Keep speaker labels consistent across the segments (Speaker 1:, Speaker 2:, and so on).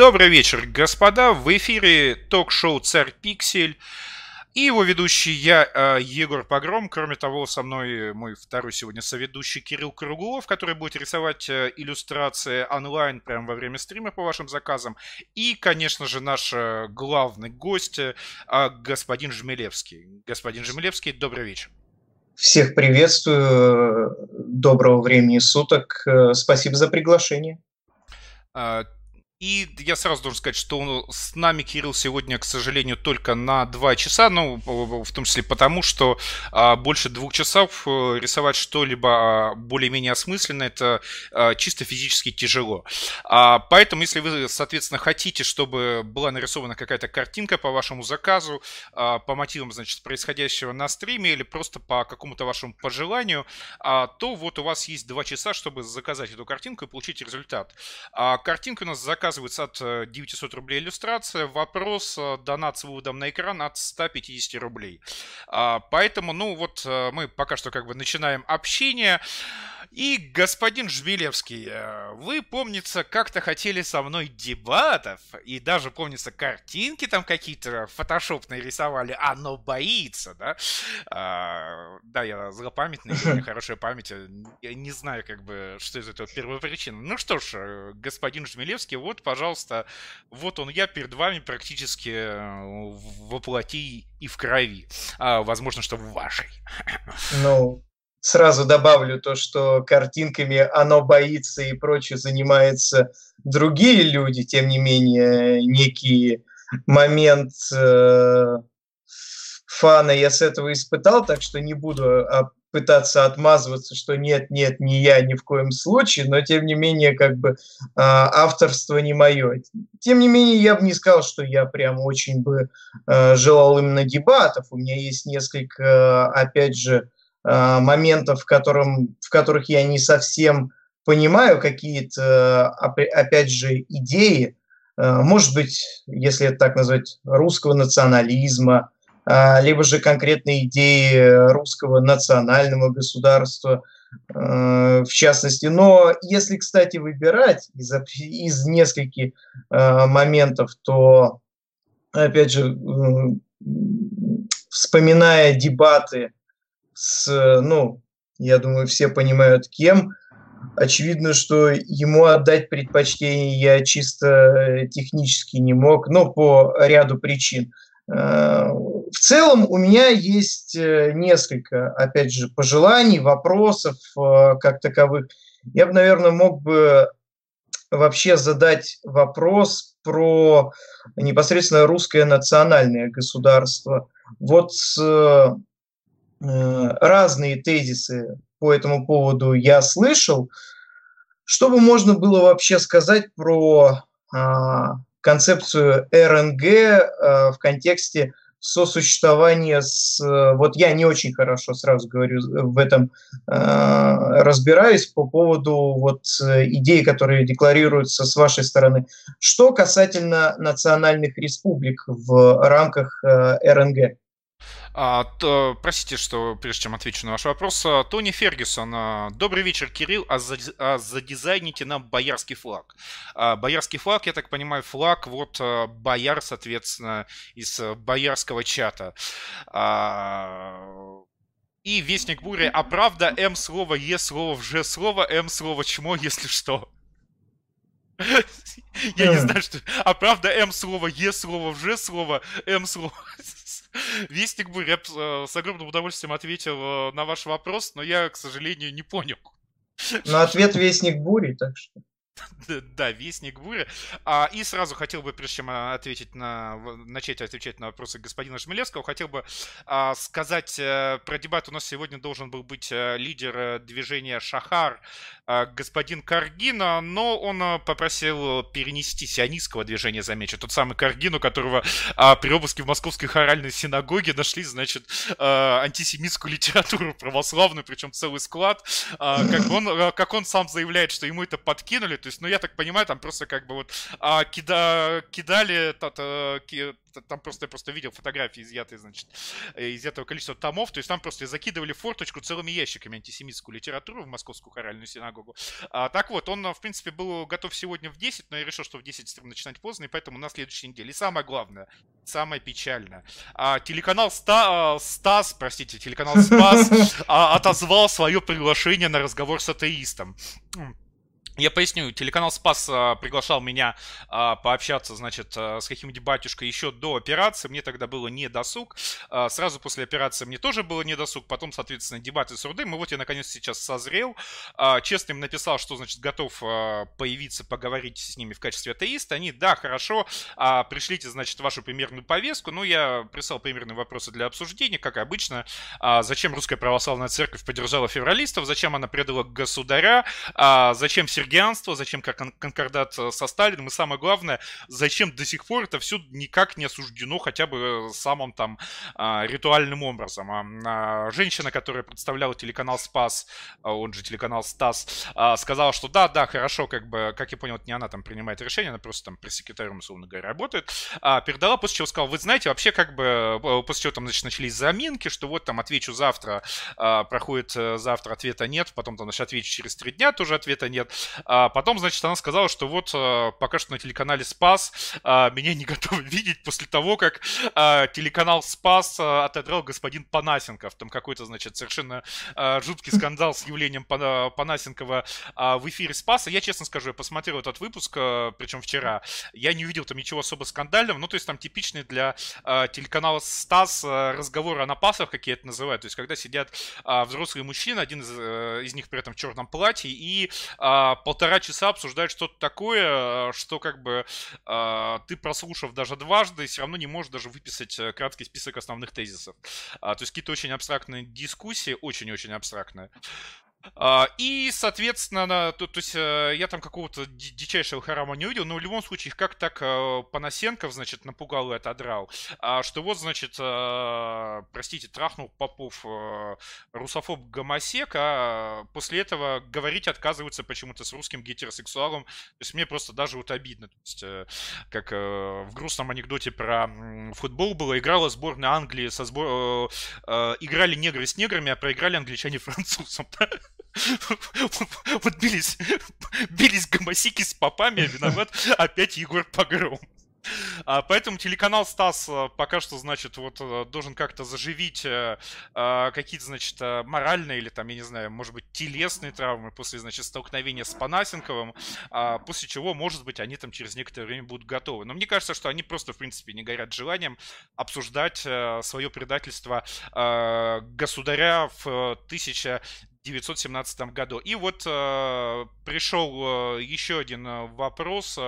Speaker 1: Добрый вечер, господа. В эфире ток-шоу «Царь Пиксель». И его ведущий я, э, Егор Погром. Кроме того, со мной мой второй сегодня соведущий Кирилл Круглов, который будет рисовать э, иллюстрации онлайн прямо во время стрима по вашим заказам. И, конечно же, наш э, главный гость, господин Жмелевский. Господин Жмелевский, добрый вечер.
Speaker 2: Всех приветствую. Доброго времени суток. Спасибо за приглашение.
Speaker 1: И я сразу должен сказать, что с нами Кирилл сегодня, к сожалению, только на два часа, ну, в том числе потому, что а, больше двух часов э, рисовать что-либо а, более-менее осмысленно, это а, чисто физически тяжело. Поэтому, если вы, соответственно, хотите, чтобы была нарисована какая-то картинка по вашему заказу, по мотивам, значит, происходящего на стриме или просто по какому-то вашему пожеланию, то вот у вас есть два часа, чтобы заказать эту картинку и получить результат. А, картинка у нас заказана заказывается от 900 э, рублей иллюстрация. Вопрос, э, донат с выводом на экран от 150 рублей. А, поэтому, ну вот, э, мы пока что как бы начинаем общение. И, господин Жмелевский, вы, помнится, как-то хотели со мной дебатов, и даже, помнится, картинки там какие-то фотошопные рисовали, оно боится, да? А, да, я злопамятный, у меня хорошая память, я не знаю, как бы, что из этого первопричина. Ну что ж, господин Жмелевский, вот пожалуйста, вот он я перед вами практически э, воплоти и в крови. А, возможно, что в вашей.
Speaker 2: Ну, сразу добавлю то, что картинками оно боится и прочее занимаются другие люди, тем не менее, некий момент э, фана я с этого испытал, так что не буду пытаться отмазываться, что нет, нет, не я ни в коем случае, но тем не менее как бы а, авторство не мое. Тем не менее я бы не сказал, что я прям очень бы а, желал именно дебатов. У меня есть несколько, опять же, а, моментов, в, котором, в которых я не совсем понимаю какие-то, опять же, идеи, может быть, если это так назвать, русского национализма, либо же конкретные идеи русского национального государства, в частности. Но если, кстати, выбирать из, из нескольких моментов, то, опять же, вспоминая дебаты с, ну, я думаю, все понимают, кем, очевидно, что ему отдать предпочтение я чисто технически не мог, но по ряду причин. Э, в целом у меня есть э, несколько, опять же, пожеланий, вопросов э, как таковых. Я бы, наверное, мог бы вообще задать вопрос про непосредственно русское национальное государство. Вот разные тезисы по этому поводу я слышал. Что бы можно было вообще сказать про а, концепцию РНГ э, в контексте сосуществования с... Э, вот я не очень хорошо, сразу говорю, в этом э, разбираюсь по поводу вот идей, которые декларируются с вашей стороны. Что касательно национальных республик в рамках РНГ?
Speaker 1: А, то, простите, что прежде чем отвечу на ваш вопрос, а, Тони Фергюсон. А, добрый вечер, Кирилл. А, за, а задизайните нам боярский флаг. А, боярский флаг, я так понимаю, флаг вот а, бояр, соответственно, из боярского чата. А, и Вестник Бури. А правда, М слово, Е слово, в Ж слово, М слово, чмо, если что. Я не знаю, что... А правда, М слово, Е слово, в Ж слово, М слово... Вестник Бурь, я э, с огромным удовольствием ответил э, на ваш вопрос, но я, к сожалению, не понял.
Speaker 2: Но ответ Вестник Бури, так что...
Speaker 1: Да, Вестник Буря. А, и сразу хотел бы, прежде чем а, ответить на, начать отвечать на вопросы господина Шмелевского, хотел бы а, сказать а, про дебат. У нас сегодня должен был быть а, лидер движения Шахар, а, господин Каргина, но он а, попросил перенести сионистского движения, замечу. Тот самый Каргин, у которого а, при обыске в Московской хоральной синагоге нашли, значит, а, антисемитскую литературу православную, причем целый склад. А, как, он, а, как он сам заявляет, что ему это подкинули, то есть, ну, я так понимаю, там просто как бы вот а, кида, кидали, та, ки, там просто я просто видел фотографии изъятые, значит, из этого количества томов, то есть там просто закидывали форточку целыми ящиками антисемитскую литературу в Московскую хоральную синагогу. А, так вот, он, в принципе, был готов сегодня в 10, но я решил, что в 10 начинать поздно, и поэтому на следующей неделе. И самое главное, самое печальное, а, телеканал Ста, Стас, простите, телеканал Спас а, отозвал свое приглашение на разговор с атеистом. Я поясню, телеканал Спас а, приглашал меня а, пообщаться, значит, а, с каким-нибудь батюшкой еще до операции. Мне тогда было не досуг. А, сразу после операции мне тоже было не досуг. Потом, соответственно, дебаты с Рудым. И вот я наконец сейчас созрел. А, честно им написал, что, значит, готов а, появиться, поговорить с ними в качестве атеиста. Они, да, хорошо, а, пришлите, значит, вашу примерную повестку. Ну, я прислал примерные вопросы для обсуждения, как обычно. А, зачем Русская Православная Церковь поддержала февралистов? Зачем она предала государя? А, зачем Сергей сергианство, зачем как конкордат э, со Сталином, и самое главное, зачем до сих пор это все никак не осуждено хотя бы э, самым там а, ритуальным образом. А, а, женщина, которая представляла телеканал Спас, он же телеканал Стас, сказала, что да, да, хорошо, как бы, как я понял, это не она там принимает решение, она просто там пресс-секретарем, условно говоря, работает, передала, после чего сказала, вы знаете, вообще как бы, э, после чего там, значит, начались заминки, что вот там отвечу завтра, проходит завтра, ответа нет, потом там, значит, отвечу через три дня, тоже ответа нет, а потом, значит, она сказала, что вот а, пока что на телеканале Спас а, меня не готовы видеть после того, как а, телеканал Спас отодрал господин Панасенков. Там какой-то, значит, совершенно жуткий скандал с явлением Панасенкова в эфире Спаса. Я, честно скажу, я посмотрел этот выпуск, причем вчера. Я не увидел там ничего особо скандального. Ну, то есть там типичный для телеканала Стас разговоры о напасах, как я это называю. То есть когда сидят взрослые мужчины, один из, а, из них при этом в черном платье, и полтора часа обсуждать что-то такое, что как бы э, ты прослушав даже дважды, все равно не можешь даже выписать э, краткий список основных тезисов. А, то есть какие-то очень абстрактные дискуссии, очень-очень абстрактные. А, и, соответственно, то, то есть э, я там какого-то дичайшего харама не увидел, но в любом случае их как так э, Панасенков, значит, напугал и отодрал, а что вот, значит, э, простите, трахнул Попов русофоб гомосек, а после этого говорить отказываются почему-то с русским гетеросексуалом. То есть мне просто даже вот обидно. То есть, как в грустном анекдоте про футбол было, играла сборная Англии со сбор... Играли негры с неграми, а проиграли англичане французам. Вот бились, бились гомосики с попами, а виноват опять Егор Погром. А, поэтому телеканал Стас э, пока что, значит, вот э, должен как-то заживить э, какие-то, значит, моральные или там, я не знаю, может быть, телесные травмы после, значит, столкновения с Панасенковым, а, после чего, может быть, они там через некоторое время будут готовы. Но мне кажется, что они просто, в принципе, не горят желанием обсуждать свое предательство государя в 1000 1917 году. И вот э, пришел э, еще один вопрос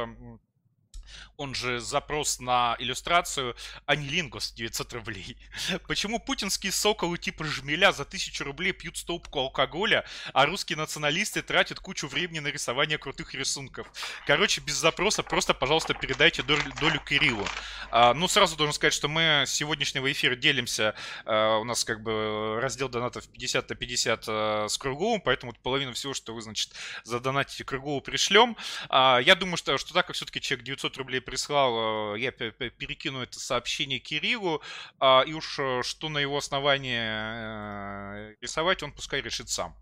Speaker 1: он же запрос на иллюстрацию Анилингус 900 рублей. Почему путинские соколы типа Жмеля за 1000 рублей пьют стопку алкоголя, а русские националисты тратят кучу времени на рисование крутых рисунков? Короче, без запроса просто, пожалуйста, передайте долю, долю Кириллу. А, ну, сразу должен сказать, что мы с сегодняшнего эфира делимся. А, у нас как бы раздел донатов 50 на 50 а, с Круговым, поэтому половину всего, что вы, значит, задонатите Кругову пришлем. А, я думаю, что, что так как все-таки человек 900 рублей прислал, э, я перекину это сообщение Кириллу, а, и уж э, что на его основании э, рисовать, он пускай решит сам.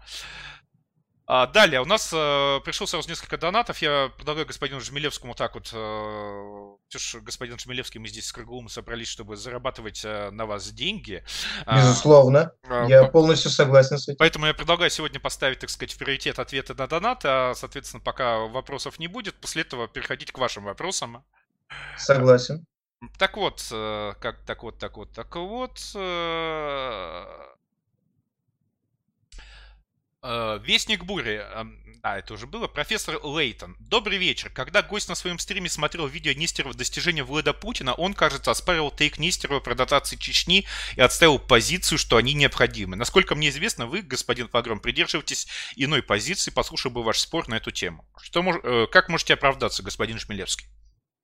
Speaker 1: А, далее, у нас пришел сразу несколько донатов. Я предлагаю господину Жмелевскому так вот... Ж, господин Жмелевский, мы здесь с Круглым собрались, чтобы зарабатывать на вас деньги.
Speaker 2: А, Безусловно, а, я по... полностью согласен с этим.
Speaker 1: Поэтому я предлагаю сегодня поставить, так сказать, в приоритет ответы на донаты, а, соответственно, пока вопросов не будет, после этого переходить к вашим вопросам.
Speaker 2: Согласен.
Speaker 1: Так вот, э, как так вот, так вот, так вот. Э, э, Вестник бури. А, это уже было. Профессор Лейтон. Добрый вечер. Когда гость на своем стриме смотрел видео Нестерова достижения Влада Путина, он, кажется, оспаривал тейк Нестерова про дотации Чечни и отставил позицию, что они необходимы. Насколько мне известно, вы, господин Погром, придерживаетесь иной позиции. Послушал бы ваш спор на эту тему. Что, как можете оправдаться, господин Шмелевский?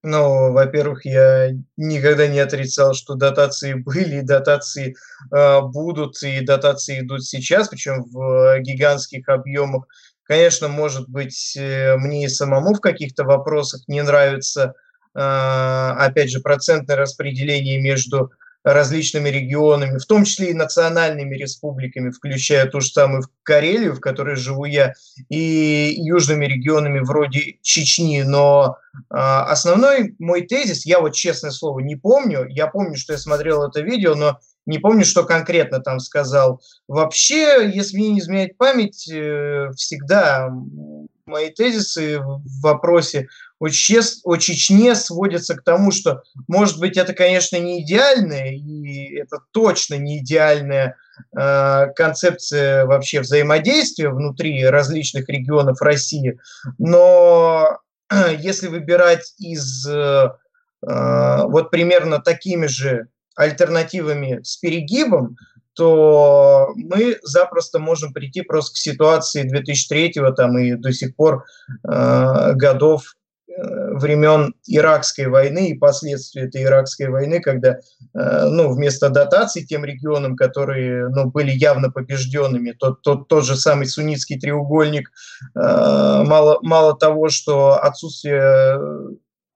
Speaker 2: Ну, во-первых, я никогда не отрицал, что дотации были, дотации э, будут, и дотации идут сейчас, причем в гигантских объемах. Конечно, может быть, э, мне и самому в каких-то вопросах не нравится, а, опять же, процентное распределение между различными регионами, в том числе и национальными республиками, включая ту же самую Карелию, в которой живу я, и южными регионами вроде Чечни. Но э, основной мой тезис, я вот честное слово не помню, я помню, что я смотрел это видео, но не помню, что конкретно там сказал. Вообще, если мне не изменяет память, э, всегда мои тезисы в вопросе о, Чес, о Чечне сводятся к тому, что, может быть, это, конечно, не идеальная, и это точно не идеальная э, концепция вообще взаимодействия внутри различных регионов России, но если выбирать из э, вот примерно такими же альтернативами с перегибом, то мы запросто можем прийти просто к ситуации 2003 там, и до сих пор э, годов э, времен Иракской войны и последствий этой Иракской войны, когда э, ну, вместо дотаций тем регионам, которые ну, были явно побежденными, тот, тот, тот же самый суннитский треугольник, э, мало, мало того, что отсутствие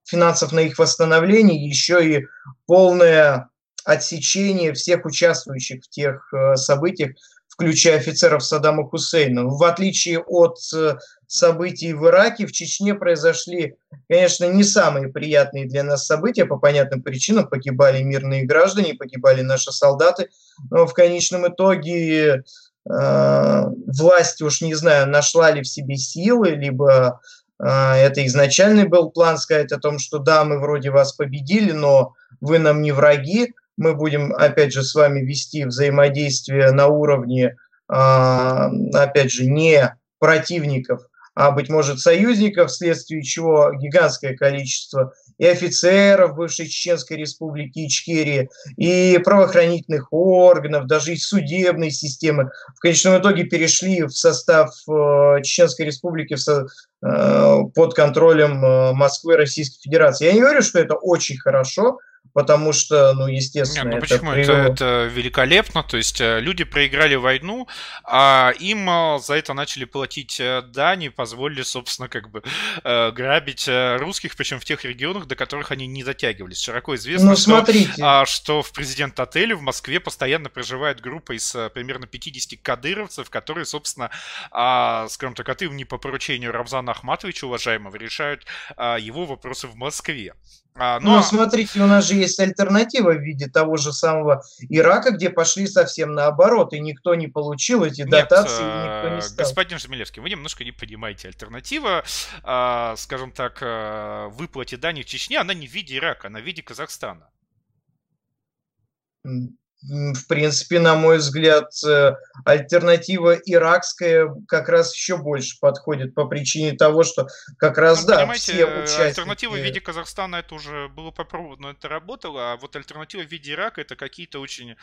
Speaker 2: финансов на их восстановление, еще и полное отсечение всех участвующих в тех э, событиях, включая офицеров Саддама Хусейна. В отличие от э, событий в Ираке, в Чечне произошли, конечно, не самые приятные для нас события по понятным причинам. Погибали мирные граждане, погибали наши солдаты. Но в конечном итоге э, власть, уж не знаю, нашла ли в себе силы, либо э, это изначальный был план сказать о том, что да, мы вроде вас победили, но вы нам не враги мы будем, опять же, с вами вести взаимодействие на уровне, а, опять же, не противников, а, быть может, союзников, вследствие чего гигантское количество и офицеров бывшей Чеченской республики Ичкерии, и правоохранительных органов, даже и судебной системы в конечном итоге перешли в состав э, Чеченской республики э, под контролем э, Москвы Российской Федерации. Я не говорю, что это очень хорошо, потому что, ну, естественно, Нет,
Speaker 1: ну почему? Это, привело... это, это великолепно, то есть э, люди проиграли войну, а им э, за это начали платить э, дань и позволили, собственно, как бы грабить русских, причем в тех регионах, до которых они не дотягивались. Широко известно, ну, что, а, что в президент-отеле в Москве постоянно проживает группа из примерно 50 кадыровцев, которые, собственно, а, скажем так, от имени по поручению Рамзана Ахматовича, уважаемого, решают а, его вопросы в Москве.
Speaker 2: А, но... но смотрите, у нас же есть альтернатива в виде того же самого Ирака, где пошли совсем наоборот, и никто не получил эти Нет, дотации, и никто не
Speaker 1: стал. Господин Жемелевский, вы немножко не понимаете. Альтернатива, а, скажем так, а, выплате дани в Чечне, она не в виде Ирака, она в виде Казахстана
Speaker 2: в принципе, на мой взгляд, э, альтернатива иракская как раз еще больше подходит по причине того, что как раз, ну, да,
Speaker 1: понимаете, все участники... альтернатива в виде Казахстана это уже было попробовано, это работало, а вот альтернатива в виде Ирака это какие-то очень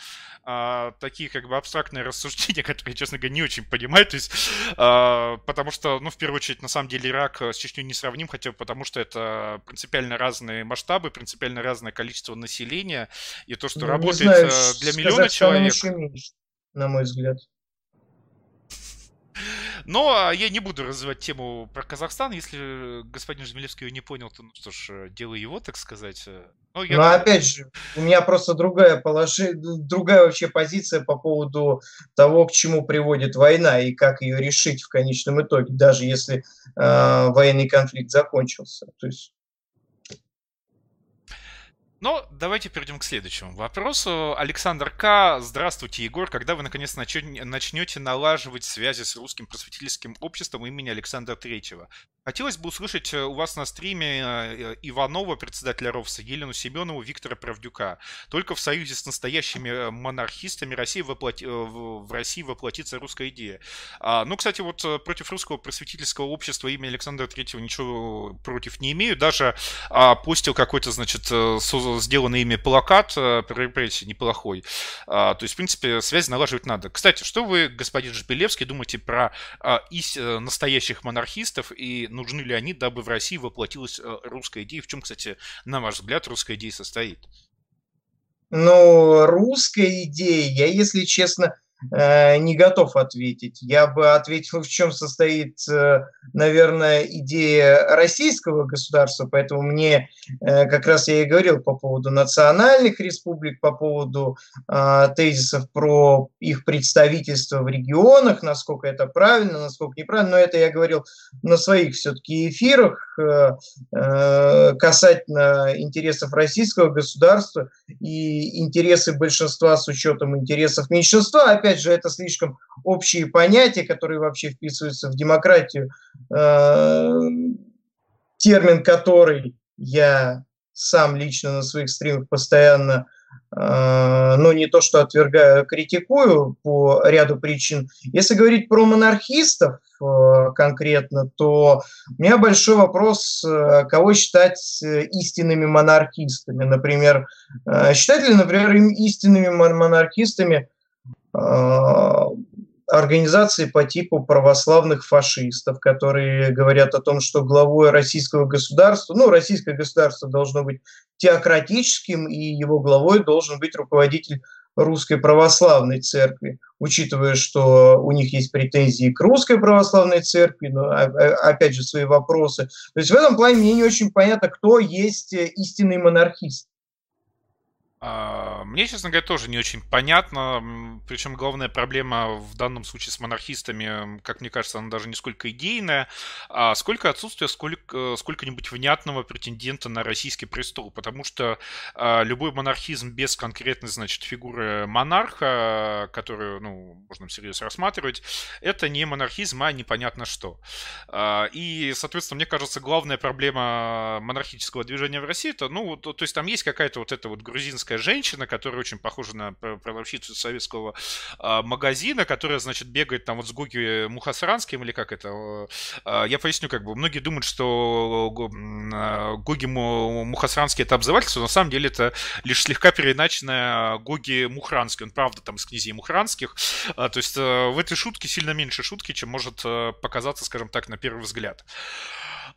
Speaker 1: а, такие как бы абстрактные рассуждения, которые, честно говоря, не очень понимаю, то есть, а, потому что, ну, в первую очередь, на самом деле Ирак с Чечней не сравним, хотя потому что это принципиально разные масштабы, принципиально разное количество населения, и то, что ну, работает знаю, для для миллиона человек. Еще меньше,
Speaker 2: на мой взгляд.
Speaker 1: Но а, я не буду развивать тему про Казахстан. Если господин Жмелевский ее не понял, то, ну что ж, э, дело его, так сказать. Э.
Speaker 2: Но, я... Но опять же, у меня просто другая, положи... другая вообще позиция по поводу того, к чему приводит война и как ее решить в конечном итоге, даже если э, военный конфликт закончился. То есть
Speaker 1: но давайте перейдем к следующему вопросу. Александр К. Здравствуйте, Егор. Когда вы наконец начнете налаживать связи с русским просветительским обществом имени Александра Третьего? Хотелось бы услышать э, у вас на стриме э, Иванова, председателя РОВСа, Елену Семенову, Виктора Правдюка. Только в союзе с настоящими э, монархистами России воплоти... в России воплотится русская идея. А, ну, кстати, вот против русского просветительского общества имени Александра Третьего ничего против не имею. Даже а, постил какой-то, значит, сделанный ими плакат про репрессии неплохой. А, то есть, в принципе, связь налаживать надо. Кстати, что вы, господин Жбелевский, думаете про настоящих монархистов и нужны ли они, дабы в России воплотилась э, русская идея. В чем, кстати, на ваш взгляд, русская идея состоит?
Speaker 2: Ну, русская идея, я, если честно, э, не готов ответить. Я бы ответил, в чем состоит, э, наверное, идея российского государства, поэтому мне э, как раз я и говорил по поводу национальных республик, по поводу э, тезисов про их представительство в регионах, насколько это правильно, насколько неправильно, но это я говорил на своих все-таки эфирах касательно интересов российского государства и интересы большинства с учетом интересов меньшинства. Опять же, это слишком общие понятия, которые вообще вписываются в демократию. Э, термин, который я сам лично на своих стримах постоянно Э, ну, не то, что отвергаю, а критикую по ряду причин. Если говорить про монархистов э, конкретно, то у меня большой вопрос, кого считать истинными монархистами. Например, считать ли, например, им истинными монархистами организации по типу православных фашистов, которые говорят о том, что главой российского государства, ну, российское государство должно быть теократическим, и его главой должен быть руководитель русской православной церкви, учитывая, что у них есть претензии к русской православной церкви, но а, а, опять же свои вопросы. То есть в этом плане мне не очень понятно, кто есть истинный монархист.
Speaker 1: А, мне, честно говоря, тоже не очень понятно. Причем главная проблема в данном случае с монархистами, как мне кажется, она даже не сколько идейная, а сколько отсутствие сколько, сколько-нибудь внятного претендента на российский престол. Потому что а, любой монархизм без конкретной, значит, фигуры монарха, которую, ну, можно всерьез рассматривать, это не монархизм, а непонятно что. А, и, соответственно, мне кажется, главная проблема монархического движения в России, это, ну, то, то есть там есть какая-то вот эта вот грузинская азиатская женщина, которая очень похожа на продавщицу советского э, магазина, которая, значит, бегает там вот с Гоги Мухасранским, или как это? Э, я поясню, как бы, многие думают, что Гоги Мухасранский это обзывательство, но на самом деле это лишь слегка переиначенная Гоги Мухранский. Он, правда, там из князей Мухранских. А, то есть э, в этой шутке сильно меньше шутки, чем может э, показаться, скажем так, на первый взгляд.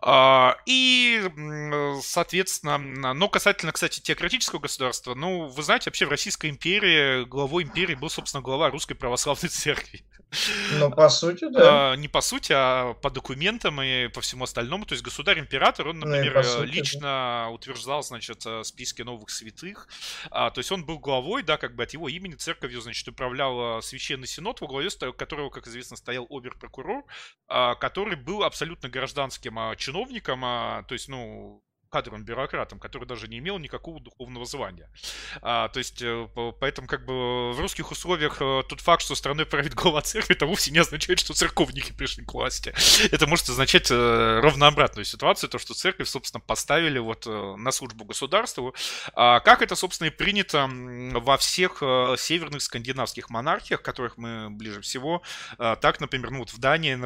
Speaker 1: А, и, соответственно, но касательно, кстати, теократического государства, ну, вы знаете, вообще в Российской империи главой империи был, собственно, глава Русской Православной Церкви.
Speaker 2: Ну, по сути, да.
Speaker 1: А, не по сути, а по документам и по всему остальному. То есть государь-император, он, ну, например, ну, сути, лично да. утверждал, значит, э, списки новых святых. А, то есть он был главой, да, как бы от его имени церковью, значит, управлял Священный Синод, во главе которого, как известно, стоял обер-прокурор, а, который был абсолютно гражданским чиновником, то есть, ну, кадровым бюрократом, который даже не имел никакого духовного звания. А, то есть, э, поэтому как бы в русских условиях э, тот факт, что страной правит глава церкви, это вовсе не означает, что церковники пришли к власти. Это может означать э, ровно обратную ситуацию, то, что церковь, собственно, поставили вот на службу государству. А как это, собственно, и принято во всех северных скандинавских монархиях, которых мы ближе всего. Так, например, ну вот в Дании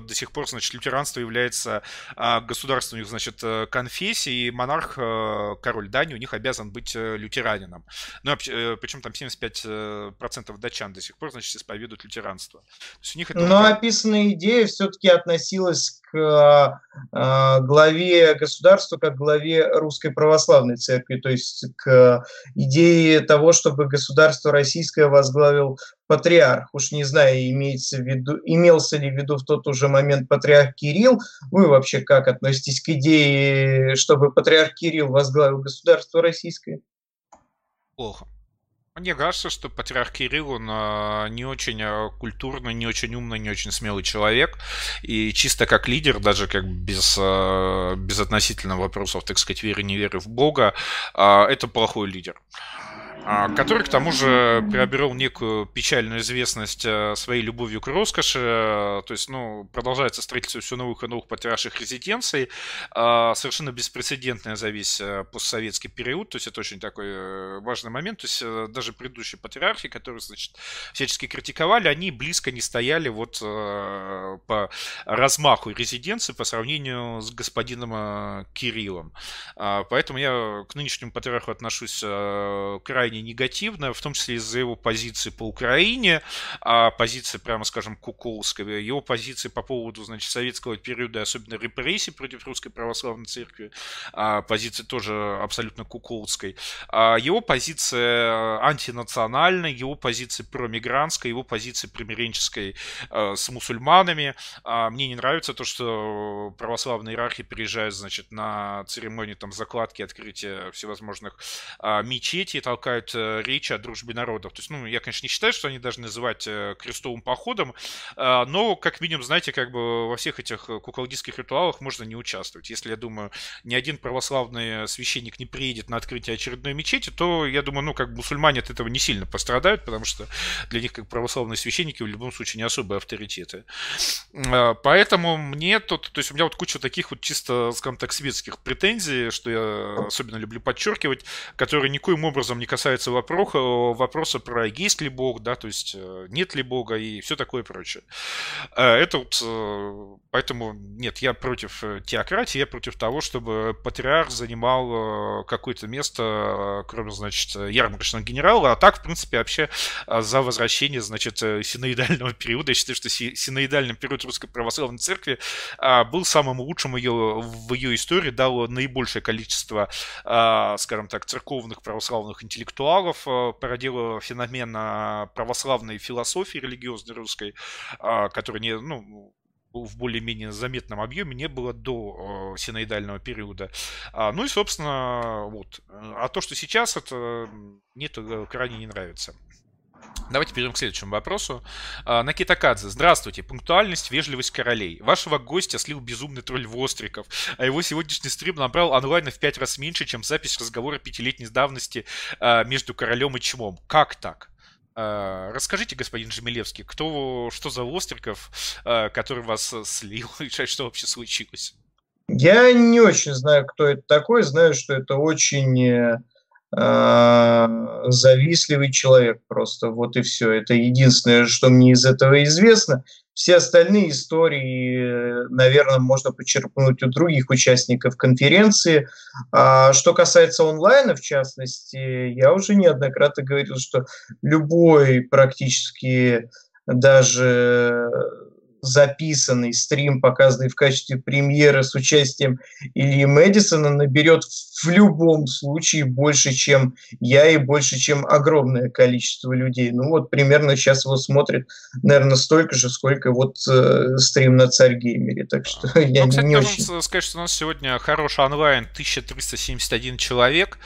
Speaker 1: до сих пор, значит, лютеранство является а, государственной, значит, конфессией, и монарх, э, король Дании, у них обязан быть э, лютеранином. Ну, э, причем там 75% датчан до сих пор, значит, исповедуют лютеранство. То
Speaker 2: есть у них это Но описанная идея все-таки относилась главе государства как главе Русской Православной Церкви, то есть к идее того, чтобы государство российское возглавил патриарх. Уж не знаю, имеется в виду, имелся ли в виду в тот уже момент патриарх Кирилл. Вы вообще как относитесь к идее, чтобы патриарх Кирилл возглавил государство российское?
Speaker 1: Плохо. Мне кажется, что патриарх Кирилл, он а, не очень а, культурный, не очень умный, не очень смелый человек. И чисто как лидер, даже как без, а, без относительно вопросов, так сказать, веры, не веры в Бога, это плохой лидер. А, который, к тому же, приобрел некую печальную известность э, своей любовью к роскоши. То есть, ну, продолжается строительство все новых и новых патриарших резиденций. А, совершенно беспрецедентная за э, постсоветский период. То есть, это очень такой э, важный момент. То есть, даже предыдущие патриархи, которые, значит, всячески критиковали, они близко не стояли вот по размаху резиденции по сравнению с господином Кириллом. А, поэтому я к нынешнему патриарху отношусь крайне крайне негативная, в том числе из-за его позиции по Украине, а позиции, прямо скажем, Куколского, его позиции по поводу, значит, советского периода, особенно репрессий против Русской Православной Церкви, а позиции тоже абсолютно Куколской, а его позиция антинациональная, его позиция промигрантская, его позиция примиренческой э, с мусульманами. А мне не нравится то, что православные иерархи приезжают, значит, на церемонии там закладки, открытия всевозможных а, мечетей, толкают э, речи о дружбе народов. То есть, ну, я, конечно, не считаю, что они должны называть э, крестовым походом, а, но, как минимум, знаете, как бы во всех этих куколдистских ритуалах можно не участвовать. Если, я думаю, ни один православный священник не приедет на открытие очередной мечети, то, я думаю, ну, как мусульмане от этого не сильно пострадают, потому что для них, как православные священники, в любом случае не особые авторитеты. Поэтому мне тут, то есть у меня вот куча таких вот чисто, скажем так, светских претензий, что я особенно люблю подчеркивать, которые никоим образом не касаются вопроса, вопроса про есть ли Бог, да, то есть э, нет ли Бога и все такое прочее. А, это вот, э, поэтому, нет, я против э, теократии, я против того, чтобы патриарх занимал какое-то место, кроме, значит, ярмарочного генерала, а так, в принципе, вообще за возвращение, значит, синоидального периода. Я считаю, что синоидальный период Русской Православной Церкви был самым лучшим ее, в ее истории, дал наибольшее количество, скажем так, церковных православных интеллектуалов, а, породило феномен православной философии религиозной русской, который не, ну, в более-менее заметном объеме не было до э, синоидального периода. А, ну и, собственно, вот. А то, что сейчас, это мне это крайне не нравится. Давайте перейдем к следующему вопросу. А, Накита Кадзе. Здравствуйте. Пунктуальность, вежливость королей. Вашего гостя слил безумный тролль Востриков, а его сегодняшний стрим набрал онлайна в пять раз меньше, чем запись разговора пятилетней давности а, между королем и чмом. Как так? А, расскажите, господин Жемелевский, кто, что за Востриков, который вас слил, и что вообще случилось?
Speaker 2: Я не очень знаю, кто это такой. Знаю, что это очень э, завистливый человек просто. Вот и все. Это единственное, что мне из этого известно. Все остальные истории, наверное, можно почерпнуть у других участников конференции. А что касается онлайна, в частности, я уже неоднократно говорил, что любой практически даже записанный стрим, показанный в качестве премьеры с участием Ильи Мэдисона, наберет в любом случае больше, чем я и больше, чем огромное количество людей. Ну вот примерно сейчас его смотрит, наверное, столько же, сколько вот э, стрим на Царь Геймере. Так что ну, я кстати, не очень...
Speaker 1: сказать, что у нас сегодня хороший онлайн, 1371 человек.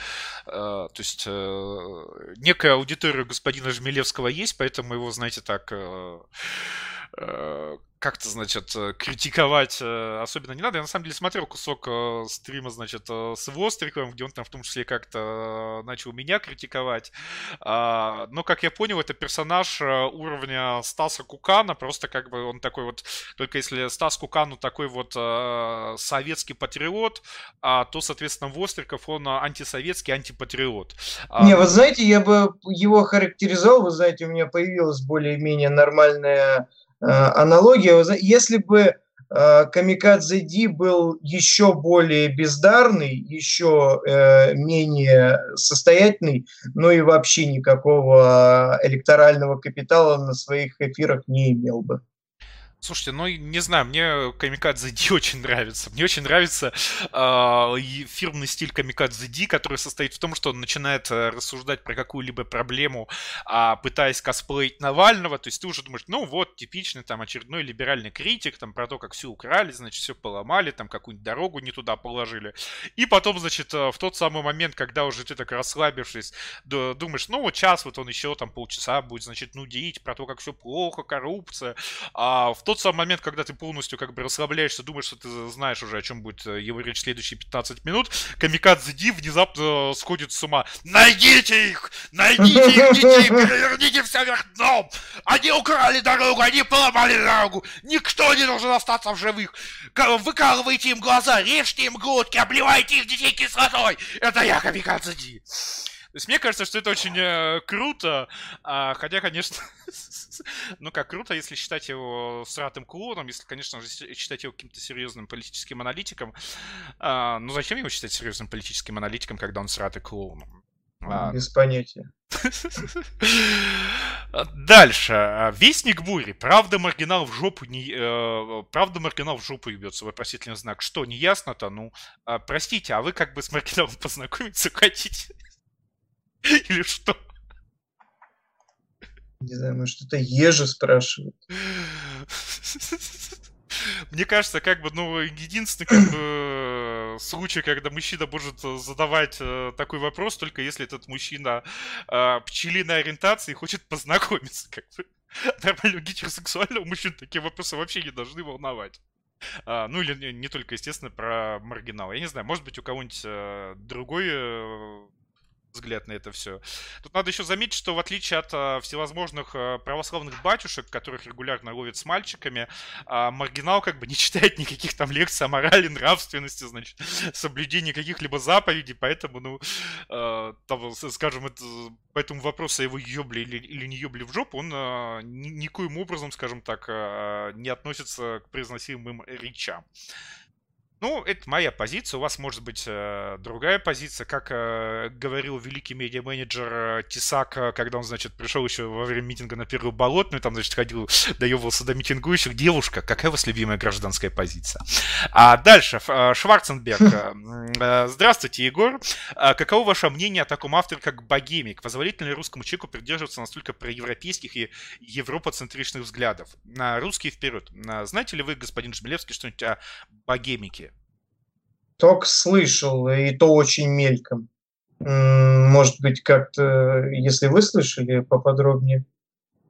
Speaker 1: Uh, то есть uh, некая аудитория господина Жмелевского есть, поэтому его, знаете, так uh, как-то, значит, э, критиковать э, особенно не надо. Я на самом деле смотрел кусок э, стрима, значит, с Востриковым, где он там в том числе как-то начал меня критиковать. А, но, как я понял, это персонаж уровня Стаса Кукана, просто как бы он такой вот, только если Стас Кукану такой вот советский патриот, а то, соответственно, Востриков, он антисоветский антипатриот.
Speaker 2: А, не, вы знаете, я бы его характеризовал, вы знаете, у меня появилась более-менее нормальная Э, аналогия. Если бы э, Камикадзе Ди был еще более бездарный, еще э, менее состоятельный, но и вообще никакого электорального капитала на своих эфирах не имел бы.
Speaker 1: Слушайте, ну не знаю, мне Камикадзе Ди очень нравится. Мне очень нравится э, фирменный стиль Камикадзе Ди, который состоит в том, что он начинает э, рассуждать про какую-либо проблему, э, пытаясь косплеить Навального. То есть ты уже думаешь, ну вот, типичный там очередной либеральный критик, там про то, как все украли, значит, все поломали, там какую-нибудь дорогу не туда положили. И потом, значит, э, в тот самый момент, когда уже ты так расслабившись, думаешь, ну вот час вот он еще там полчаса будет, значит, нудить про то, как все плохо, коррупция. А в тот самый момент, когда ты полностью как бы расслабляешься, думаешь, что ты знаешь уже, о чем будет э, его речь следующие 15 минут, Камикадзе Ди внезапно сходит с ума. Найдите их! Найдите их детей! Переверните все вверх дном! Они украли дорогу, они поломали дорогу! Никто не должен остаться в живых! Выкалывайте им глаза, режьте им глотки, обливайте их детей кислотой! Это я, Камикадзе Ди! То есть мне кажется, что это очень э, круто, а, хотя, конечно, ну как круто, если считать его сратым клоуном, если, конечно же, считать его каким-то серьезным политическим аналитиком. А, ну зачем его считать серьезным политическим аналитиком, когда он сратый клоун?
Speaker 2: А... Без понятия.
Speaker 1: Дальше. Вестник бури. Правда, маргинал в жопу не... Э, правда, маргинал в жопу ебется. Вопросительный знак. Что, не ясно-то? Ну, э, простите, а вы как бы с маргиналом познакомиться хотите? Или что?
Speaker 2: Не знаю, может, это Ежи спрашивает.
Speaker 1: Мне кажется, как бы, ну, единственный, как бы, случай, когда мужчина может задавать э, такой вопрос, только если этот мужчина э, пчелиной ориентации и хочет познакомиться, как бы. Нормального гетеросексуального мужчину такие вопросы вообще не должны волновать. А, ну или не, не только, естественно, про маргинал. Я не знаю, может быть, у кого-нибудь э, другой э, взгляд на это все. Тут надо еще заметить, что в отличие от а, всевозможных а, православных батюшек, которых регулярно ловят с мальчиками, а, маргинал как бы не читает никаких там лекций о морали, нравственности, значит, соблюдении каких-либо заповедей, поэтому, ну, а, там, скажем, это, по этому вопросу его ёбли или, или не ёбли в жопу, он а, ни, никоим образом, скажем так, а, не относится к произносимым речам. Ну, это моя позиция. У вас может быть э, другая позиция. Как э, говорил великий медиа-менеджер э, Тисак, когда он, значит, пришел еще во время митинга на первую болотную, там, значит, ходил, доебывался до митингующих. Девушка, какая у вас любимая гражданская позиция? А дальше, э, Шварценберг. Э, здравствуйте, Егор. Э, каково ваше мнение о таком авторе, как Богемик? Позволительно ли русскому человеку придерживаться настолько проевропейских и европоцентричных взглядов? На русский вперед. Знаете ли вы, господин Жмелевский, что-нибудь о Богемике?
Speaker 2: Только слышал, и то очень мельком. Может быть, как-то, если вы слышали поподробнее.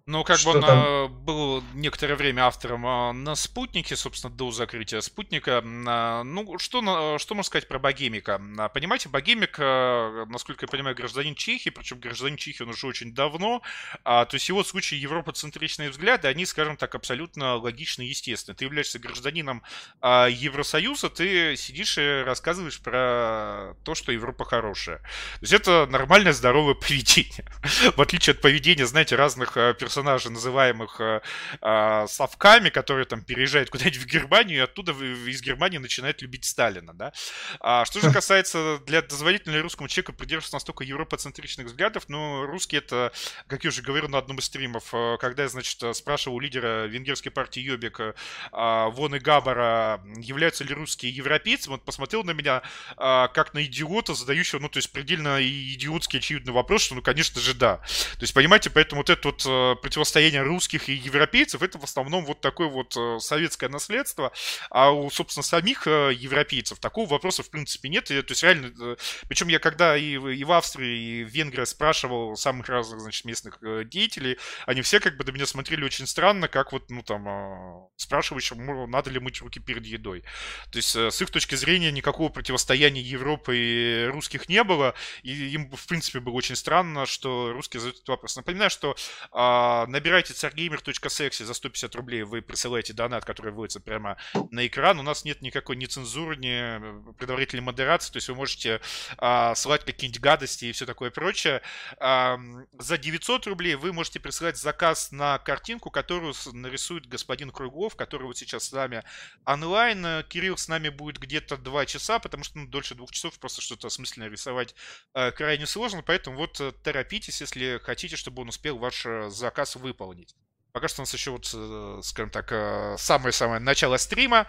Speaker 1: Ну, как что бы он там? А, был некоторое время автором а, на спутнике, собственно, до закрытия спутника. А, ну, что, что можно сказать про Богемика? Понимаете, Богемик, насколько я понимаю, гражданин Чехии, причем гражданин Чехии он уже очень давно. То есть его в случае европоцентричные взгляды, они, скажем так, абсолютно логичны и естественны. Ты являешься гражданином Евросоюза, ты сидишь и рассказываешь про то, что Европа хорошая. То есть это нормальное, здоровое поведение. В отличие от поведения, знаете, разных персонажей персонажей, называемых э, э, совками, которые там переезжают куда-нибудь в Германию, и оттуда из Германии начинают любить Сталина, да. А что же касается для дозволительного русскому человеку придерживаться настолько европоцентричных взглядов, ну, русский это, как я уже говорил на одном из стримов, э, когда я, значит, спрашивал у лидера венгерской партии Йобик э, Вон и Габара, являются ли русские европейцами, он посмотрел на меня э, как на идиота, задающего, ну, то есть предельно идиотский очевидный вопрос, что, ну, конечно же, да. То есть, понимаете, поэтому вот этот вот э, противостояние русских и европейцев, это в основном вот такое вот э, советское наследство, а у, собственно, самих э, европейцев такого вопроса в принципе нет. То есть реально, э, причем я когда и, и в Австрии, и в Венгрии спрашивал самых разных, значит, местных деятелей, они все как бы до меня смотрели очень странно, как вот, ну там, спрашивающим, надо ли мыть руки перед едой. То есть с их точки зрения никакого противостояния Европы и русских не было, и им, в принципе, было очень странно, что русские задают этот вопрос. Напоминаю, что а, набирайте царгеймер.секси за 150 рублей, вы присылаете донат, который выводится прямо на экран. У нас нет никакой ни цензуры, ни предварительной модерации, то есть вы можете а, ссылать какие-нибудь гадости и все такое прочее. За 900 рублей вы можете присылать заказ на картинку, которую нарисует господин Круглов, который вот сейчас с нами онлайн. Кирилл с нами будет где-то 2 часа, потому что ну, дольше двух часов просто что-то осмысленно рисовать э, крайне сложно, поэтому вот э, торопитесь, если хотите, чтобы он успел ваш э, заказ заказ выполнить. Пока что у нас еще вот, э, скажем так, э, самое-самое начало стрима.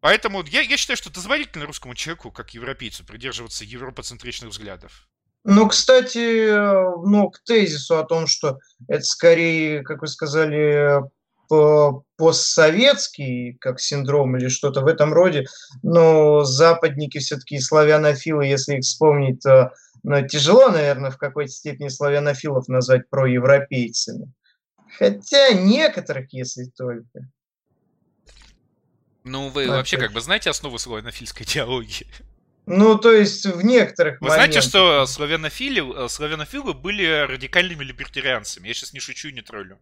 Speaker 1: Поэтому я, я считаю, что дозволительно русскому человеку, как европейцу, придерживаться европоцентричных взглядов.
Speaker 2: Ну, кстати, ну, к тезису о том, что это скорее, как вы сказали, постсоветский, как синдром или что-то в этом роде, но западники все-таки славянофилы, если их вспомнить, то но тяжело, наверное, в какой-то степени славянофилов назвать проевропейцами. Хотя некоторых, если только.
Speaker 1: Ну, вы а вообще как бы знаете основы славянофильской идеологии?
Speaker 2: Ну, то есть в некоторых
Speaker 1: Вы моментах... знаете, что славянофилы, э, славянофилы были радикальными либертарианцами? Я сейчас не шучу и не троллю.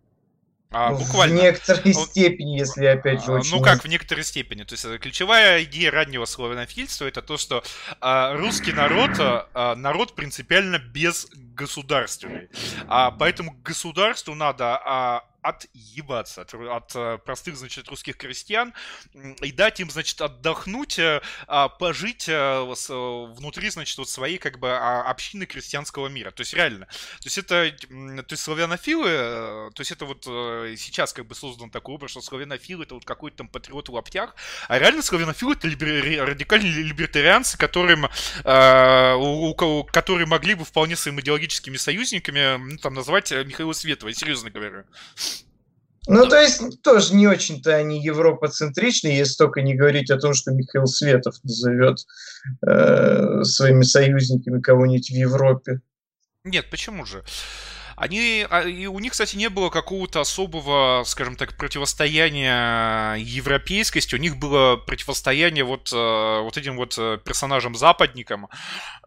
Speaker 2: А, буквально. В некоторой Он, степени, если опять же
Speaker 1: а, очень... Ну как в некоторой степени. То есть э, ключевая идея раннего славянофильства это то, что а, русский народ, а, народ принципиально безгосударственный. А, поэтому государству надо а, отъебаться от, от э, простых, значит, русских крестьян и дать им, значит, отдохнуть, э, а, пожить внутри, значит, вот своей, как бы, а, общины крестьянского мира. То есть, реально. То есть, это, то есть, славянофилы, то есть, это вот сейчас, как бы, создан такой образ, что славянофилы это вот какой-то там патриот в лаптях, а реально славянофилы это либер... радикальные либертарианцы, которым, у, у, которые могли бы вполне своими идеологическими союзниками, ну, там, назвать Михаила Светова, серьезно говорю.
Speaker 2: Ну, то есть, тоже не очень-то они европоцентричны, если только не говорить о том, что Михаил Светов назовет э, своими союзниками кого-нибудь в Европе.
Speaker 1: Нет, почему же? Они, а, и у них, кстати, не было какого-то особого, скажем так, противостояния европейскости. У них было противостояние вот, э, вот этим вот э, персонажам-западникам.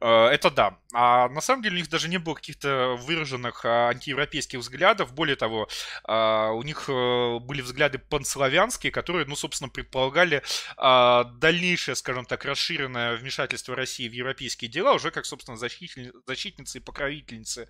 Speaker 1: Э, это да. А на самом деле у них даже не было каких-то выраженных антиевропейских взглядов. Более того, у них были взгляды панславянские, которые, ну, собственно, предполагали дальнейшее, скажем так, расширенное вмешательство России в европейские дела, уже как, собственно, защитницы и покровительницы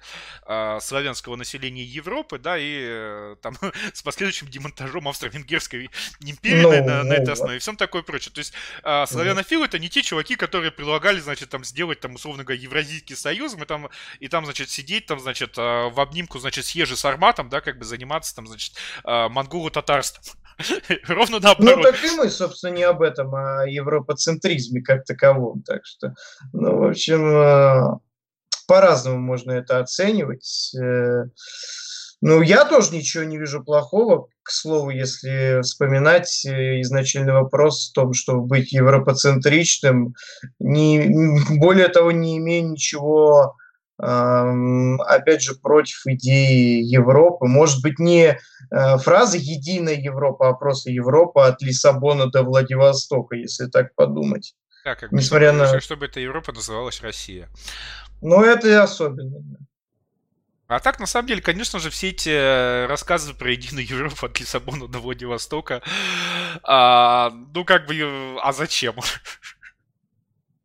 Speaker 1: славян славянского населения Европы, да, и э, там с последующим демонтажом Австро-Венгерской империи no, на, на этой основе и всем такое прочее. То есть э, славянофилы это не те чуваки, которые предлагали, значит, там сделать, там, условно говоря, Евразийский союз, мы там, и там, значит, сидеть там, значит, э, в обнимку, значит, с Ежи Сарматом, да, как бы заниматься там, значит, э, монголо-татарством. Ровно наоборот.
Speaker 2: Ну, так и мы, собственно, не об этом, а о европоцентризме как таковом. Так что, ну, в общем, по-разному можно это оценивать. Э, ну, я тоже ничего не вижу плохого. К слову, если вспоминать э, изначальный вопрос о том, чтобы быть европоцентричным, не, более того, не имею ничего, опять же, против идеи Европы. Может быть, не э, фраза «единая Европа», а просто Европа от Лиссабона до Владивостока, если так подумать.
Speaker 1: Да, как Несмотря на... чтобы эта Европа называлась Россия.
Speaker 2: Но это и особенно.
Speaker 1: А так, на самом деле, конечно же, все эти э, рассказы про единую Европу от Лиссабона до Владивостока, а, ну, как бы, а зачем?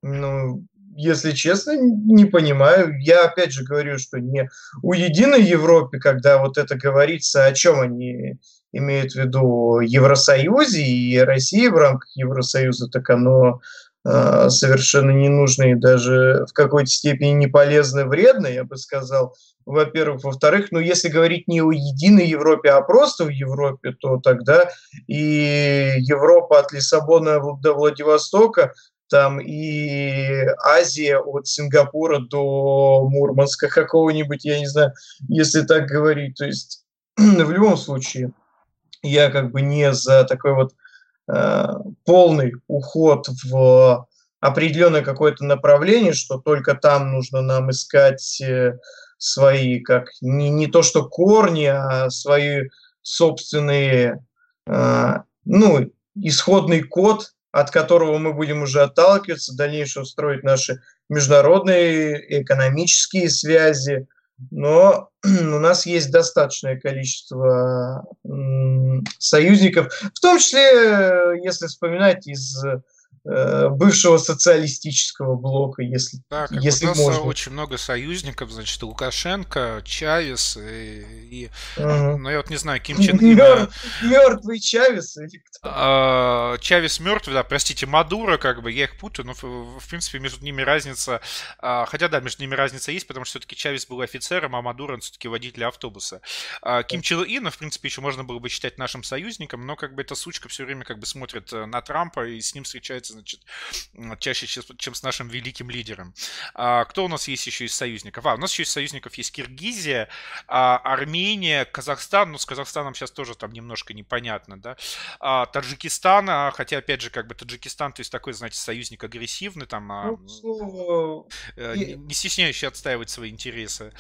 Speaker 2: Ну, если честно, не понимаю. Я опять же говорю, что не у единой Европы, когда вот это говорится, о чем они имеют в виду Евросоюзе и России в рамках Евросоюза, так оно Э, совершенно ненужные, даже в какой-то степени не полезны, вредны, я бы сказал, во-первых. Во-вторых, ну, если говорить не о единой Европе, а просто в Европе, то тогда и Европа от Лиссабона до Владивостока, там и Азия от Сингапура до Мурманска какого-нибудь, я не знаю, если так говорить. То есть в любом случае я как бы не за такой вот Э, полный уход в определенное какое-то направление, что только там нужно нам искать э, свои, как не, не то что корни, а свои собственные, э, ну, исходный код, от которого мы будем уже отталкиваться, дальнейшее строить наши международные экономические связи, но у нас есть достаточное количество союзников, в том числе, если вспоминать из Э, бывшего социалистического блока, если,
Speaker 1: да, как
Speaker 2: если
Speaker 1: у нас
Speaker 2: можно.
Speaker 1: очень много союзников, значит, Лукашенко, Чавес и, и угу. ну я вот не знаю, Ким Чен
Speaker 2: Ир. Мертвый Чавес или кто?
Speaker 1: А, Чавес мертвый, да, простите, Мадуро, как бы, я их путаю, но в, в принципе между ними разница, а, хотя да, между ними разница есть, потому что все-таки Чавес был офицером, а Мадуро все-таки водитель автобуса. А, Ким Чен Ина, в принципе, еще можно было бы считать нашим союзником, но как бы эта сучка все время как бы смотрит э, на Трампа и с ним встречается значит, чаще, чем с нашим великим лидером. А, кто у нас есть еще из союзников? А, у нас еще из союзников есть Киргизия, а, Армения, Казахстан. Ну, с Казахстаном сейчас тоже там немножко непонятно, да. А, Таджикистан, а, хотя, опять же, как бы Таджикистан, то есть такой, знаете, союзник агрессивный, там, а, ну, не, не стесняющий отстаивать свои интересы.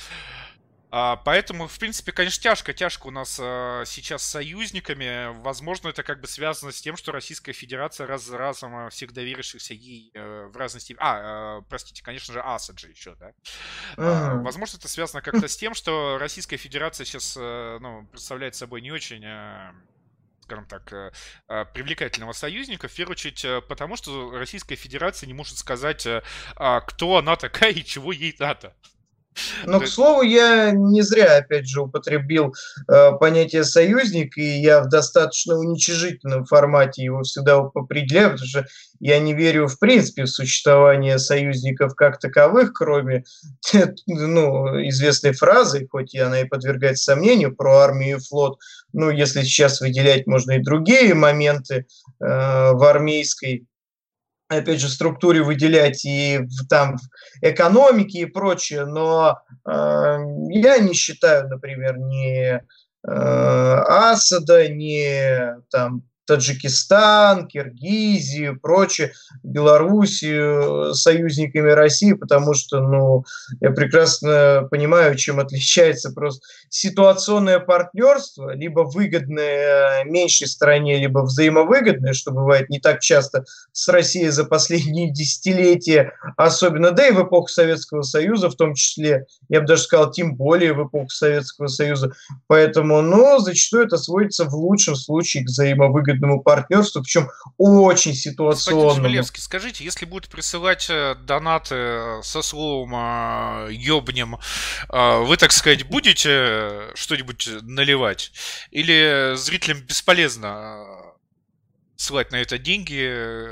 Speaker 1: А, поэтому, в принципе, конечно, тяжко, тяжко у нас а, сейчас с союзниками. Возможно, это как бы связано с тем, что Российская Федерация раз за разом а, всех доверившихся ей э, в разной степени... А, простите, конечно же, Асад же еще, да? Uh-huh. Возможно, это связано как-то с тем, что Российская Федерация сейчас э, ну, представляет собой не очень скажем так, э, привлекательного союзника, в первую очередь потому, что Российская Федерация не может сказать, кто она такая и чего ей надо.
Speaker 2: Но, к слову, я не зря, опять же, употребил э, понятие союзник, и я в достаточно уничижительном формате его всегда определяю, потому что я не верю, в принципе, в существование союзников как таковых, кроме ну, известной фразы, хоть и она и подвергается сомнению, про армию и флот. Ну, если сейчас выделять, можно и другие моменты э, в армейской опять же, структуре выделять и в, там в экономике и прочее, но э, я не считаю, например, ни э, Асада, ни там Таджикистан, Киргизию, прочее, Белоруссию союзниками России, потому что, ну, я прекрасно понимаю, чем отличается просто ситуационное партнерство, либо выгодное меньшей стране, либо взаимовыгодное, что бывает не так часто с Россией за последние десятилетия, особенно, да и в эпоху Советского Союза, в том числе, я бы даже сказал, тем более в эпоху Советского Союза. Поэтому, ну, зачастую это сводится в лучшем случае к взаимовыгодному выгодному партнерству, причем очень ситуационному.
Speaker 1: Господин скажите, если будут присылать э, донаты э, со словом «ёбнем», э, вы, так сказать, будете что-нибудь наливать? Или зрителям бесполезно ссылать на это деньги,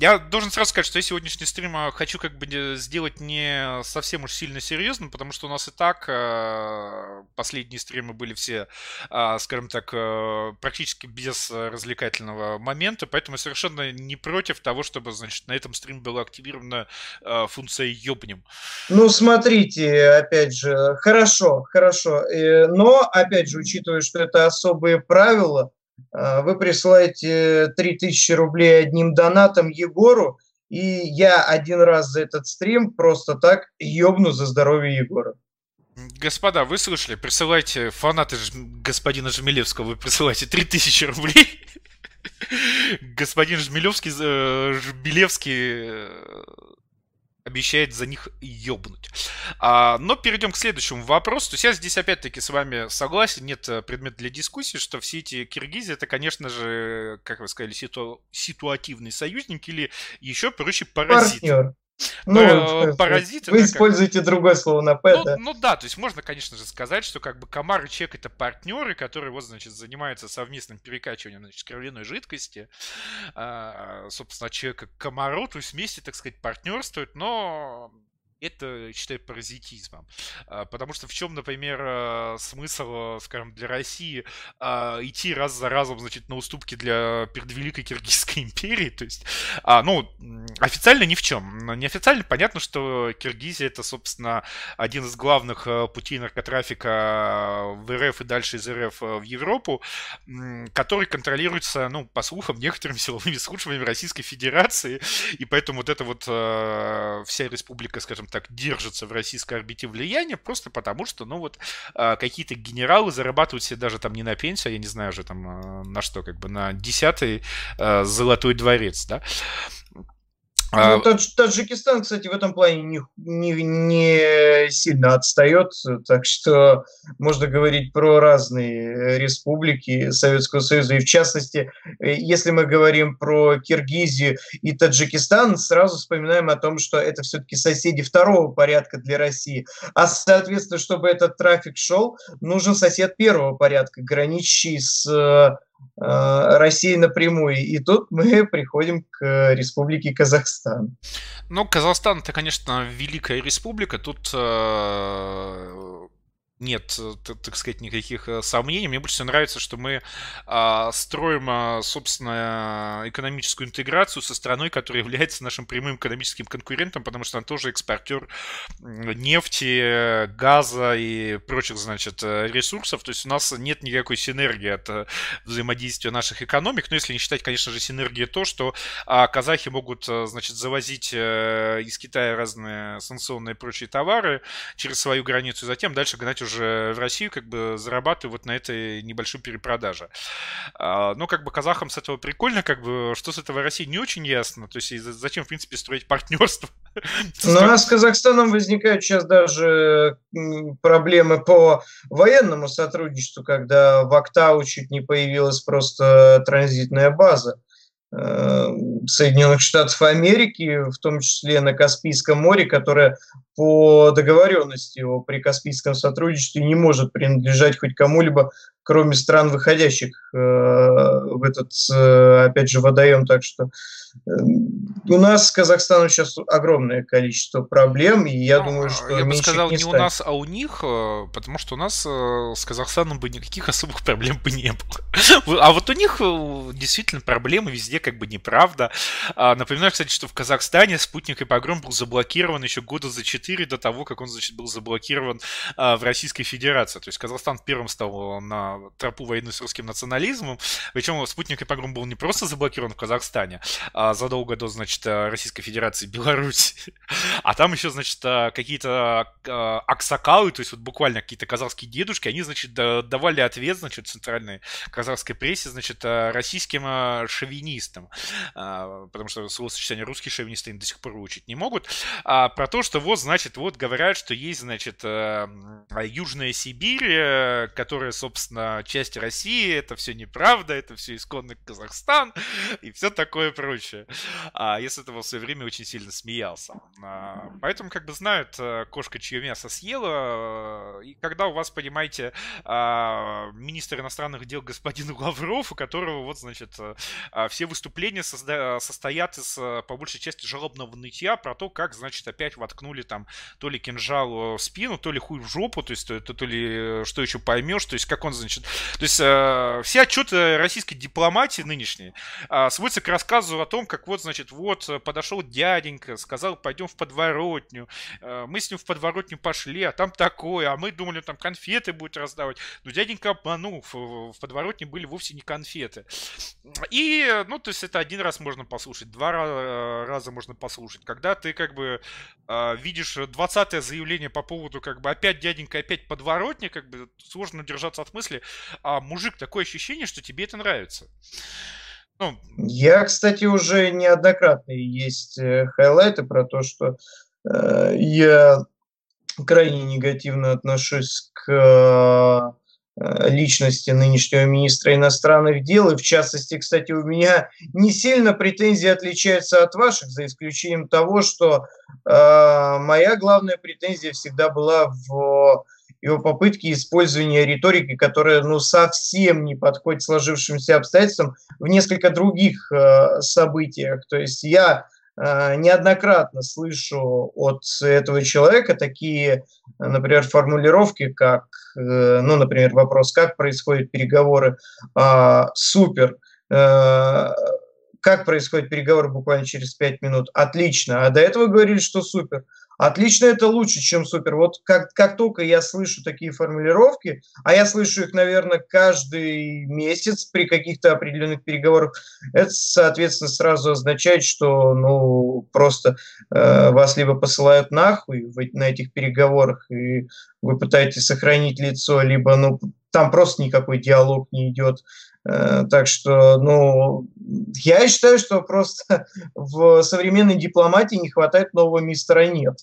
Speaker 1: я должен сразу сказать, что я сегодняшний стрим а, хочу как бы сделать не совсем уж сильно серьезным, потому что у нас и так э, последние стримы были все, э, скажем так, э, практически без развлекательного момента, поэтому совершенно не против того, чтобы, значит, на этом стриме была активирована э, функция ёбнем.
Speaker 2: Ну, смотрите, опять же, хорошо, хорошо, э, но, опять же, учитывая, что это особые правила, вы присылаете 3000 рублей одним донатом Егору, и я один раз за этот стрим просто так ёбну за здоровье Егора.
Speaker 1: Господа, вы слышали, присылайте фанаты ж... господина Жмелевского, вы присылайте 3000 рублей. Господин Жмелевский, э, Жмелевский э, обещает за них ёбнуть. А, но перейдем к следующему вопросу. То есть я здесь опять-таки с вами согласен, нет э, предмета для дискуссии, что все эти Киргизии это, конечно же, как вы сказали, ситу... ситуативный союзник или еще проще паразит. Партнер.
Speaker 2: Ну, паразиты. Вы используете как... другое слово на П,
Speaker 1: ну, да? Ну да, то есть можно, конечно же, сказать, что как бы комар и чек это партнеры, которые вот, значит, занимаются совместным перекачиванием, значит, кровяной жидкости. А, собственно, человек комару, то есть вместе, так сказать, партнерствуют, но это считаю паразитизмом. А, потому что в чем, например, а, смысл, скажем, для России а, идти раз за разом, значит, на уступки для перед Великой Киргизской империи? То есть, ну, официально ни в чем. Неофициально понятно, что Киргизия это, собственно, один из главных путей наркотрафика в РФ и дальше из РФ в Европу, который контролируется, ну, по слухам, некоторыми силовыми службами Российской Федерации, и поэтому вот эта вот вся республика, скажем так, держится в российской орбите влияния, просто потому что, ну вот, а, какие-то генералы зарабатывают себе даже там не на пенсию, а я не знаю уже там а, на что, как бы на десятый а, золотой дворец, да.
Speaker 2: А, ну, Тадж, Таджикистан, кстати, в этом плане не, не, не сильно отстает, так что можно говорить про разные республики Советского Союза. И в частности, если мы говорим про Киргизию и Таджикистан, сразу вспоминаем о том, что это все-таки соседи второго порядка для России. А, соответственно, чтобы этот трафик шел, нужен сосед первого порядка, граничащий с Э, России напрямую. И тут мы приходим к республике Казахстан.
Speaker 1: Ну, Казахстан это, конечно, великая республика. Тут э, нет, э, так сказать, никаких э, сомнений. Мне больше всего нравится, что мы а, строим, а, собственно, экономическую интеграцию со страной, которая является нашим прямым экономическим конкурентом, потому что она тоже экспортер нефти, газа и прочих, значит, э, ресурсов. То есть у нас нет никакой синергии от взаимодействия наших экономик. Но если не считать, конечно же, синергии то, что а, казахи могут, значит, завозить из Китая разные санкционные и прочие товары через свою границу, и затем дальше гнать уже уже в Россию как бы зарабатывают на этой небольшой перепродаже. А, но как бы казахам с этого прикольно, как бы что с этого России не очень ясно. То есть зачем, в принципе, строить партнерство?
Speaker 2: Ну, а с Казахстаном возникают сейчас даже проблемы по военному сотрудничеству, когда в Актау чуть не появилась просто транзитная база Соединенных Штатов Америки, в том числе на Каспийском море, которое по договоренности о прикаспийском сотрудничестве не может принадлежать хоть кому-либо, кроме стран, выходящих э, в этот, э, опять же, водоем. Так что э, у нас с Казахстаном сейчас огромное количество проблем, и я ну, думаю, а, что
Speaker 1: я бы сказал не, не у нас, а у них, потому что у нас с Казахстаном бы никаких особых проблем бы не было. А вот у них действительно проблемы везде как бы неправда. А, напоминаю, кстати, что в Казахстане спутник и погром был заблокирован еще года за четыре 4 до того, как он, значит, был заблокирован а, в Российской Федерации. То есть Казахстан первым стал на тропу войны с русским национализмом. Причем спутник и погром был не просто заблокирован в Казахстане, а задолго до, значит, Российской Федерации Беларусь. А там еще, значит, какие-то а, аксакалы, то есть вот буквально какие-то казахские дедушки, они, значит, давали ответ, значит, центральной казахской прессе, значит, российским а, шовинистам, а, потому что словосочетание русские шовинисты до сих пор учить не могут, про то, что вот, значит, вот говорят, что есть, значит, э, Южная Сибирь, э, которая, собственно, часть России, это все неправда, это все исконный Казахстан и все такое прочее. А я с этого в свое время очень сильно смеялся. А, поэтому, как бы, знают, э, кошка чье мясо съела, и когда у вас, понимаете, а, министр иностранных дел господин Лавров, у которого, вот, значит, а, все выступления состоят из, по большей части, жалобного нытья про то, как, значит, опять воткнули там то ли кинжал в спину, то ли хуй в жопу, то есть то, то, то ли э, что еще поймешь, то есть как он, значит... То есть э, все отчеты российской дипломатии нынешней э, сводятся к рассказу о том, как вот, значит, вот э, подошел дяденька, сказал, пойдем в подворотню, э, мы с ним в подворотню пошли, а там такое, а мы думали, там конфеты будет раздавать. Но дяденька обманул, в, в подворотне были вовсе не конфеты. И, ну, то есть это один раз можно послушать, два э, раза можно послушать. Когда ты как бы э, видишь 20 заявление по поводу, как бы, опять дяденька, опять подворотня, как бы, сложно удержаться от мысли, а мужик, такое ощущение, что тебе это нравится.
Speaker 2: Ну, Я, кстати, уже неоднократно есть э, хайлайты про то, что э, я крайне негативно отношусь к э, Э, личности нынешнего министра иностранных дел. И в частности, кстати, у меня не сильно претензии отличаются от ваших, за исключением того, что э, моя главная претензия всегда была в его попытке использования риторики, которая ну, совсем не подходит сложившимся обстоятельствам в несколько других э, событиях. То есть я Э, неоднократно слышу от этого человека такие, например, формулировки, как, э, ну, например, вопрос, как происходят переговоры, а, супер, э, как происходят переговоры буквально через пять минут, отлично, а до этого говорили, что супер, Отлично, это лучше, чем супер. Вот как, как только я слышу такие формулировки, а я слышу их, наверное, каждый месяц при каких-то определенных переговорах, это, соответственно, сразу означает, что ну, просто э, вас либо посылают нахуй на этих переговорах, и вы пытаетесь сохранить лицо, либо ну, там просто никакой диалог не идет. Так что, ну, я считаю, что просто в современной дипломатии не хватает нового мистера нет.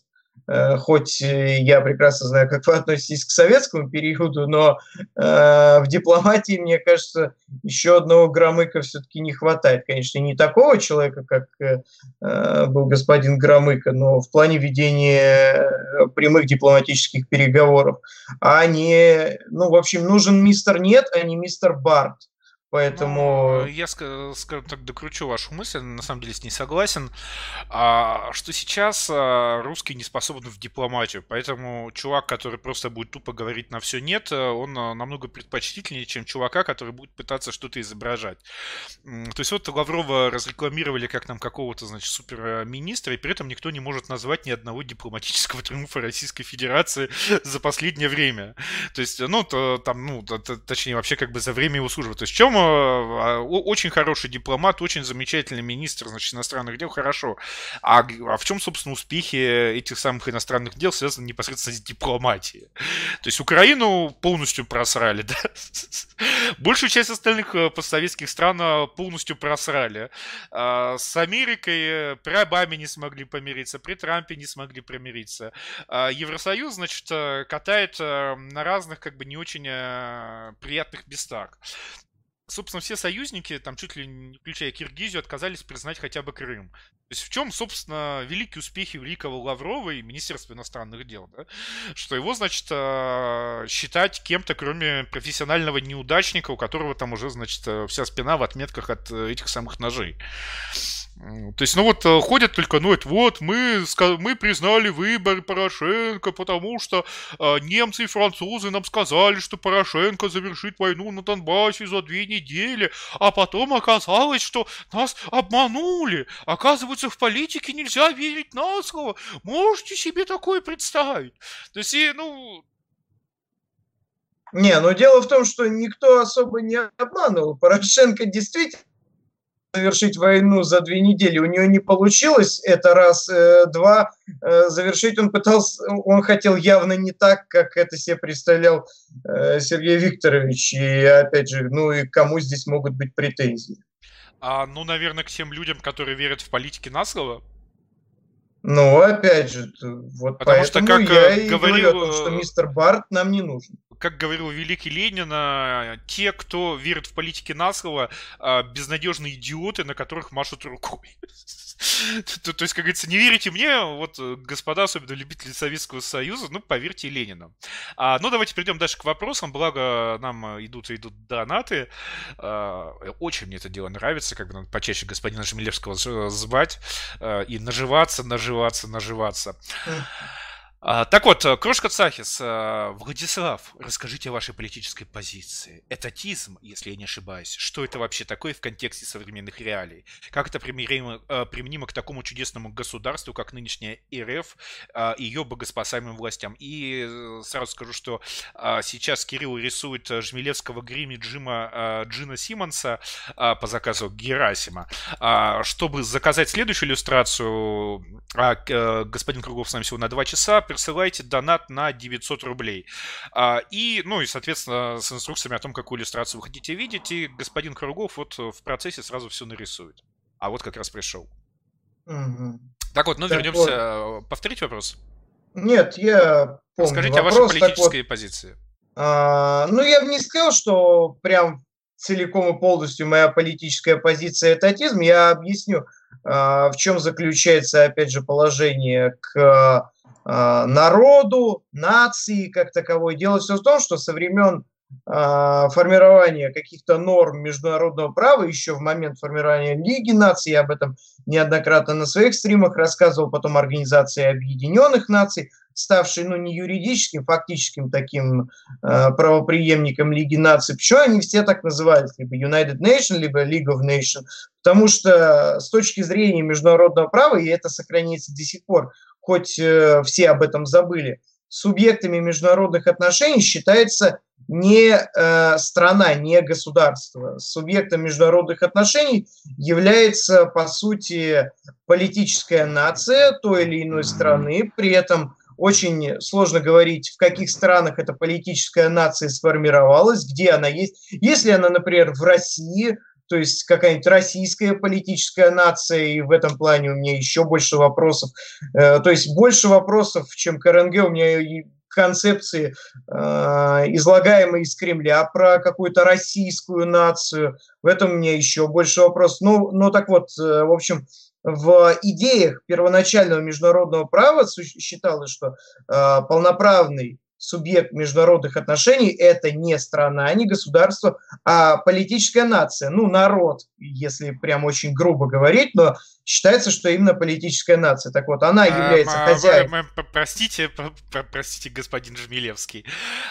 Speaker 2: Э, хоть я прекрасно знаю, как вы относитесь к советскому периоду, но э, в дипломатии, мне кажется, еще одного Громыка все-таки не хватает. Конечно, не такого человека, как э, был господин Громыко, но в плане ведения прямых дипломатических переговоров. А не, ну, в общем, нужен мистер Нет, а не мистер Барт. Поэтому...
Speaker 1: Ну, я, скажем так, докручу вашу мысль, на самом деле с ней согласен, а, что сейчас а, русский не способен в дипломатию, поэтому чувак, который просто будет тупо говорить на все нет, он а, намного предпочтительнее, чем чувака, который будет пытаться что-то изображать. То есть вот Лаврова разрекламировали как нам какого-то, значит, суперминистра, и при этом никто не может назвать ни одного дипломатического триумфа Российской Федерации за последнее время. То есть, ну, то, там, ну, то, точнее, вообще как бы за время его службы. То есть чем очень хороший дипломат, очень замечательный министр значит, иностранных дел, хорошо. А, а в чем, собственно, успехи этих самых иностранных дел связаны непосредственно с дипломатией? То есть Украину полностью просрали, да? Большую часть остальных э, постсоветских стран э, полностью просрали. А, с Америкой э, при Обаме не смогли помириться, при Трампе не смогли примириться. А, Евросоюз, значит, катает на разных, как бы, не очень приятных местах. Собственно, все союзники, там чуть ли не включая Киргизию, отказались признать хотя бы Крым. То есть в чем, собственно, великие успехи великого Лаврова и Министерства иностранных дел, да? Что его, значит, а, считать кем-то, кроме профессионального неудачника, у которого там уже, значит, вся спина в отметках от э, этих самых ножей. То есть, ну вот, э, ходят только, ну это вот, мы, мы признали выбор Порошенко, потому что э, немцы и французы нам сказали, что Порошенко завершит войну на Донбассе за две недели, а потом оказалось, что нас обманули. Оказывается, в политике нельзя верить на слово. Можете себе такое представить? То есть, и, ну,
Speaker 2: не, ну дело в том, что никто особо не обманывал. Порошенко действительно завершить войну за две недели. У нее не получилось это раз. Э, два, э, завершить он пытался, он хотел явно не так, как это себе представлял э, Сергей Викторович. И опять же, ну и кому здесь могут быть претензии?
Speaker 1: А, ну, наверное, к тем людям, которые верят в политики на слово.
Speaker 2: Ну, опять же, вот Потому что, как я и говорил, говорю о том, что мистер Барт нам не нужен
Speaker 1: как говорил великий Ленин, а, те, кто верит в политики на слово, а, безнадежные идиоты, на которых машут рукой. То, то есть, как говорится, не верите мне, вот, э, господа, особенно любители Советского Союза, ну, поверьте Ленину. А, ну, давайте перейдем дальше к вопросам, благо нам идут и идут донаты. А, очень мне это дело нравится, как бы надо почаще господина Жмелевского звать а, и наживаться, наживаться, наживаться. А, так вот, э, Крошка Цахис, э, Владислав, расскажите о вашей политической позиции. Этатизм, если я не ошибаюсь, что это вообще такое в контексте современных реалий? Как это применимо, э, применимо к такому чудесному государству, как нынешняя РФ ее богоспасаемым властям? И сразу скажу, что сейчас Кирилл рисует Жмелевского гриме Джима Джина Симмонса по заказу Герасима. Чтобы заказать следующую иллюстрацию, господин Круглов с нами всего на два часа, присылайте донат на 900 рублей. А, и, ну и, соответственно, с инструкциями о том, какую иллюстрацию вы хотите видеть, и господин Кругов вот в процессе сразу все нарисует. А вот как раз пришел. Угу. Так вот, ну так вернемся. Вот. Повторить вопрос?
Speaker 2: Нет, я
Speaker 1: помню Скажите вопрос, о вашей политической вот, позиции.
Speaker 2: А, ну, я бы не сказал, что прям целиком и полностью моя политическая позиция этатизм. Я объясню, а, в чем заключается, опять же, положение к народу, нации как таковой. Дело все в том, что со времен а, формирования каких-то норм международного права, еще в момент формирования Лиги наций, я об этом неоднократно на своих стримах рассказывал, потом Организации Объединенных Наций, ставшей, ну, не юридическим, фактическим таким э, правоприемником Лиги наций. Почему они все так назывались? Либо United Nation, либо League of Nations. Потому что с точки зрения международного права, и это сохраняется до сих пор, хоть э, все об этом забыли, субъектами международных отношений считается не э, страна, не государство. Субъектом международных отношений является, по сути, политическая нация той или иной страны. При этом очень сложно говорить, в каких странах эта политическая нация сформировалась, где она есть. Если она, например, в России, то есть какая-нибудь российская политическая нация, и в этом плане у меня еще больше вопросов. Э, то есть больше вопросов, чем к РНГ, у меня концепции, э, излагаемые из Кремля про какую-то российскую нацию. В этом у меня еще больше вопросов. Ну, ну так вот, э, в общем, в идеях первоначального международного права считалось, что полноправный субъект международных отношений – это не страна, не государство, а политическая нация, ну, народ, если прям очень грубо говорить, но считается, что именно политическая нация. Так вот, она является а, хозяином.
Speaker 1: Простите, простите, господин Жмелевский.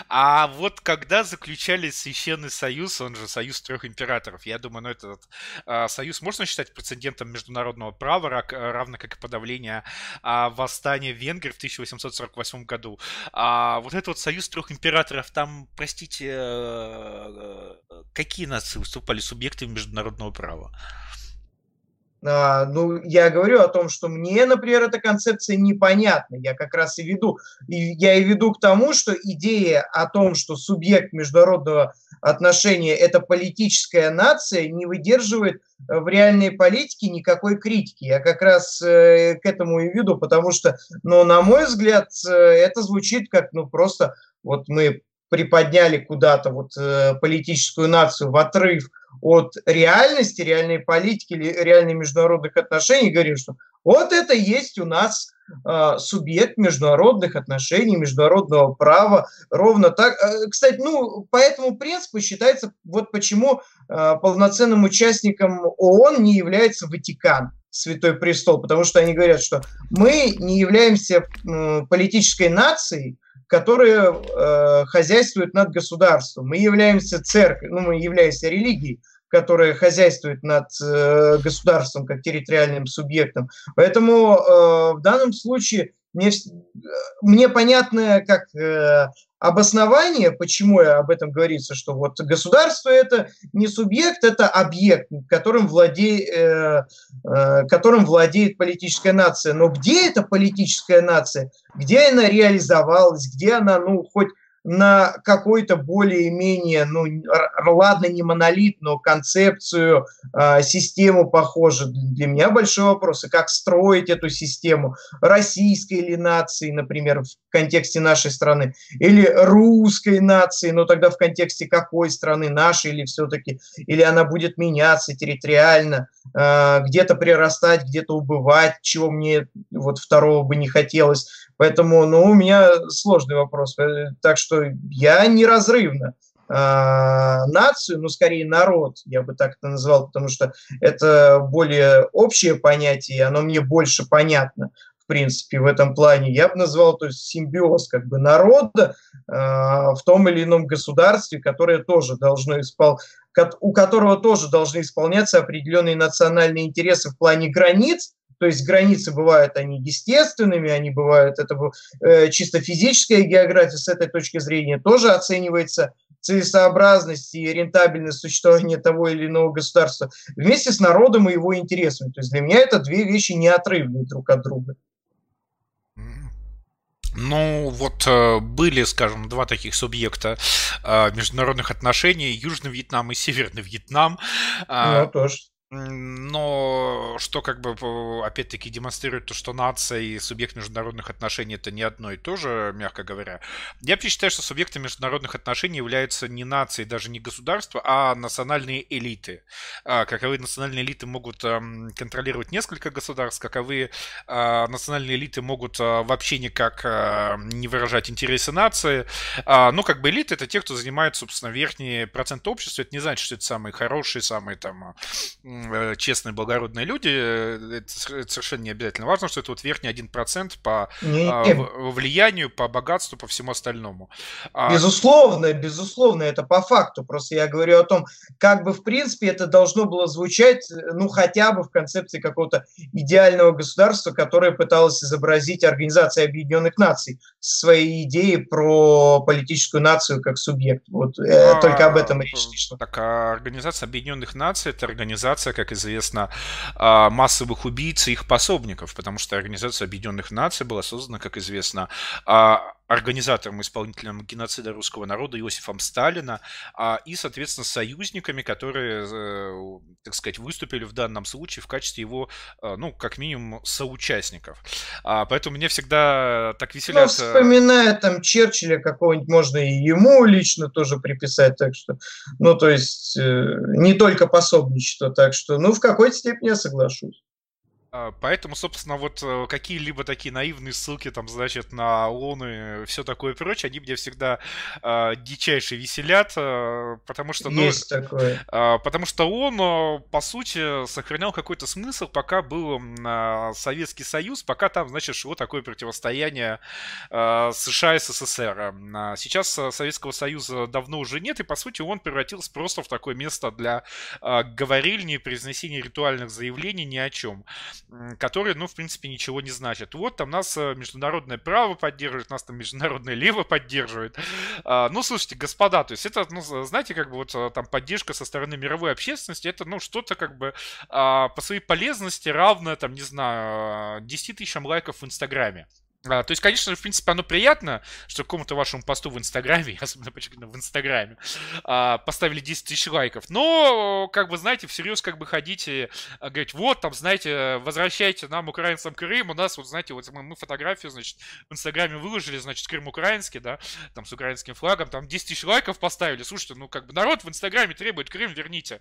Speaker 1: А вот когда заключали Священный Союз, он же Союз трех императоров, я думаю, ну этот а, союз можно считать прецедентом международного права, равно как и подавление а, восстания в Венгрии в 1848 году. А вот этот вот Союз трех императоров, там, простите, э, э, какие нации выступали субъектами международного права?
Speaker 2: А, ну, я говорю о том, что мне, например, эта концепция непонятна. Я как раз и веду, и я и веду к тому, что идея о том, что субъект международного отношения – это политическая нация, не выдерживает э, в реальной политике никакой критики. Я как раз э, к этому и веду, потому что, ну, на мой взгляд, э, это звучит как, ну, просто вот мы приподняли куда-то вот политическую нацию в отрыв от реальности, реальной политики или реальных международных отношений, говорим, что вот это есть у нас э, субъект международных отношений, международного права, ровно так. Э, кстати, ну, по этому принципу считается, вот почему э, полноценным участником ООН не является Ватикан. Святой Престол, потому что они говорят, что мы не являемся э, политической нацией, которая э, хозяйствует над государством. Мы являемся церковью, ну, мы являемся религией, которая хозяйствует над э, государством как территориальным субъектом. Поэтому э, в данном случае мне, мне понятно, как э, обоснование, почему я об этом говорится, что вот государство это не субъект, это объект, которым, владе, э, э, которым владеет политическая нация. Но где эта политическая нация? Где она реализовалась? Где она, ну, хоть на какой-то более-менее, ну, ладно, не монолит, но концепцию, э, систему похоже. Для меня большой вопрос, как строить эту систему российской или нации, например, в контексте нашей страны, или русской нации, но тогда в контексте какой страны, нашей или все-таки, или она будет меняться территориально, э, где-то прирастать, где-то убывать, чего мне вот второго бы не хотелось. Поэтому, ну, у меня сложный вопрос. Э, так что я неразрывно э, нацию, ну, скорее народ, я бы так это назвал, потому что это более общее понятие, оно мне больше понятно, в принципе, в этом плане. Я бы назвал, то есть, симбиоз как бы народа э, в том или ином государстве, которое тоже должно испол... у которого тоже должны исполняться определенные национальные интересы в плане границ, то есть границы бывают они естественными, они бывают, это э, чисто физическая география с этой точки зрения тоже оценивается целесообразность и рентабельность существования того или иного государства вместе с народом и его интересами. То есть для меня это две вещи неотрывные друг от друга.
Speaker 1: Ну, вот э, были, скажем, два таких субъекта э, международных отношений, Южный Вьетнам и Северный Вьетнам.
Speaker 2: А, ну, тоже.
Speaker 1: Но что как бы опять-таки демонстрирует то, что нация и субъект международных отношений это не одно и то же, мягко говоря. Я считаю, что субъектом международных отношений являются не нации, даже не государства, а национальные элиты. А, каковые национальные элиты могут контролировать несколько государств, каковые а, национальные элиты могут а, вообще никак не выражать интересы нации. Ну, как бы элиты это те, кто занимает, собственно, верхний процент общества. Это не значит, что это самые хорошие, самые там честные, благородные люди, э, это совершенно не обязательно. Важно, что это вот верхний 1% по а, влиянию, по богатству, по всему остальному.
Speaker 2: А безусловно, безусловно, это по факту. Просто я говорю о том, как бы в принципе это должно было звучать, ну хотя бы в концепции какого-то идеального государства, которое пыталось изобразить Организация Объединенных Наций своей идеей про политическую нацию как субъект. Вот э, а, только об этом речь шла.
Speaker 1: Так, а Организация Объединенных Наций это организация организация, как известно, а, массовых убийц и их пособников, потому что Организация Объединенных Наций была создана, как известно, организатором, исполнителем геноцида русского народа Иосифом Сталина а, и, соответственно, союзниками, которые, э, так сказать, выступили в данном случае в качестве его, э, ну, как минимум, соучастников. А, поэтому мне всегда так веселят... Ну,
Speaker 2: вспоминая там Черчилля какого-нибудь, можно и ему лично тоже приписать, так что, ну, то есть, э, не только пособничество, так что, ну, в какой-то степени я соглашусь.
Speaker 1: А, поэтому, собственно, вот э, какие-либо такие наивные ссылки, там, значит, на ООН и все такое прочее, они меня всегда э, дичайше веселят, э, потому что...
Speaker 2: Ну, Есть такое.
Speaker 1: Э, потому что он, по сути, сохранял какой-то смысл, пока был э, Советский Союз, пока там, значит, шло такое противостояние э, США и СССР. Сейчас Советского Союза давно уже нет, и, по сути, он превратился просто в такое место для э, говорильни, произнесения ритуальных заявлений ни о чем которые, ну, в принципе, ничего не значат. Вот там нас э, международное право поддерживает, нас там международное лево поддерживает. А, ну, слушайте, господа, то есть это, ну, знаете, как бы вот э, там поддержка со стороны мировой общественности, это, ну, что-то как бы а, по своей полезности равное, там, не знаю, 10 тысячам лайков в Инстаграме. А, то есть, конечно, в принципе, оно приятно, что какому-то вашему посту в Инстаграме, особенно почему в Инстаграме, а, поставили 10 тысяч лайков. Но, как бы, знаете, всерьез как бы ходите, а, говорить, вот, там, знаете, возвращайте нам, украинцам, Крым. У нас, вот, знаете, вот мы, мы фотографию, значит, в Инстаграме выложили, значит, Крым украинский, да, там, с украинским флагом, там 10 тысяч лайков поставили. Слушайте, ну, как бы, народ в Инстаграме требует Крым, верните.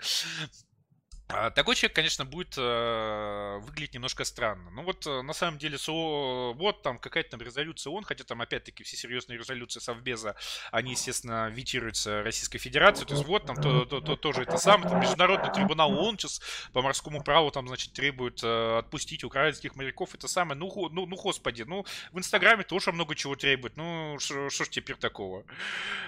Speaker 1: А, такой человек, конечно, будет э, выглядеть немножко странно. Ну вот, э, на самом деле, со, вот там какая-то там резолюция ООН, хотя там опять-таки все серьезные резолюции Совбеза, они, естественно, витируются Российской Федерацией. То есть вот там то, то, то, тоже это самое, там Международный трибунал ООН сейчас по морскому праву там, значит, требует э, отпустить украинских моряков. Это самое, ну, ну, ну, господи, ну, в Инстаграме тоже много чего требует. Ну, что ж теперь такого?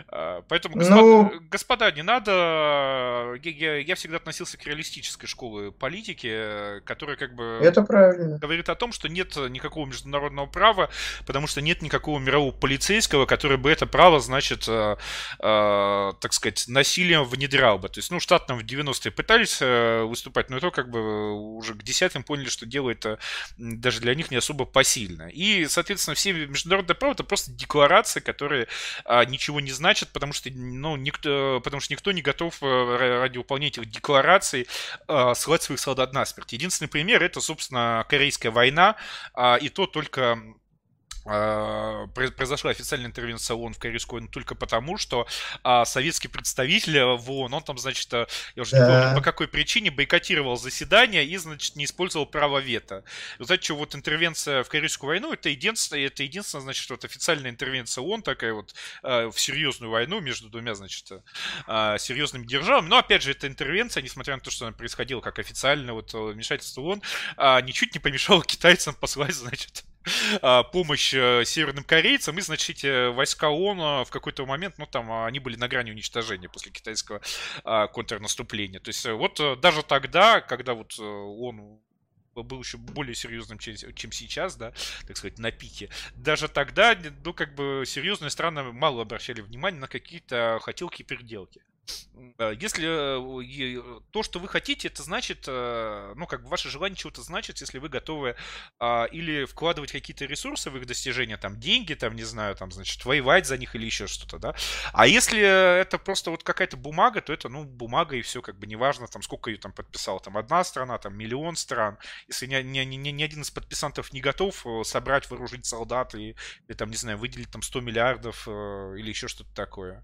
Speaker 1: Э, поэтому, господа, ну... господа, не надо... Я, я, я всегда относился к реалистичному классической школы политики, э, которая как бы
Speaker 2: Это правильно.
Speaker 1: говорит о том, что нет никакого международного права, потому что нет никакого мирового полицейского, который бы это право, значит, э, э, так сказать, насилием внедрял бы. То есть, ну, штатно в 90-е пытались э, выступать, но это как бы уже к десятым поняли, что дело это даже для них не особо посильно. И, соответственно, все международное право это просто декларации, которые э, ничего не значат, потому что, ну, никто, потому что никто не готов э, ради выполнения этих деклараций э, ссылать своих солдат на смерть. Единственный пример это, собственно, Корейская война, э, и то только произошла официальная интервенция ООН в Корейскую войну только потому, что а, советский представитель в ООН, он там, значит, э, я уже да. не помню, по какой причине бойкотировал заседание и, значит, не использовал право вето. Знаете, что вот интервенция в Корейскую войну, это единственное, это единственное, значит, вот официальная интервенция ООН такая вот а, в серьезную войну между двумя, значит, а, серьезными державами. Но, опять же, эта интервенция, несмотря на то, что она происходила как официальное вот вмешательство ООН, а, ничуть не помешало китайцам послать, значит, а, помощь э, северным корейцам и, значит, войска ООН в какой-то момент, ну, там, они были на грани уничтожения после китайского а, контрнаступления. То есть э, вот э, даже тогда, когда вот он был еще более серьезным, чем, чем сейчас, да, так сказать, на пике. Даже тогда, ну, как бы, серьезные страны мало обращали внимание на какие-то хотелки и переделки. Э, если э, то, что вы хотите, это значит, э, ну, как бы ваше желание чего-то значит, если вы готовы а, или вкладывать какие-то ресурсы в их достижения, там, деньги, там, не знаю, там, значит, воевать за них или еще что-то, да. А если это просто вот какая-то бумага, то это, ну, бумага и все, как бы, неважно, там, сколько ее там подписала, там, одна страна, там, миллион стран. Если ни, ни, ни, ни один из подписантов не готов собрать, вооружить солдат и, или, там, не знаю, выделить там 100 миллиардов или еще что-то такое.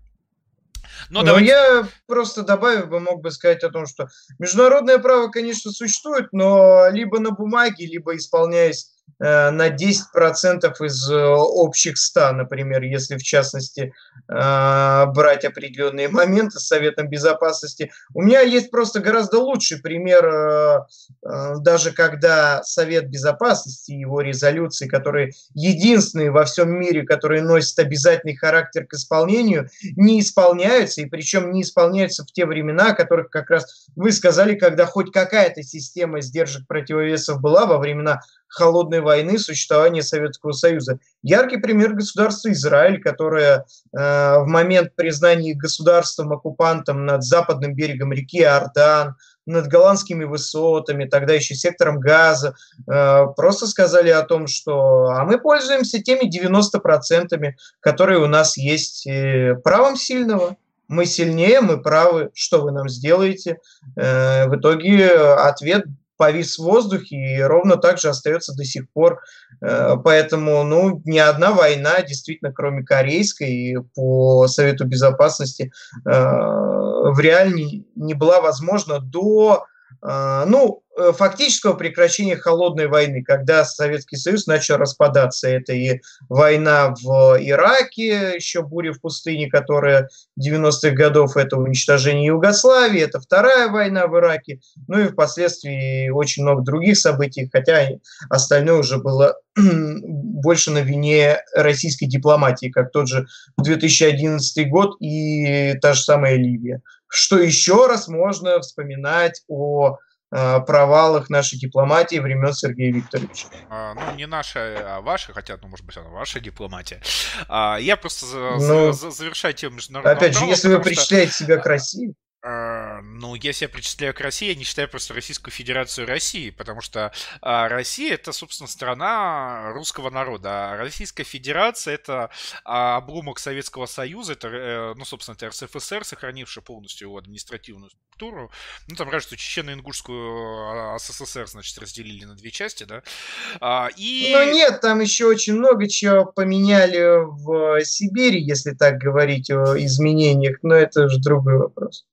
Speaker 2: Но, Но давайте... я просто добавив бы, мог бы сказать о том, что международное право, конечно, существует, но либо на бумаге, либо исполняясь на 10% из э, общих 100, например, если в частности э, брать определенные моменты с Советом Безопасности. У меня есть просто гораздо лучший пример, даже когда Совет Безопасности и его резолюции, которые единственные во всем мире, которые носят обязательный характер к исполнению, не исполняются, и причем не исполняются в те времена, о которых как раз вы сказали, когда хоть какая-то система сдержек противовесов была во времена холодной войны существования Советского Союза. Яркий пример государства Израиль, которое э, в момент признания государством-оккупантом над западным берегом реки Иордан, над голландскими высотами, тогда еще сектором газа, э, просто сказали о том, что а мы пользуемся теми 90%, которые у нас есть э, правом сильного. Мы сильнее, мы правы, что вы нам сделаете? Э, в итоге ответ повис в воздухе и ровно так же остается до сих пор. Э, поэтому, ну, ни одна война, действительно, кроме корейской, по Совету Безопасности, э, в реале не была возможна до а, ну, э, фактического прекращения холодной войны, когда Советский Союз начал распадаться. Это и война в Ираке, еще буря в пустыне, которая 90-х годов, это уничтожение Югославии, это вторая война в Ираке, ну и впоследствии очень много других событий, хотя остальное уже было больше на вине российской дипломатии, как тот же 2011 год и та же самая Ливия что еще раз можно вспоминать о э, провалах нашей дипломатии времен Сергея Викторовича.
Speaker 1: А, ну, не наша, а ваша, хотя, ну, может быть, она ваша дипломатия. А, я просто за, ну, за, завершаю тему международного
Speaker 2: Опять же, если вы причисляете что... себя к России.
Speaker 1: А, Ну, я себя причисляю к России, я не считаю просто Российскую Федерацию России, потому что а, Россия это, собственно, страна русского народа, а Российская Федерация это а, обломок Советского Союза, это, э, ну, собственно, это РСФСР, сохранивший полностью его административную структуру. Ну, там, кажется, Чечено-Ингушскую СССР, значит, разделили на две части, да.
Speaker 2: И... Ну, нет, там еще очень много чего поменяли в Сибири, если так говорить о изменениях, но это же другой вопрос.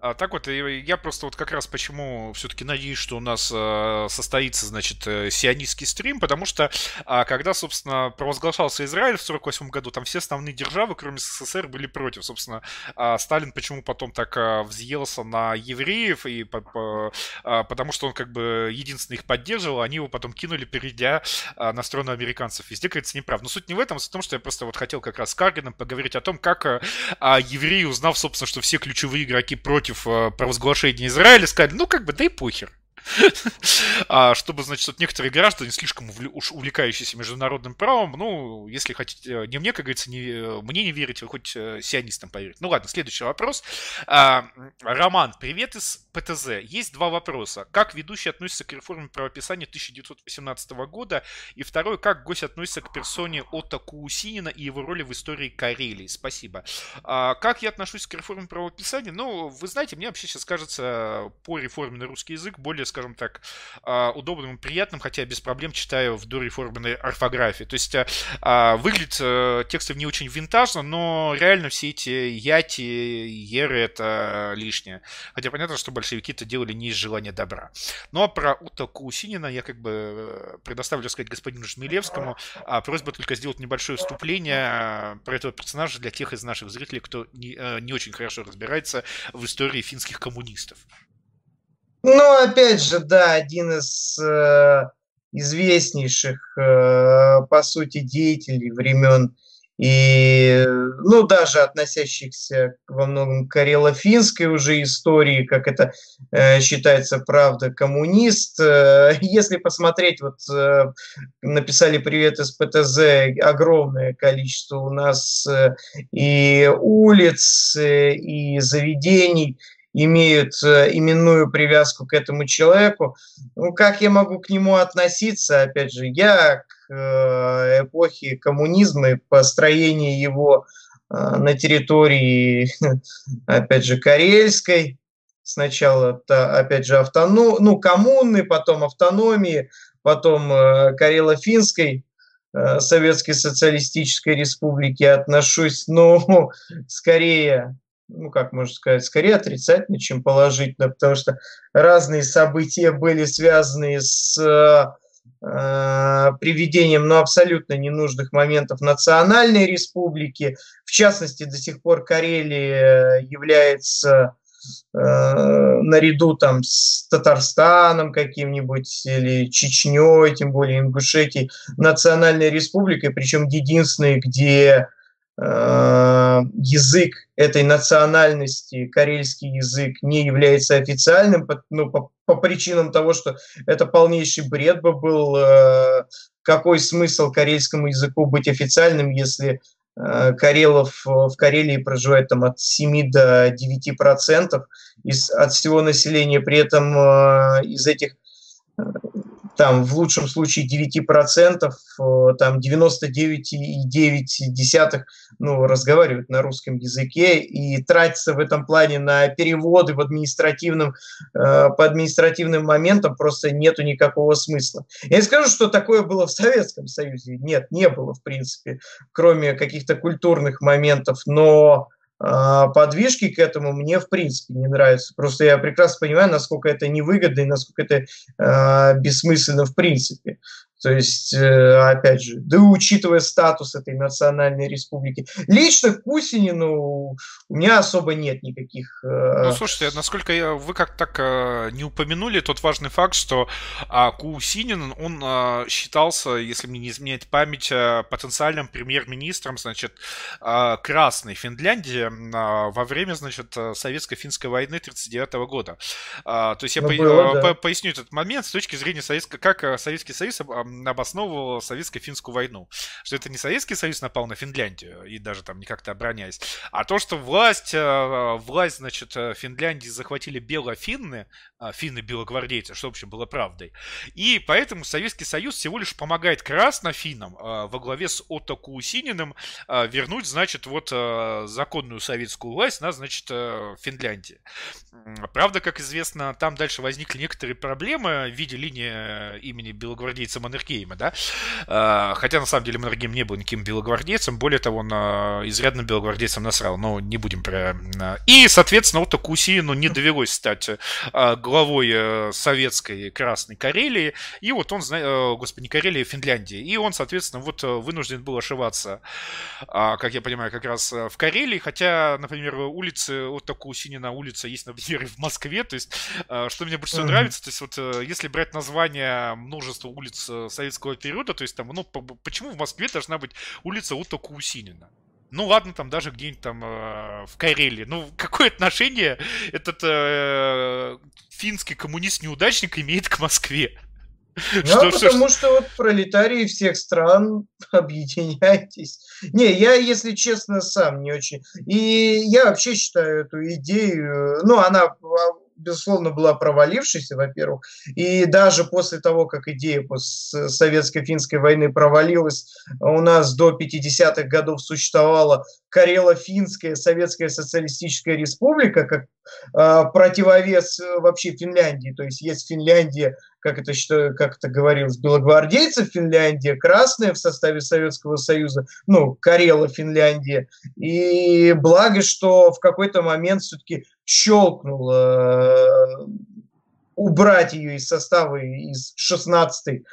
Speaker 1: А, так вот, я просто вот как раз почему все-таки надеюсь, что у нас э, состоится, значит, э, сионистский стрим, потому что а, когда, собственно, провозглашался Израиль в 48 году, там все основные державы, кроме СССР, были против. Собственно, а, Сталин почему потом так взъелся на евреев, и потому что он как бы единственный их поддерживал, они его потом кинули, перейдя на сторону американцев. Везде, кажется, неправ. Но суть не в этом, суть в том, что я просто вот хотел как раз с Каргином поговорить о том, как евреи, узнав, собственно, что все ключевые игроки против против э, провозглашения Израиля, сказали, ну как бы, да и похер. а чтобы, значит, вот некоторые граждане, слишком уж увлекающиеся международным правом, ну, если хотите, э, не мне, как говорится, не, э, мне не верите, вы хоть сионистам поверить. Ну ладно, следующий вопрос. А, Роман, привет из ПТЗ. Есть два вопроса. Как ведущий относится к реформе правописания 1918 года? И второй, как гость относится к персоне Отто Куусинина и его роли в истории Карелии? Спасибо. А, как я отношусь к реформе правописания? Ну, вы знаете, мне вообще сейчас кажется по реформе на русский язык более, скажем так, а, удобным и приятным, хотя без проблем читаю в дореформенной орфографии. То есть а, а, выглядит э, текстов не очень винтажно, но реально все эти яти, еры это лишнее. Хотя понятно, что большевики это делали не из желания добра. Ну а про Ута Кусинина я как бы э, предоставлю сказать господину Жмелевскому. А просьба только сделать небольшое вступление про этого персонажа для тех из наших зрителей, кто не, э, не очень хорошо разбирается в истории финских коммунистов.
Speaker 2: Ну, опять же, да, один из э, известнейших, э, по сути, деятелей времен и, ну, даже относящихся во многом к карело-финской уже истории, как это э, считается, правда, коммунист. Э, если посмотреть, вот э, написали «Привет из ПТЗ», огромное количество у нас э, и улиц, э, и заведений – имеют э, именную привязку к этому человеку. Ну, как я могу к нему относиться? Опять же, я к э, эпохе коммунизма и построению его э, на территории, опять же, Карельской, сначала, опять же, автоном, ну, коммуны, потом автономии, потом Карело-Финской Советской Социалистической Республики отношусь, ну, скорее ну, как можно сказать, скорее отрицательно, чем положительно, потому что разные события были связаны с э, приведением ну, абсолютно ненужных моментов национальной республики. В частности, до сих пор Карелия является э, наряду там с Татарстаном каким-нибудь или Чечней, тем более Ингушетией, национальной республикой, причем единственной, где Э, язык этой национальности, карельский язык, не является официальным, ну, по, по причинам того, что это полнейший бред бы был. Э, какой смысл карельскому языку быть официальным, если э, Карелов в Карелии проживает там от 7 до 9 процентов из, от всего населения, при этом из этих там в лучшем случае 9%, э, там 99,9% ну, разговаривают на русском языке и тратится в этом плане на переводы в административном, э, по административным моментам просто нету никакого смысла. Я не скажу, что такое было в Советском Союзе. Нет, не было, в принципе, кроме каких-то культурных моментов, но подвижки к этому мне в принципе не нравятся. Просто я прекрасно понимаю, насколько это невыгодно и насколько это э, бессмысленно в принципе. То есть, э, опять же, да учитывая статус этой национальной республики. Лично к Кусинину у меня особо нет никаких...
Speaker 1: Э, ну, слушайте, насколько я, вы как так э, не упомянули тот важный факт, что а, Кусинин, он а, считался, если мне не изменяет память, потенциальным премьер-министром, значит, а, Красной Финляндии во время, значит, советско-финской войны 1939 года. То есть я ну, по- было, да. поясню этот момент с точки зрения Советского, как Советский Союз обосновывал советско-финскую войну. Что это не Советский Союз напал на Финляндию, и даже там не как-то обороняясь, а то, что власть, э, власть, значит, Финляндии захватили белофинны, а, финны-белогвардейцы, что, в общем, было правдой. И поэтому Советский Союз всего лишь помогает краснофинам а, во главе с Отто Кусининым вернуть, значит, вот законную советскую власть на, значит, Финляндии. Правда, как известно, там дальше возникли некоторые проблемы в виде линии э, имени белогвардейца Маннергейма, да, а, хотя на самом деле Маннергейм не был никаким белогвардейцем, более того, он а, изрядно белогвардейцем насрал, но не будем про... А. И, соответственно, Отто Кусину не довелось стать главой э, советской Красной Карелии, и вот он, э, господи, не Карелии, а Финляндии, и он, соответственно, вот вынужден был ошиваться, как я понимаю, как раз в Карелии, хотя, например, улицы Отто Кусинина улица есть, например, в Москве, то есть, что мне больше всего нравится, то есть, вот, если брать название множества улиц э, советского периода, то есть там, ну, почему в Москве должна быть улица Отто Кусинина? Ну ладно, там даже где-нибудь там э, в Карелии. Ну, какое отношение этот э, финский коммунист-неудачник имеет к Москве?
Speaker 2: Ну, что, потому что, что вот пролетарии всех стран объединяйтесь. Не, я, если честно, сам не очень. И я вообще считаю эту идею, ну, она безусловно, была провалившейся, во-первых, и даже после того, как идея советско-финской войны провалилась, у нас до 50-х годов существовала Карело-Финская Советская Социалистическая Республика как э, противовес вообще Финляндии. То есть есть Финляндия, как это, что, как это говорилось, белогвардейцев Финляндия, красная в составе Советского Союза, ну, Карела Финляндия. И благо, что в какой-то момент все-таки щелкнул э, убрать ее из состава из 16-й э,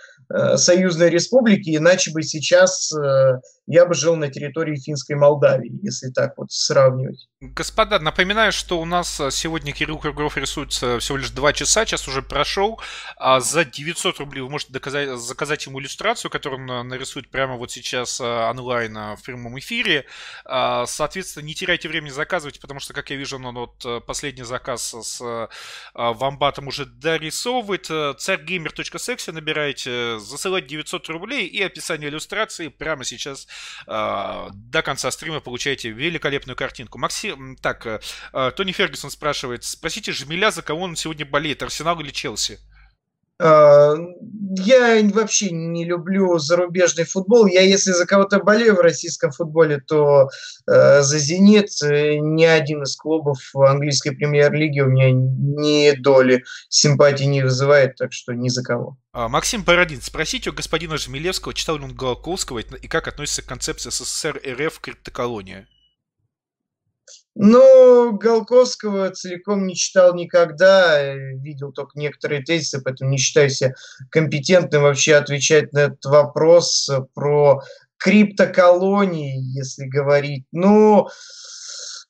Speaker 2: союзной республики, иначе бы сейчас э, я бы жил на территории финской Молдавии, если так вот сравнивать.
Speaker 1: Господа, напоминаю, что у нас э, сегодня Кирилл Кругов рисуется всего лишь 2 часа, час уже прошел. А за 900 рублей вы можете доказать, заказать ему иллюстрацию, которую он нарисует прямо вот сейчас э, онлайн э, в прямом эфире. А, соответственно, не теряйте времени заказывать, потому что, как я вижу, он вот последний заказ с вамбатом уже дорисовывает. Царьгеймер.секси набираете, засылать 900 рублей и описание иллюстрации прямо сейчас а, до конца стрима получаете великолепную картинку. Максим, так, э, э, Тони Фергюсон спрашивает, спросите Жмеля, за кого он сегодня болеет, Арсенал или Челси?
Speaker 2: А, я вообще не люблю зарубежный футбол. Я, если за кого-то болею в российском футболе, то э, за «Зенит» ни один из клубов английской премьер-лиги у меня ни доли симпатии не вызывает, так что ни за кого.
Speaker 1: А, Максим Бородин, спросите у господина Жмелевского, читал ли он Голоковского и как относится к концепции СССР РФ криптоколония?
Speaker 2: Ну, Голковского целиком не читал никогда, э, видел только некоторые тезисы, поэтому не считаю себя компетентным вообще отвечать на этот вопрос про криптоколонии, если говорить. Ну,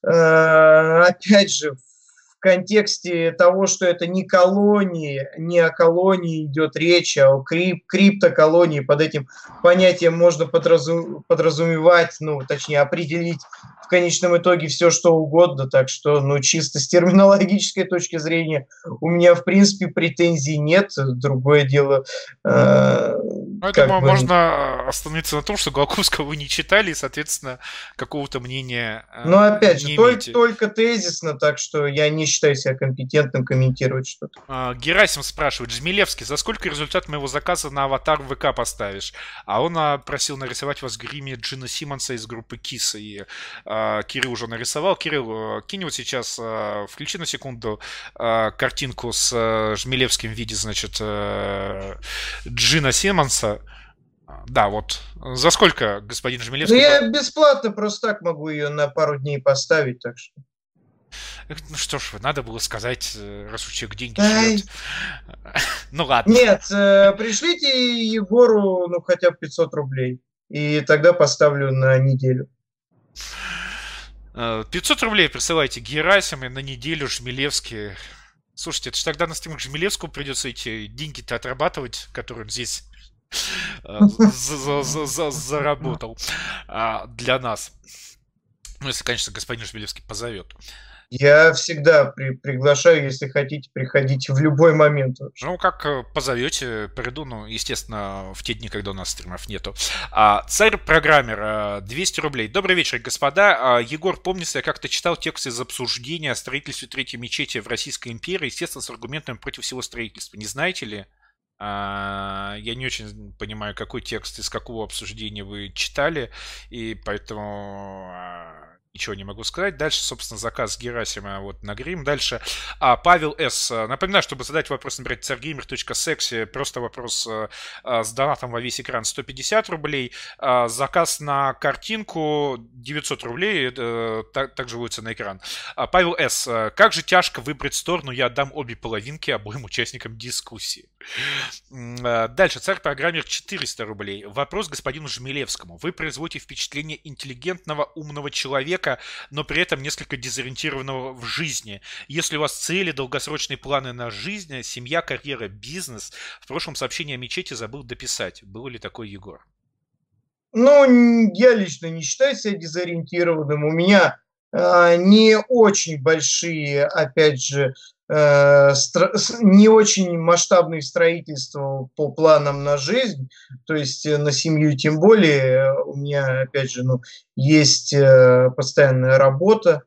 Speaker 2: э, опять же, в контексте того, что это не колонии, не о колонии идет речь, а о крип криптоколонии, под этим понятием можно подразум подразумевать, ну, точнее, определить в конечном итоге все, что угодно. Так что, ну, чисто с терминологической точки зрения у меня, в принципе, претензий нет. Другое дело... Э,
Speaker 1: ну, бы... можно остановиться на том, что Голковского вы не читали, и, соответственно, какого-то мнения
Speaker 2: э, Ну, опять же, только, только тезисно, так что я не считаю себя компетентным комментировать что-то.
Speaker 1: А, Герасим спрашивает, Жмелевский, за сколько результат моего заказа на аватар в ВК поставишь? А он а, просил нарисовать вас в гриме Джина Симмонса из группы Киса, и а, Кирилл уже нарисовал. Кирилл, кинь вот сейчас, а, включи на секунду а, картинку с Жмелевским в виде, значит, Джина Симмонса. Да, вот. За сколько, господин Жмелевский?
Speaker 2: Ну, я бесплатно просто так могу ее на пару дней поставить, так что.
Speaker 1: Ну что ж, надо было сказать, э, раз у человека деньги Ай.
Speaker 2: Ну ладно. Нет, э, пришлите Егору, ну, хотя бы 500 рублей. И тогда поставлю на неделю.
Speaker 1: 500 э, рублей присылайте Герасим и на неделю Жмелевский. Слушайте, это же тогда на стримах Жмелевскому придется эти деньги-то отрабатывать, которые он здесь э, заработал а, для нас. Ну, если, конечно, господин Жмелевский позовет.
Speaker 2: Я всегда при, приглашаю, если хотите, приходите в любой момент.
Speaker 1: Вообще. Ну, как э, позовете, приду, ну, естественно, в те дни, когда у нас стримов нету. А, царь-программер, 200 э, рублей. Добрый вечер, господа. А, Егор, помнится, я как-то читал текст из обсуждения о строительстве третьей мечети в Российской империи, естественно, с аргументами против всего строительства. Не знаете ли? А, я не очень понимаю, какой текст из какого обсуждения вы читали, и поэтому а, ничего не могу сказать. Дальше, собственно, заказ Герасима вот на грим. Дальше а, Павел С. Напоминаю, чтобы задать вопрос, набирать царгеймер.секси. Просто вопрос а, с донатом во весь экран 150 рублей. А, заказ на картинку 900 рублей. А, так, также выводится на экран. А, Павел С. Как же тяжко выбрать сторону. Я отдам обе половинки обоим участникам дискуссии. Дальше. Царь-программер 400 рублей. Вопрос господину Жмелевскому. Вы производите впечатление интеллигентного, умного человека, человека, но при этом несколько дезориентированного в жизни. Если у вас цели, долгосрочные планы на жизнь, семья, карьера, бизнес, в прошлом сообщении о мечети забыл дописать. Был ли такой Егор?
Speaker 2: Ну, я лично не считаю себя дезориентированным. У меня э, не очень большие, опять же, Э, не очень масштабные строительства по планам на жизнь, то есть э, на семью тем более. У меня, опять же, ну, есть э, постоянная работа,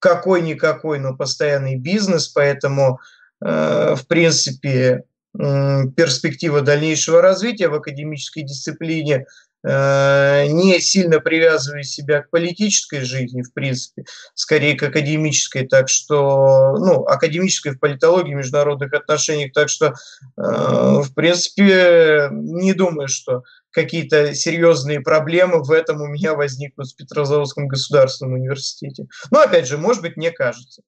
Speaker 2: какой-никакой, но постоянный бизнес, поэтому, в принципе, перспектива дальнейшего развития в академической дисциплине – Э, не сильно привязывая себя к политической жизни, в принципе, скорее к академической, так что, ну, академической в политологии, международных отношениях, так что, э, в принципе, не думаю, что какие-то серьезные проблемы в этом у меня возникнут в Петрозаводском государственном университете. Но, опять же, может быть, мне кажется.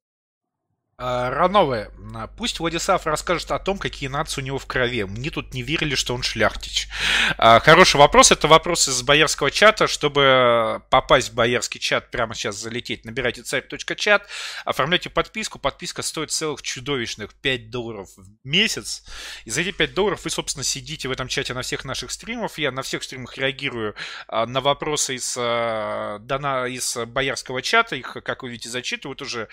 Speaker 1: А, Ранове, пусть Владислав расскажет о том, какие нации у него в крови. Мне тут не верили, что он шляхтич. А, хороший вопрос. Это вопрос из боярского чата. Чтобы попасть в боярский чат, прямо сейчас залететь, набирайте царь.чат, оформляйте подписку. Подписка стоит целых чудовищных 5 долларов в месяц. И за эти 5 долларов вы, собственно, сидите в этом чате на всех наших стримах. Я на всех стримах реагирую а, на вопросы из, из боярского чата. Их, как вы видите, зачитывают уже.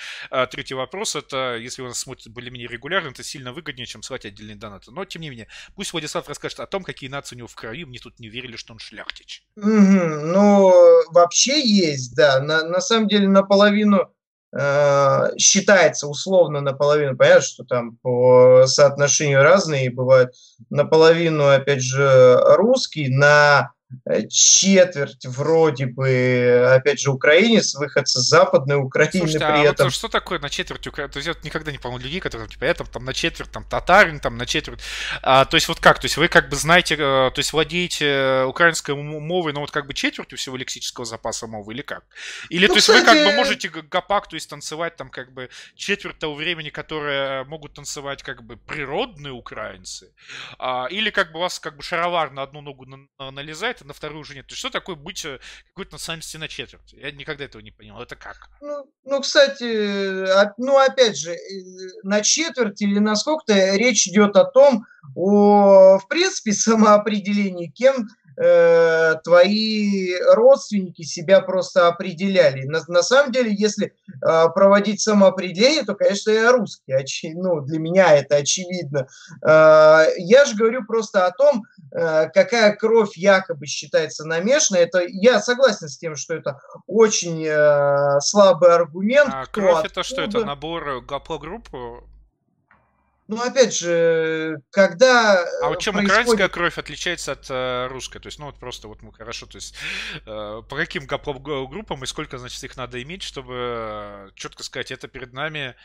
Speaker 1: Третий вопрос это что если вы нас смотрите более-менее регулярно, это сильно выгоднее, чем слать отдельные донаты. Но, тем не менее, пусть Владислав расскажет о том, какие нации у него в краю. Мне тут не верили, что он шляхтич.
Speaker 2: Угу. Ну, вообще есть, да. На, на самом деле, наполовину э, считается условно наполовину. Понятно, что там по соотношению разные бывают. Наполовину, опять же, русский, на четверть вроде бы, опять же, украинец, выходцы с западной Украины Слушайте, при а этом. Вот
Speaker 1: что такое на четверть украинец? То есть я никогда не помню людей, которые, типа, я там, на четверть, там, татарин, там, на четверть. А, то есть вот как? То есть вы как бы знаете, э, то есть владеете украинской мовой, но вот как бы четвертью всего лексического запаса мовы или как? Или ну, то есть кстати... вы как бы можете гапак, то есть танцевать там как бы четверть того времени, которое могут танцевать как бы природные украинцы? А, или как бы у вас как бы шаровар на одну ногу налезает, а на вторую уже нет. Что такое быть э, какой-то национальности на четверть? Я никогда этого не понял. Это как?
Speaker 2: Ну, ну кстати, ну опять же, э, на четверть или на сколько-то речь идет о том, о, в принципе, самоопределении, кем э, твои родственники себя просто определяли. На, на самом деле, если э, проводить самоопределение, то, конечно, я русский. Очи, ну, для меня это очевидно. Э, я же говорю просто о том, э, какая кровь якобы считается намешанной. Это я согласен с тем, что это очень э, слабый аргумент.
Speaker 1: А кровь это что? Это набор гаплогрупп?
Speaker 2: Ну, опять же, когда...
Speaker 1: А вот чем происходит... украинская кровь отличается от э, русской? То есть, ну, вот просто вот мы хорошо, то есть, э, по каким группам и сколько, значит, их надо иметь, чтобы э, четко сказать, это перед нами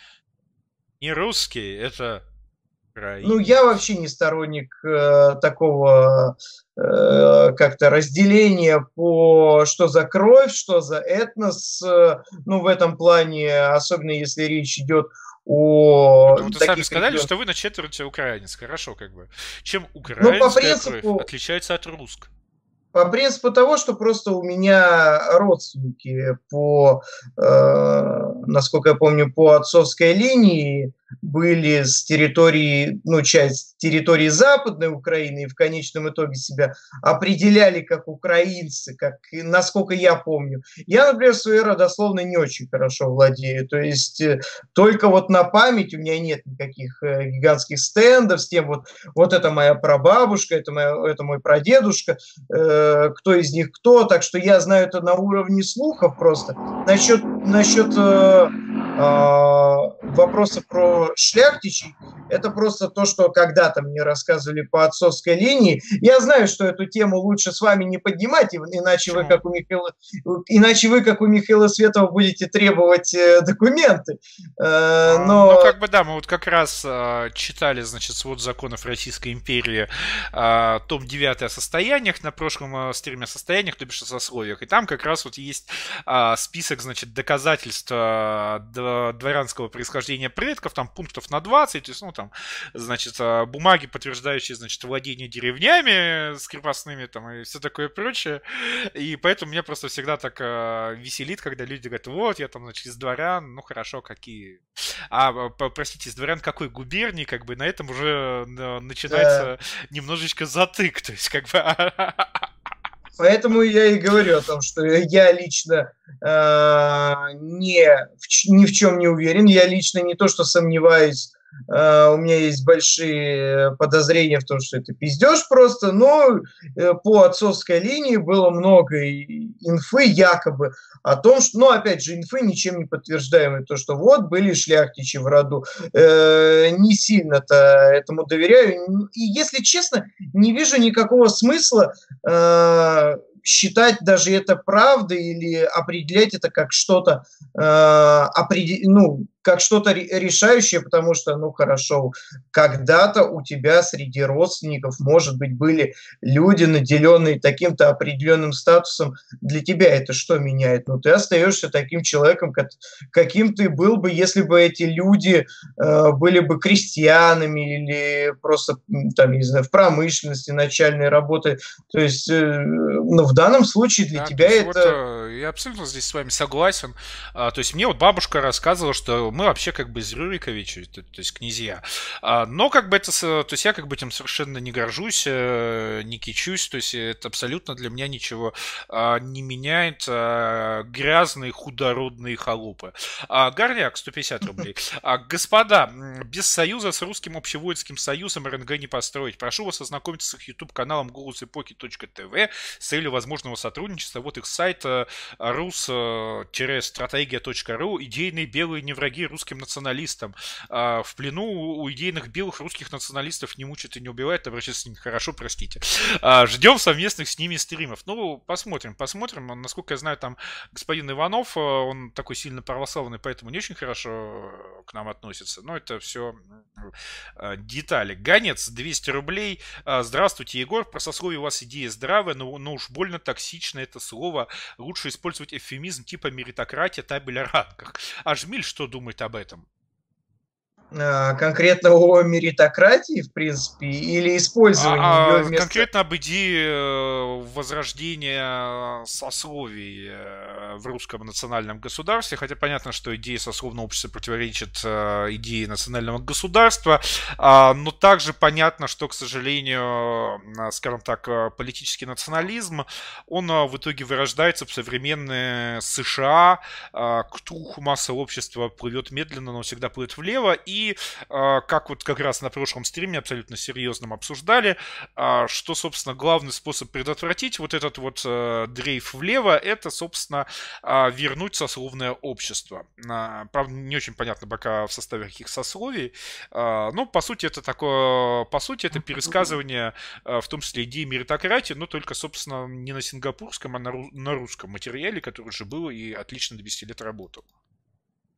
Speaker 1: не русские, это
Speaker 2: Украина. Ну, я вообще не сторонник э, такого э, как-то разделения по что за кровь, что за этнос. Э, ну, в этом плане, особенно если речь идет о...
Speaker 1: Ну, вы сами сказали, регионах. что вы на четверть украинец. Хорошо, как бы. Чем украинская ну, по принципу... кровь отличается от русской?
Speaker 2: По принципу того, что просто у меня родственники по, э, насколько я помню, по отцовской линии были с территории, ну, часть территории Западной Украины и в конечном итоге себя определяли как украинцы, как, насколько я помню. Я, например, своей родословно не очень хорошо владею, то есть э, только вот на память у меня нет никаких э, гигантских стендов с тем, вот, вот это моя прабабушка, это, моя, это мой прадедушка, э, кто из них кто, так что я знаю это на уровне слухов просто. Насчет, насчет э, э, вопроса про шляхтичей, это просто то, что когда-то мне рассказывали по отцовской линии. Я знаю, что эту тему лучше с вами не поднимать, иначе вы, как у Михаила, иначе вы, как у Михаила Светова, будете требовать э, документы.
Speaker 1: Э, а, но... Ну, как бы да, мы вот как раз э, читали, значит, свод законов Российской империи, том 9 о состояниях, на прошлом э, стриме о состояниях, то бишь о сословиях, и там как раз вот есть список, значит, доказательств дворянского происхождения предков, там пунктов на 20, то есть, ну, там, значит, а, бумаги, подтверждающие, значит, владение деревнями с крепостными, там, и все такое прочее. И поэтому меня просто всегда так э, веселит, когда люди говорят, вот, я там, значит, из дворян, ну, хорошо, какие... А, простите, из дворян какой губернии, как бы, на этом уже начинается да. немножечко затык, то есть, как бы...
Speaker 2: Поэтому я и говорю о том, что я лично э, не, в, ни в чем не уверен. Я лично не то, что сомневаюсь у меня есть большие подозрения в том, что это пиздеж просто, но э, по отцовской линии было много инфы якобы о том, что, ну, опять же, инфы ничем не подтверждаемые, то, что вот были шляхтичи в роду. Э, не сильно-то этому доверяю. И, если честно, не вижу никакого смысла э, считать даже это правдой или определять это как что-то э, определ... ну, как что-то решающее, потому что, ну хорошо, когда-то у тебя среди родственников, может быть, были люди, наделенные таким-то определенным статусом. Для тебя это что меняет? Ну, ты остаешься таким человеком, каким ты был бы, если бы эти люди э, были бы крестьянами или просто, там, не знаю, в промышленности, начальной работы. То есть, э, ну, в данном случае для да, тебя это... Вот,
Speaker 1: э, я абсолютно здесь с вами согласен. А, то есть, мне вот бабушка рассказывала, что мы вообще как бы из Рюриковича, то, то есть князья. А, но как бы это, то есть я как бы этим совершенно не горжусь, э, не кичусь, то есть это абсолютно для меня ничего а, не меняет. А, грязные худородные холопы. Горняк, 150 рублей. Господа, без союза с русским общевойским союзом РНГ не построить. Прошу вас ознакомиться с их YouTube-каналом голосэпохи.тв с целью возможного сотрудничества. Вот их сайт rus-стратегия.ру идейные белые не враги русским националистам. А в плену у идейных белых русских националистов не мучат и не убивают, обращаться с ними хорошо, простите. А, ждем совместных с ними стримов. Ну, посмотрим, посмотрим. Насколько я знаю, там господин Иванов, э, он такой сильно православный, поэтому не очень хорошо к нам относится. Но это все э, детали. Ганец, 200 рублей. А, здравствуйте, Егор. Про сословие у вас идея здравая, но, но уж больно токсично это слово. Лучше использовать эвфемизм типа меритократия, табель о рангах. А Жмиль что думает об этом?
Speaker 2: А, конкретно о меритократии, в принципе, или использовании
Speaker 1: а, ее вместо... Конкретно об идее э, возрождения сословий э, в русском национальном государстве, хотя понятно, что идея сословного общества противоречит э, идее национального государства, а, но также понятно, что, к сожалению, скажем так, политический национализм, он в итоге вырождается в современные США, к туху масса общества плывет медленно, но всегда плывет влево, и а, как вот как раз на прошлом стриме абсолютно серьезном обсуждали, а, что, собственно, главный способ предотвратить вот этот вот э, дрейф влево, это, собственно, а, вернуть сословное общество. Правда, не очень понятно пока в составе каких сословий, но, по сути, это такое, по сути, это пересказывание, в том числе идеи меритократии, но только, собственно, не на сингапурском, а на русском материале, который уже был и отлично 200 лет работал.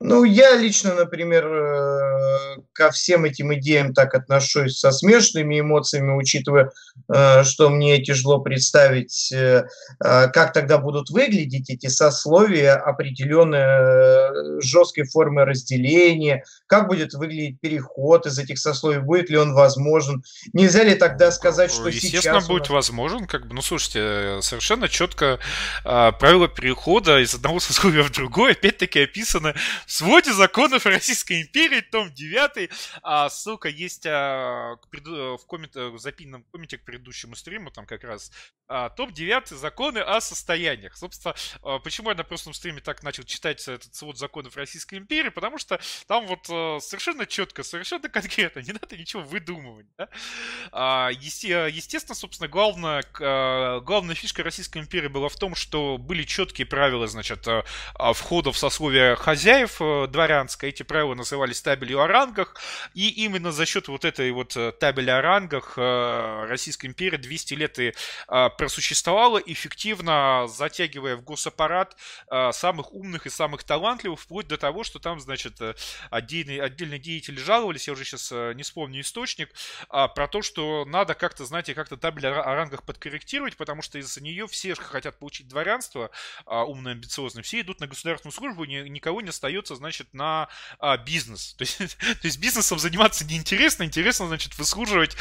Speaker 2: Ну, я лично, например, э, ко всем этим идеям так отношусь со смешанными эмоциями, учитывая, э, что мне тяжело представить, э, как тогда будут выглядеть эти сословия, определенные жесткой формы разделения, как будет выглядеть переход из этих сословий, будет ли он возможен. Нельзя ли тогда сказать, что
Speaker 1: Естественно, сейчас... Естественно, будет возможен. Как бы, ну, слушайте, совершенно четко правила перехода из одного сословия в другое, опять-таки описано своде законов Российской империи, том 9, этой а, ссылка есть а, в, коммент, в запинном комменте к предыдущему стриму, там как раз а, топ-9 законы о состояниях. Собственно, а, почему я на прошлом стриме так начал читать этот свод законов Российской империи? Потому что там вот а, совершенно четко, совершенно конкретно, не надо ничего выдумывать. Да? А, есте, естественно, собственно, главная, а, главная фишка Российской империи была в том, что были четкие правила, значит, входа в сословие хозяев дворянской. Эти правила назывались табелью о рангах. И именно за счет вот этой вот табели о рангах Российская империя 200 лет и просуществовала эффективно, затягивая в госаппарат э, самых умных и самых талантливых, вплоть до того, что там, значит, э, отдельные, отдельные деятели жаловались, я уже сейчас э, не вспомню источник, а, про то, что надо как-то, знаете, как-то табель о рангах подкорректировать, потому что из-за нее все хотят получить дворянство, а, умно амбициозно, все идут на государственную службу, никого не остается, значит, на а, бизнес. То есть, то есть бизнесом заниматься неинтересно, интересно, значит, выслуживать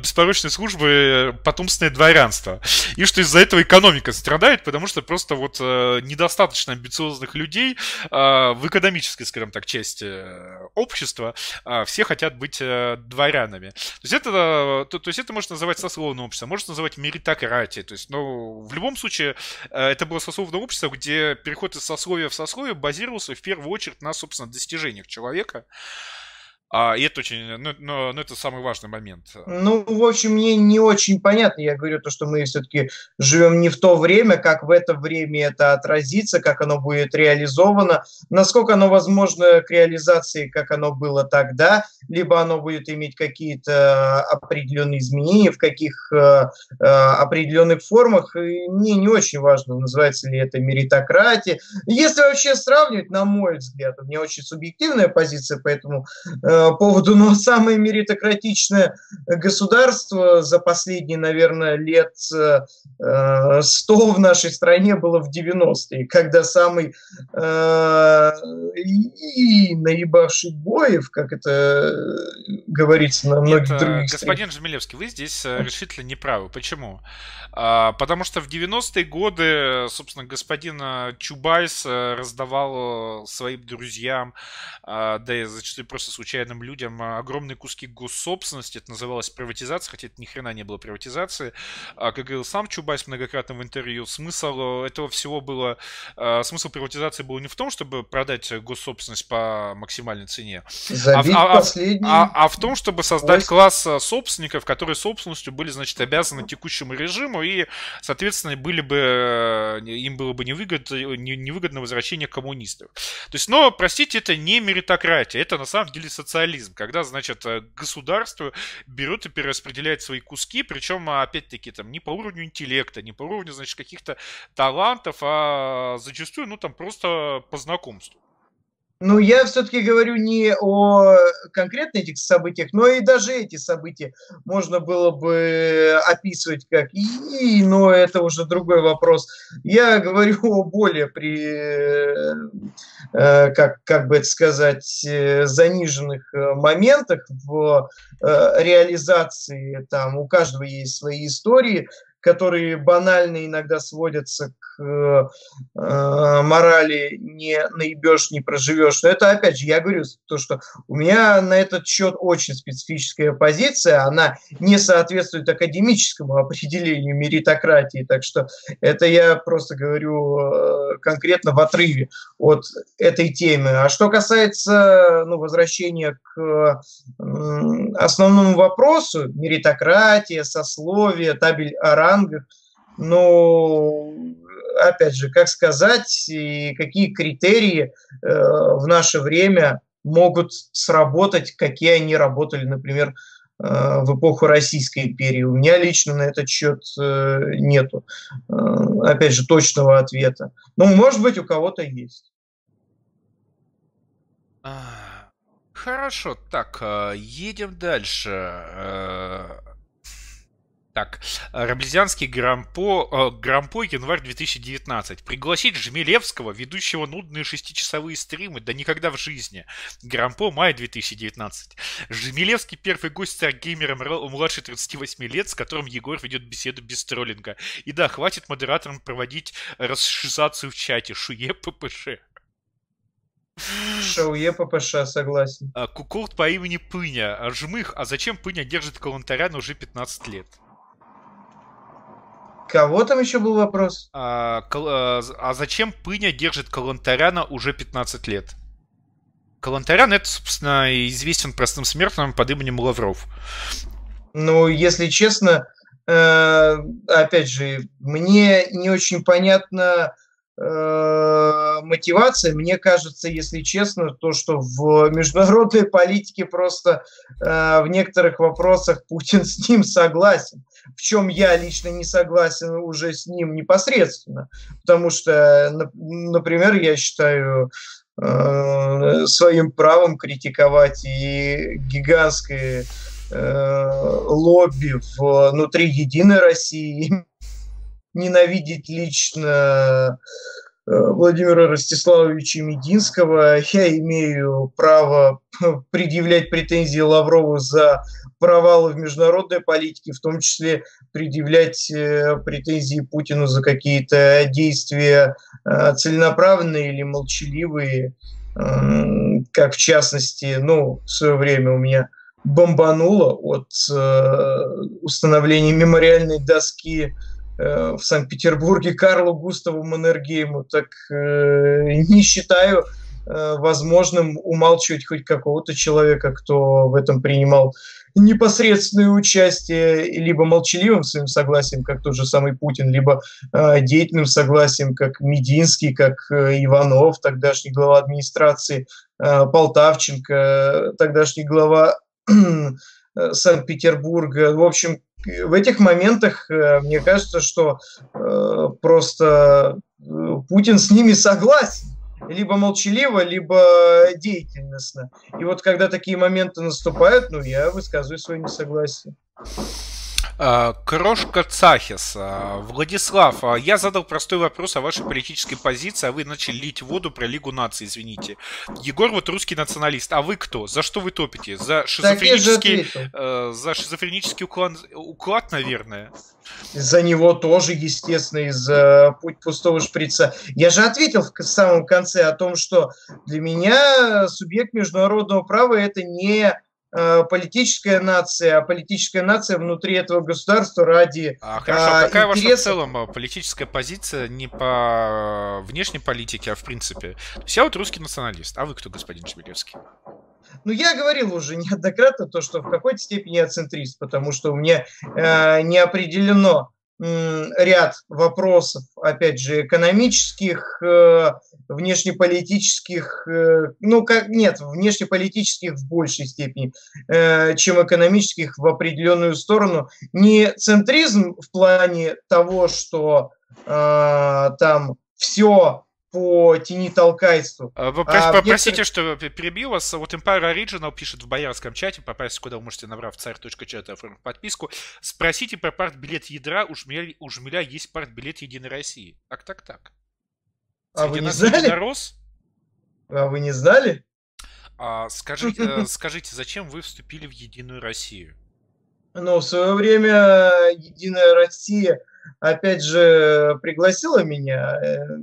Speaker 1: беспорочной службы потомственное дворянство. И что из-за этого экономика страдает, потому что просто вот э, недостаточно амбициозных людей э, в экономической, скажем так, части э, общества э, все хотят быть э, дворянами. То есть это, то, то есть это можно называть сословным обществом, можно называть меритократией. То есть, ну, в любом случае, э, это было сословное общество, где переход из сословия в сословие базировался в первую очередь на, собственно, достижениях человека. А, и это очень, ну, но, но это самый важный момент.
Speaker 2: Ну, в общем, мне не очень понятно. Я говорю то, что мы все-таки живем не в то время, как в это время это отразится, как оно будет реализовано, насколько оно возможно к реализации, как оно было тогда, либо оно будет иметь какие-то определенные изменения, в каких э, э, определенных формах. И мне не очень важно, называется ли это меритократия. Если вообще сравнивать, на мой взгляд, у меня очень субъективная позиция, поэтому э, поводу, но самое меритократичное государство за последние, наверное, лет 100 э, в нашей стране было в 90-е, когда самый э, и наебавший Боев, как это говорится на многих
Speaker 1: Нет,
Speaker 2: других
Speaker 1: Господин Жмилевский, вы здесь решительно не правы. Почему? А, потому что в 90-е годы, собственно, господин Чубайс раздавал своим друзьям, да и зачастую просто случайно случайным людям а, огромные куски госсобственности. Это называлось приватизация, хотя это ни хрена не было приватизации. А, как говорил сам Чубайс многократно в интервью, смысл э, этого всего было... А, смысл приватизации был не в том, чтобы продать госсобственность по максимальной цене, а, а, а, а в том, чтобы создать Ой. класс э, собственников, которые собственностью были, значит, обязаны текущему режиму и, соответственно, были бы, э, им было бы невыгодно, невыгодно возвращение коммунистов. То есть, но, простите, это не меритократия, это на самом деле социальная социализм, когда, значит, э, государство берет и перераспределяет свои куски, причем, опять-таки, там, не по уровню интеллекта, не по уровню, значит, каких-то талантов, а зачастую, ну, там, просто по знакомству.
Speaker 2: Ну, я все-таки говорю не о конкретно этих событиях, но и даже эти события можно было бы описывать как и, но это уже другой вопрос. Я говорю о более при, э, как, как бы это сказать, э, заниженных э, моментах в реализации. Там у каждого есть свои истории, которые банально иногда сводятся к э, э, морали не наебешь, не проживешь. Но это, опять же, я говорю, то, что у меня на этот счет очень специфическая позиция, она не соответствует академическому определению меритократии, так что это я просто говорю э, конкретно в отрыве от этой темы. А что касается ну, возвращения к основному вопросу, меритократия, сословие, табель о рангах, ну, опять же, как сказать, и какие критерии э, в наше время могут сработать, какие они работали, например, э, в эпоху Российской империи. У меня лично на этот счет э, нету, э, опять же, точного ответа. Ну, может быть, у кого-то есть.
Speaker 1: Хорошо, так, едем дальше. Э, так, Раблезианский Грампо, э, Грампо январь 2019. Пригласить Жмелевского, ведущего нудные шестичасовые стримы, да никогда в жизни. Грампо, май 2019. Жмелевский первый гость Старгеймера младше 38 лет, с которым Егор ведет беседу без троллинга. И да, хватит модераторам проводить расшизацию в чате. Шуе ППШ.
Speaker 2: Шауе ППШ, согласен.
Speaker 1: А, Кукурт по имени Пыня. Жмых, а зачем Пыня держит Калантарян уже 15 лет?
Speaker 2: Кого там еще был вопрос?
Speaker 1: А, кол- а, зачем Пыня держит Калантаряна уже 15 лет? Калантарян это, собственно, известен простым смертным под именем Лавров.
Speaker 2: Ну, если честно, э, опять же, мне не очень понятна э, мотивация. Мне кажется, если честно, то, что в международной политике просто э, в некоторых вопросах Путин с ним согласен. В чем я лично не согласен уже с ним непосредственно. Потому что, нап- например, я считаю э, своим правом критиковать и гигантское э, лобби внутри Единой России, ненавидеть лично э, Владимира Ростиславовича Мединского. Я имею право предъявлять претензии Лаврову за провалы в международной политике, в том числе предъявлять э, претензии Путину за какие-то действия э, целенаправленные или молчаливые, как в частности, ну, в свое время у меня бомбануло от э, установления мемориальной доски в Санкт-Петербурге Карлу Густаву Маннергейму, так не считаю возможным умалчивать хоть какого-то человека, кто в этом принимал непосредственное участие, либо молчаливым своим согласием, как тот же самый Путин, либо э, деятельным согласием, как Мединский, как э, Иванов, тогдашний глава администрации, э, Полтавченко, тогдашний глава э, Санкт-Петербурга. В общем, в этих моментах э, мне кажется, что э, просто э, Путин с ними согласен. Либо молчаливо, либо деятельностно. И вот когда такие моменты наступают, ну, я высказываю свое несогласие.
Speaker 1: А, Крошка Цахис. А, Владислав, а, я задал простой вопрос о вашей политической позиции, а вы начали лить воду про Лигу наций, извините. Егор вот русский националист, а вы кто? За что вы топите? За шизофренический, э, за шизофренический уклад, уклад, наверное?
Speaker 2: За него тоже, естественно, из-за путь пустого шприца. Я же ответил в самом конце о том, что для меня субъект международного права это не э, политическая нация, а политическая нация внутри этого государства ради
Speaker 1: А, хорошо,
Speaker 2: А,
Speaker 1: какая ваша в целом а, политическая позиция не по внешней политике, а в принципе? То есть я вот русский националист, а вы кто, господин Шмелевский?
Speaker 2: Ну, я говорил уже неоднократно то, что в какой-то степени я центрист, потому что у меня э, не определено ряд вопросов, опять же, экономических, э, внешнеполитических, э, ну, как нет, внешнеполитических в большей степени, э, чем экономических в определенную сторону. Не центризм в плане того, что там все по тени толкайству,
Speaker 1: А, вы
Speaker 2: А,
Speaker 1: прос-
Speaker 2: в
Speaker 1: Попросите,
Speaker 2: некоторых-
Speaker 1: что перебил вас. Вот Empire Original пишет в боярском чате, попасть куда вы можете, набрав царь.чат оформить подписку. Спросите про партбилет ядра, у Жмеля, у Жмеля есть партбилет Единой России. Так, так, так.
Speaker 2: А вы не знали?
Speaker 1: единорос?
Speaker 2: а вы не знали?
Speaker 1: А, скажите, э, скажите, зачем вы вступили в Единую Россию?
Speaker 2: Ну, в свое время Единая Россия, опять же, пригласила меня э,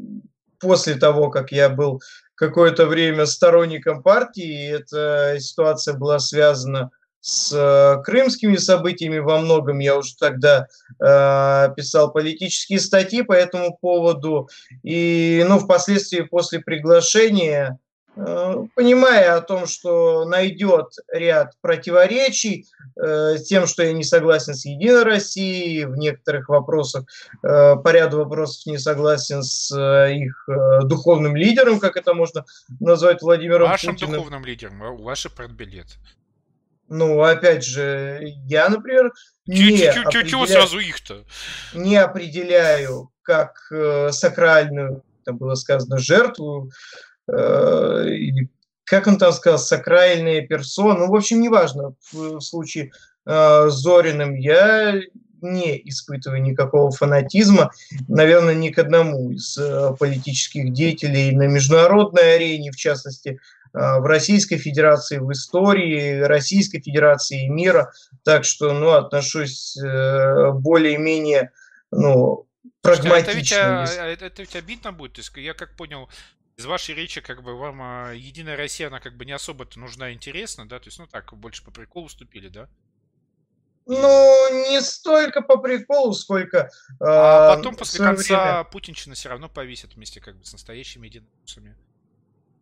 Speaker 2: после того, как я был какое-то время сторонником партии. и Эта ситуация была связана с э, крымскими событиями во многом. Я уже тогда э, писал политические статьи по этому поводу. И, ну, впоследствии после приглашения, понимая о том, что найдет ряд противоречий, э, с тем, что я не согласен с Единой Россией, в некоторых вопросах, э, по ряду вопросов не согласен с э, их э, духовным лидером, как это можно назвать Владимиром
Speaker 1: Вашим
Speaker 2: Путиным.
Speaker 1: духовным лидером, а ваш партбилет.
Speaker 2: Ну, опять же, я, например, не,
Speaker 1: Чего
Speaker 2: определяю,
Speaker 1: сразу их-то?
Speaker 2: не определяю как э, сакральную, там было сказано, жертву, э, как он там сказал, сакральные персоны, ну, в общем, неважно, в, в случае э, с Зориным я не испытываю никакого фанатизма, наверное, ни к одному из э, политических деятелей на международной арене, в частности, э, в Российской Федерации, в истории Российской Федерации и мира. Так что, ну, отношусь э, более-менее, ну,
Speaker 1: а это ведь,
Speaker 2: прагматично.
Speaker 1: а, а это, ведь обидно будет. Я как понял, из вашей речи, как бы, вам а, Единая Россия, она как бы не особо-то нужна и интересна, да? То есть, ну так, больше по приколу вступили, да?
Speaker 2: Ну, не столько по приколу, сколько...
Speaker 1: А э, потом после конца время... Путинчина все равно повесят вместе как бы с настоящими единоросами.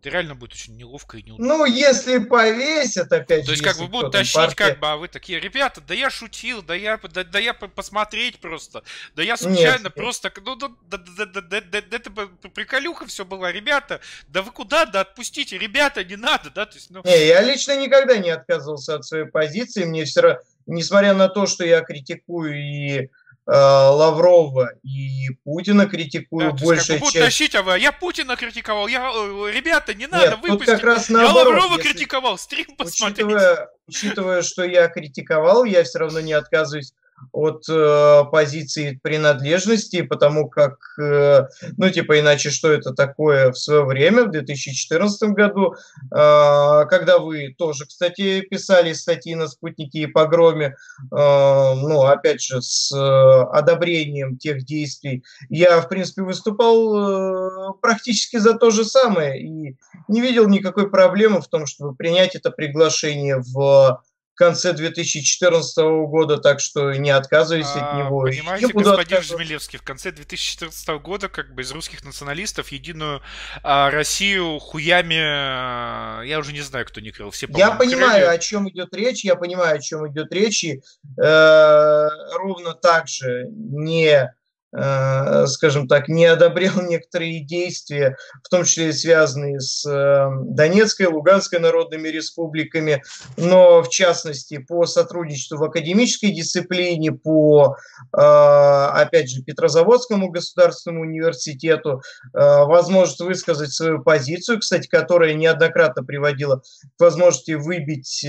Speaker 1: Это реально будет очень неловко и неудобно.
Speaker 2: Ну, если повесят, опять
Speaker 1: То есть, как бы будут тащить, партия... как бы, а вы такие, ребята, да я шутил, да я, да, да я посмотреть просто, да я случайно нет, просто, ну, да, да, да, да, да, да, да, это приколюха все была, ребята, да вы куда, да отпустите, ребята, не надо, да, то есть,
Speaker 2: ну... Не, я лично никогда не отказывался от своей позиции, мне все равно, несмотря на то, что я критикую и Лаврова и Путина критикую да, большая
Speaker 1: как бы часть. тащить, а я Путина критиковал, я, э, ребята, не надо, Нет, выпустить. как раз наоборот, я Лаврова если, критиковал, стрим посмотрите.
Speaker 2: Учитывая, учитывая, что я критиковал, я все равно не отказываюсь от э, позиции принадлежности, потому как, э, ну, типа, иначе что это такое в свое время, в 2014 году, э, когда вы тоже, кстати, писали статьи на «Спутнике» и «Погроме», э, ну, опять же, с э, одобрением тех действий, я, в принципе, выступал э, практически за то же самое и не видел никакой проблемы в том, чтобы принять это приглашение в конце 2014 года, так что не отказываюсь а, от него.
Speaker 1: Понимаете, не господин Жмелевский, в конце 2014 года как бы из русских националистов единую а, Россию хуями, а, я уже не знаю, кто не крыл. Все,
Speaker 2: я понимаю, крыли. о чем идет речь, я понимаю, о чем идет речь, и э, ровно так же не скажем так, не одобрял некоторые действия, в том числе связанные с э, Донецкой, Луганской народными республиками, но в частности по сотрудничеству в академической дисциплине, по, э, опять же, Петрозаводскому государственному университету, возможность высказать свою позицию, кстати, которая неоднократно приводила к возможности выбить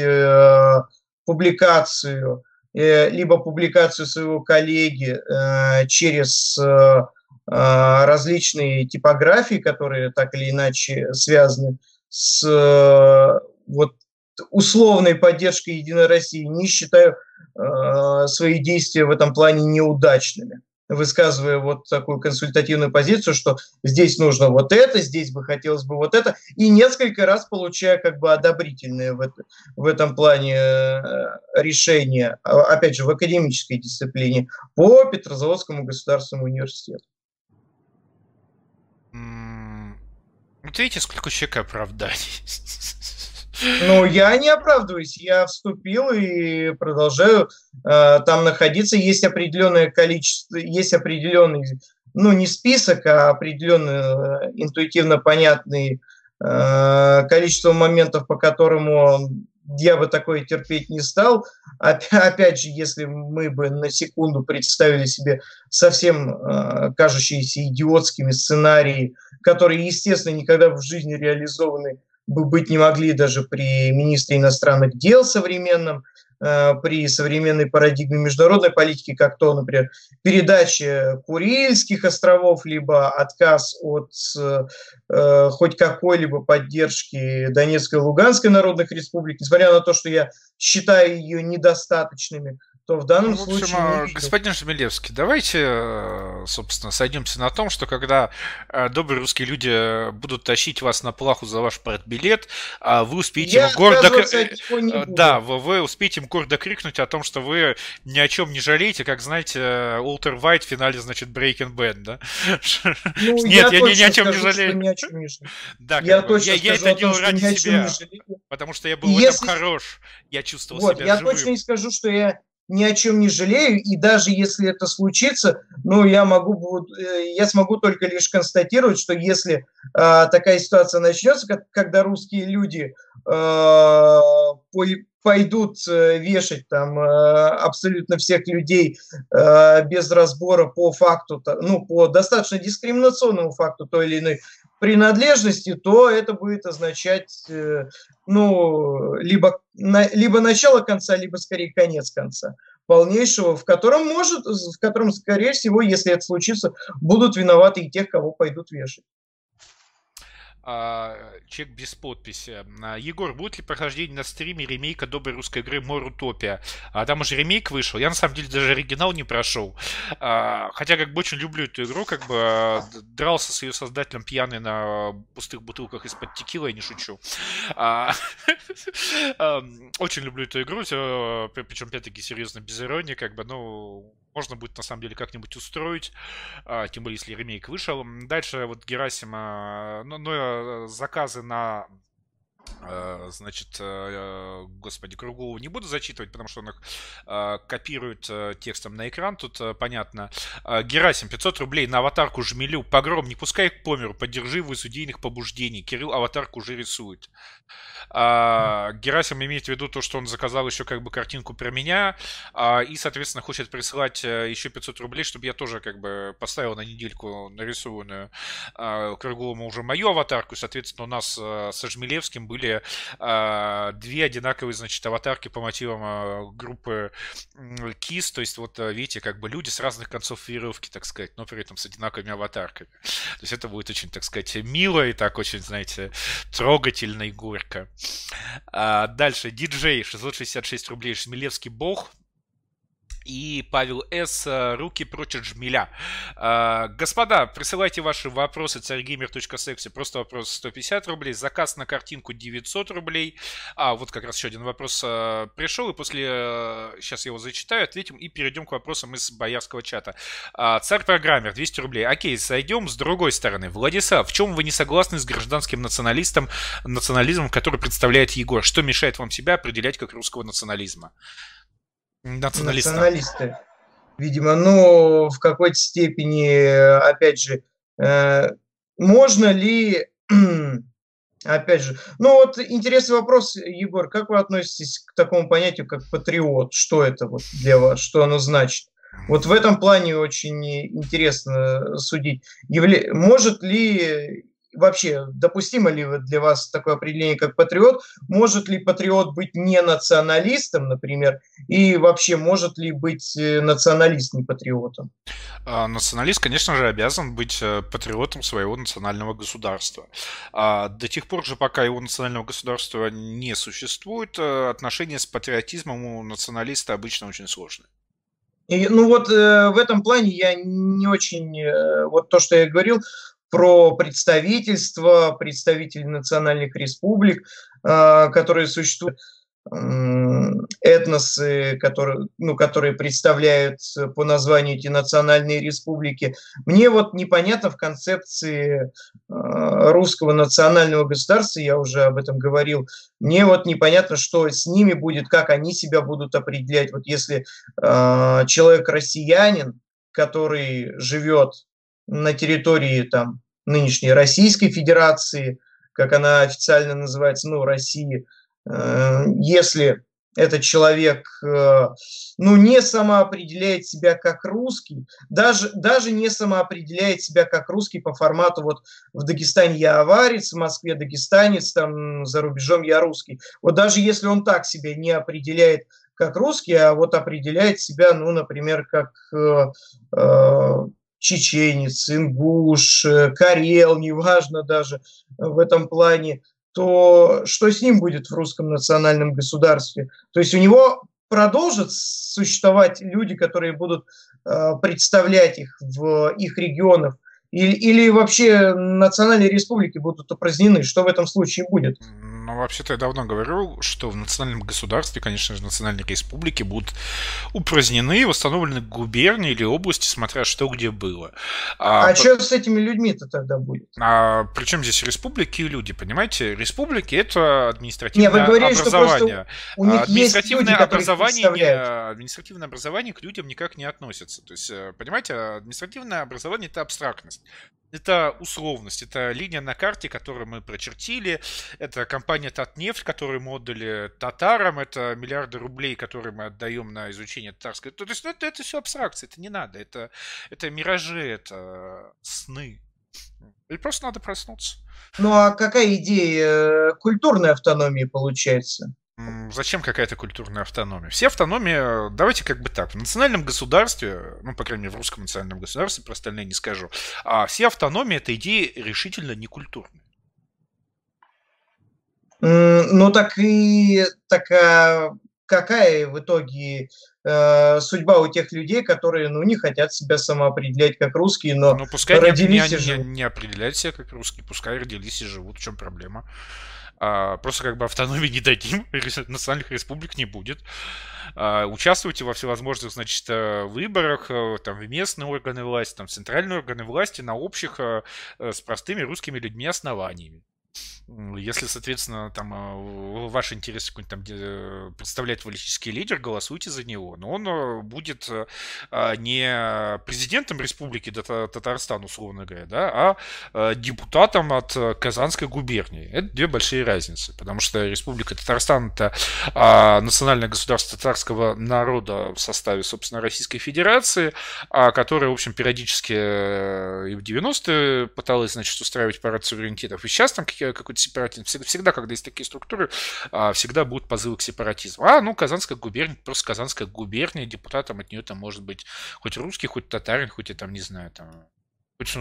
Speaker 2: публикацию Э, либо публикацию своего коллеги э, через э, различные типографии, которые так или иначе связаны с вот, условной поддержкой Единой России, не считаю свои действия в этом плане неудачными высказывая вот такую консультативную позицию, что здесь нужно вот это, здесь бы хотелось бы вот это, и несколько раз получая как бы одобрительные в, это, в этом плане э, решения, а, опять же, в академической дисциплине по Петрозаводскому государственному университету.
Speaker 1: Вот видите, сколько человека оправданий.
Speaker 2: Ну, я не оправдываюсь, я вступил и продолжаю э, там находиться. Есть определенное количество, есть определенный, ну, не список, а определенный э, интуитивно понятный э, количество моментов, по которому я бы такое терпеть не стал. Опять же, если мы бы на секунду представили себе совсем э, кажущиеся идиотскими сценарии, которые, естественно, никогда в жизни реализованы быть не могли даже при министре иностранных дел современном, э, при современной парадигме международной политики, как то, например, передача Курильских островов, либо отказ от э, хоть какой-либо поддержки Донецкой и Луганской народных республик, несмотря на то, что я считаю ее недостаточными, то в данном ну, в общем, случае... А,
Speaker 1: господин Шмелевский, давайте, э, собственно, сойдемся на том, что когда э, добрые русские люди будут тащить вас на плаху за ваш партбилет, а вы успеете Я им гордо... Э, да, вы, вы успеете им гордо крикнуть о том, что вы ни о чем не жалеете, как, знаете, Уолтер Вайт в финале, значит, Breaking Bad, да?
Speaker 2: Ну, Нет, я, я ни о чем не жалею. Ни о чем не жалею. Да, я, точно я, я это делаю ради себя,
Speaker 1: потому что я был в этом хорош. Я чувствовал себя
Speaker 2: я
Speaker 1: живым.
Speaker 2: точно не скажу, что я ни о чем не жалею, и даже если это случится, ну, я могу, э, я смогу только лишь констатировать, что если э, такая ситуация начнется, как, когда русские люди э, пойдут вешать там э, абсолютно всех людей э, без разбора по факту, ну, по достаточно дискриминационному факту той или иной принадлежности, то это будет означать, ну, либо, либо начало конца, либо скорее конец конца полнейшего, в котором может, в котором, скорее всего, если это случится, будут виноваты и тех, кого пойдут вешать.
Speaker 1: А, чек без подписи. А, Егор, будет ли прохождение на стриме ремейка доброй русской игры Мор Утопия? А, там уже ремейк вышел. Я на самом деле даже оригинал не прошел. А, хотя как бы очень люблю эту игру, как бы а, дрался с ее создателем пьяный на пустых бутылках из-под текила, я не шучу. А, очень люблю эту игру, причем опять-таки серьезно без иронии, как бы, ну, можно будет на самом деле как-нибудь устроить, а, тем более если ремейк вышел. Дальше вот Герасима, ну, ну заказы на значит, э, господи, Круглову не буду зачитывать, потому что он их а, копирует э, текстом на экран, тут э, понятно. Герасим, 500 рублей на аватарку Жмелю. Погром, не пускай к померу, поддержи его из идейных побуждений. Кирилл аватарку уже рисует. А, Герасим имеет в виду то, что он заказал еще как бы картинку про меня, а, и, соответственно, хочет присылать э, еще 500 рублей, чтобы я тоже как бы поставил на недельку нарисованную а, Круглому уже мою аватарку. Соответственно, у нас э, со Жмелевским были а, две одинаковые, значит, аватарки по мотивам а, группы KISS, то есть вот э, видите, как бы люди с разных концов веревки, так сказать, но при этом с одинаковыми аватарками. То есть это будет очень, так сказать, мило и так очень, знаете, трогательно и горько. А, дальше, диджей, 666 рублей, Шмелевский бог, и Павел С. Э, руки прочь жмеля. А, господа, присылайте ваши вопросы царьгеймер.секси. Просто вопрос 150 рублей. Заказ на картинку 900 рублей. А, вот как раз еще один вопрос а, пришел. И после... А, сейчас я его зачитаю, ответим и перейдем к вопросам из боярского чата. А, Царь-программер 200 рублей. Окей, сойдем с другой стороны. Владислав, в чем вы не согласны с гражданским националистом, национализмом, который представляет Егор? Что мешает вам себя определять как русского национализма?
Speaker 2: Националисты. Националисты. Видимо, ну, в какой-то степени, опять же, э, можно ли, опять же, ну вот интересный вопрос, Егор, как вы относитесь к такому понятию, как патриот? Что это вот для вас, что оно значит? Вот в этом плане очень интересно судить. Явля... Может ли вообще допустимо ли для вас такое определение, как патриот? Может ли патриот быть не националистом, например, и вообще может ли быть э, националист не патриотом?
Speaker 1: А, националист, конечно же, обязан быть э, патриотом своего национального государства. А до тех пор же, пока его национального государства не существует, э, отношения с патриотизмом у националиста обычно очень сложные.
Speaker 2: И, ну вот э, в этом плане я не очень, э, вот то, что я говорил, про представительство, представителей национальных республик, а, которые существуют, этносы, которые, ну, которые представляют по названию эти национальные республики. Мне вот непонятно в концепции а, русского национального государства, я уже об этом говорил, мне вот непонятно, что с ними будет, как они себя будут определять. Вот если э, человек россиянин, который живет на территории там нынешней Российской Федерации, как она официально называется, ну, России, э, если этот человек э, ну, не самоопределяет себя как русский, даже, даже не самоопределяет себя как русский по формату вот в Дагестане я аварец, в Москве дагестанец, там за рубежом я русский. Вот даже если он так себя не определяет как русский, а вот определяет себя, ну, например, как э, э, чеченец, ингуш, э, карел, неважно даже в этом плане, то что с ним будет в русском национальном государстве? То есть у него продолжат существовать люди, которые будут э, представлять их в их регионах, или, или вообще национальные республики будут упразднены? Что в этом случае будет?
Speaker 1: Ну, вообще-то я давно говорю, что в национальном государстве, конечно же, национальные республики будут упразднены и восстановлены губернии или области, смотря что где было.
Speaker 2: А, а что с этими людьми-то тогда будет?
Speaker 1: А, причем здесь республики и люди, понимаете? Республики это административное Не, вы говорили, образование. Что у них административное, есть люди, образование, административное образование к людям никак не относится. То есть, э, понимаете, административное образование это абстрактность. Это условность, это линия на карте, которую мы прочертили, это компания Татнефть, которую мы отдали татарам, это миллиарды рублей, которые мы отдаем на изучение татарской. То есть это, это все абстракции, это не надо, это, это миражи, это сны. И просто надо проснуться.
Speaker 2: Ну а какая идея э, культурной автономии получается?
Speaker 1: Зачем какая-то культурная автономия? Все автономии, давайте как бы так, в национальном государстве, ну, по крайней мере, в русском национальном государстве, про остальные не скажу, а все автономии — это идеи решительно не культурные.
Speaker 2: Ну так и такая, какая в итоге э, судьба у тех людей, которые ну, не хотят себя самоопределять как русские, но
Speaker 1: ну, пускай родились не, и живут. Не, не определяют себя как русские, пускай родились и живут, в чем проблема. А, просто как бы автономии не дадим, национальных республик не будет. А, участвуйте во всевозможных, значит, э, выборах, э, там, в местные органы власти, там, в центральные органы власти на общих э, с простыми русскими людьми основаниями. Если, соответственно, там э, ваш интерес какой-нибудь там представляет политический лидер, голосуйте за него. Но он э, будет э, не президентом республики Татарстан, условно говоря, да, а депутатом от Казанской губернии. Это две большие разницы, потому что республика Татарстан это а, национальное государство татарского народа в составе, собственно, Российской Федерации, а, которое, в общем, периодически и в 90-е пыталась, значит, устраивать парад суверенитетов. И сейчас там какой-то сепаратизм. Всегда, всегда, когда есть такие структуры, а, всегда будут позывы к сепаратизму. А, ну, Казанская губерния, просто Казанская губерния, депутатом от нее там может быть хоть русский, хоть татарин, хоть и там, не знаю, там,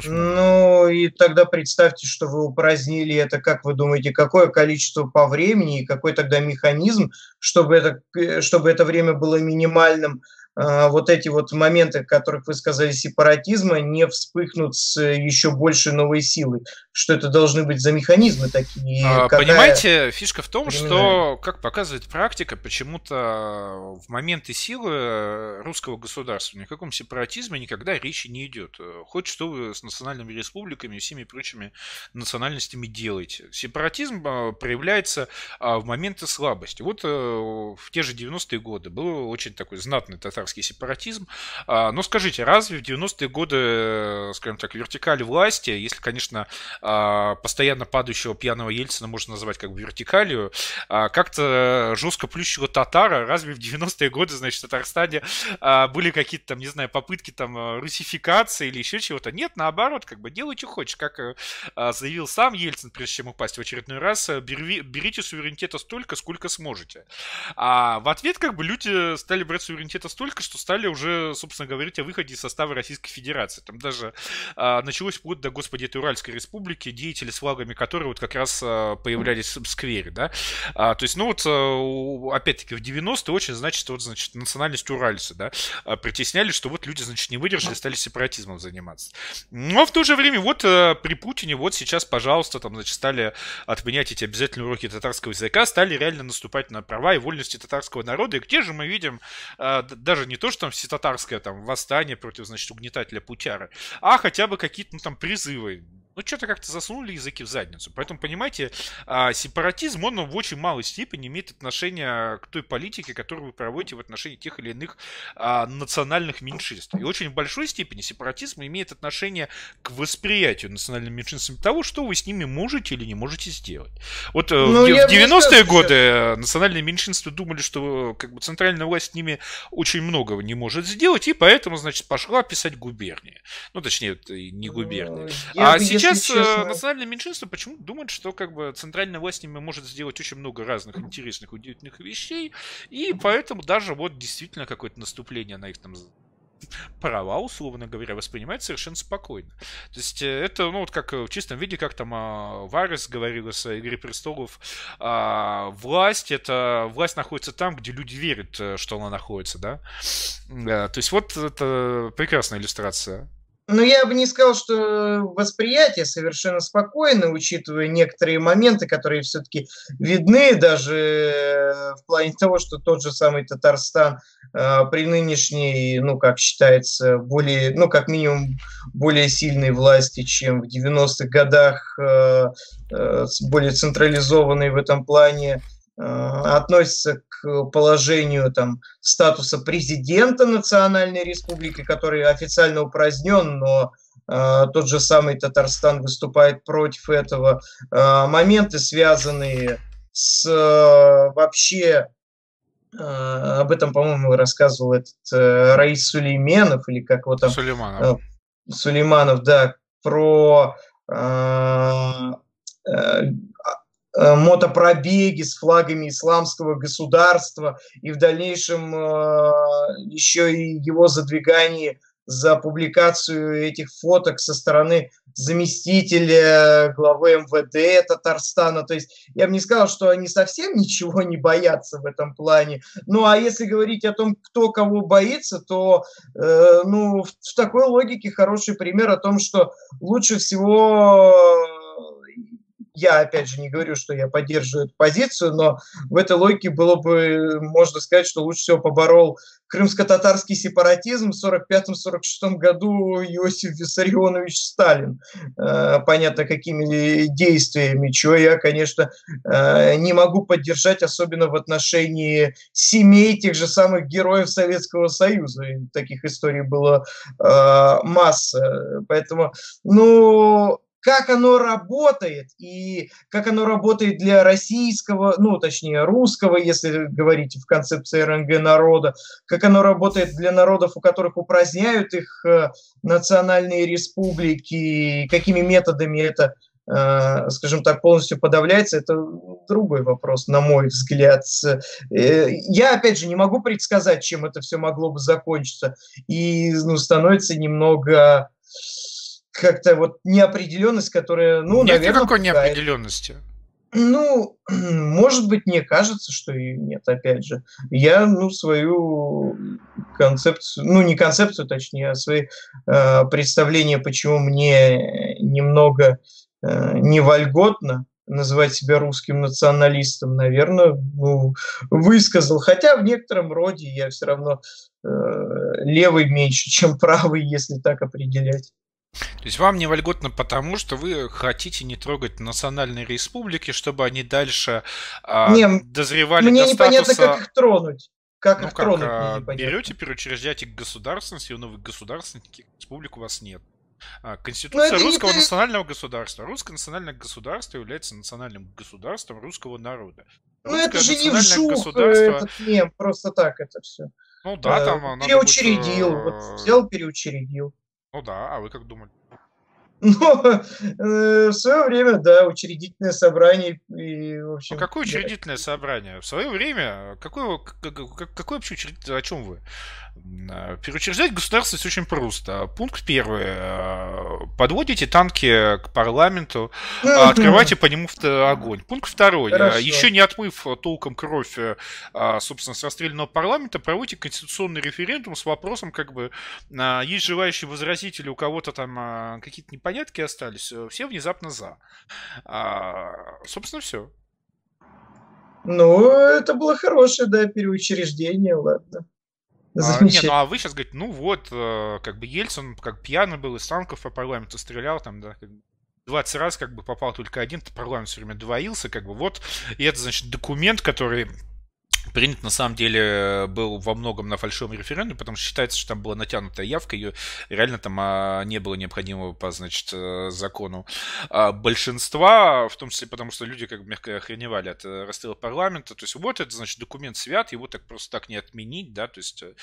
Speaker 2: ну, и тогда представьте, что вы упразднили это, как вы думаете, какое количество по времени и какой тогда механизм, чтобы это, э, чтобы это время было минимальным, вот эти вот моменты, о которых вы сказали, сепаратизма, не вспыхнут с еще большей новой силой. Что это должны быть за механизмы такие?
Speaker 1: А, какая... Понимаете, фишка в том, что, как показывает практика, почему-то в моменты силы русского государства ни о каком сепаратизме никогда речи не идет. Хоть что вы с национальными республиками и всеми прочими национальностями делаете. Сепаратизм а, проявляется в моменты слабости. Вот э, в те же 90-е годы был очень такой знатный татар татарский сепаратизм. А, но скажите, разве в 90-е годы, э, скажем так, вертикали власти, если, конечно, а, постоянно падающего пьяного Ельцина можно назвать как бы вертикалью, а, как-то жестко плющего татара, разве в 90-е годы, значит, в Татарстане были какие-то там, не знаю, попытки там русификации или еще чего-то? Нет, наоборот, как бы делай, что хочешь. Как э, заявил сам Ельцин, прежде чем упасть в очередной раз, э, берите суверенитета столько, сколько сможете. А в ответ как бы люди стали брать суверенитета столько, настолько, что стали уже, собственно, говорить о выходе из состава Российской Федерации. Там даже а, началось вплоть до, господи, этой Уральской Республики, деятели с флагами которой вот как раз а, появлялись в сквере, да. А, то есть, ну вот, а, опять-таки, в 90-е очень, значит, вот, значит, национальность уральцы, да, а, притесняли, что вот люди, значит, не выдержали, стали сепаратизмом заниматься. Но в то же время, вот а, при Путине, вот сейчас, пожалуйста, там, значит, стали отменять эти обязательные уроки татарского языка, стали реально наступать на права и вольности татарского народа. И где же мы видим а, даже даже не то, что там всетатарское там восстание против, значит, угнетателя Путяра, а хотя бы какие-то, ну, там, призывы ну, что-то как-то засунули языки в задницу. Поэтому, понимаете, а, сепаратизм, он в очень малой степени имеет отношение к той политике, которую вы проводите в отношении тех или иных а, национальных меньшинств. И очень в большой степени сепаратизм имеет отношение к восприятию национальным меньшинством того, что вы с ними можете или не можете сделать. Вот э, ну, в, в 90-е годы сейчас... национальные меньшинства думали, что как бы центральная власть с ними очень многого не может сделать, и поэтому, значит, пошла писать губернии. Ну, точнее, не губернии. Ну, а сейчас сейчас э, национальное меньшинство почему-то думает, что как бы центральная власть с ними может сделать очень много разных интересных, удивительных вещей, и поэтому даже вот действительно какое-то наступление на их там права, условно говоря, воспринимать совершенно спокойно. То есть э, это, ну, вот как в чистом виде, как там а, Варес говорил с «Игры престолов», а, власть, это, власть находится там, где люди верят, э, что она находится, да? да то есть вот это прекрасная иллюстрация.
Speaker 2: Ну, я бы не сказал, что восприятие совершенно спокойно, учитывая некоторые моменты, которые все-таки видны даже э, в плане того, что тот же самый Татарстан э, при нынешней, ну, как считается, более, ну, как минимум, более сильной власти, чем в 90-х годах, э, более централизованной в этом плане, относится к положению там, статуса президента национальной республики, который официально упразднен, но э, тот же самый Татарстан выступает против этого. Э, моменты, связанные с э, вообще об этом, по-моему, рассказывал этот э, Раис Сулейменов, или как его там...
Speaker 1: Сулейманов.
Speaker 2: Э, Сулейманов, да, про э, Э, мотопробеги с флагами исламского государства и в дальнейшем э, еще и его задвигание за публикацию этих фоток со стороны заместителя главы МВД Татарстана. То есть я бы не сказал, что они совсем ничего не боятся в этом плане. Ну а если говорить о том, кто кого боится, то э, ну, в, в такой логике хороший пример о том, что лучше всего я, опять же, не говорю, что я поддерживаю эту позицию, но в этой логике было бы, можно сказать, что лучше всего поборол крымско-татарский сепаратизм в 1945-1946 году Иосиф Виссарионович Сталин. Э, понятно, какими действиями, чего я, конечно, э, не могу поддержать, особенно в отношении семей тех же самых героев Советского Союза. Таких историй было э, масса. Поэтому, ну, как оно работает и как оно работает для российского, ну, точнее, русского, если говорить в концепции РНГ народа, как оно работает для народов, у которых упраздняют их э, национальные республики, какими методами это э, скажем так, полностью подавляется, это другой вопрос, на мой взгляд. Э, я, опять же, не могу предсказать, чем это все могло бы закончиться, и ну, становится немного как-то вот неопределенность, которая, ну,
Speaker 1: нет
Speaker 2: наверное...
Speaker 1: никакой пугает. неопределенности.
Speaker 2: Ну, может быть, мне кажется, что и нет, опять же. Я, ну, свою концепцию, ну, не концепцию, точнее, а свои э, представления, почему мне немного э, невольготно называть себя русским националистом, наверное, ну, высказал. Хотя в некотором роде я все равно э, левый меньше, чем правый, если так определять.
Speaker 1: То есть вам не вольготно потому, что вы хотите не трогать национальные республики, чтобы они дальше а, не, дозревали
Speaker 2: мне до непонятно, статуса... как их тронуть. Как
Speaker 1: ну их как, тронуть, а, берете, переучреждаете государственность, и новых государственных республик у вас нет. А, Конституция русского не... национального государства. Русское национальное государство является национальным государством русского народа.
Speaker 2: Ну это же не вжух государство... этот мем, просто так это все.
Speaker 1: Ну да, там...
Speaker 2: Переучредил, будет... вот взял, переучредил.
Speaker 1: Ну да, а вы как думали?
Speaker 2: Ну, э, в свое время, да, учредительное собрание и, в общем...
Speaker 1: Ну, какое учредительное да. собрание? В свое время, какое, какое вообще учредительное, о чем вы? Э, переучреждать государственность очень просто. Пункт первый. Э, подводите танки к парламенту, открывайте по нему огонь. Пункт второй. Хорошо. Еще не отмыв толком кровь, собственно, с расстрелянного парламента, проводите конституционный референдум с вопросом, как бы, есть желающие возразители, у кого-то там какие-то непонятки остались, все внезапно за. Собственно, все.
Speaker 2: Ну, это было хорошее, да, переучреждение, ладно.
Speaker 1: А, не, ну а вы сейчас говорите, ну вот, э, как бы Ельцин как пьяный был, из танков по парламенту стрелял, там, да, как бы 20 раз как бы попал только один, парламент все время двоился, как бы вот, и это, значит, документ, который принят на самом деле был во многом на фальшивом референдуме, потому что считается, что там была натянутая явка, ее реально там а, не было необходимого по, значит, э, закону а, большинства, в том числе потому, что люди как бы мягко охреневали от э, расстрела парламента. То есть вот это, значит, документ свят, его так просто так не отменить, да, то есть э,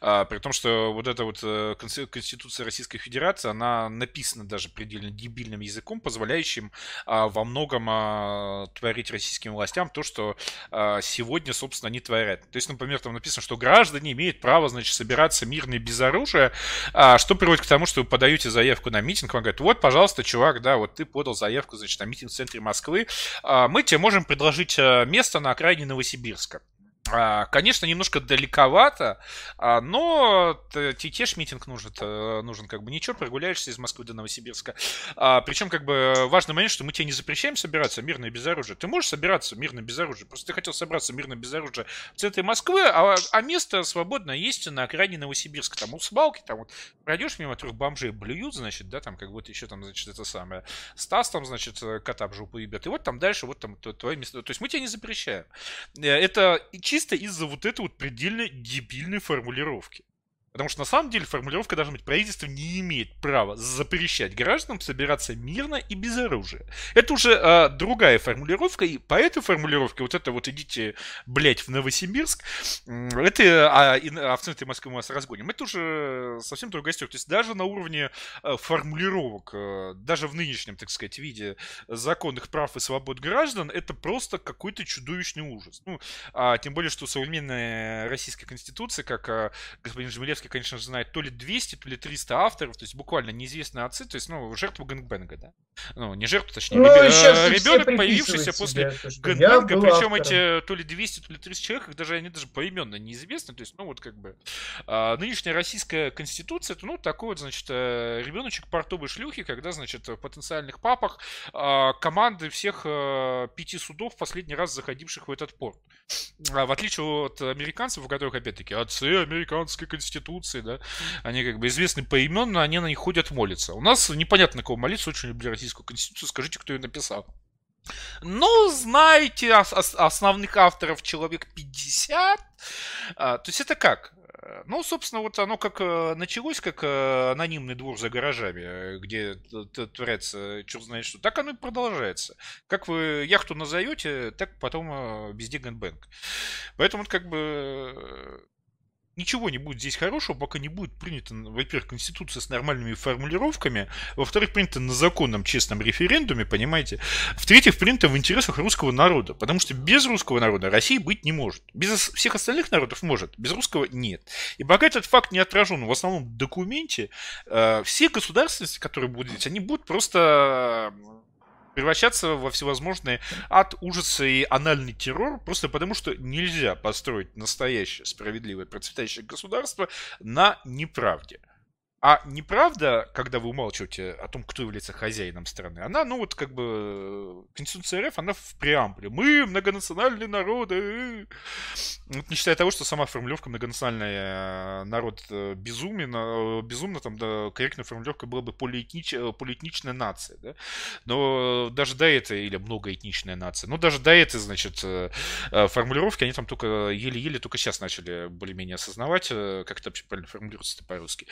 Speaker 1: а, при том, что вот эта вот Конституция Российской Федерации, она написана даже предельно дебильным языком, позволяющим а, во многом а, творить российским властям то, что а, сегодня, собственно, они творят. То есть, например, там написано, что граждане имеют право, значит, собираться мирно и без оружия, а, что приводит к тому, что вы подаете заявку на митинг, вам говорят, вот, пожалуйста, чувак, да, вот ты подал заявку, значит, на митинг в центре Москвы, а, мы тебе можем предложить а, место на окраине Новосибирска. А, конечно, немножко далековато, а, но тетеш митинг нужен, нужен как бы ничего, прогуляешься из Москвы до Новосибирска. А, причем как бы важный момент, что мы тебе не запрещаем собираться мирно и без оружия. Ты можешь собираться мирно без оружия, просто ты хотел собраться мирно без оружия в центре Москвы, а, а место свободно есть на окраине Новосибирска. Там у свалки, там вот пройдешь мимо трех бомжей, блюют, значит, да, там как вот еще там, значит, это самое. Стас там, значит, кота в жопу ебет. И вот там дальше, вот там твое место. То есть мы тебе не запрещаем. Э, это чисто чисто из-за вот этой вот предельно дебильной формулировки. Потому что на самом деле формулировка должна быть, правительство не имеет права запрещать гражданам собираться мирно и без оружия. Это уже а, другая формулировка, и по этой формулировке, вот это вот идите, блять, в Новосибирск, это, а, и, а в центре Москвы мы вас разгоним, это уже совсем другая история. То есть даже на уровне а, формулировок, а, даже в нынешнем, так сказать, виде законных прав и свобод граждан, это просто какой-то чудовищный ужас. Ну, а, тем более, что современная российская конституция, как а, господин Жмелевский я, конечно, знает то ли 200, то ли 300 авторов, то есть буквально неизвестные отцы, то есть, ну, жертва гэнгбэнга, да. Ну, не жертва, точнее,
Speaker 2: Ну, сейчас
Speaker 1: э, ребенок, появившийся после
Speaker 2: был
Speaker 1: причем
Speaker 2: автором.
Speaker 1: эти то ли 200, то ли 300 человек, их даже они даже поименно неизвестны, то есть, ну, вот как бы а, нынешняя российская конституция, это, ну, такой вот, значит, э, ребеночек портовой шлюхи, когда, значит, в потенциальных папах а, команды всех э, пяти судов последний раз заходивших в этот порт. А, в отличие от американцев, у которых, опять-таки, отцы американской конституции, да, они как бы известны поименно, они на них ходят молятся. У нас непонятно, на кого молиться, очень люблю российскую конституцию, скажите, кто ее написал. Ну, знаете, ос- ос- основных авторов человек 50. А, то есть это как? Ну, собственно, вот оно как э, началось, как э, анонимный двор за гаражами, э, где творится черт знает что, так оно и продолжается. Как вы яхту назовете, так потом везде гэнбэнг. Поэтому вот как бы ничего не будет здесь хорошего, пока не будет принято, во-первых, конституция с нормальными формулировками, во-вторых, принято на законном честном референдуме, понимаете, в-третьих, принято в интересах русского народа, потому что без русского народа России быть не может. Без всех остальных народов может, без русского нет. И пока этот факт не отражен в основном документе, э, все государственности, которые будут они будут просто превращаться во всевозможные ад, ужасы и анальный террор, просто потому что нельзя построить настоящее справедливое процветающее государство на неправде. А неправда, когда вы умалчиваете о том, кто является хозяином страны, она, ну вот как бы Конституция РФ, она в преамбуле. Мы многонациональные народы. Вот не считая того, что сама формулировка многонациональный э, народ э, безумен, э, безумно, там да, корректная формулировка была бы полиэтнич, э, полиэтничная нация, да? Но даже до этой, или многоэтничная нация, но даже до этой, значит, э, э, формулировки, они там только еле-еле только сейчас начали более-менее осознавать, э, как это вообще правильно формулируется по-русски.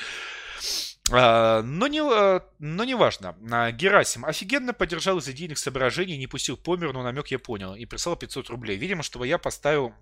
Speaker 1: А, Но не, э, но не важно. А, Герасим офигенно поддержал из идейных соображений, не пустил по миру, но намек я понял. И прислал 500 рублей. Видимо, чтобы я поставил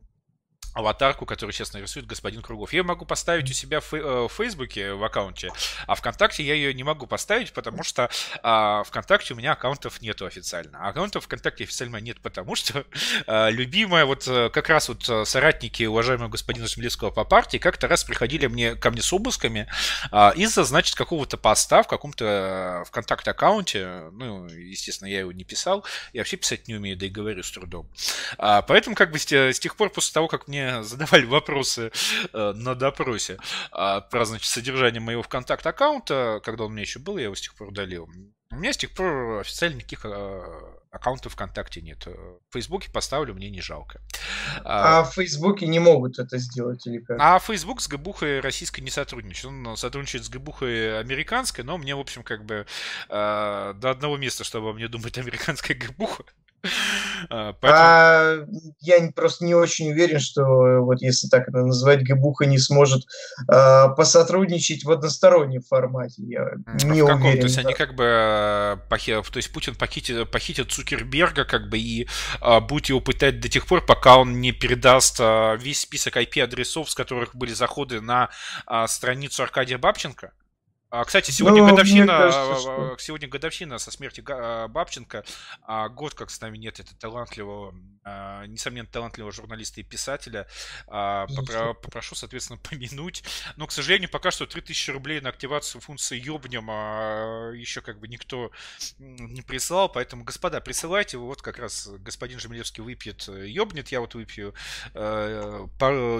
Speaker 1: аватарку, которую сейчас нарисует господин Кругов. Я могу поставить у себя э, в Фейсбуке в аккаунте, а ВКонтакте я ее не могу поставить, потому что а, ВКонтакте у меня аккаунтов нету официально. А аккаунтов ВКонтакте официально нет, потому что а, любимая вот э, как раз вот э, соратники уважаемого господина Смелевского по партии как-то раз приходили мне, ко мне с обысками а, из-за, значит, какого-то поста в каком-то ВКонтакте аккаунте. Ну, естественно, я его не писал. Я вообще писать не умею, да и говорю с трудом. А, поэтому как бы с, с тех пор, после того, как мне задавали вопросы э, на допросе а, про, значит, содержание моего ВКонтакт аккаунта, когда он у меня еще был, я его с тех пор удалил. У меня с тех пор официально никаких э, аккаунтов ВКонтакте нет. В Фейсбуке поставлю, мне не жалко. А,
Speaker 2: А в Фейсбуке не могут это сделать или как?
Speaker 1: а Facebook с ГБухой российской не сотрудничает. Он сотрудничает с ГБухой американской, но мне, в общем, как бы э, до одного места, чтобы мне думать американская ГБуха. Поэтому...
Speaker 2: А я просто не очень уверен, что э, вот если так это назвать, Гбуха не сможет а, посотрудничать в одностороннем формате. Я
Speaker 1: М,
Speaker 2: не
Speaker 1: в каком?
Speaker 2: уверен.
Speaker 1: То есть
Speaker 2: да.
Speaker 1: они как бы э, похи- то есть Путин похитит, похитит Цукерберга как бы и а, будет его пытать до тех пор, пока он не передаст а, весь список IP-адресов, с которых были заходы на а, страницу Аркадия Бабченко. А, Кстати, сегодня
Speaker 2: Ну,
Speaker 1: годовщина,
Speaker 2: кажется,
Speaker 1: а,
Speaker 2: что-
Speaker 1: а, сегодня годовщина со смерти а, Бабченко. А Год, как с нами нет, это талантливого, а, несомненно, талантливого журналиста и писателя. А, попро- Попрошу, соответственно, помянуть. Но, к сожалению, пока что 3000 рублей на активацию функции ёбнем а, еще как бы никто не присылал. Поэтому, господа, присылайте. Вот как раз господин Жемлевский выпьет, э, ёбнет. Я вот выпью э,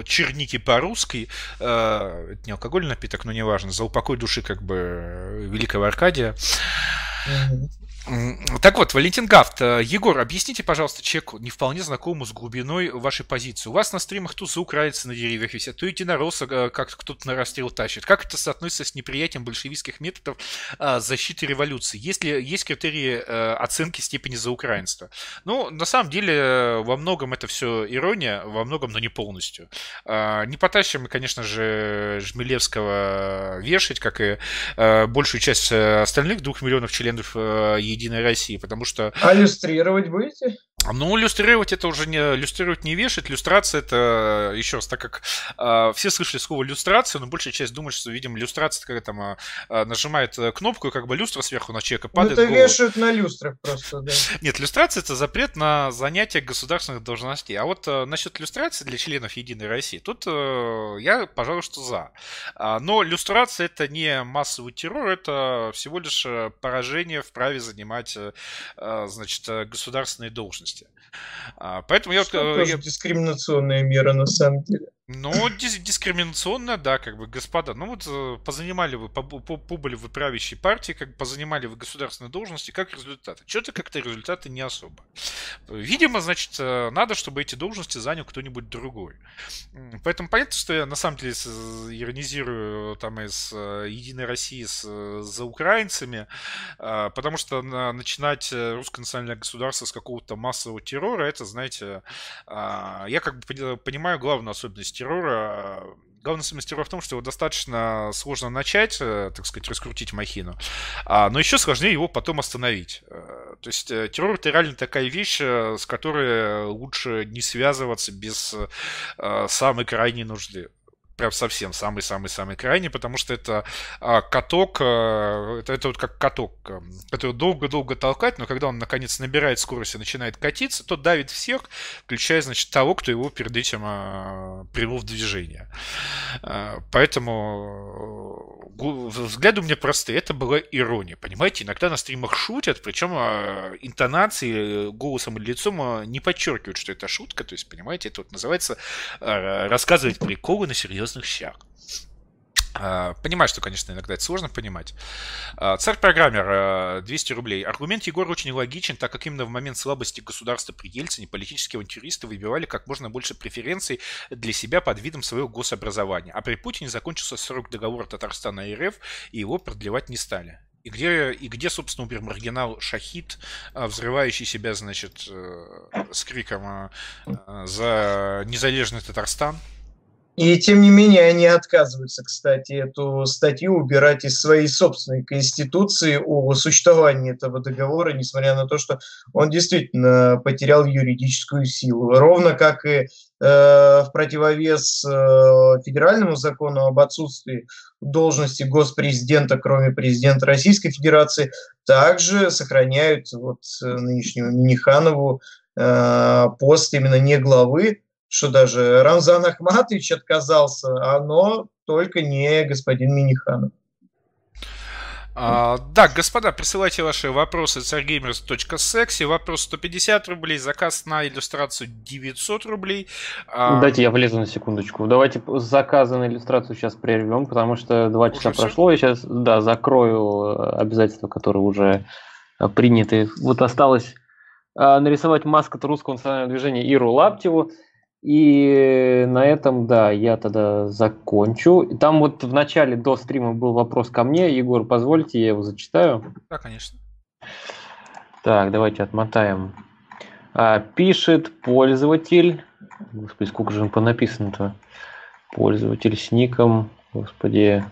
Speaker 1: черники по-русски. Э, Это не алкогольный напиток, но неважно. За упокой души как бы великого Аркадия. Так вот, Валентин Гафт, э, Егор, объясните, пожалуйста, человеку, не вполне знакомому с глубиной вашей позиции. У вас на стримах то украинцы на деревьях висят, то единоросса э, как кто-то на расстрел тащит. Как это соотносится с неприятием большевистских методов а, защиты революции? Есть ли есть критерии э, оценки степени заукраинства? Ну, на самом деле, э, во многом это все ирония, во многом, но не полностью. Не потащим мы, конечно же, Жмелевского вешать, как и э, большую часть э, остальных двух миллионов членов э, Единой России, потому что
Speaker 2: А иллюстрировать будете?
Speaker 1: Ну, иллюстрировать это уже не иллюстрировать не вешать. Иллюстрация это еще раз, так как э, все слышали слово иллюстрация, но большая часть думает, что, видимо, иллюстрация это когда там э, нажимает кнопку, и как бы люстра сверху на человека ну, падает. Ну,
Speaker 2: это вешают на люстрах просто, да.
Speaker 1: Нет, иллюстрация это запрет на занятие государственных должностей. А вот э, насчет иллюстрации для членов Единой России, тут э, я, пожалуй, что за. А, но иллюстрация это не массовый террор, это всего лишь э, поражение в праве занимать, э, э значит, государственные должности А, поэтому я...
Speaker 2: Что я... дискриминационная мера на самом деле.
Speaker 1: Ну, дис- дискриминационно, да, как бы, господа. Ну вот э, позанимали вы, побыли вы правящей партии, как позанимали вы государственные должности, как результаты? Что-то как-то результаты не особо. Видимо, значит, э, надо, чтобы эти должности занял кто-нибудь другой. Поэтому понятно, что я на самом деле иронизирую там из э, Единой России с, за украинцами, потому что начинать русское национальное государство с какого-то массового террора, это, знаете, я как бы понимаю главную особенность террора особенность террора в том, что его достаточно сложно начать, э, так сказать, раскрутить махину, а, но еще сложнее его потом остановить. Э, то есть э, террор это реально такая вещь, с которой лучше не связываться без самой крайней нужды прям совсем самый-самый-самый крайний, потому что это а, каток, а, это, это вот как каток, а, который долго-долго толкать, но когда он наконец набирает скорость и начинает катиться, то давит всех, включая, значит, того, кто его перед этим а, привел в движение. А, поэтому взгляды у меня простые. Это была ирония, понимаете? Иногда на стримах шутят, причем а, интонации голосом или лицом а, не подчеркивают, что это шутка, то есть, понимаете, это вот называется рассказывать приколы на серьезном серьезных щах. А, понимаю, что, конечно, иногда это сложно понимать. А, царь-программер, 200 а, рублей. Аргумент Егора очень логичен, так как именно в момент слабости государства при Ельцине политические авантюристы выбивали как можно больше преференций для себя под видом своего гособразования. А при Путине закончился срок договора Татарстана и РФ, и его продлевать не стали. И где, и где, собственно, умер маргинал Шахид, взрывающий себя, значит, э, с криком за незалежный Татарстан?
Speaker 2: И тем не менее они отказываются, кстати, эту статью убирать из своей собственной конституции о существовании этого договора, несмотря на то, что он действительно потерял юридическую силу. Ровно как и э, в противовес э, федеральному закону об отсутствии должности госпрезидента, кроме президента Российской Федерации, также сохраняют вот э, нынешнему Миниханову э, пост именно не главы что даже Рамзан Ахматович отказался, а но только не господин Миниханов.
Speaker 1: А, да, господа, присылайте ваши вопросы царгеймерс.секси. Вопрос 150 рублей, заказ на иллюстрацию 900 рублей.
Speaker 3: А... Дайте я влезу на секундочку. Давайте заказы на иллюстрацию сейчас прервем, потому что два часа уже прошло. Все? Я сейчас да, закрою э, обязательства, которые уже э, приняты. Вот осталось э, нарисовать маскот русского национального движения Иру Лаптеву. И на этом, да, я тогда закончу. Там вот в начале до стрима был вопрос ко мне. Егор, позвольте, я его зачитаю.
Speaker 1: Да, конечно.
Speaker 3: Так, давайте отмотаем. А, пишет пользователь. Господи, сколько же он написано-то? Пользователь с ником. Господи,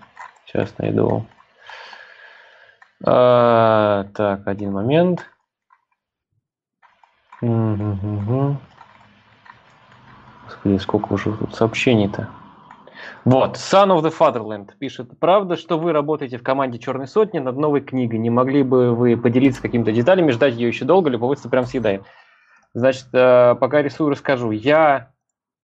Speaker 3: сейчас найду. А, так, один момент. Угу. Господи, сколько уже тут сообщений-то. Вот, Son of the Fatherland пишет. Правда, что вы работаете в команде Черной Сотни над новой книгой? Не могли бы вы поделиться какими-то деталями, ждать ее еще долго, любопытство прям съедает. Значит, э, пока рисую, расскажу. Я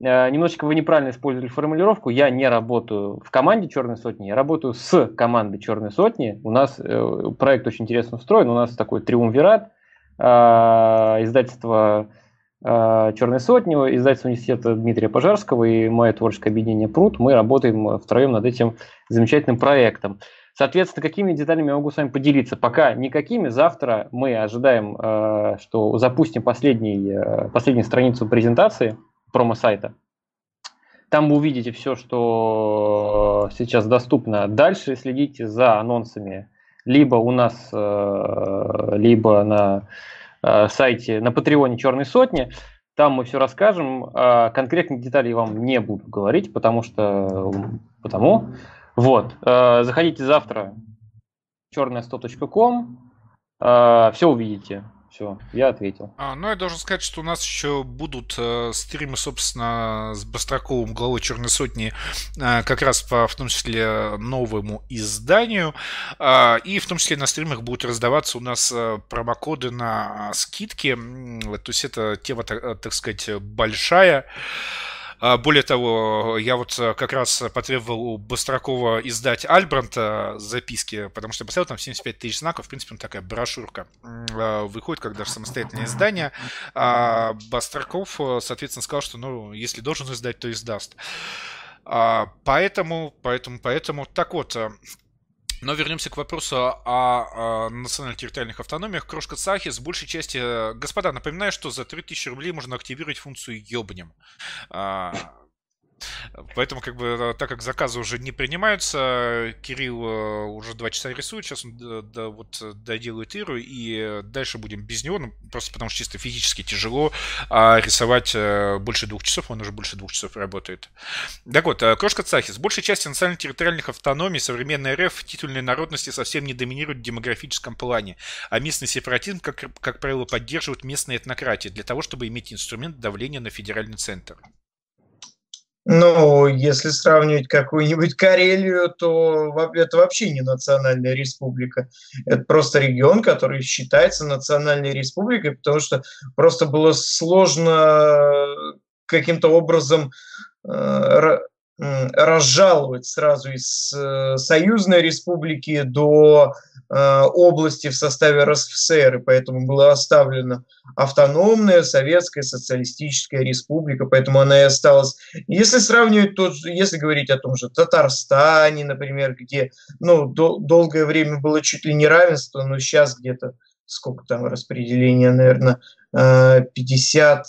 Speaker 3: э, немножечко вы неправильно использовали формулировку. Я не работаю в команде Черной Сотни, я работаю с командой Черной Сотни. У нас э, проект очень интересно устроен. У нас такой триумвират. Издательство Черной сотни, издательство университета Дмитрия Пожарского и мое творческое объединение Пруд. Мы работаем втроем над этим замечательным проектом. Соответственно, какими деталями я могу с вами поделиться? Пока никакими. Завтра мы ожидаем, э, что запустим последний, э, последнюю страницу презентации промо-сайта. Там вы увидите все, что сейчас доступно. Дальше следите за анонсами либо у нас, либо на Э, сайте, на Патреоне Черной Сотни. Там мы все расскажем. А конкретных деталей вам не буду говорить, потому что... Потому. Вот. Э, заходите завтра черная100.com. Э, все увидите. Все, я ответил.
Speaker 1: А, ну, я должен сказать, что у нас еще будут э, стримы, собственно, с Бастраковым, главой Черной Сотни, э, как раз по, в том числе, новому изданию. Э, и в том числе на стримах будут раздаваться у нас э, промокоды на скидки. То есть это тема, так, так сказать, большая. Более того, я вот э, как раз потребовал у Быстракова издать Альбранта записки, потому что поставил там 75 тысяч знаков, в принципе, он такая брошюрка. А, выходит как даже самостоятельное издание. А Бастраков, э, соответственно, сказал, что, ну, если должен издать, то издаст. Поэтому, поэтому, поэтому, так вот, э, но вернемся к вопросу о, о национально-территориальных автономиях. Крошка Цахи с большей части... Господа, напоминаю, что за 3000 рублей можно активировать функцию «Ёбнем». А, Поэтому, как бы, э, так как заказы уже не принимаются, Кирилл э, уже два часа рисует, сейчас он да, да, вот доделает Иру, и дальше будем без него, ну, просто потому что чисто физически тяжело а рисовать э, больше двух часов, он уже больше двух часов работает. Так вот, Крошка Цахис. Большей части национально-территориальных автономий современной РФ титульной народности совсем не доминирует в демографическом плане, а местный сепаратизм, как, как правило, поддерживают местные этнократии для того, чтобы иметь инструмент давления на федеральный центр.
Speaker 2: Ну, если сравнивать какую-нибудь Карелию, то это вообще не национальная республика. Это просто регион, который считается национальной республикой, потому что просто было сложно каким-то образом э, разжаловать сразу из э, союзной республики до э, области в составе РСФСР, и поэтому была оставлена автономная советская социалистическая республика, поэтому она и осталась. Если сравнивать, то если говорить о том же Татарстане, например, где ну, до, долгое время было чуть ли не равенство, но сейчас где-то сколько там распределения, наверное, 50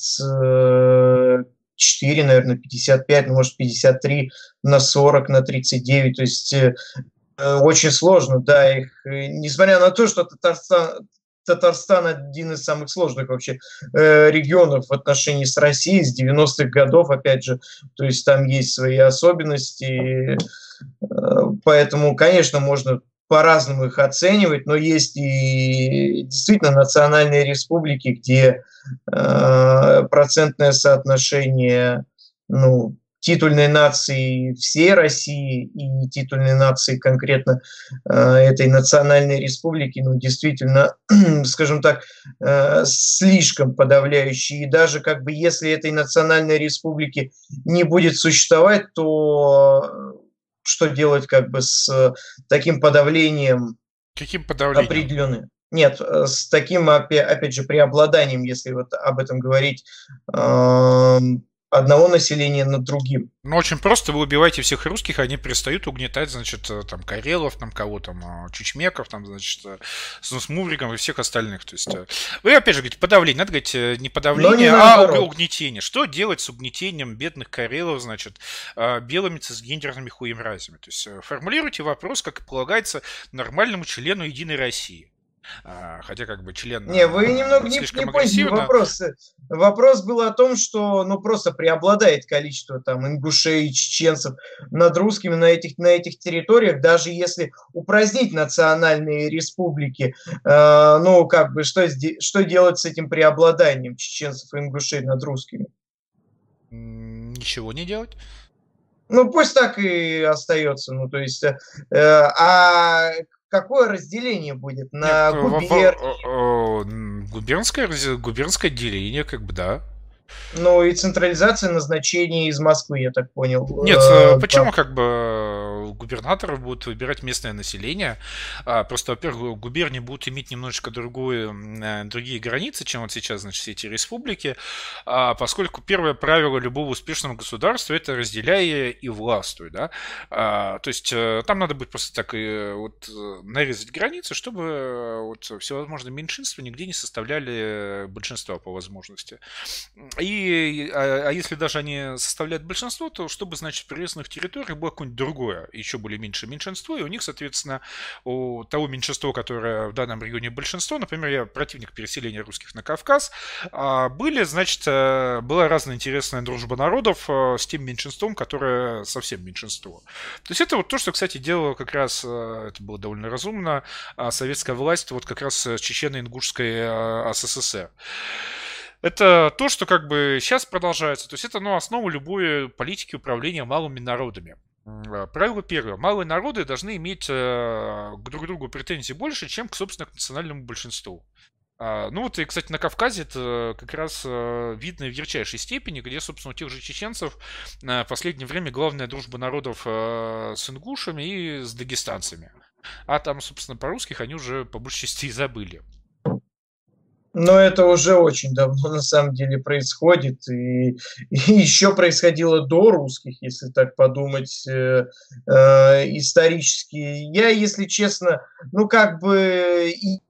Speaker 2: 4, наверное, 55, ну, может, 53 на 40, на 39. То есть э, э, очень сложно, да, их, э, несмотря на то, что Татарстан, Татарстан один из самых сложных вообще э, регионов в отношении с Россией с 90-х годов, опять же, то есть там есть свои особенности, э, поэтому, конечно, можно по-разному их оценивать, но есть и действительно национальные республики, где э, процентное соотношение ну, титульной нации всей России и титульной нации конкретно э, этой национальной республики, ну, действительно, скажем так, э, слишком подавляющие. И даже как бы если этой национальной республики не будет существовать, то что делать как бы с э, таким подавлением
Speaker 1: Каким подавлением?
Speaker 2: определенным. Нет, э, с таким, опять же, преобладанием, если вот об этом говорить, одного населения над другим.
Speaker 1: Ну, очень просто, вы убиваете всех русских, они перестают угнетать, значит, э, там, Карелов, там, кого там, э, Чучмеков, там, значит, э, с Мувриком и всех остальных. То есть, вы, опять же, говорите, подавление, надо говорить не подавление, не а угнетение. Что делать с угнетением бедных Карелов, значит, белыми цисгендерными хуемразями? То есть, формулируйте вопрос, как полагается нормальному члену Единой России. А, хотя как бы член...
Speaker 2: Не, вы э, немного не, не поняли вопрос. Вопрос был о том, что ну просто преобладает количество там ингушей чеченцев над русскими на этих, на этих территориях, даже если упразднить национальные республики, э, ну как бы что, что делать с этим преобладанием чеченцев и ингушей над русскими?
Speaker 1: Ничего не делать.
Speaker 2: Ну, пусть так и остается. Ну, то есть, э, а какое разделение будет на Нет, губер...
Speaker 1: Губернское, губернское деление, как бы, да.
Speaker 2: Ну и централизация назначений из Москвы, я так понял.
Speaker 1: Нет, э, э, почему как бы губернаторов будут выбирать местное население? А, просто, во-первых, губернии будут иметь немножечко другую, э, другие границы, чем вот сейчас, значит, все эти республики, а, поскольку первое правило любого успешного государства это разделяя и властвуй, да. А, то есть там надо будет просто так и вот нарезать границы, чтобы вот всевозможные меньшинства нигде не составляли большинства по возможности. И, а, а если даже они составляют большинство, то чтобы, значит, прирезанных территорий было какое-нибудь другое, еще более меньшее меньшинство, и у них, соответственно, у того меньшинства, которое в данном регионе большинство, например, я противник переселения русских на Кавказ, а, были, значит, э, была разная интересная дружба народов э, с тем меньшинством, которое совсем меньшинство. То есть это вот то, что, кстати, делала как раз, э, это было довольно разумно, советская власть вот как раз с Чечено-Ингушской СССР это то, что как бы сейчас продолжается. То есть это ну, основа любой политики управления малыми народами. А, правило первое. Малые народы должны иметь э, друг другу претензий больше, чем к, собственно, к национальному большинству. А, ну вот, и, кстати, на Кавказе это как раз э, видно в ярчайшей степени, где, собственно, у тех же чеченцев э, в последнее время главная дружба народов с ингушами и с дагестанцами. А там, собственно, по-русских они уже по большей части и забыли.
Speaker 2: Но это уже очень давно на самом деле происходит. И, и еще происходило до русских, если так подумать, э, э, исторически. Я, если честно, ну как бы и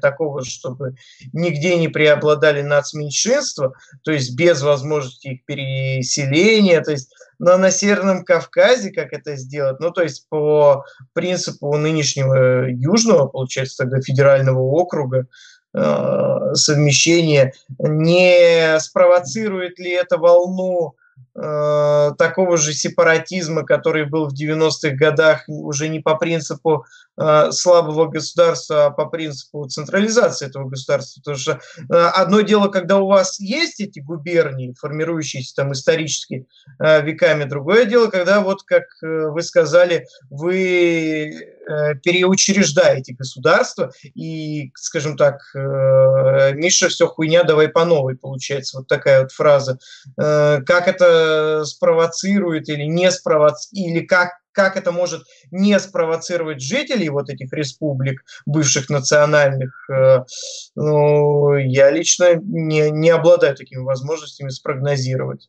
Speaker 2: такого, чтобы нигде не преобладали нацменьшинства, то есть без возможности их переселения, то есть но на Северном Кавказе как это сделать? Ну, то есть по принципу нынешнего южного, получается, тогда федерального округа, э, совмещения, не спровоцирует ли это волну Э, такого же сепаратизма, который был в 90-х годах уже не по принципу э, слабого государства, а по принципу централизации этого государства. Потому что э, одно дело, когда у вас есть эти губернии, формирующиеся там исторически э, веками, другое дело, когда вот, как э, вы сказали, вы переучреждаете государство и, скажем так, э, Миша, все хуйня, давай по новой, получается, вот такая вот фраза. Э, как это спровоцирует или не спровоцирует, или как, как это может не спровоцировать жителей вот этих республик, бывших национальных, э, ну, я лично не, не обладаю такими возможностями спрогнозировать.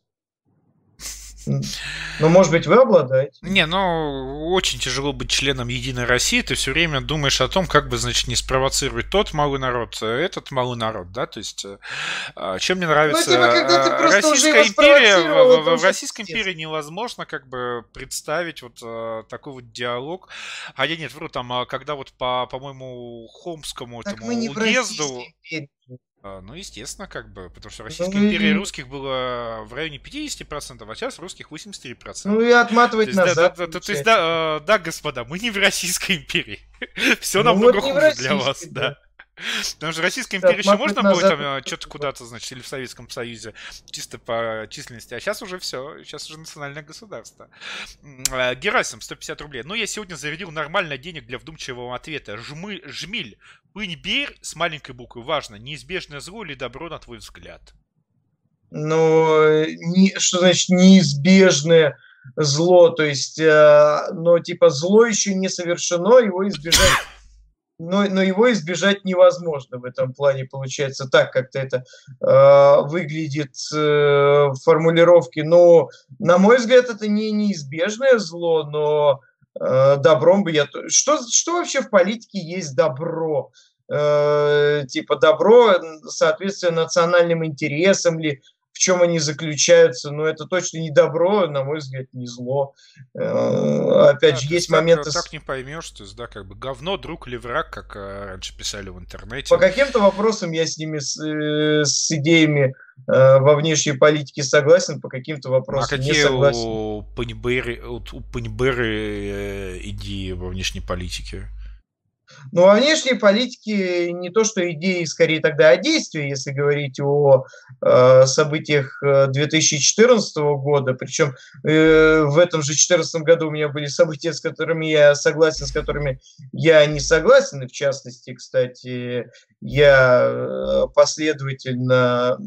Speaker 2: Ну, может быть, вы обладаете?
Speaker 1: Не, ну, очень тяжело быть членом Единой России. Ты все время думаешь о том, как бы, значит, не спровоцировать тот малый народ, э, этот малый народ, да? То есть, э, а, чем мне нравится... Ну, типа, Российская империя, в, в, в Российской империи невозможно как бы представить вот такой вот диалог. А я нет, вру, там, а когда вот по, по-моему, Хомскому так этому уезду... А, ну, естественно, как бы, потому что в Российской ну, империи и... русских было в районе 50%, а сейчас русских 83%.
Speaker 2: Ну и отматывать
Speaker 1: то назад. Да, да, то есть, да, э, да, господа, мы не в Российской империи. Все ну, намного вот хуже для вас, да. да. Потому что Российской империи еще можно было там э, что-то куда-то, значит, или в Советском Союзе, чисто по численности. А сейчас уже все, сейчас уже национальное государство. Э, Герасим, 150 рублей. Ну, я сегодня зарядил нормально денег для вдумчивого ответа. Жмы, жмиль, пынь-берь с маленькой буквы. Важно, неизбежное зло или добро, на твой взгляд?
Speaker 2: Ну, не, что значит неизбежное зло? То есть, э, но типа зло еще не совершено, его избежать но, но его избежать невозможно в этом плане, получается так, как-то это э, выглядит э, в формулировке. Но, на мой взгляд, это не неизбежное зло, но э, добром бы я... Что, что вообще в политике есть добро? Э, типа добро, соответственно, национальным интересам ли, в чем они заключаются, но это точно не добро, на мой взгляд, не зло. Э, опять да, же, есть так, моменты...
Speaker 1: Так не поймешь, то есть, да, как бы говно, друг или враг, как э, раньше писали в интернете.
Speaker 2: По каким-то вопросам я с ними, с, э, с идеями во внешней политике согласен, по каким-то вопросам а не согласен.
Speaker 1: у Паниберы, у Паниберы идеи во внешней политике?
Speaker 2: Но во внешней политике не то, что идеи, скорее тогда о действии, если говорить о э, событиях 2014 э, года. Причем э, в этом же 2014 году у меня были события, с которыми я согласен, с которыми я не согласен. И в частности, кстати, я э, последовательно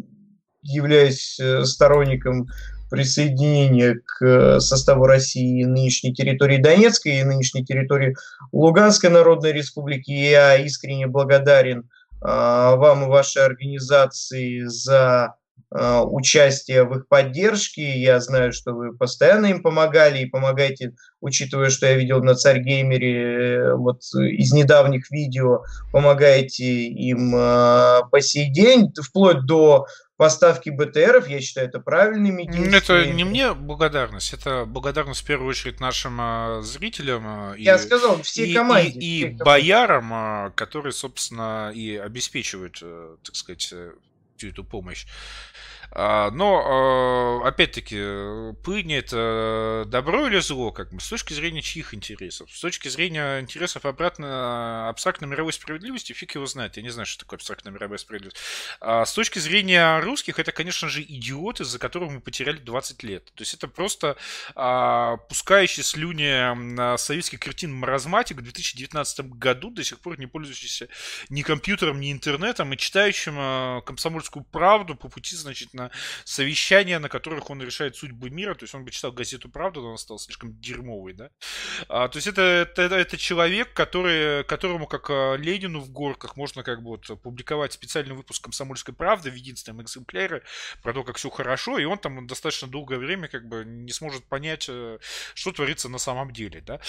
Speaker 2: являюсь э, сторонником присоединения к э, составу России нынешней территории Донецкой и нынешней территории Луганской Народной Республики. Я искренне благодарен а, вам и вашей организации за а, участие в их поддержке. Я знаю, что вы постоянно им помогали и помогаете, учитывая, что я видел на Царь Геймере э, вот из недавних видео, помогаете им по сей день, вплоть до поставки БТРов, я считаю, это правильными
Speaker 1: действиями. Это не мне благодарность, это благодарность в первую очередь нашим а, зрителям.
Speaker 2: А, я и, сказал, всей
Speaker 1: и,
Speaker 2: команде.
Speaker 1: И, и, и боярам, а, которые, собственно, и обеспечивают, э, так сказать, э, всю эту помощь. А, но, а, опять-таки, плынь это добро или зло, как бы, с точки зрения чьих интересов? С точки зрения интересов обратно абстрактной мировой справедливости, фиг его знает, я не знаю, что такое абстрактная мировая справедливость. А с точки зрения русских, это, конечно же, идиоты, за которых мы потеряли 20 лет. То есть это просто а, пускающий слюни советских картин маразматик в 2019 году, до сих пор не пользующийся ни компьютером, ни интернетом, и читающим а, комсомольскую правду по пути, значит, на совещания, на которых он решает судьбы мира. То есть он бы читал газету «Правда», но он стал слишком дерьмовый, да. А, то есть это, это, это человек, который, которому, как а, Ленину в горках, можно как бы вот публиковать специальный выпуск «Комсомольской правды» в единственном экземпляре про то, как все хорошо, и он там достаточно долгое время как бы не сможет понять, э, что творится на самом деле, да.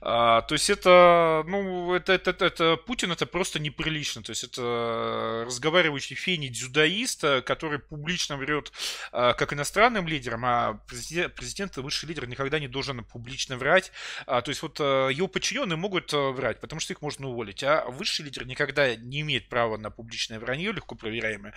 Speaker 1: А, то есть это, ну, это, это, это, это Путин это просто неприлично. То есть это разговаривающий фени дзюдоист, который публично врет а, как иностранным лидерам, а президент, президент, высший лидер, никогда не должен публично врать. А, то есть вот а, его подчиненные могут врать, потому что их можно уволить, а высший лидер никогда не имеет права на публичное вранье, легко проверяемое,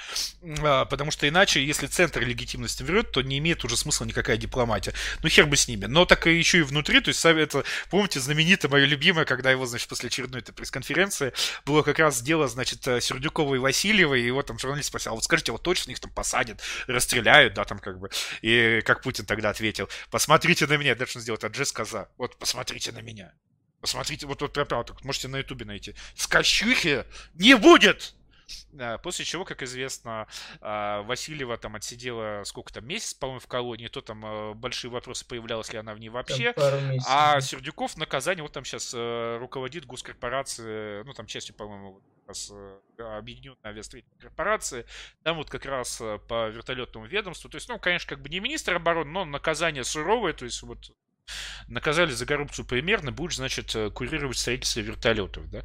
Speaker 1: потому что иначе, если центр легитимности врет, то не имеет уже смысла никакая дипломатия. Ну хер бы с ними. Но так еще и внутри, то есть это, помните, знаменитое, мое любимое, когда его, значит, после очередной этой пресс-конференции было как раз дело, значит, Сердюкова и Васильева, и его там журналист спросил, а вот скажите, вот точно их там посадят? Расстреляют, да, там как бы. И как Путин тогда ответил, посмотрите на меня, дальше он сделал это Джесс Коза, вот посмотрите на меня. Посмотрите, вот, вот прям, вот, можете на ютубе найти. Скощухи не будет! После чего, как известно, а, Васильева там отсидела сколько там, месяц, по-моему, в колонии, то там а, большие вопросы, появлялась ли она в ней вообще. А Сердюков наказание, вот там сейчас э, руководит госкорпорацией, ну там частью, по-моему, раз э, объединенной авиастроительной корпорации, там вот как раз э, по вертолетному ведомству, то есть, ну, конечно, как бы не министр обороны, но наказание суровое, то есть вот наказали за коррупцию примерно, будешь, значит, курировать строительство вертолетов, да.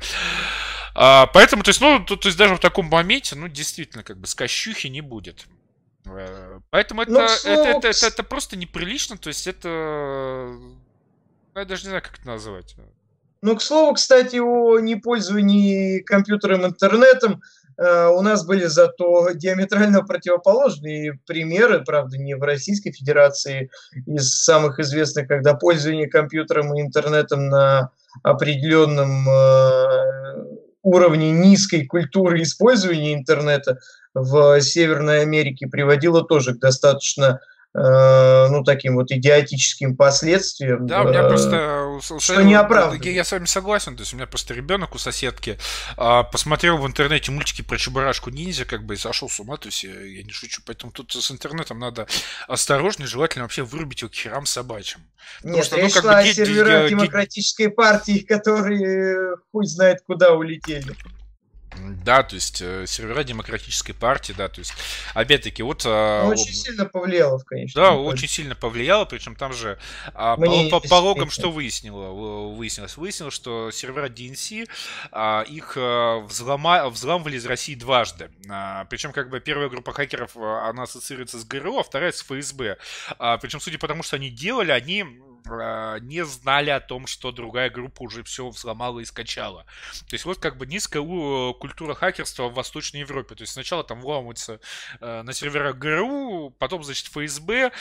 Speaker 1: А, поэтому, то есть, ну, то, то есть даже в таком моменте, ну, действительно, как бы, скощухи не будет. Э, поэтому это, ну, это, это, это, это просто неприлично, то есть это... Ну, я даже не знаю, как это назвать.
Speaker 2: Ну, к слову, кстати, о непользовании компьютером, интернетом, Э, у нас были зато диаметрально противоположные примеры, правда, не в Российской Федерации, из самых известных, когда пользование компьютером и интернетом на определенном э, уровне низкой культуры использования интернета в Северной Америке приводило тоже к достаточно ну, таким вот идиотическим последствиям.
Speaker 1: Да, у меня просто... Что не оправдано. Я, с вами согласен, то есть у меня просто ребенок у соседки а, посмотрел в интернете мультики про Чебурашку ниндзя, как бы и сошел с ума, то есть я, я не шучу, поэтому тут с интернетом надо осторожно, желательно вообще вырубить его к херам собачьим.
Speaker 2: Нет, что, ну, как бы, сервера демократической партии, которые хуй знает куда улетели.
Speaker 1: Да, то есть э, сервера демократической партии, да, то есть опять-таки вот... Э,
Speaker 2: ну, очень сильно повлияло, конечно.
Speaker 1: Да, очень сильно повлияло, причем там же а, по, по, по логам что выяснило, выяснилось? Выяснилось, что сервера DNC, а, их э, взлома, взламывали из России дважды. А, причем как бы первая группа хакеров, она ассоциируется с ГРУ, а вторая с ФСБ. А, причем, судя по тому, что они делали, они а, не знали о том, что другая группа уже все взломала и скачала. То есть вот как бы низкая культура хакерства в Восточной Европе. То есть сначала там вламываются э, на серверах ГРУ, потом, значит, ФСБ.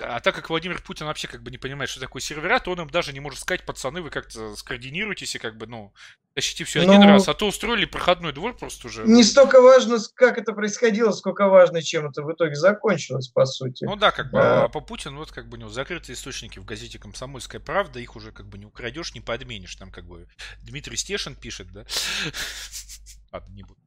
Speaker 1: А так как Владимир Путин вообще как бы не понимает, что такое сервера, то он им даже не может сказать, пацаны, вы как-то скоординируйтесь и как бы, ну, тащите все один ну, раз. А то устроили проходной двор просто уже.
Speaker 2: Не столько важно, как это происходило, сколько важно, чем это в итоге закончилось, по сути.
Speaker 1: Ну да, как бы, а, по Путину, вот как бы у него закрытые источники в газете «Комсомольская правда», их уже как бы не украдешь, не подменишь. Там как бы Дмитрий Стешин пишет, да? Ладно, не буду.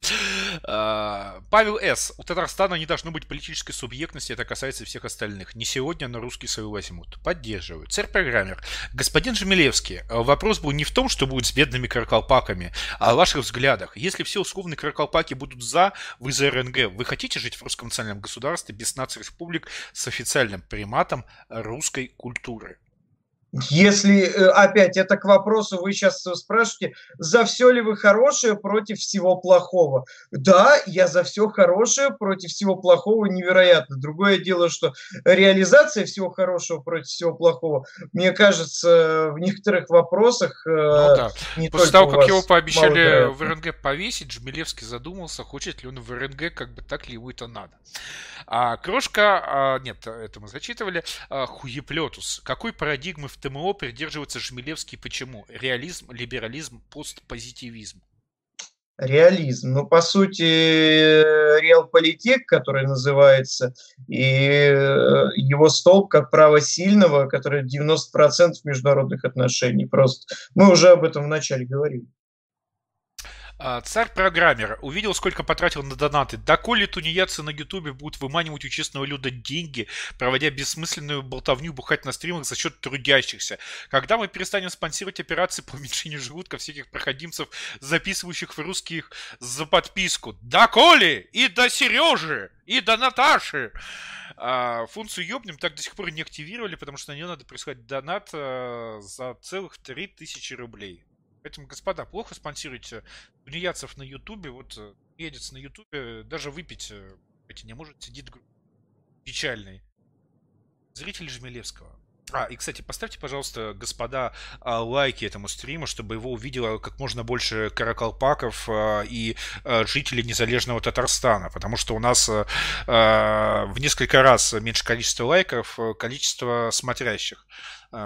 Speaker 1: А, Павел С. У Татарстана не должно быть политической субъектности, это касается всех остальных. Не сегодня, но русские свою возьмут. Поддерживаю. Царь-программер. Господин Жемелевский, вопрос был не в том, что будет с бедными каркалпаками, а о ваших взглядах. Если все условные каркалпаки будут за, вы за РНГ, вы хотите жить в русском национальном государстве без наций республик с официальным приматом русской культуры?
Speaker 2: Если, э, опять, это к вопросу, вы сейчас спрашиваете, за все ли вы хорошее против всего плохого? Да, я за все хорошее против всего плохого невероятно. Другое дело, что реализация всего хорошего против всего плохого, мне кажется, в некоторых вопросах... Э, ну
Speaker 1: да. Не После того, как его пообещали в РНГ повесить, Жмелевский задумался, хочет ли он в РНГ, как бы так ли ему это надо. А Крошка, а, нет, это мы зачитывали, а, Хуеплетус. Какой парадигмы в ТМО придерживается Жмелевский почему? Реализм, либерализм, постпозитивизм?
Speaker 2: реализм. Ну, по сути, реалполитик, который называется, и э, его столб как право сильного, который 90% международных отношений. Просто мы уже об этом вначале говорили.
Speaker 1: А, царь-программер увидел, сколько потратил на донаты. Доколе тунеядцы на ютубе будут выманивать у честного люда деньги, проводя бессмысленную болтовню бухать на стримах за счет трудящихся? Когда мы перестанем спонсировать операции по уменьшению желудка всяких проходимцев, записывающих в русских за подписку? Доколе! И до Сережи! И до Наташи! А, функцию ёбнем так до сих пор не активировали, потому что на нее надо присылать донат а, за целых 3000 рублей. Поэтому, господа, плохо спонсируйте тунеядцев на Ютубе. Вот э, едет на Ютубе, даже выпить э, эти не может, сидит печальный. Зритель Жмелевского. А, и, кстати, поставьте, пожалуйста, господа, а, лайки этому стриму, чтобы его увидело как можно больше каракалпаков а, и а, жителей незалежного Татарстана, потому что у нас в несколько раз меньше количество лайков, количество смотрящих.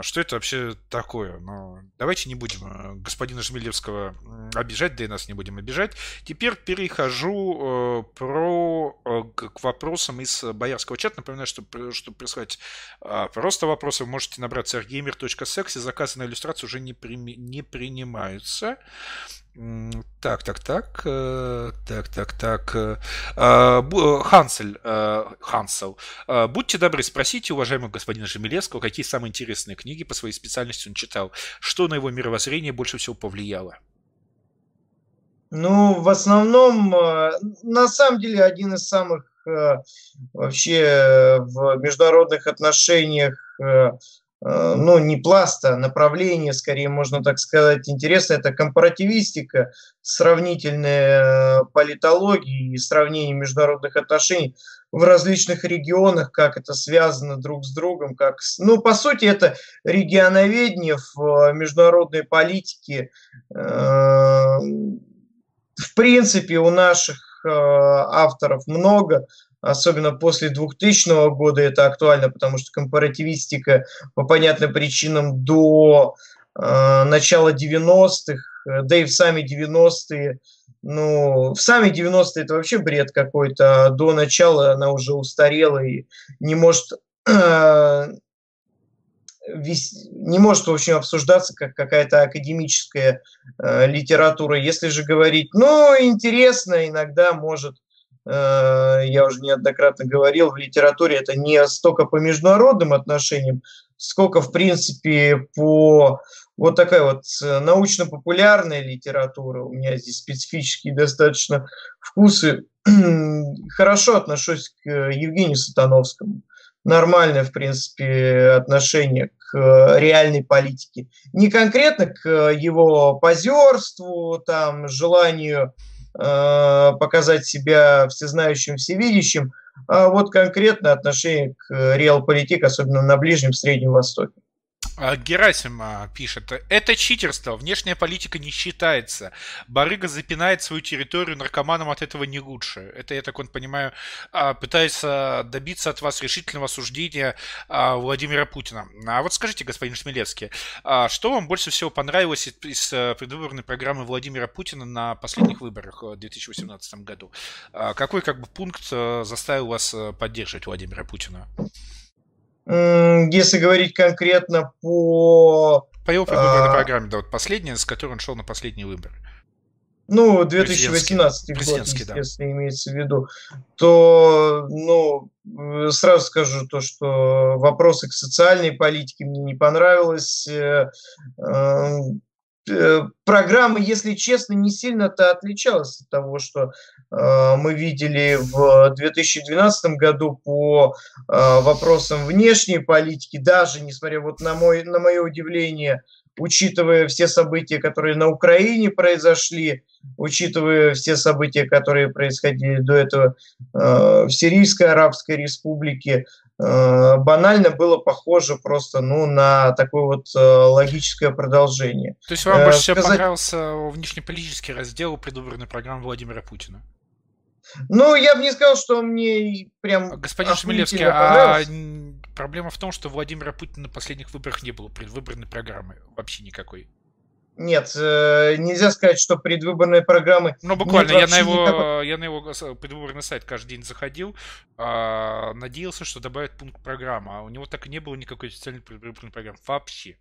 Speaker 1: Что это вообще такое? Ну, давайте не будем господина Жмелевского обижать, да и нас не будем обижать. Теперь перехожу э, про, э, к вопросам из боярского чата. Напоминаю, что, чтобы прислать просто вопросы, вы можете набрать sergamer.sex, и заказы на иллюстрацию уже не, при, не принимаются. Так, так, так, э, так, так, так. Э, э, Хансель, Хансел, будьте добры, спросите уважаемого господина Жемелевского, какие самые интересные книги по своей специальности он читал, что на его мировоззрение больше всего повлияло.
Speaker 2: Ну, в основном, на самом деле, один из самых вообще в международных отношениях ну, не пласта, а направление, скорее, можно так сказать, интересно, это компаративистика, сравнительная э, политология и сравнение международных отношений в различных регионах, как это связано друг с другом, как, ну, по сути, это регионоведение в э, международной политике. В принципе, у наших авторов много особенно после 2000 года это актуально, потому что компаративистика по понятным причинам до э, начала 90-х, да и в сами 90-е, ну, в сами 90-е это вообще бред какой-то, а до начала она уже устарела и не может э, не может, в общем, обсуждаться как какая-то академическая э, литература. Если же говорить, ну, интересно, иногда может Э, я уже неоднократно говорил, в литературе это не столько по международным отношениям, сколько, в принципе, по вот такая вот э, научно-популярная литература. У меня здесь специфические достаточно вкусы. Хорошо отношусь к Евгению Сатановскому. Нормальное, в принципе, отношение к реальной политике. Не конкретно к его позерству, там, желанию Э, показать себя всезнающим, всевидящим, а вот конкретно отношение к реал-политик, особенно на Ближнем Среднем Востоке.
Speaker 1: А, Герасим а, пишет, это читерство, внешняя политика не считается. Барыга запинает свою территорию, наркоманам от этого не лучше. Это, я так вот понимаю, а, пытается добиться от вас решительного осуждения Владимира Путина. А вот скажите, господин Шмелевский, что вам больше всего понравилось из предвыборной программы Владимира Путина на последних выборах в 2018 году? Какой как бы пункт заставил вас поддерживать Владимира Путина?
Speaker 2: Если говорить конкретно по...
Speaker 1: По его предвыборной а... программе, да, вот последняя, с которой он шел на последний выбор.
Speaker 2: Ну, 2018 год, естественно, да. имеется в виду, то, ну, сразу скажу то, что вопросы к социальной политике мне не понравилось. Э, программа, если честно, не сильно-то отличалась от того, что э, мы видели в 2012 году по э, вопросам внешней политики, даже несмотря вот на, мой, на мое удивление, учитывая все события, которые на Украине произошли, учитывая все события, которые происходили до этого э, в Сирийской Арабской Республике, банально было похоже просто ну, на такое вот э, логическое продолжение.
Speaker 1: То есть вам больше всего понравился внешнеполитический раздел предвыборной программы Владимира Путина?
Speaker 2: Ну, я бы не сказал, что мне прям...
Speaker 1: Господин Шмелевский, а проблема в том, что Владимира Путина на последних выборах не было предвыборной программы вообще никакой.
Speaker 2: Нет, э, нельзя сказать, что предвыборные программы.
Speaker 1: Ну, буквально, я на, его, никакой... я на его предвыборный сайт каждый день заходил, а, надеялся, что добавят пункт программы, а у него так и не было никакой официальной предвыборной программы. Вообще.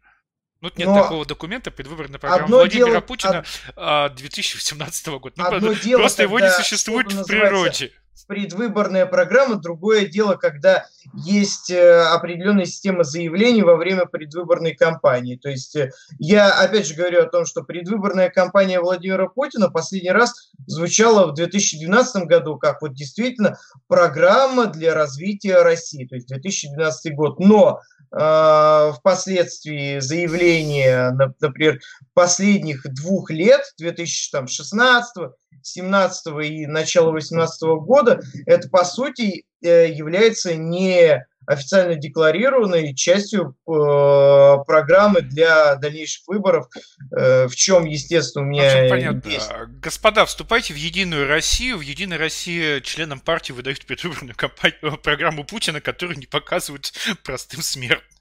Speaker 1: Ну, нет Но такого документа предвыборной программы Владимира дело... Путина од... 2018 года. Ну,
Speaker 2: Одно дело,
Speaker 1: просто его не существует в природе
Speaker 2: предвыборная программа, другое дело, когда есть э, определенная система заявлений во время предвыборной кампании. То есть э, я опять же говорю о том, что предвыборная кампания Владимира Путина последний раз звучала в 2012 году как вот действительно программа для развития России, то есть 2012 год. Но впоследствии заявления, например, последних двух лет, 2016 17 и начала 18 года, это по сути э, является не официально декларированной частью э, программы для дальнейших выборов, э, в чем, естественно, у меня
Speaker 1: общем, понятно. есть. Господа, вступайте в Единую Россию. В Единой России членам партии выдают предвыборную кампанию, программу Путина, которую не показывают простым смертным.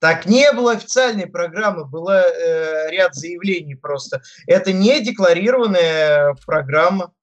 Speaker 2: Так не было официальной программы, был э, ряд заявлений просто. Это не декларированная программа.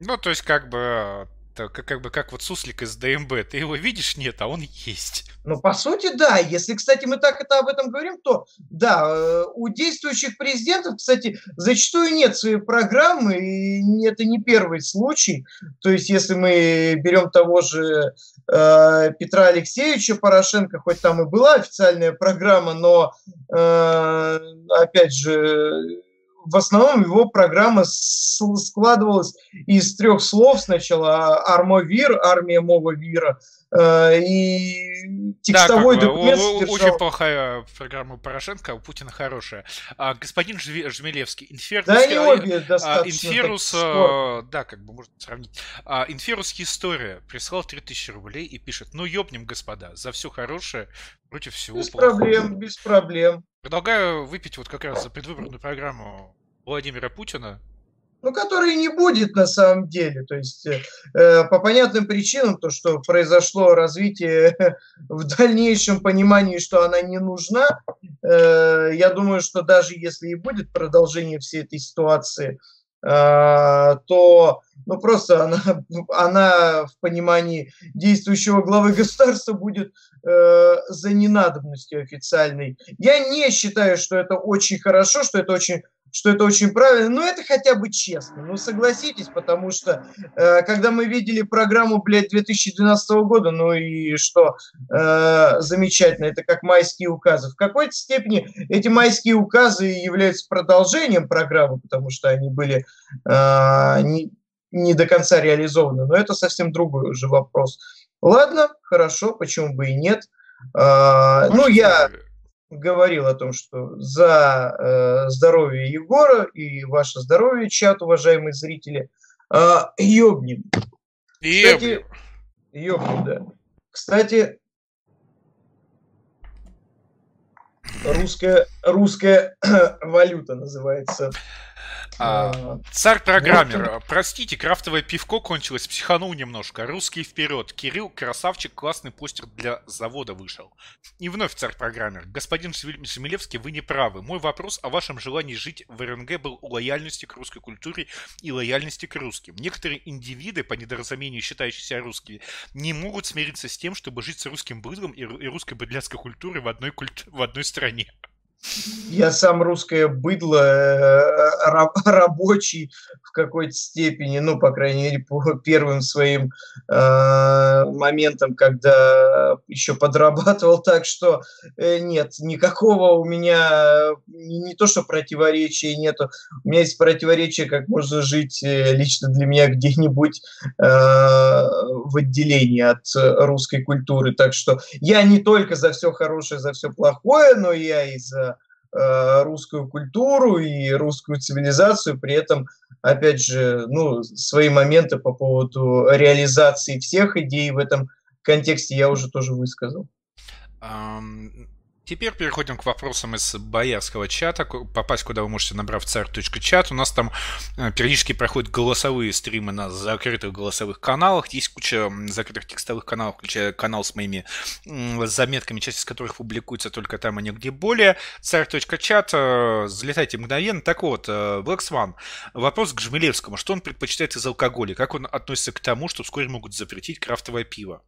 Speaker 1: Ну, то есть, как бы, как, как бы как вот суслик из ДМБ. Ты его видишь? Нет, а он есть.
Speaker 2: Ну, по сути, да. Если, кстати, мы так это об этом говорим, то да, э, у действующих президентов, кстати, зачастую нет своей программы, и это не первый случай. То есть, если мы берем того же э, Петра Алексеевича Порошенко, хоть там и была официальная программа, но, э, опять же, в основном его программа складывалась из трех слов. Сначала Армовир, армия Мова Вира, и текстовой да, документ
Speaker 1: содержал... Очень плохая программа Порошенко, у Путина хорошая. А, господин Жмелевский, Инферус...
Speaker 2: Да, они обе достаточно
Speaker 1: Инферус, а, да, как бы можно сравнить. А, Инферус История прислал 3000 рублей и пишет, ну ёбнем, господа, за все хорошее против всего
Speaker 2: без
Speaker 1: плохого.
Speaker 2: Проблем, без проблем.
Speaker 1: Предлагаю выпить вот как раз за предвыборную программу Владимира Путина.
Speaker 2: Ну, который не будет на самом деле. То есть э по понятным причинам, то, что произошло развитие в дальнейшем понимании, что она не нужна, э, я думаю, что даже если и будет продолжение всей этой ситуации, э, то ну, просто она, она в понимании действующего главы государства будет э, за ненадобностью официальной. Я не считаю, что это очень хорошо, что это очень что это очень правильно, но это хотя бы честно. Ну, согласитесь, потому что э, когда мы видели программу, блядь, 2012 года, ну и что э, замечательно, это как майские указы. В какой-то степени эти майские указы являются продолжением программы, потому что они были э, не, не до конца реализованы, но это совсем другой уже вопрос. Ладно, хорошо, почему бы и нет. Э, ну, я говорил о том, что за э, здоровье Егора и ваше здоровье, чат, уважаемые зрители, э, ёбнем. Кстати, ёбнем, да. Кстати, русская, русская валюта называется
Speaker 1: а, а, Царь-программер, вот. простите, крафтовое пивко кончилось, психанул немножко. Русский вперед. Кирилл, красавчик, классный постер для завода вышел. И вновь царь-программер. Господин Шемелевский, вы не правы. Мой вопрос о вашем желании жить в РНГ был о лояльности к русской культуре и лояльности к русским. Некоторые индивиды, по недоразумению считающиеся русскими, не могут смириться с тем, чтобы жить с русским быдлом и русской быдляцкой культурой в одной, культ... в одной стране.
Speaker 2: Я сам русское быдло, э, раб, рабочий в какой-то степени, ну, по крайней мере, по первым своим э, моментам, когда еще подрабатывал, так что э, нет, никакого у меня не, не то, что противоречия нету, у меня есть противоречие, как можно жить э, лично для меня где-нибудь э, в отделении от русской культуры, так что я не только за все хорошее, за все плохое, но я и за Э, русскую культуру и русскую цивилизацию, при этом, опять же, ну, свои моменты по поводу реализации всех идей в этом контексте я уже тоже высказал.
Speaker 1: Теперь переходим к вопросам из боярского чата. Попасть, куда вы можете, набрав царь.чат. У нас там э, периодически проходят голосовые стримы на закрытых голосовых каналах. Есть куча закрытых текстовых каналов, включая канал с моими заметками, часть из которых публикуется только там, а не где более. Царь.чат. Э, залетайте мгновенно. Так вот, э, Black Swan. Вопрос к Жмелевскому. Что он предпочитает из алкоголя? Как он относится к тому, что вскоре могут запретить крафтовое пиво?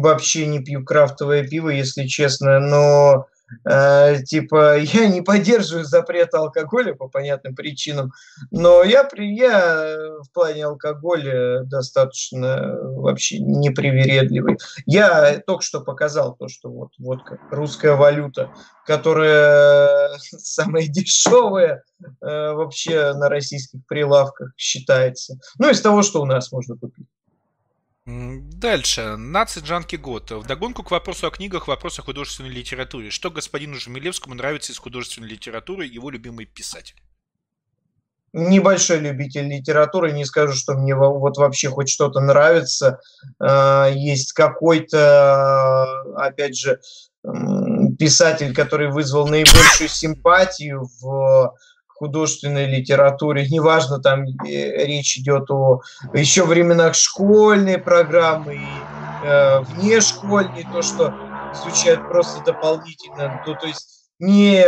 Speaker 2: Вообще не пью крафтовое пиво, если честно, но э, типа я не поддерживаю запрет алкоголя по понятным причинам, но я, я в плане алкоголя достаточно вообще непривередливый. Я только что показал то, что вот водка, русская валюта, которая самая дешевая э, вообще на российских прилавках считается. Ну, из того, что у нас можно купить.
Speaker 1: Дальше. Наци Джанки Год. Вдогонку к вопросу о книгах, вопрос о художественной литературе. Что господину Жемелевскому нравится из художественной литературы, его любимый писатель?
Speaker 2: Небольшой любитель литературы, не скажу, что мне вот вообще хоть что-то нравится. А, есть какой-то, опять же, писатель, который вызвал наибольшую симпатию в художественной литературе, неважно, там речь идет о еще временах школьной программы и э, внешкольной, то, что изучают просто дополнительно, то, то есть не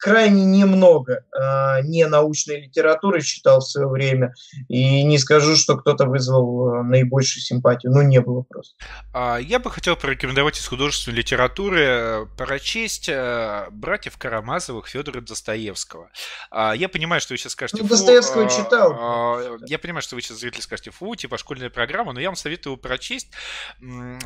Speaker 2: крайне немного э, ненаучной литературы читал в свое время, и не скажу, что кто-то вызвал э, наибольшую симпатию, ну не было просто.
Speaker 1: А, я бы хотел порекомендовать из художественной литературы э, прочесть э, «Братьев Карамазовых» Федора Достоевского. А, я понимаю, что вы сейчас скажете...
Speaker 2: Ну, Достоевского а, читал.
Speaker 1: А, я понимаю, что вы сейчас, зрители, скажете, фу, типа школьная программа, но я вам советую его прочесть,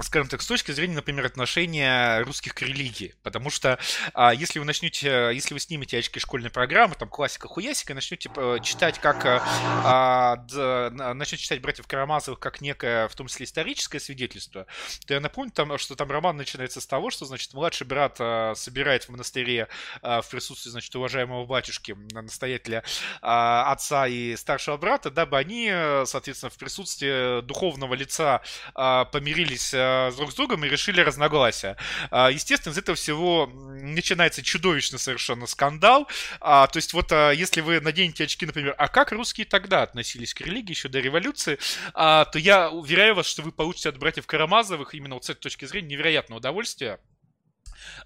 Speaker 1: скажем так, с точки зрения, например, отношения русских к религии, потому что а, если вы начнете, если вы снимете очки школьной программы, там классика хуясика, начнете э, читать как э, а, д, начнете читать братьев Карамазовых как некое, в том числе историческое свидетельство, то я напомню, там, что там роман начинается с того, что, значит, младший брат а, собирает в монастыре а, в присутствии, значит, уважаемого батюшки, настоятеля а, отца и старшего брата, дабы они, соответственно, в присутствии духовного лица а, помирились а, друг с другом и решили разногласия. А, естественно, из этого всего начинается чудовищно совершенно скандал. А, то есть вот а, если вы наденете очки, например, а как русские тогда относились к религии еще до революции, а, то я уверяю вас, что вы получите от братьев Карамазовых именно вот с этой точки зрения невероятное удовольствие.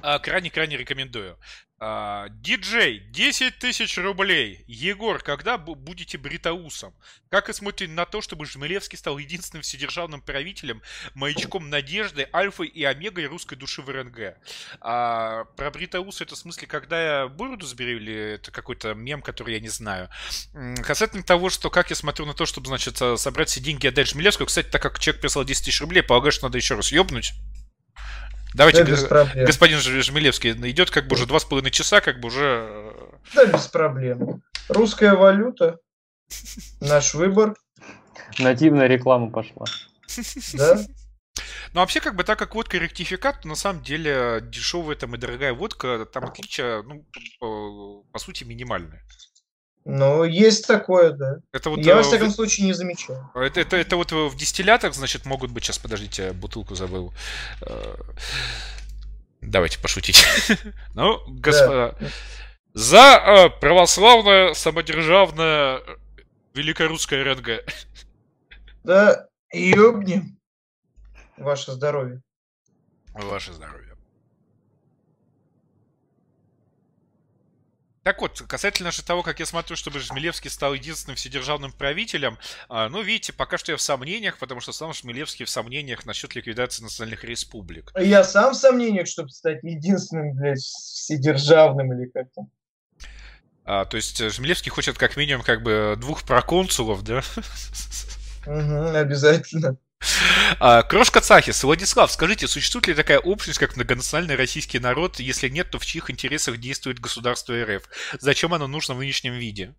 Speaker 1: Крайне-крайне рекомендую. А, диджей, 10 тысяч рублей. Егор, когда будете бритоусом? Как и смотрите на то, чтобы Жмелевский стал единственным вседержавным правителем, маячком надежды, альфой и омегой русской души в РНГ? А, про бритоус это в смысле, когда я бороду сберу, или это какой-то мем, который я не знаю? Касательно того, что как я смотрю на то, чтобы, значит, собрать все деньги и отдать Жмелевскому, кстати, так как человек прислал 10 тысяч рублей, полагаю, что надо еще раз ёбнуть. Давайте, да, г- господин Жмелевский, идет как бы уже два с половиной часа, как бы уже...
Speaker 2: Э, да, без проблем. Русская валюта, наш выбор.
Speaker 3: Нативная реклама пошла.
Speaker 2: Да?
Speaker 1: Ну, вообще, как бы, так как водка ректификат, то на самом деле дешевая там и дорогая водка, там отличия, ну, по, по сути, минимальные.
Speaker 2: Ну, есть такое, да. Это вот, Я, во э, всяком в... случае, не замечаю.
Speaker 1: Это, это, это вот в дистиллятах, значит, могут быть... Сейчас, подождите, бутылку забыл. Э, давайте пошутить. Ну, господа, за э, православное, самодержавное, великорусское РНГ.
Speaker 2: Да, ёбни. Ваше здоровье.
Speaker 1: Ваше здоровье. Так вот, касательно же того, как я смотрю, чтобы Жмелевский стал единственным вседержавным правителем, а, ну, видите, пока что я в сомнениях, потому что сам Жмелевский в сомнениях насчет ликвидации национальных республик.
Speaker 2: Я сам в сомнениях, чтобы стать единственным, блядь, вседержавным или как то
Speaker 1: А, то есть Жмелевский хочет как минимум как бы двух проконсулов, да?
Speaker 2: Угу, обязательно.
Speaker 1: А, Крошка Цахис, Владислав, скажите, существует ли такая общность, как многонациональный российский народ? Если нет, то в чьих интересах действует государство РФ? Зачем оно нужно в нынешнем виде?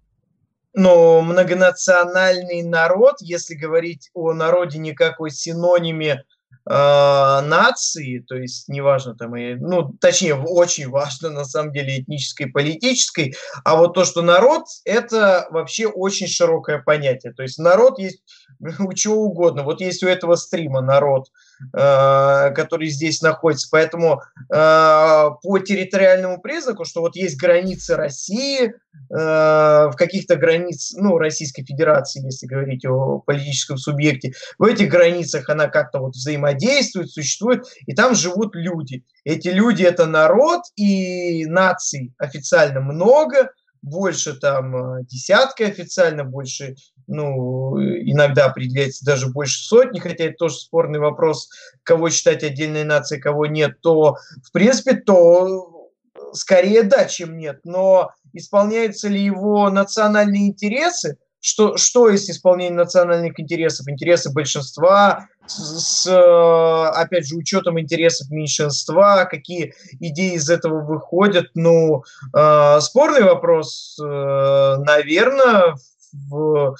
Speaker 2: Но многонациональный народ, если говорить о народе не как о синониме нации, то есть неважно там, и, ну, точнее, очень важно на самом деле этнической политической, а вот то, что народ, это вообще очень широкое понятие. То есть народ есть у чего угодно. Вот есть у этого стрима народ, который здесь находится. Поэтому э, по территориальному признаку, что вот есть границы России, э, в каких-то границ, ну, Российской Федерации, если говорить о политическом субъекте, в этих границах она как-то вот взаимодействует, существует, и там живут люди. Эти люди – это народ, и наций официально много, больше там десятка официально, больше ну, иногда определяется даже больше сотни, хотя это тоже спорный вопрос, кого считать отдельной нацией, кого нет, то, в принципе, то скорее да, чем нет. Но исполняются ли его национальные интересы? Что, что есть исполнение национальных интересов? Интересы большинства, с, опять же, учетом интересов меньшинства, какие идеи из этого выходят. Ну, э, спорный вопрос, э, наверное, в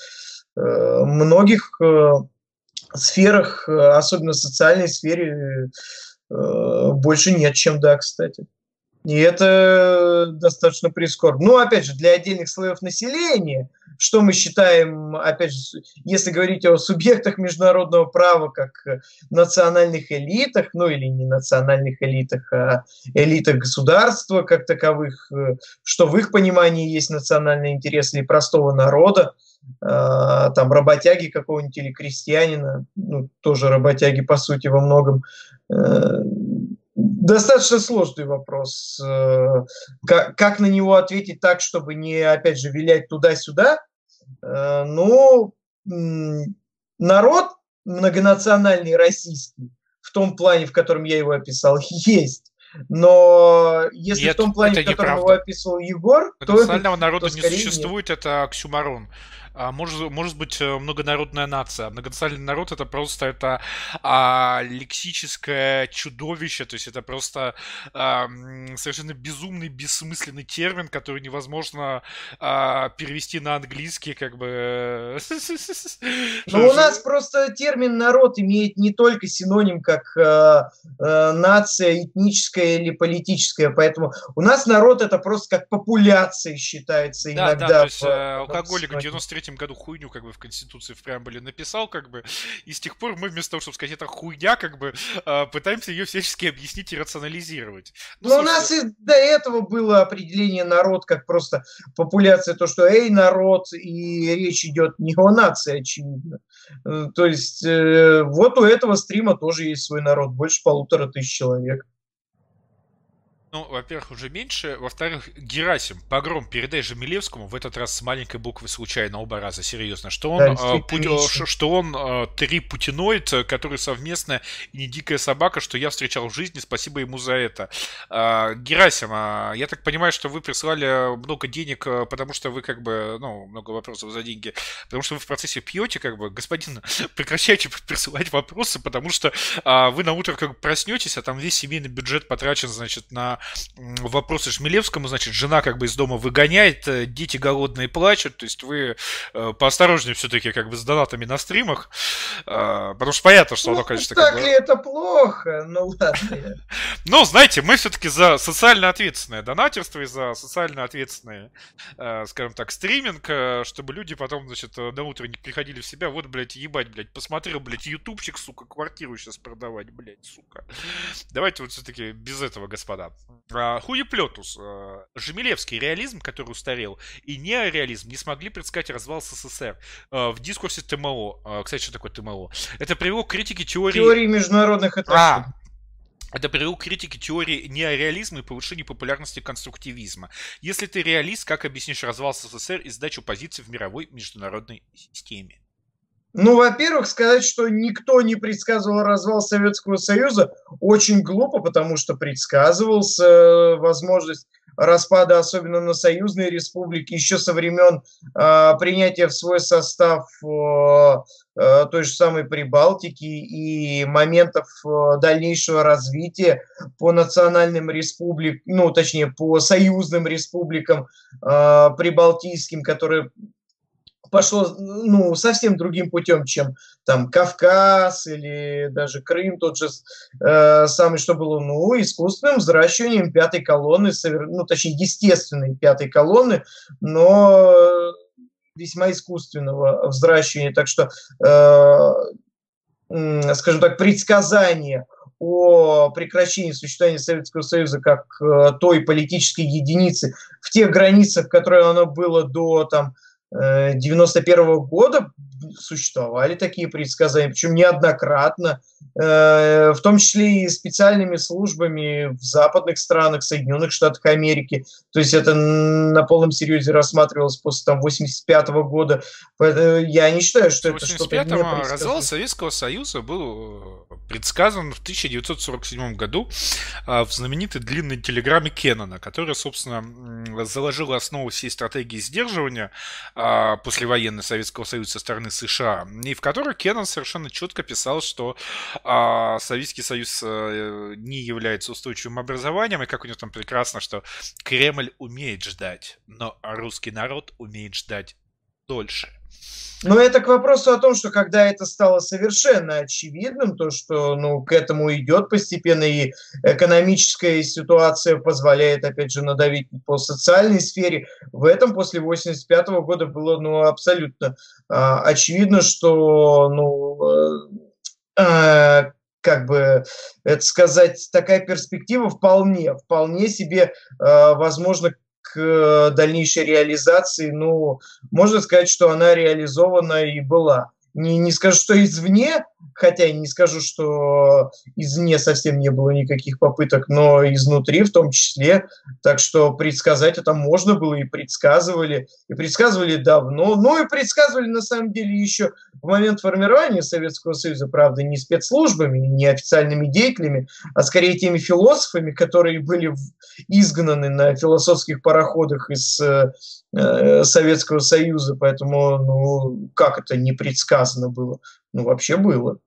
Speaker 2: э, многих э, сферах, э, особенно в социальной сфере, больше нет, чем да, кстати. И это достаточно прискорбно. Ну, опять же, для отдельных слоев населения, что мы считаем, опять же, если говорить о субъектах международного права как национальных элитах, ну или не национальных элитах, а элитах государства как таковых, что в их понимании есть национальный интерес или простого народа, а, там работяги какого-нибудь или крестьянина, ну, тоже работяги по сути во многом, э, достаточно сложный вопрос. Э, как, как на него ответить так, чтобы не, опять же, вилять туда-сюда? Ну, народ многонациональный российский, в том плане, в котором я его описал, есть. Но если
Speaker 1: Нет,
Speaker 2: в том плане, в котором его описывал Егор,
Speaker 1: то... Национального народа то не существует, нет. это оксюмарон а может, может быть э, многонародная нация. Многонациональный народ это просто это а, лексическое чудовище, то есть это просто а, совершенно безумный, бессмысленный термин, который невозможно а, перевести на английский, как бы.
Speaker 2: Ну, у нас просто термин народ имеет не только синоним как э, э, нация этническая или политическая, поэтому у нас народ это просто как популяция считается
Speaker 1: да, иногда. Да, то есть алкоголик в 93 1993 году хуйню как бы в Конституции в преамбуле написал, как бы, и с тех пор мы вместо того, чтобы сказать, это хуйня, как бы, а, пытаемся ее всячески объяснить и рационализировать.
Speaker 2: Ну, Но у нас и до этого было определение народ как просто популяция, то, что эй, народ, и речь идет не о нации, очевидно. Э, то есть э, вот у этого стрима тоже есть свой народ, больше полутора тысяч человек.
Speaker 1: Ну, во-первых, уже меньше. Во-вторых, Герасим, погром, передай же Милевскому в этот раз с маленькой буквы случайно оба раза, серьезно, что он, да, э, пути, что он э, три путиноид, который совместно и не дикая собака, что я встречал в жизни, спасибо ему за это. Э, Герасим, э, я так понимаю, что вы прислали много денег, потому что вы как бы, ну, много вопросов за деньги, потому что вы в процессе пьете, как бы, господин, прекращайте присылать вопросы, потому что э, вы на утро как бы проснетесь, а там весь семейный бюджет потрачен, значит, на вопросы Шмелевскому, значит, жена как бы из дома выгоняет, э, дети голодные плачут, то есть вы э, поосторожнее все-таки как бы с донатами на стримах, э, потому что понятно, что ну, оно, конечно,
Speaker 2: так
Speaker 1: как
Speaker 2: ли это плохо? Ну ладно.
Speaker 1: Ну, знаете, мы все-таки за социально ответственное донатерство и за социально ответственное, скажем так, стриминг, чтобы люди потом, значит, на утро не приходили в себя, вот, блядь, ебать, блядь, посмотрел, блядь, ютубчик, сука, квартиру сейчас продавать, блядь, сука. Давайте вот все-таки без этого, господа. А, Хуеплетус. А, Жемелевский реализм, который устарел, и неореализм не смогли предсказать развал СССР. А, в дискурсе ТМО. Кстати, что такое ТМО? Это привело к критике теории...
Speaker 2: Теории международных отношений. А,
Speaker 1: это привел к критике теории неореализма и повышению популярности конструктивизма. Если ты реалист, как объяснишь развал СССР и сдачу позиций в мировой международной системе?
Speaker 2: Ну, во-первых, сказать, что никто не предсказывал развал Советского Союза, очень глупо, потому что предсказывался э, возможность распада, особенно на союзные республики, еще со времен э, принятия в свой состав э, э, той же самой Прибалтики и моментов э, дальнейшего развития по национальным республикам, ну, точнее, по союзным республикам э, прибалтийским, которые пошло ну, совсем другим путем, чем там Кавказ или даже Крым, тот же э, самый, что было, ну, искусственным взращиванием пятой колонны, ну, точнее, естественной пятой колонны, но весьма искусственного взращивания. Так что, э, скажем так, предсказание о прекращении существования Советского Союза как э, той политической единицы в тех границах, которые оно было до там, 91 -го года существовали такие предсказания, причем неоднократно, э, в том числе и специальными службами в западных странах, Соединенных Штатах Америки. То есть это на полном серьезе рассматривалось после там, 85 -го года. Я не считаю, что это что-то не
Speaker 1: развал Советского Союза был э, предсказан в 1947 году в знаменитой длинной телеграмме Кеннона, которая, собственно, заложила основу всей стратегии сдерживания послевоенной Советского Союза со стороны США, и в которой Кеннон совершенно четко писал, что а, Советский Союз а, не является устойчивым образованием, и как у него там прекрасно, что Кремль умеет ждать, но русский народ умеет ждать дольше.
Speaker 2: Но это к вопросу о том, что когда это стало совершенно очевидным, то, что ну, к этому идет постепенно, и экономическая ситуация позволяет, опять же, надавить по социальной сфере, в этом после 85 года было ну, абсолютно а, очевидно, что ну, а, как бы это сказать, такая перспектива вполне, вполне себе э, возможно к дальнейшей реализации, ну, можно сказать, что она реализована и была. Не, не скажу, что извне, хотя и не скажу, что извне совсем не было никаких попыток, но изнутри в том числе. Так что предсказать это можно было и предсказывали. И предсказывали давно. Ну и предсказывали на самом деле еще в момент формирования Советского Союза, правда, не спецслужбами, не официальными деятелями, а скорее теми философами, которые были изгнаны на философских пароходах из э, э Советского Союза. Поэтому, ну, как это не предсказано было? Ну, вообще было.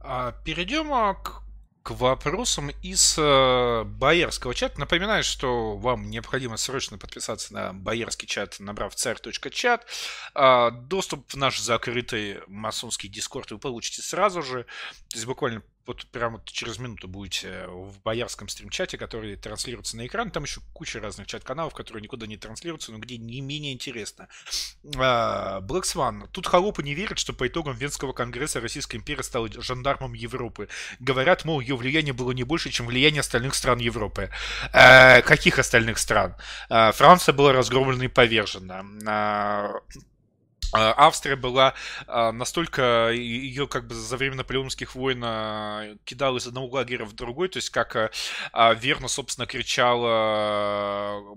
Speaker 1: А, перейдем а, к, к вопросам из э, боярского чата. Напоминаю, что вам необходимо срочно подписаться на боярский чат, набрав царь.чат. А, доступ в наш закрытый масонский дискорд вы получите сразу же. То есть буквально вот прямо через минуту будете в боярском стрим-чате, который транслируется на экран. Там еще куча разных чат-каналов, которые никуда не транслируются, но где не менее интересно. А, Black Swan. Тут холопы не верят, что по итогам Венского конгресса Российская империя стала жандармом Европы. Говорят, мол, ее влияние было не больше, чем влияние остальных стран Европы. А, каких остальных стран? А, Франция была разгромлена и повержена. А, Австрия была а, настолько, ее как бы за время наполеоновских войн а, кидал из одного лагеря в другой, то есть как верно, собственно, кричал,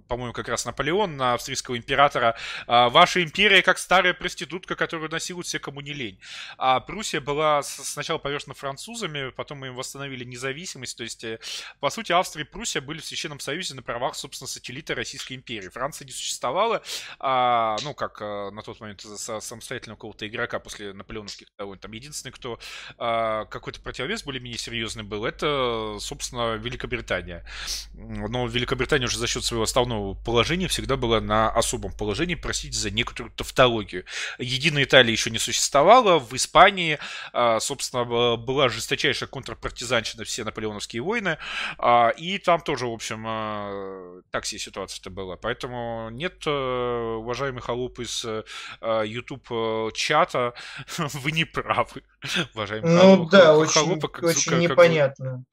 Speaker 1: по-моему, как раз Наполеон на австрийского императора, ваша империя как старая проститутка, которую насилуют все, кому не лень. А Пруссия была сначала повержена французами, потом мы им восстановили независимость, то есть, э, по сути, Австрия и Пруссия были в Священном Союзе на правах, собственно, сателлита Российской империи. Франция не существовала, ну, как э, на тот момент самостоятельного какого-то игрока после наполеоновских войн. Там единственный, кто а, какой-то противовес более-менее серьезный был, это, собственно, Великобритания. Но Великобритания уже за счет своего основного положения всегда была на особом положении, простите за некоторую тавтологию. Единая Италия еще не существовала, в Испании, а, собственно, была жесточайшая контрпартизанщина все наполеоновские войны, а, и там тоже, в общем, а, так себе ситуация-то была. Поэтому нет, уважаемый холоп из YouTube чата, вы не правы,
Speaker 2: уважаемый Ну да, очень, очень непонятно.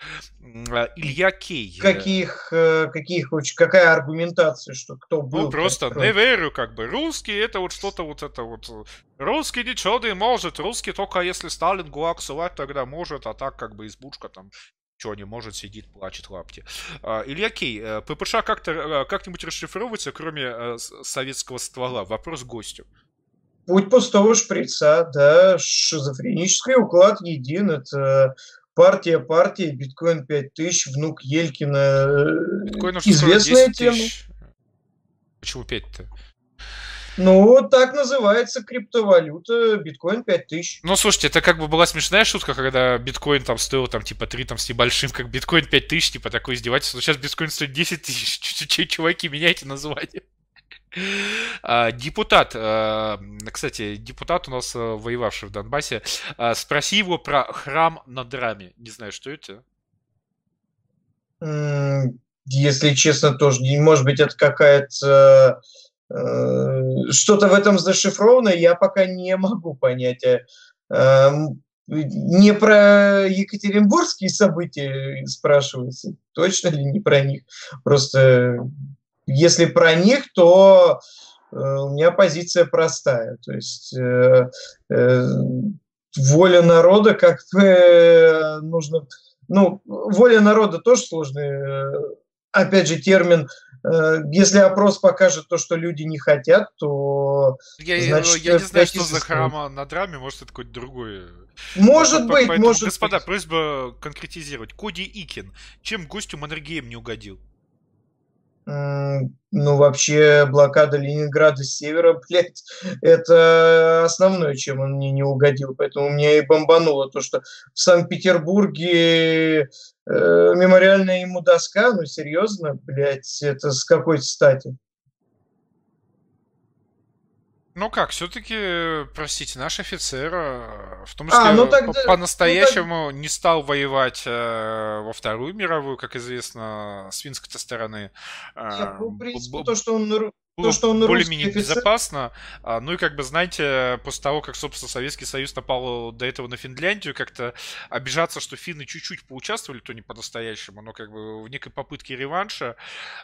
Speaker 1: Илья Кей.
Speaker 2: Каких, каких, какая аргументация, что кто был?
Speaker 1: Ну просто не верю, как бы. Русский это вот что-то вот это вот. Русский ничего не может, русский только если Сталин ГУАГ ссылать, тогда может, а так как бы избушка там что не может, сидит, плачет лапти. А, Илья Кей, э, ППШ как-то э, как-нибудь расшифровывается, кроме э, советского ствола? Вопрос гостю.
Speaker 2: Путь пустого шприца, да, шизофренический уклад един, это партия партия, биткоин 5000, внук Елькина, Биткоинов известная тема.
Speaker 1: Почему 5-то?
Speaker 2: Ну, так называется криптовалюта, биткоин 5000.
Speaker 1: Ну, слушайте, это как бы была смешная шутка, когда биткоин там стоил там типа 3 там с небольшим, как биткоин 5000, типа такое издевательство. Но сейчас биткоин стоит 10 тысяч. Чуваки, меняйте название. А, депутат, а, кстати, депутат у нас а, воевавший в Донбассе, а, спроси его про храм на драме. Не знаю, что это.
Speaker 2: Если честно, тоже, может быть, это какая-то Э, что-то в этом зашифровано, я пока не могу понять. Э, не про Екатеринбургские события спрашивается, точно ли не про них. Просто если про них, то э, у меня позиция простая. То есть воля народа как бы нужно... Ну, воля народа тоже сложный, опять же, термин Э, если опрос покажет то, что люди не хотят, то...
Speaker 1: Я, значит, я, не знаю, что за храма на драме, может, это какой-то другой...
Speaker 2: Может быть, Поэтому, может
Speaker 1: Господа, быть. просьба конкретизировать. Коди Икин. Чем гостю Маннергейм не угодил?
Speaker 2: Ну, вообще, блокада Ленинграда с севера, блядь, это основное, чем он мне не угодил. Поэтому мне и бомбануло то, что в Санкт-Петербурге э, мемориальная ему доска, ну, серьезно, блядь, это с какой стати?
Speaker 1: Ну как, все-таки, простите, наш офицер, э, в том числе, а, ну тогда, по-настоящему ну, так... не стал воевать э, во Вторую мировую, как известно, с финской стороны.
Speaker 2: Э, Нет, ну, в принципе, то, что он
Speaker 1: было то, что он более-менее безопасно. А, ну и как бы, знаете, после того, как, собственно, Советский Союз напал до этого на Финляндию, как-то обижаться, что финны чуть-чуть поучаствовали, то не по-настоящему, но как бы в некой попытке реванша,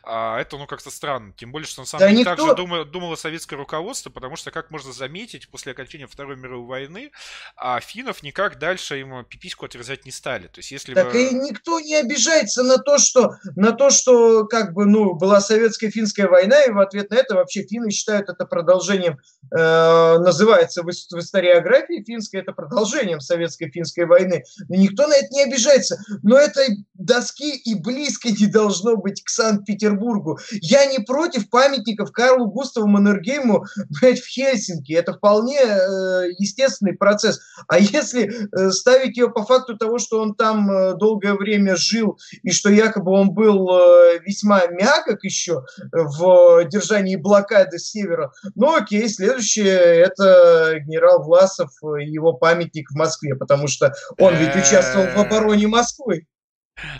Speaker 1: а, это, ну, как-то странно. Тем более, что на самом да деле никто... также думало, думало советское руководство, потому что, как можно заметить, после окончания Второй мировой войны, а финнов никак дальше им пипиську отрезать не стали. То есть, если
Speaker 2: так бы... и никто не обижается на то, что, на то, что как бы, ну, была советско-финская война, и в ответ на это вообще финны считают это продолжением, э, называется в, в историографии финской, это продолжением советско-финской войны. Но никто на это не обижается. Но этой доски и близко не должно быть к Санкт-Петербургу. Я не против памятников Карлу Густаву Маннергейму в Хельсинки. Это вполне э, естественный процесс. А если э, ставить ее по факту того, что он там э, долгое время жил, и что якобы он был э, весьма мягок еще в держании блокады с севера. Ну окей, следующее это генерал Власов и его памятник в Москве, потому что он ведь участвовал в обороне Москвы.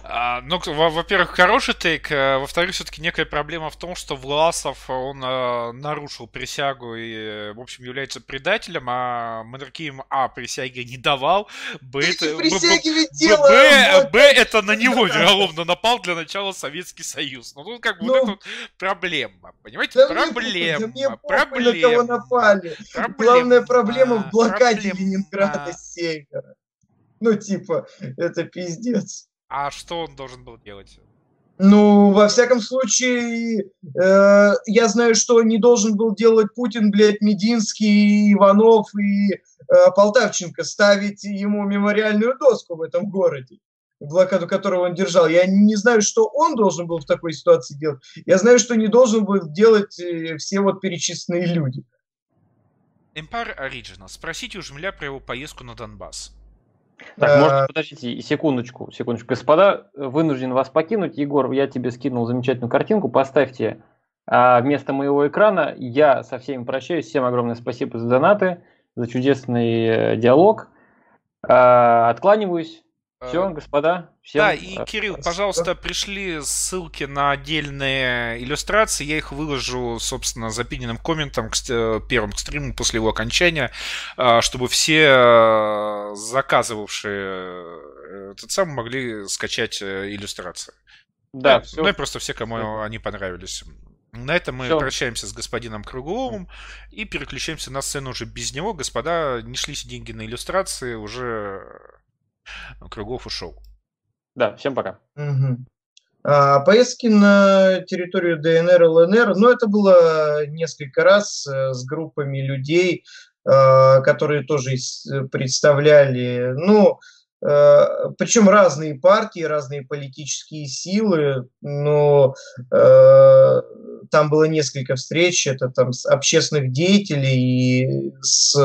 Speaker 1: А, ну, во-первых, хороший тейк. А, во-вторых, все-таки некая проблема в том, что Власов, он а, нарушил присягу и, в общем, является предателем, а Маннергейм, а, присяги не давал, б, это, б, б, б, это на него вероломно напал для начала Советский Союз. Ну, тут как бы ну, вот эта вот проблема, понимаете? Да проблема, мне, да проблема.
Speaker 2: На кого напали. Проблема, Главная проблема в блокаде проблема. Ленинграда с севера. Ну, типа, это пиздец.
Speaker 1: А что он должен был делать?
Speaker 2: Ну, во всяком случае, э, я знаю, что не должен был делать Путин, блядь, Мединский, Иванов и э, Полтавченко, ставить ему мемориальную доску в этом городе, блокаду которого он держал. Я не знаю, что он должен был в такой ситуации делать. Я знаю, что не должен был делать э, все вот перечисленные люди.
Speaker 1: Empire Original. Спросите у Жемля про его поездку на Донбасс.
Speaker 3: Так, может, э, подождите секундочку, секундочку. Господа, вынужден вас покинуть. Егор, я тебе скинул замечательную картинку. Поставьте а, вместо моего экрана. Я со всеми прощаюсь. Всем огромное спасибо за донаты, за чудесный э, диалог. А, откланиваюсь. Все, господа.
Speaker 1: Всем... Да, и Кирилл, пожалуйста, пришли ссылки на отдельные иллюстрации. Я их выложу, собственно, запиненным комментом к первому к стриму после его окончания, чтобы все заказывавшие этот сам могли скачать иллюстрации. Да, все. Ну и просто все, кому все. они понравились. На этом мы Все. прощаемся с господином Кругловым и переключаемся на сцену уже без него. Господа, не шлись деньги на иллюстрации, уже Круглов ушел.
Speaker 3: Да, всем пока.
Speaker 2: Угу. А, поездки на территорию ДНР и ЛНР, ну, это было несколько раз э, с группами людей, э, которые тоже представляли, ну, э, причем разные партии, разные политические силы, но там было несколько встреч, это там с общественных деятелей и с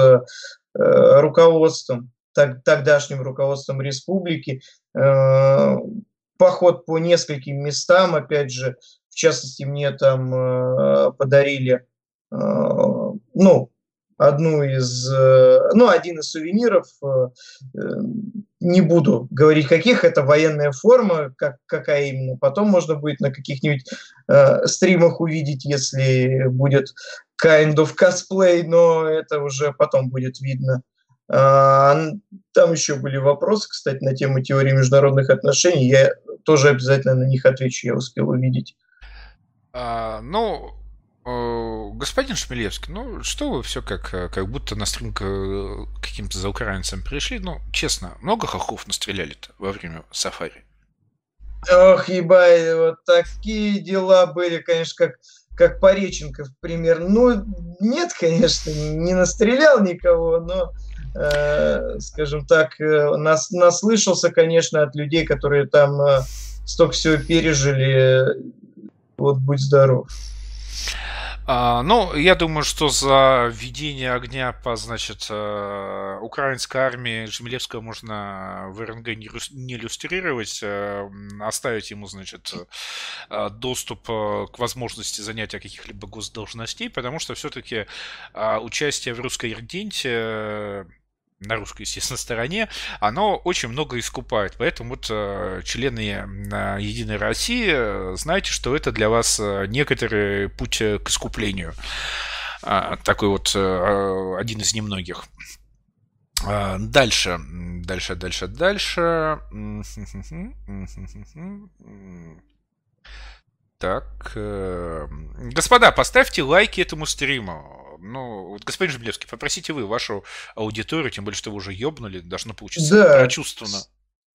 Speaker 2: руководством так, тогдашним руководством республики. Э, поход по нескольким местам, опять же, в частности, мне там э, подарили, э, ну, одну из, ну, один из сувениров, не буду говорить каких, это военная форма, как, какая именно, потом можно будет на каких-нибудь э, стримах увидеть, если будет kind of cosplay, но это уже потом будет видно. А, там еще были вопросы, кстати, на тему теории международных отношений. Я тоже обязательно на них отвечу, я успел увидеть.
Speaker 1: А, ну, э, господин Шмелевский, ну что вы все как, как будто на стрим к каким-то заукраинцам пришли? Ну, честно, много хохов настреляли-то во время сафари?
Speaker 2: Ох, ебать, вот такие дела были, конечно, как, как Пореченков примерно. Ну, нет, конечно, не настрелял никого, но Э, скажем так, э, нас, наслышался, конечно, от людей, которые там э, столько всего пережили. Вот будь здоров.
Speaker 1: А, ну, я думаю, что за введение огня по, значит, украинской армии Жмелевского можно в РНГ не иллюстрировать, оставить ему, значит, доступ к возможности занятия каких-либо госдолжностей, потому что все-таки участие в русской ирденте на русской, естественно, стороне, оно очень много искупает. Поэтому вот э, члены э, Единой России, э, знаете, что это для вас некоторый путь к искуплению. А, такой вот один из немногих. А, дальше, дальше, дальше, дальше. Так, господа, поставьте лайки этому стриму ну, вот, господин Жиблевский, попросите вы вашу аудиторию, тем более, что вы уже ёбнули, должно получиться да. прочувствовано.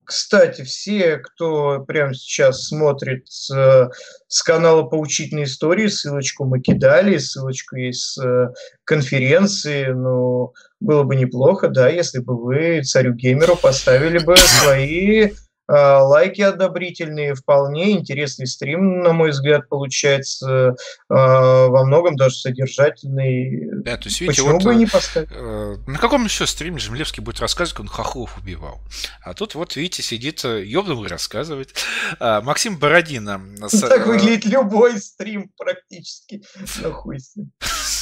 Speaker 2: Кстати, все, кто прямо сейчас смотрит с, с канала «Поучительные истории», ссылочку мы кидали, ссылочку с э, конференции, ну, было бы неплохо, да, если бы вы царю-геймеру поставили бы свои лайки одобрительные, вполне интересный стрим, на мой взгляд, получается а, во многом даже содержательный.
Speaker 1: Да, то есть, видите, Почему вот, бы не поставить? Э, на каком еще стриме Жемлевский будет рассказывать, как он хохлов убивал? А тут вот, видите, сидит э, ёбнул и рассказывает. А, Максим Бородина.
Speaker 2: Так выглядит любой стрим практически. Нахуй с ним.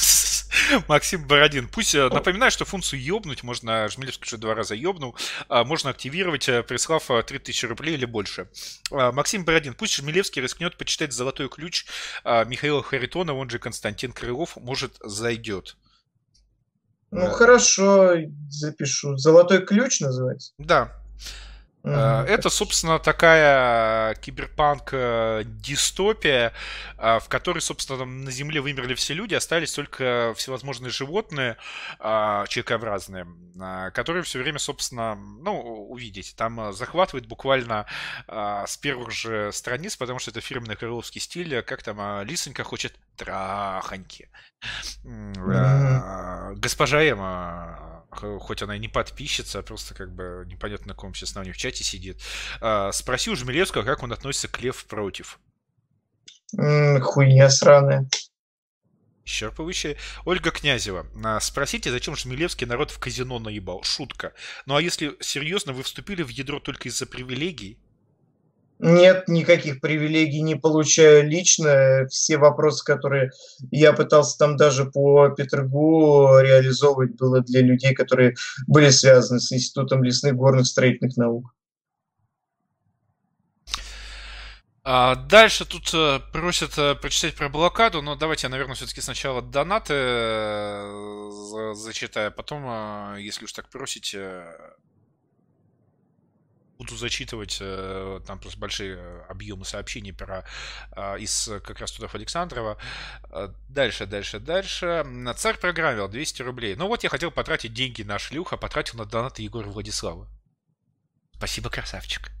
Speaker 1: Максим Бородин. Пусть э, напоминаю, что функцию ёбнуть можно, Жмелевский уже два раза ёбнул, а, можно активировать, э, прислав 3000 э, рублей или больше. А, Максим Бородин. Пусть Жмелевский рискнет почитать «Золотой ключ» а, Михаила Харитона, он же Константин Крылов, может, зайдет.
Speaker 2: Ну, хорошо, запишу. «Золотой ключ» называется?
Speaker 1: Да, Mm-hmm. Это, собственно, такая киберпанк-дистопия, э, в которой, собственно, на Земле вымерли все люди, остались только всевозможные животные, э, человекообразные, которые все время, собственно, ну, увидите, там захватывает буквально с первых же страниц, потому что это фирменный крыловский стиль, как там Лисонька хочет траханьки. Mm-hmm. Госпожа Эма хоть она и не подписчица, а просто как бы непонятно на каком сейчас на в чате сидит, а, спроси у Жмелевского, как он относится к Лев против.
Speaker 2: Хуйня сраная.
Speaker 1: Исчерпывающая. Ольга Князева. А, спросите, зачем Жмелевский народ в казино наебал? Шутка. Ну а если серьезно, вы вступили в ядро только из-за привилегий?
Speaker 2: Нет, никаких привилегий не получаю лично. Все вопросы, которые я пытался там даже по Петергу реализовывать, было для людей, которые были связаны с Институтом лесных горных строительных наук.
Speaker 1: А, дальше тут э, просят э, прочитать про блокаду, но давайте я, наверное, все-таки сначала донаты э, зачитаю, а потом, если уж так просите, буду зачитывать там просто большие объемы сообщений про из как раз туда Александрова. Дальше, дальше, дальше. Царь программил 200 рублей. Ну вот я хотел потратить деньги на шлюха, потратил на донаты Егора Владислава. Спасибо, красавчик.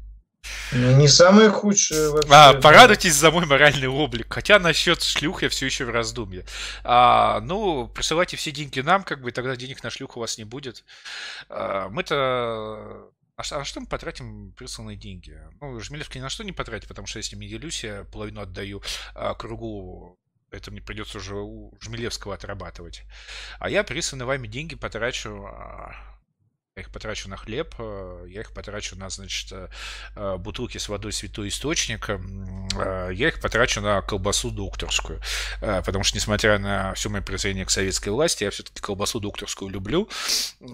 Speaker 2: Ну, не самое худшее
Speaker 1: вообще. А, порадуйтесь за мой моральный облик. Хотя насчет шлюх я все еще в раздумье. А, ну, присылайте все деньги нам, как бы, тогда денег на шлюх у вас не будет. А, мы-то... А, а что мы потратим присланные деньги? Ну, Жмелевский ни на что не потратит, потому что если не делюсь, я половину отдаю а, кругу это мне придется уже у Жмелевского отрабатывать. А я присланные вами деньги потрачу а, я их потрачу на хлеб, э, я их потрачу на, значит, э, э, бутылки с водой святой источник, я их потрачу на колбасу докторскую, потому что, несмотря на все мое презрение к советской власти, я все-таки колбасу докторскую люблю,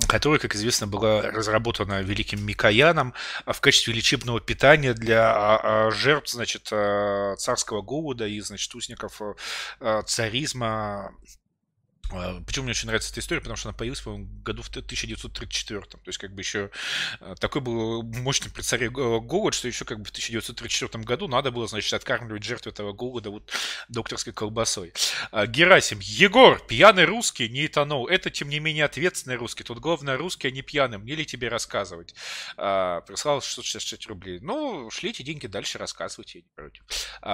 Speaker 1: которая, как известно, была разработана великим Микояном в качестве лечебного питания для а, а, жертв, значит, царского голода и, значит, узников царизма. а, почему мне очень нравится эта история? Потому что она появилась, по году в 1934. То есть, как бы еще а, такой был мощный при царе голод, что еще как бы в 1934 году надо было, значит, откармливать жертву этого голода вот докторской колбасой. А, Герасим. Егор, пьяный русский, не этанол. Это, тем не менее, ответственный русский. Тут главное русский, а не пьяный. Мне ли тебе рассказывать? Прислал 666 рублей. Ну, шлите деньги дальше, рассказывайте, я не против.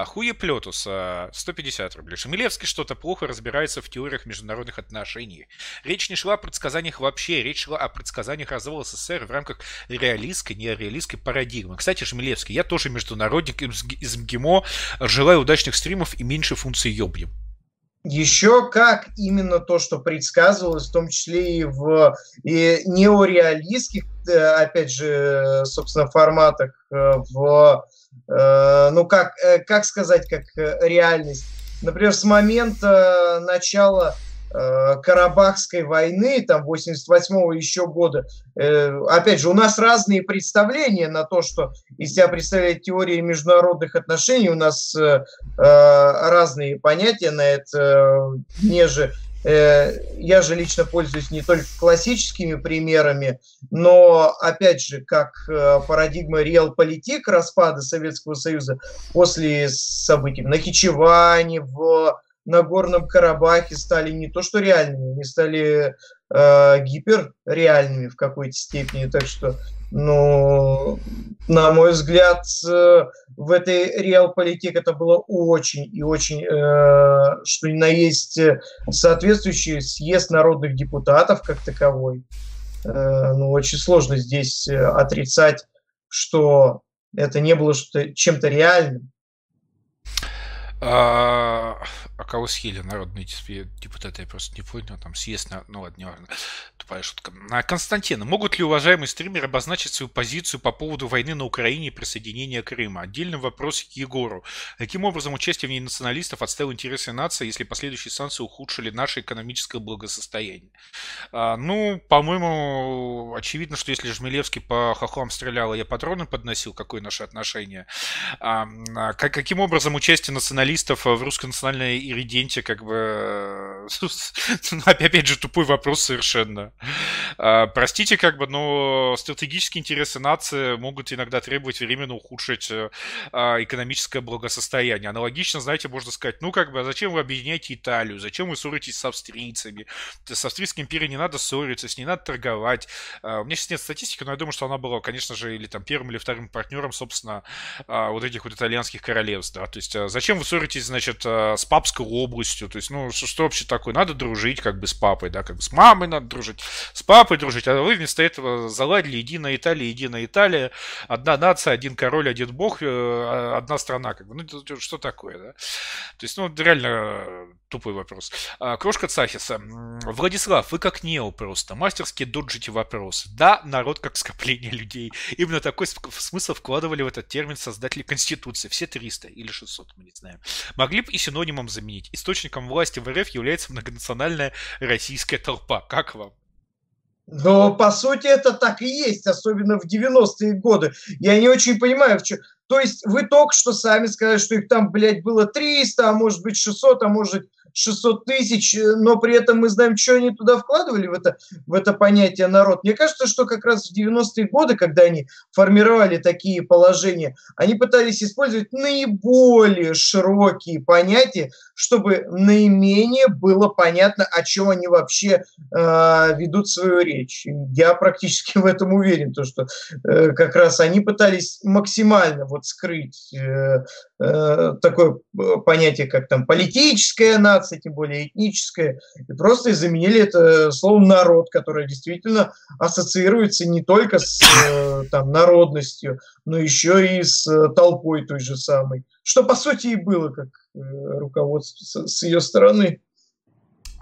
Speaker 1: Хуеплетус. 150 рублей. Шемилевский что-то плохо разбирается в теориях международных международных отношений. Речь не шла о предсказаниях вообще, речь шла о предсказаниях развала СССР в рамках реалистской, нереалистской парадигмы. Кстати, Жмелевский, я тоже международник из МГИМО, желаю удачных стримов и меньше функций ёбнем.
Speaker 2: Еще как именно то, что предсказывалось, в том числе и в и неореалистских, э, опять же, собственно, форматах, э, в, э, ну как, как сказать, как реальность. Например, с момента начала Карабахской войны, там, 88-го еще года. Э, опять же, у нас разные представления на то, что из себя представляет теория международных отношений, у нас э, разные понятия на это, неже я же лично пользуюсь не только классическими примерами, но, опять же, как парадигма реал-политик распада Советского Союза после событий в Нахичеване, в на Горном Карабахе стали не то что реальными, они стали э, гиперреальными в какой-то степени. Так что, ну, на мой взгляд, э, в этой реал-политике это было очень и очень, э, что на есть соответствующий съезд народных депутатов как таковой. Э, ну, очень сложно здесь э, отрицать, что это не было чем-то реальным.
Speaker 1: А, а кого съели народные депутаты, я просто не понял, там съест, ну ладно, не важно, тупая шутка. А, Константин, могут ли уважаемые стримеры обозначить свою позицию по поводу войны на Украине и присоединения Крыма? Отдельный вопрос к Егору. Каким образом участие в ней националистов отставило интересы нации, если последующие санкции ухудшили наше экономическое благосостояние? А, ну, по-моему, очевидно, что если Жмелевский по хохлам стрелял, а я патроны подносил, какое наше отношение? А, а, каким образом участие националистов в русской национальной ириденте, как бы... Э, опять же, тупой вопрос совершенно. А, простите, как бы, но стратегические интересы нации могут иногда требовать временно ухудшить э, а, экономическое благосостояние. Аналогично, знаете, можно сказать, ну, как бы, а зачем вы объединяете Италию? Зачем вы ссоритесь с австрийцами? С Австрийской империей не надо ссориться, с ней надо торговать. У меня сейчас нет статистики, но я думаю, что она была, конечно же, или там первым или вторым партнером, собственно, вот этих вот итальянских королевств, да. То есть, зачем вы ссоритесь, значит, с папской областью. То есть, ну, что, что вообще такое? Надо дружить как бы с папой, да, как бы с мамой надо дружить, с папой дружить. А вы вместо этого заладили единая Италия, единая Италия, одна нация, один король, один бог, э, одна страна, как бы. Ну, что такое, да? То есть, ну, реально тупой вопрос. А, Крошка Цахиса. Владислав, вы как Нео просто. Мастерски доджите вопрос. Да, народ как скопление людей. Именно такой смысл вкладывали в этот термин создатели Конституции. Все 300 или 600, мы не знаем. Могли бы и синонимом заменить. Источником власти в РФ является многонациональная российская толпа. Как вам?
Speaker 2: Но, по сути, это так и есть, особенно в 90-е годы. Я не очень понимаю, в чем... То есть вы только что сами сказали, что их там, блядь, было 300, а может быть 600, а может 600 тысяч, э, но при этом мы знаем, что они туда вкладывали в это, в это понятие народ. Мне кажется, что как раз в 90-е годы, когда они формировали такие положения, они пытались использовать наиболее широкие понятия, чтобы наименее было понятно, о чем они вообще э, ведут свою речь. Я практически в этом уверен, то, что э, как раз они пытались максимально вот скрыть э, э, такое э, понятие, как там политическая нация, тем более этническая, и просто заменили это словом народ, которое действительно ассоциируется не только с э, там, народностью, но еще и с э, толпой той же самой. Что по сути и было как э, руководство с ее стороны.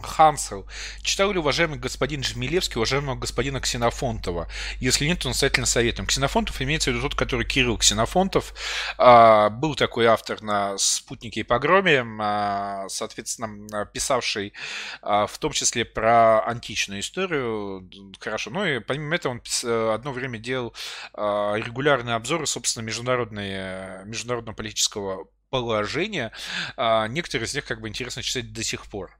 Speaker 1: Хансел. Читал ли уважаемый господин Жмелевский уважаемого господина Ксенофонтова? Если нет, то настоятельно советуем. Ксенофонтов имеется в виду тот, который Кирилл Ксенофонтов. А, был такой автор на «Спутнике и погроме», а, соответственно, писавший а, в том числе про античную историю. Хорошо. Ну и помимо этого он одно время делал регулярные обзоры, собственно, международные, международного политического положения. Некоторые из них как бы интересно читать до сих пор.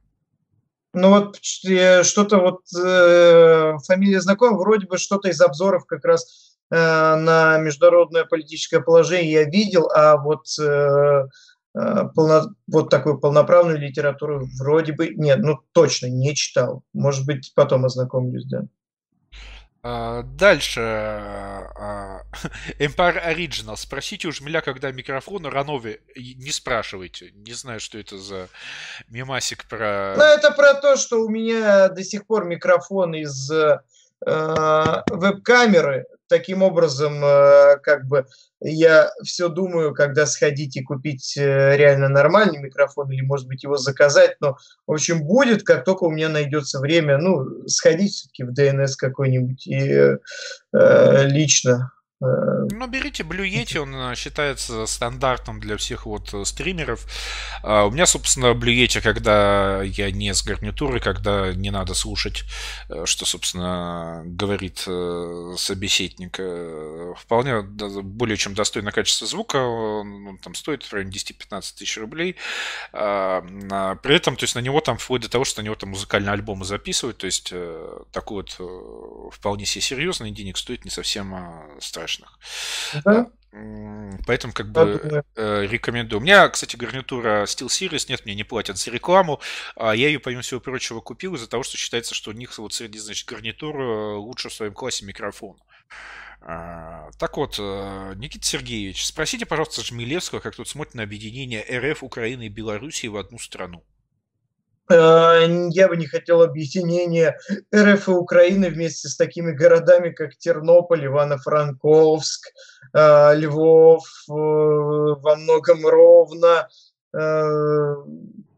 Speaker 2: Ну вот что-то вот э, фамилия знакома, вроде бы что-то из обзоров как раз э, на международное политическое положение я видел, а вот э, э, полно, вот такую полноправную литературу вроде бы нет, ну точно не читал. Может быть потом ознакомлюсь, да.
Speaker 1: А, дальше. А, Empire Original. Спросите у Жмеля, когда микрофон, Ранове не спрашивайте. Не знаю, что это за мемасик про...
Speaker 2: Ну, это про то, что у меня до сих пор микрофон из э, веб-камеры таким образом, э, как бы я все думаю, когда сходить и купить э, реально нормальный микрофон или, может быть, его заказать. Но, в общем, будет, как только у меня найдется время, ну, сходить все-таки в DNS какой-нибудь и э, лично
Speaker 1: ну, берите Blue Yeti, он э, считается стандартом для всех вот э, стримеров. А, у меня, собственно, Blue Yeti, когда я не с гарнитурой, когда не надо слушать, что, собственно, говорит собеседник, вполне более чем достойное качество звука, он там стоит в районе 10-15 тысяч рублей. А, а, при этом, то есть на него там вплоть до того, что на него там музыкальные альбомы записывают, то есть такой вот вполне себе серьезный денег стоит не совсем страшно страшных. Да? Поэтому как бы э, рекомендую. У меня, кстати, гарнитура SteelSeries, нет, мне не платят за рекламу. А я ее, помимо всего прочего, купил из-за того, что считается, что у них вот среди, значит, гарнитур э, лучше в своем классе микрофон. А, так вот, э, Никита Сергеевич, спросите, пожалуйста, Жмелевского, как тут смотрит на объединение РФ, Украины и Белоруссии в одну страну.
Speaker 2: Э, я бы не хотел объединения РФ и Украины вместе с такими городами, как Тернополь, Ивано-Франковск, э, Львов, э, во многом Ровно,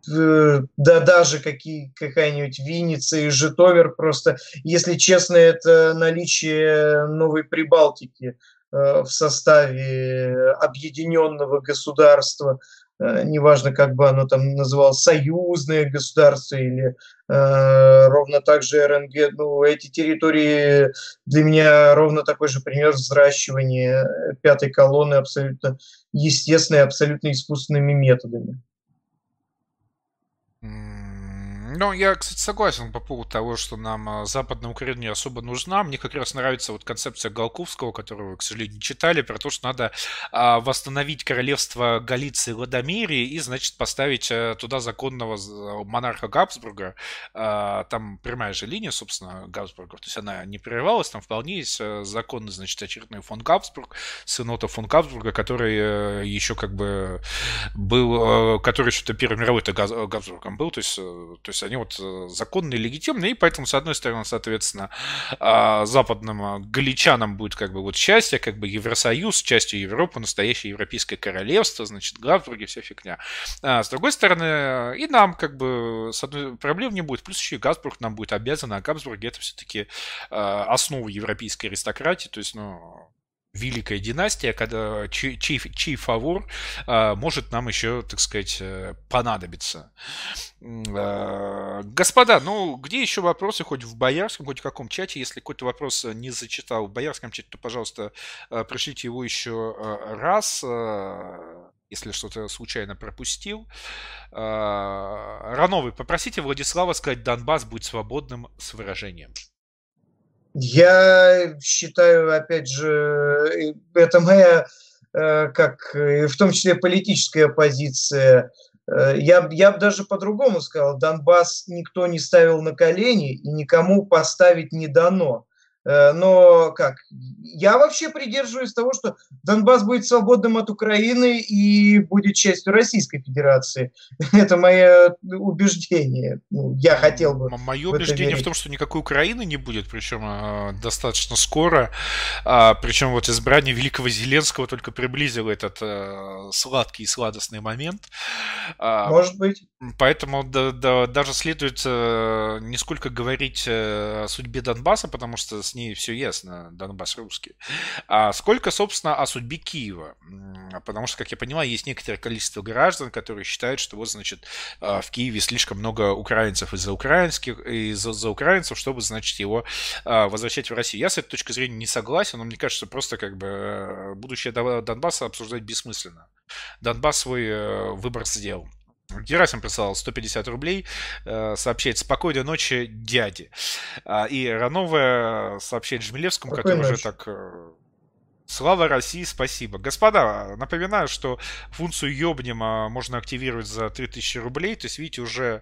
Speaker 2: да даже какие, какая-нибудь Винница и Житомир. Просто, если честно, это наличие Новой Прибалтики в составе объединенного государства – неважно, как бы оно там называлось, союзное государство или э, ровно так же РНГ, ну, эти территории для меня ровно такой же пример взращивания пятой колонны абсолютно естественной, абсолютно искусственными методами.
Speaker 1: Ну, я, кстати, согласен по поводу того, что нам а, Западная Украина не особо нужна. Мне как раз нравится вот концепция Голковского, которую вы, к сожалению, не читали, про то, что надо а, восстановить королевство Галиции и Ладомирии и, значит, поставить а, туда законного монарха Габсбурга. А, там прямая же линия, собственно, Габсбурга, то есть она не прерывалась, там вполне есть а, законный, значит, очередной фон Габсбург, сын Отто фон Габсбурга, который а, еще как бы был, который что-то Первой мировой-то Габсбургом был, то есть, то есть они вот э, законные, легитимные, и поэтому, с одной стороны, соответственно, а, западным а, галичанам будет как бы вот счастье, как бы Евросоюз, частью Европы, настоящее европейское королевство, значит, Габсбурги, вся фигня. А с другой стороны, и нам как бы с одной проблем не будет, плюс еще и Габсбург нам будет обязан, а Габсбурги это все-таки а, основа европейской аристократии, то есть, ну, великая династия, когда, чей, чей, фавор а, может нам еще, так сказать, э, понадобиться. Э, господа, ну где еще вопросы, хоть в Боярском, хоть в каком чате? Если какой-то вопрос не зачитал в Боярском чате, то, пожалуйста, пришлите его еще раз если что-то случайно пропустил. Рановый, попросите Владислава сказать, Донбасс будет свободным с выражением.
Speaker 2: Я считаю, опять же, это моя, э, как в том числе политическая позиция. Э, я, я бы даже по-другому сказал, Донбасс никто не ставил на колени и никому поставить не дано. Э, но как? Я вообще придерживаюсь того, что Донбасс будет свободным от Украины и будет частью Российской Федерации. Это мое убеждение. Ну, я хотел бы.
Speaker 1: Мое убеждение верить. в том, что никакой Украины не будет, причем э, достаточно скоро. А, причем вот избрание великого Зеленского только приблизило этот э, сладкий и сладостный момент.
Speaker 2: А, Может быть.
Speaker 1: Поэтому да, да, даже следует не сколько говорить о судьбе Донбасса, потому что с ней все ясно, Донбасс русский. А сколько, собственно, о судьбе Киева? Потому что, как я понимаю, есть некоторое количество граждан, которые считают, что вот, значит, а, в Киеве слишком много украинцев из-за украинских, из-за за украинцев, чтобы, значит, его а, возвращать в Россию. Я с этой точки зрения не согласен, но мне кажется, просто как бы э, будущее Донбасса обсуждать бессмысленно. Донбасс свой э, выбор сделал. Герасим прислал 150 рублей, э, сообщает «Спокойной ночи, дяди». А, и Рановая сообщает Жмелевскому, который ночи. уже так э, Слава России, спасибо. Господа, напоминаю, что функцию ёбнема можно активировать за 3000 рублей. То есть, видите, уже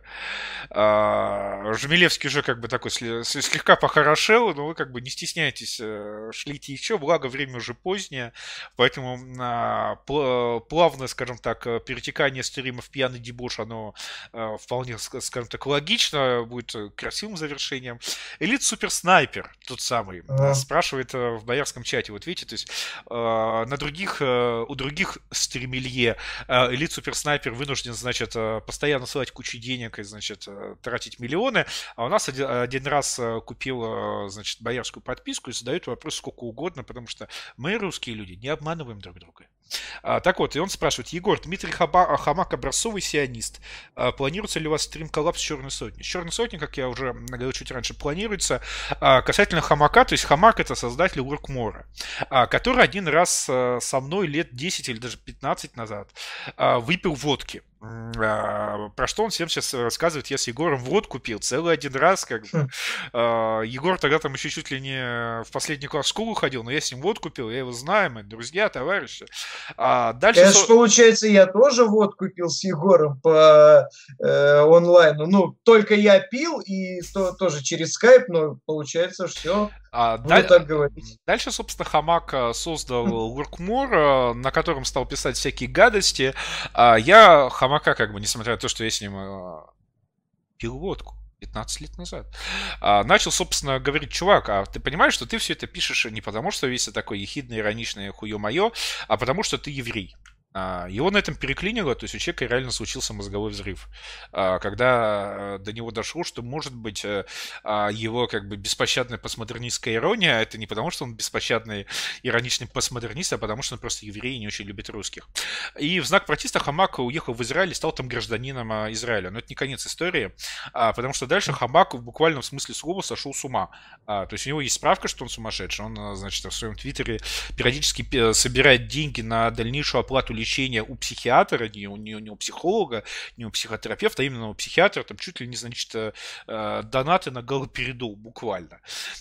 Speaker 1: э, Жмелевский уже как бы такой слегка похорошел, но вы как бы не стесняйтесь, э, шлите еще, благо время уже позднее, поэтому э, плавное, скажем так, перетекание стримов пьяный дебош, оно э, вполне, скажем так, логично, будет красивым завершением. Элит Супер Снайпер, тот самый, спрашивает э, в боярском чате, вот видите, то есть на других, э, у других стримелье э, элит суперснайпер вынужден, значит, постоянно ссылать кучу денег и, значит, тратить миллионы, а у нас один, один раз купил, значит, боярскую подписку и задают вопрос сколько угодно, потому что мы, русские люди, не обманываем друг друга. А, так вот, и он спрашивает, Егор, Дмитрий Хаба, Хамак образцовый сионист. А, планируется ли у вас стрим-коллапс Черной Сотни? Черной Сотни, как я уже говорил чуть раньше, планируется. А, касательно Хамака, то есть Хамак это создатель Workmore, а, который один раз а, со мной лет 10 или даже 15 назад выпил водки. А, про что он всем сейчас рассказывает, я с Егором водку пил целый один раз, как бы. Хм. А, Егор тогда там еще чуть ли не в последний класс в школу ходил, но я с ним водку пил, я его знаю, мы друзья, товарищи.
Speaker 2: А дальше... Это со... получается, я тоже водку пил с Егором по э, онлайну, ну, только я пил и то, тоже через скайп, но получается все а,
Speaker 1: даль... так говорить. Дальше, собственно, Хамак э, создал Workmore, э, на котором стал писать всякие гадости. А я Хамака, как бы, несмотря на то, что я с ним э, пил водку, 15 лет назад. А, начал, собственно, говорить, чувак, а ты понимаешь, что ты все это пишешь не потому, что весь такой ехидный, ироничный хуё-моё, а потому, что ты еврей. А, его на этом переклинило, то есть у человека реально случился мозговой взрыв. А, когда э, до него дошло, что, может быть, э, а, его как бы беспощадная постмодернистская ирония, это не потому, что он беспощадный ироничный постмодернист, а потому, что он просто еврей и не очень любит русских. И в знак протеста Хамак уехал в Израиль и стал там гражданином Израиля. Но это не конец истории, потому что дальше Хамак в буквальном смысле слова сошел с ума. То есть у него есть справка, что он сумасшедший. Он, значит, в своем твиттере периодически собирает деньги на дальнейшую оплату лечения лечения у психиатра, не у, не, не у психолога, не у психотерапевта, а именно у психиатра, там чуть ли не, значит, э, донаты на галоперидол, буквально.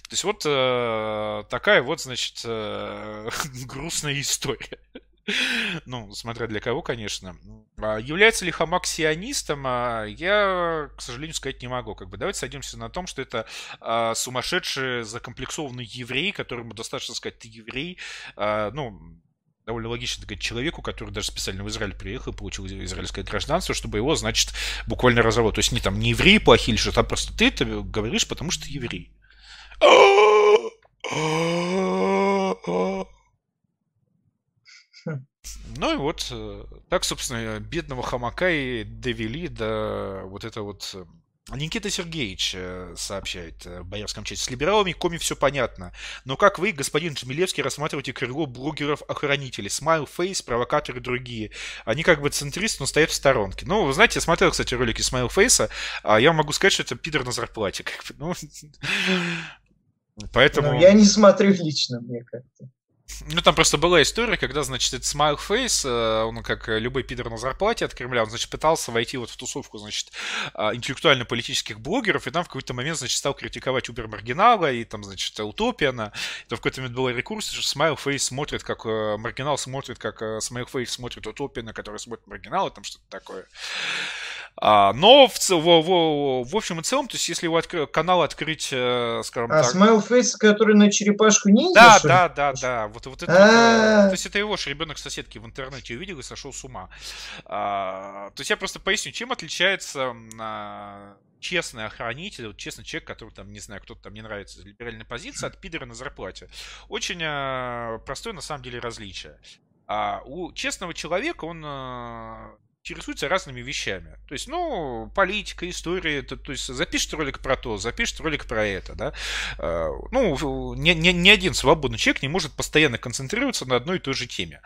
Speaker 1: То есть вот э, такая вот, значит, э, грустная история. Ну, смотря для кого, конечно. А является ли Хамак сионистом, а, я, к сожалению, сказать не могу. Как бы давайте садимся на том, что это а, сумасшедший, закомплексованный еврей, которому достаточно сказать, ты еврей. Ну, довольно логично сказать, человеку, который даже специально в Израиль приехал и получил израильское гражданство, чтобы его, значит, буквально разорвать. То есть не там не евреи плохие или что-то, а просто ты это говоришь, потому что ты еврей. Ну и вот, э, так, собственно, бедного хамака и довели до вот это вот э, Никита Сергеевич э, сообщает э, в Боярском чате. С либералами коми все понятно. Но как вы, господин Джмилевский, рассматриваете крыло блогеров-охранителей? Смайл, Фейс, провокаторы другие. Они как бы центристы, но стоят в сторонке. Ну, вы знаете, я смотрел, кстати, ролики Смайл Фейса. А я могу сказать, что это пидор на зарплате. Как бы, ну,
Speaker 2: поэтому... Ну, я не смотрю лично, мне как-то.
Speaker 1: Ну, там просто была история, когда, значит, этот Face, э, он как любой пидор на зарплате от Кремля, он, значит, пытался войти вот в тусовку, значит, а, интеллектуально-политических блогеров, и там в какой-то момент, значит, стал критиковать Убер Маргинала и там, значит, Утопиана. И то в какой-то момент была рекурсия, что Face смотрит, как э, Маргинал смотрит, как э, Face смотрит Утопиана, который смотрит Маргинала, там что-то такое. А, но в, в, в, в общем и целом, то есть если его откры, канал открыть, э, скажем
Speaker 2: а,
Speaker 1: так...
Speaker 2: А Smile который на черепашку не
Speaker 1: Да, да, да, да. Вот, вот это, э, то есть это его же ребенок соседки в интернете увидел и сошел с ума. А, то есть я просто поясню, чем отличается а, честный охранитель, вот честный человек, который там, не знаю, кто-то там не нравится либеральная позиция, от пидора на зарплате. Очень а, простое на самом деле различие. А у честного человека он а, интересуется разными вещами. То есть, ну, политика, история, то, то есть запишет ролик про то, запишет ролик про это, да. А, ну, ни, ни, ни один свободный человек не может постоянно концентрироваться на одной и той же теме.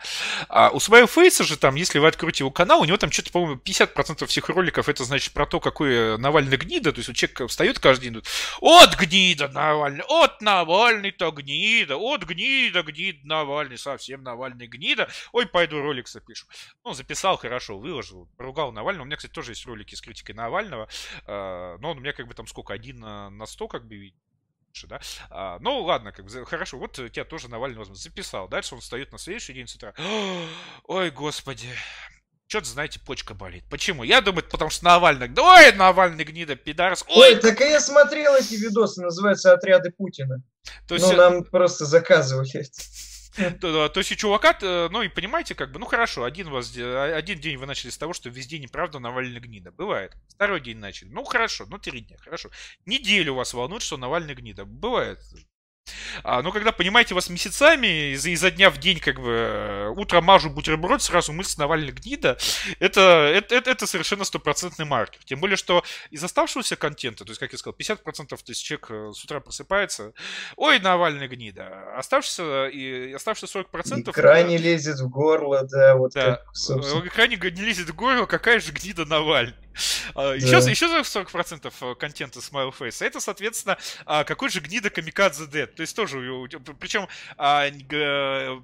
Speaker 1: А у своего фейса же там, если вы откроете его канал, у него там что-то, по-моему, 50% всех роликов это значит про то, какой Навальный гнида. То есть, у человека встает каждый день, от гнида Навальный, от Навальный-то гнида, от гнида, гнида Навальный, совсем Навальный гнида. Ой, пойду ролик запишу. Ну, записал, хорошо, выложил выложил, поругал Навального. У меня, кстати, тоже есть ролики с критикой Навального, э, но он у меня как бы там сколько, один на сто как бы да? А, ну, ладно, как бы, хорошо, вот тебя тоже Навальный возможно, записал. Дальше он встает на следующий день с утра. Ой, господи, что-то, знаете, почка болит. Почему? Я думаю, потому что Навальный... Ой, Навальный гнида, пидорас.
Speaker 2: Ой, Ой так я смотрел эти видосы, называются «Отряды Путина». То есть... Ну, нам просто заказывали.
Speaker 1: То, есть чувака, ну и понимаете, как бы, ну хорошо, один, вас, а, один день вы начали с того, что везде неправда Навальный гнида. Бывает. Второй день начали. Ну хорошо, ну три дня, хорошо. Неделю вас волнует, что Навальный гнида. Бывает. А, но когда, понимаете, вас месяцами, изо, изо дня в день, как бы, э, утром мажу бутерброд, сразу мысль Навальный гнида, это, это, это, это совершенно стопроцентный маркер. Тем более, что из оставшегося контента, то есть, как я сказал, 50% то есть человек э, с утра просыпается, ой, Навальный гнида. Оставшийся, и, оставшиеся 40%...
Speaker 2: И крайне лезет в горло, да, вот
Speaker 1: да. как, собственно. Крайне не лезет в горло, какая же гнида Навальный. А, еще, да. еще за 40% э, контента Smile Face. Это, соответственно, а, какой же гнида Камикадзе Дед. То есть тоже, причем, а,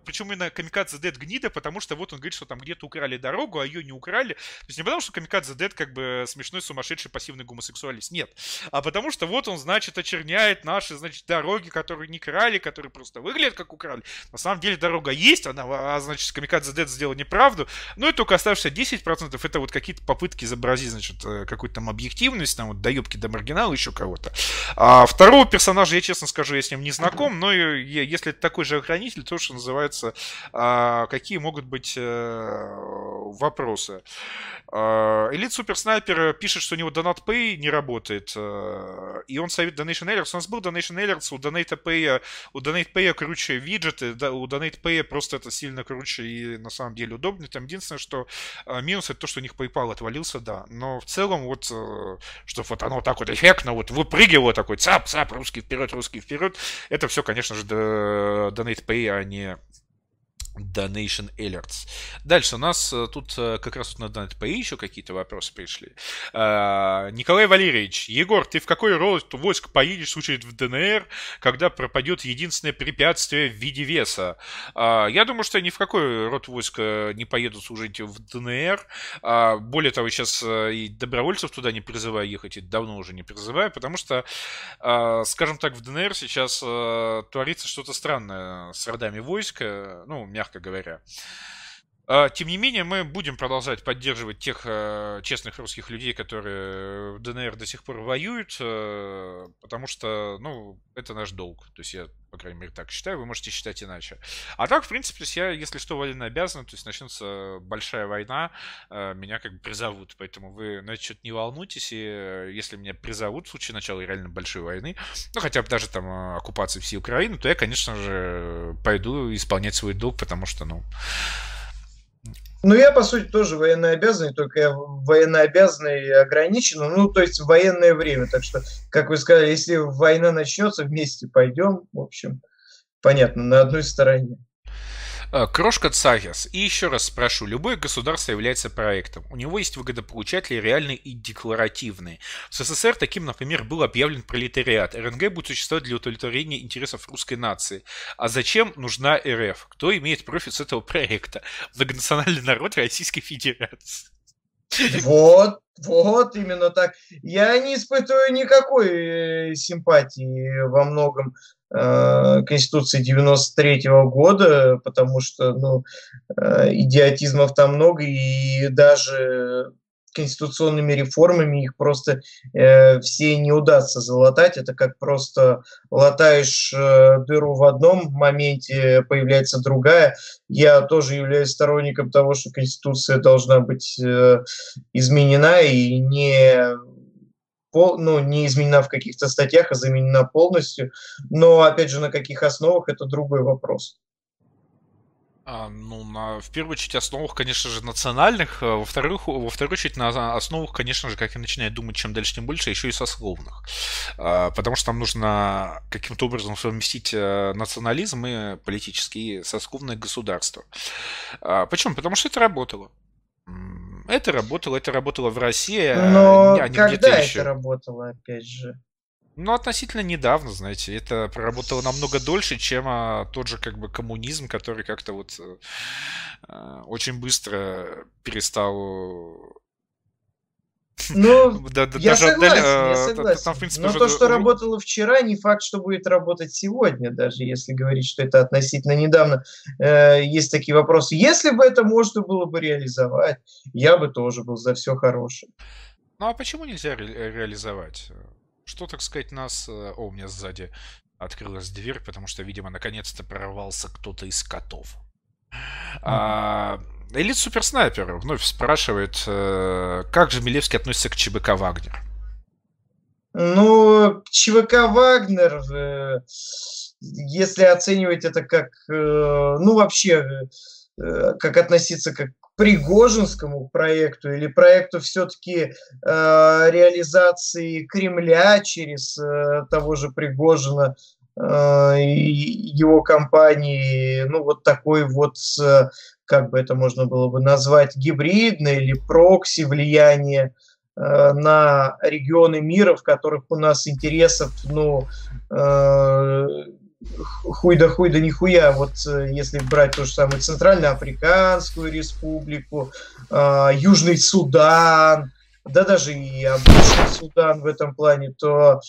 Speaker 1: причем именно Камикадзе Дед гнида, потому что вот он говорит, что там где-то украли дорогу, а ее не украли. То есть не потому, что Камикадзе Дед как бы смешной, сумасшедший, пассивный гомосексуалист. Нет. А потому что вот он, значит, очерняет наши, значит, дороги, которые не крали, которые просто выглядят как украли. На самом деле дорога есть, она, а, значит, Камикадзе Дед сделал неправду. Ну и только оставшиеся 10% это вот какие-то попытки изобразить, значит, э, какую-то там объективность, там вот до юбки, до маргинала, еще кого-то. А второго персонажа, я честно скажу, я с ним не знаком, но если это такой же охранитель, то, что называется, а, какие могут быть э, вопросы. А, Элит Супер Снайпер пишет, что у него Donate Pay не работает, э, и он советует Donation Alerts. У нас был Donation Alerts, у Donate Pay, у Donate Pay круче виджеты, да, у Donate Pay просто это сильно круче и на самом деле удобнее. Там единственное, что минус это то, что у них PayPal отвалился, да, но в целом вот, э, что вот оно так вот эффектно вот выпрыгивало такой цап, цап, русский вперед, русский вперед, это все, конечно же, Donate Pay, а не Donation Alerts. Дальше у нас э, тут э, как раз на DonatPay еще какие-то вопросы пришли. А, Николай Валерьевич, Егор, ты в какой род войск поедешь в в ДНР, когда пропадет единственное препятствие в виде веса? А, я думаю, что ни в какой род войск не поеду служить в ДНР. А, более того, сейчас э, и добровольцев туда не призываю ехать, и давно уже не призываю, потому что, скажем так, в ДНР сейчас творится что-то странное с родами войска, ну, мягко мягко говоря. А, тем не менее, мы будем продолжать поддерживать тех э, честных русских людей, которые в ДНР до сих пор воюют, э, потому что, ну, это наш долг. То есть я, по крайней мере, так считаю, вы можете считать иначе. А так, в принципе, я, если что, военно обязан, то есть начнется большая война, э, меня как бы призовут. Поэтому вы на это что-то не волнуйтесь, и если меня призовут в случае начала реально большой войны, ну, хотя бы даже там оккупации всей Украины, то я, конечно же, пойду исполнять свой долг, потому что, ну,
Speaker 2: Ну, я, по сути, тоже военнообязанный, только я военнообязанный ограничен, ну, то есть в военное время. Так что, как вы сказали, если война начнется, вместе пойдем, в общем, понятно, на одной стороне.
Speaker 1: Э, крошка Цагерс. И еще раз спрошу, любое государство является проектом. У него есть выгодополучатели реальные и декларативные. В СССР таким, например, был объявлен пролетариат. РНГ будет существовать для удовлетворения интересов русской нации. А зачем нужна РФ? Кто имеет профит с этого проекта? Многонациональный народ Российской Федерации.
Speaker 2: Вот, вот, именно так. Я не испытываю никакой э, симпатии во многом Конституции 93 -го года, потому что ну, э, идиотизмов там много, и даже конституционными реформами их просто э, все не удастся залатать. Это как просто латаешь э, дыру в одном моменте, появляется другая. Я тоже являюсь сторонником того, что Конституция должна быть э, изменена и не пол, ну, не изменена в каких-то статьях, а заменена полностью. Но, опять же, на каких основах, это другой вопрос.
Speaker 1: А, ну, на, в первую очередь, основах, конечно же, национальных, а во-вторых, во вторую очередь, на основах, конечно же, как я начинаю думать, чем дальше, тем больше, еще и сословных. А, потому что нам нужно каким-то образом совместить э, национализм и политические сословные государства. А, почему? Потому что это работало. Это работало, это работало в России,
Speaker 2: а Но а не когда это еще. работало, опять же?
Speaker 1: Ну, относительно недавно, знаете, это проработало намного дольше, чем а, тот же как бы коммунизм, который как-то вот а, очень быстро перестал
Speaker 2: ну, да, да, я даже согласен, отдали, я согласен. Там, в принципе, Но уже... то, что работало вчера, не факт, что будет работать сегодня, даже если говорить, что это относительно недавно. Э, есть такие вопросы. Если бы это можно было бы реализовать, я бы тоже был за все хорошее.
Speaker 1: Ну а почему нельзя ре- реализовать? Что, так сказать, нас... Э, о, у меня сзади открылась дверь, потому что, видимо, наконец-то прорвался кто-то из котов. А, Элит Суперснайпер вновь спрашивает, э, как же Милевский относится к ЧБК «Вагнер»?
Speaker 2: Ну, ЧВК «Вагнер», э, если оценивать это как, ну, вообще, как относиться как Пригожинскому проекту или проекту все-таки э, реализации Кремля через э, того же Пригожина э, и его компании, ну вот такой вот, э, как бы это можно было бы назвать, гибридное или прокси влияние э, на регионы мира, в которых у нас интересов, ну, э, хуй да хуй да нихуя, вот э, если брать то же самое Центральноафриканскую республику, э, Южный Судан, да даже и обычный Судан в этом плане, то,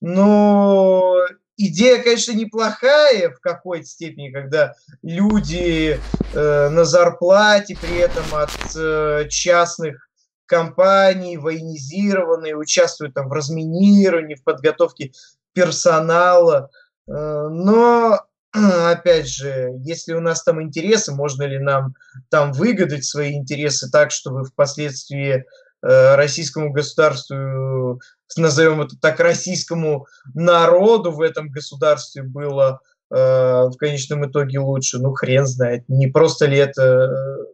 Speaker 2: ну, идея, конечно, неплохая в какой-то степени, когда люди э, на зарплате при этом от э, частных компаний, военизированные, участвуют там в разминировании, в подготовке персонала, Э, но, опять же, если у нас там интересы, можно ли нам там выгадать свои интересы так, чтобы впоследствии российскому государству, назовем это так, российскому народу в этом государстве было э, в конечном итоге лучше. Ну, хрен знает. Не просто ли это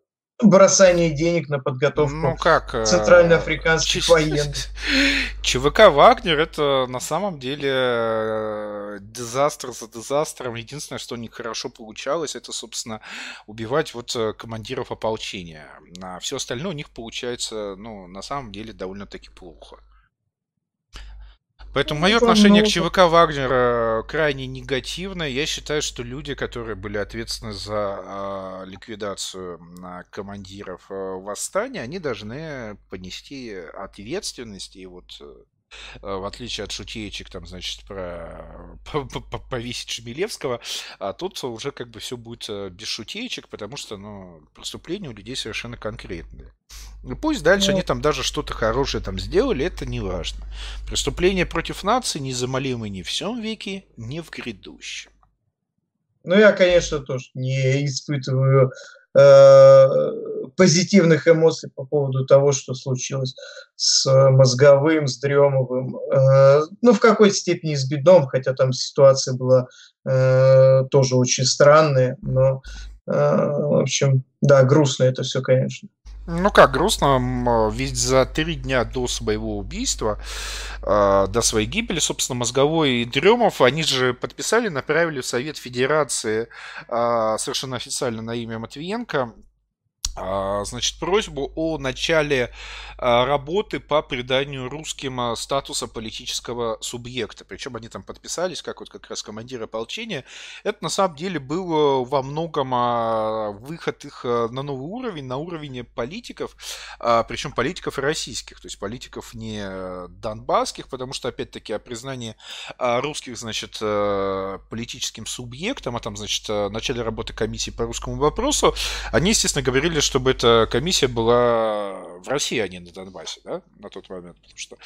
Speaker 2: бросание денег на подготовку ну, как, э, центральноафриканских военных.
Speaker 1: ЧВК «Вагнер» — это на самом деле э, дизастр за дизастром. Единственное, что у них хорошо получалось, это, собственно, убивать вот э, командиров ополчения. А все остальное у них получается, ну, на самом деле, довольно-таки плохо. Поэтому мое отношение к ЧВК Вагнера крайне негативное. Я считаю, что люди, которые были ответственны за э, ликвидацию э, командиров э, восстания, они должны понести ответственность и вот Э, в отличие от шутеечек, там, значит, про повесить Шмелевского, а тут уже как бы все будет э, без шутеечек, потому что, ну, преступления у людей совершенно конкретные. И пусть дальше ну... они там даже что-то хорошее там сделали, это не важно. Преступления против нации незамолимы ни в всем веке, ни в грядущем.
Speaker 2: Ну, я, конечно, тоже не испытываю Э, позитивных эмоций по поводу того, что случилось с Мозговым, с Дремовым. Э, ну, в какой-то степени с Бедом, хотя там ситуация была э, тоже очень странная, но В общем, да, грустно это все, конечно.
Speaker 1: Ну как, грустно, ведь за три дня до своего убийства, а, до своей гибели, собственно, Мозговой и Дремов, они же подписали, направили в Совет Федерации а, совершенно официально на имя Матвиенко значит, просьбу о начале а, работы по приданию русским а, статуса политического субъекта. Причем они там подписались, как вот как раз командир ополчения. Это на самом деле был во многом выход их на новый уровень, на уровень политиков, причем политиков российских, то есть политиков не донбасских, потому что, опять-таки, о признании русских, значит, политическим субъектом, а там, значит, начале работы комиссии по русскому вопросу, они, естественно, говорили, чтобы эта комиссия была в России, а не на Донбассе, да, на тот момент, потому что...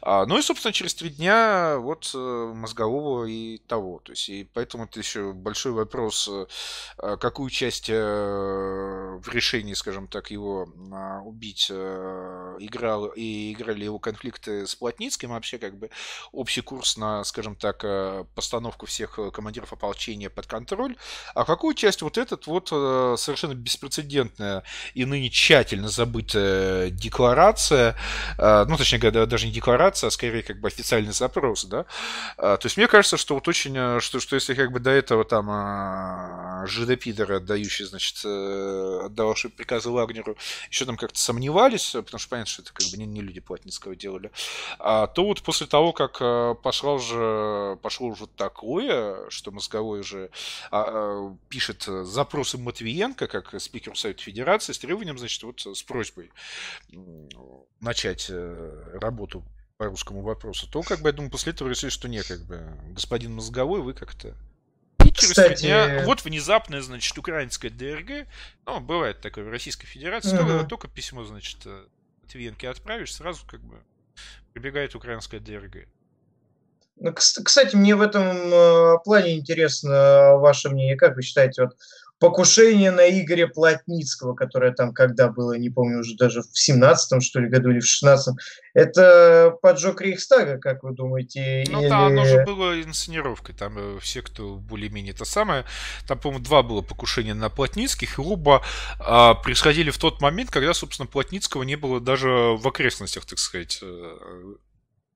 Speaker 1: А, ну и, собственно, через три дня вот э, мозгового и того, то есть, и поэтому это еще большой вопрос, э, какую часть э, в решении, скажем так, его убить играл и играли его конфликты с Плотницким, вообще как бы общий курс на, скажем так, постановку всех командиров ополчения под контроль, а какую часть вот этот вот совершенно беспрецедентная и ныне тщательно забытая декларация, э, ну, точнее говоря, даже не декларация, а скорее как бы официальный запрос, да. Э, то есть мне кажется, что вот очень, э, что, что если как бы до этого там жидопидоры, отдающие, значит, отдававшие приказы Вагнеру, еще там как-то сомневались, потому что понятно, что это как бы не, не люди Платницкого делали, а, то вот после того, как пошло уже, пошло уже такое, что мозговой уже а, пишет запросы Матвиенко, как спикер Совета Федерации с требованием, значит, вот с просьбой начать э, работу по русскому вопросу, то, как бы, я думаю, после этого решили, что нет, как бы, господин Мозговой, вы как-то и через Кстати... дня, вот внезапная, значит, украинская ДРГ, ну, бывает такое в Российской Федерации, угу. только, только письмо, значит, Твенке отправишь, сразу, как бы, прибегает украинская ДРГ.
Speaker 2: Ну, кстати, мне в этом э, плане интересно ваше мнение. Как вы считаете, вот покушение на Игоря Плотницкого, которое там когда было, не помню, уже даже в 17-м, что ли, году или в 16-м, это поджог Рейхстага, как вы думаете?
Speaker 1: Ну или... да, оно же было инсценировкой, там э, все, кто более-менее это самое, там, по-моему, два было покушения на Плотницких, и оба а, происходили в тот момент, когда, собственно, Плотницкого не было даже в окрестностях, так сказать, э,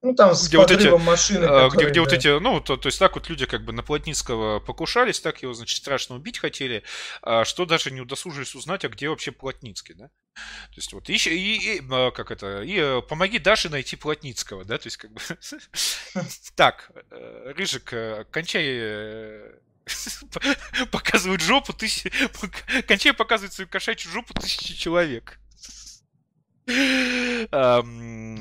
Speaker 2: ну, там с где вот эти, машины.
Speaker 1: Которые, где, где да. вот эти, ну, то, то есть так вот люди как бы на Плотницкого покушались, так его, значит, страшно убить хотели, а, что даже не удосужились узнать, а где вообще Плотницкий, да? То есть вот, и, и, и а, как это, и э, помоги Даше найти Плотницкого, да, то есть как бы... Так, э, Рыжик, э, кончай показывают жопу тысячи... Кончай показывать свою кошачью жопу тысячи человек.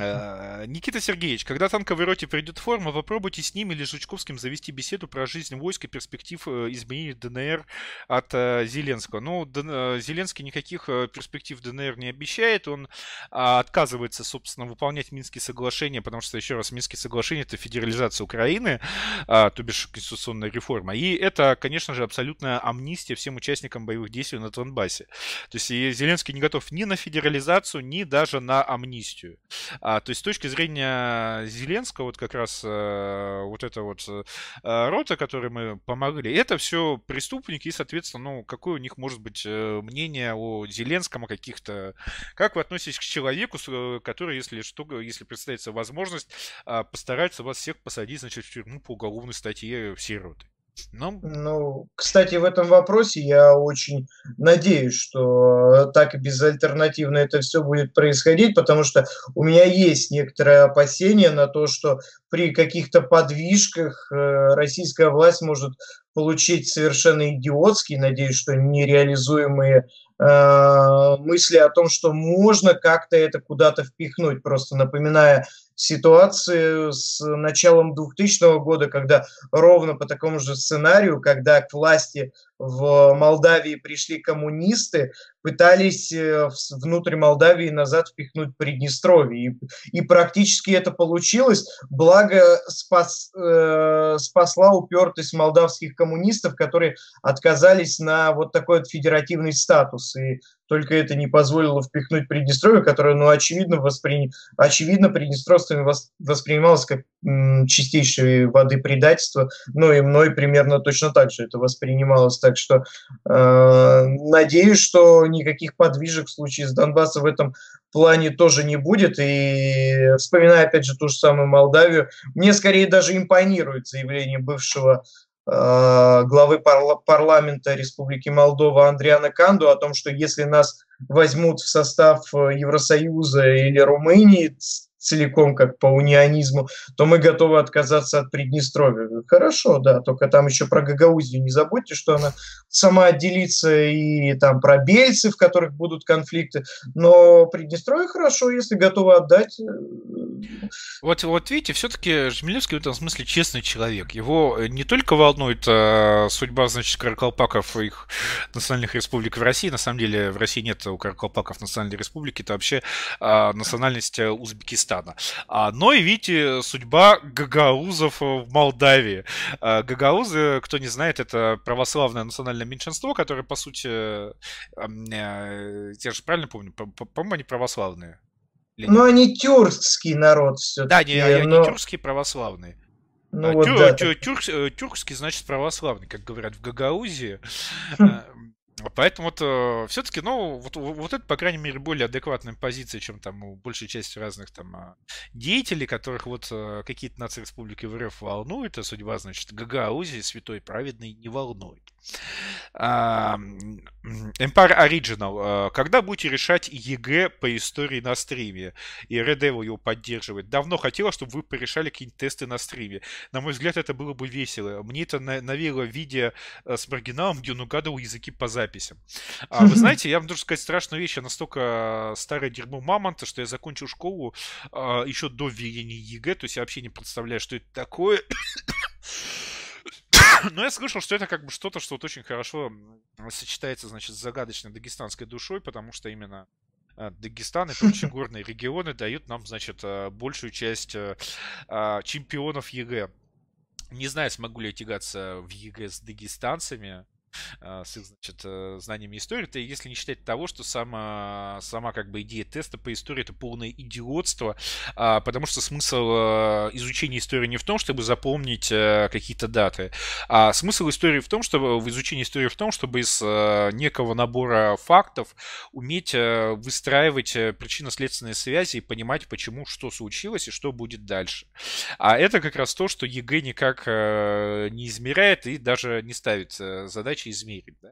Speaker 1: Э, Никита Сергеевич, когда танковой роте придет форма, попробуйте с ним или Жучковским завести беседу про жизнь войск и перспектив э, изменений ДНР от э, Зеленского. Ну, Зеленский никаких перспектив ДНР не обещает, он а, отказывается, собственно, выполнять Минские соглашения, потому что, еще раз, Минские соглашения — это федерализация Украины, а, то бишь конституционная реформа. И это, конечно же, абсолютная амнистия всем участникам боевых действий на Донбассе. То есть Зеленский не готов ни на федерализацию, ни даже на амнистию. А, то есть с точки зрения Зеленского, вот как раз э, вот эта вот э, рота, которой мы помогли, это все преступники, и, соответственно, ну, какое у них может быть э, мнение о Зеленском, о каких-то... Как вы относитесь к человеку, э, который, если что, если представится возможность, э, постарается вас всех посадить, значит, в тюрьму по уголовной статье всей роты?
Speaker 2: Ну, ну, кстати, в этом вопросе я очень надеюсь, что так безальтернативно это все будет происходить, потому что у меня есть некоторые опасения на то, что при каких-то подвижках э, российская власть может получить совершенно идиотские, надеюсь, что нереализуемые мысли о том, что можно как-то это куда-то впихнуть, просто напоминая ситуации с началом 2000 года, когда ровно по такому же сценарию, когда к власти в Молдавии пришли коммунисты, пытались э, внутрь Молдавии назад впихнуть Приднестровье. И, и практически это получилось, благо спас, э, спасла упертость молдавских коммунистов, которые отказались на вот такой вот федеративный статус. И только это не позволило впихнуть Приднестровье, которое, ну, очевидно, воспри... очевидно Приднестровствами воспринималось как м, чистейшей воды предательство, ну и мной примерно точно так же это воспринималось так что э, надеюсь, что никаких подвижек в случае с Донбассом в этом плане тоже не будет. И вспоминая, опять же, ту же самую Молдавию, мне скорее даже импонирует заявление бывшего главы парла парламента Республики Молдова Андриана Канду о том, что если нас возьмут в состав э, Евросоюза или Румынии, целиком как по унионизму, то мы готовы отказаться от Приднестровья. Хорошо, да, только там еще про Гагаузию не забудьте, что она сама отделится и там про Бельцы, в которых будут конфликты, но Приднестровье хорошо, если готовы отдать. Э,
Speaker 1: вот, вот видите, все-таки Жмелевский в этом смысле честный человек. Его э, не только волнует э, судьба, значит, каракалпаков и их национальных республик в России, на самом деле в России нет у каракалпаков национальной республики, это вообще э, национальность Узбекистана Узбекистана. А, но и видите, судьба гагаузов в Молдавии. А, гагаузы, кто не знает, это православное национальное меньшинство, которое, по сути, э, я же правильно помню, по-моему, они православные.
Speaker 2: Ну, они тюркский народ
Speaker 1: все-таки. Да, не, но... они тюркские православные. Ну, а, вот тю, да, тю, тюрк, э, тюркский значит православный, как говорят в Гагаузии. Поэтому вот э, все-таки, ну, вот, вот это, по крайней мере, более адекватная позиция, чем там у большей части разных там а, деятелей, которых вот э, какие-то нации республики в РФ волнуют, а судьба, значит, Гагаузии, святой праведный, не волнует. Empire Original. Когда будете решать ЕГЭ по истории на стриме? И Red Devil его поддерживает. Давно хотела, чтобы вы порешали какие-нибудь тесты на стриме. На мой взгляд, это было бы весело. Мне это навело видео э, с маргиналом, где он угадывал языки по записям. А вы знаете, я вам должен сказать страшную вещь. Я настолько старое дерьмо мамонта, что я закончил школу а, еще до введения ЕГЭ. То есть я вообще не представляю, что это такое. Но я слышал, что это как бы что-то, что вот очень хорошо сочетается, значит, с загадочной дагестанской душой, потому что именно э, Дагестан и прочие горные регионы дают нам, значит, э, большую часть э, а, чемпионов ЕГЭ. Не знаю, смогу ли я тягаться в ЕГЭ с дагестанцами, с их, значит, э, знаниями истории, это если не считать того, что сама, сама как бы идея теста по истории это полное идиотство, а, потому что смысл э, изучения истории не в том, чтобы запомнить э, какие-то даты, а смысл истории в том, чтобы в изучении истории в том, чтобы из некого набора фактов уметь выстраивать причинно-следственные связи и понимать, почему что случилось и что будет дальше. А это как раз то, что ЕГЭ никак не измеряет и даже не ставит задачи задача измерить. Да?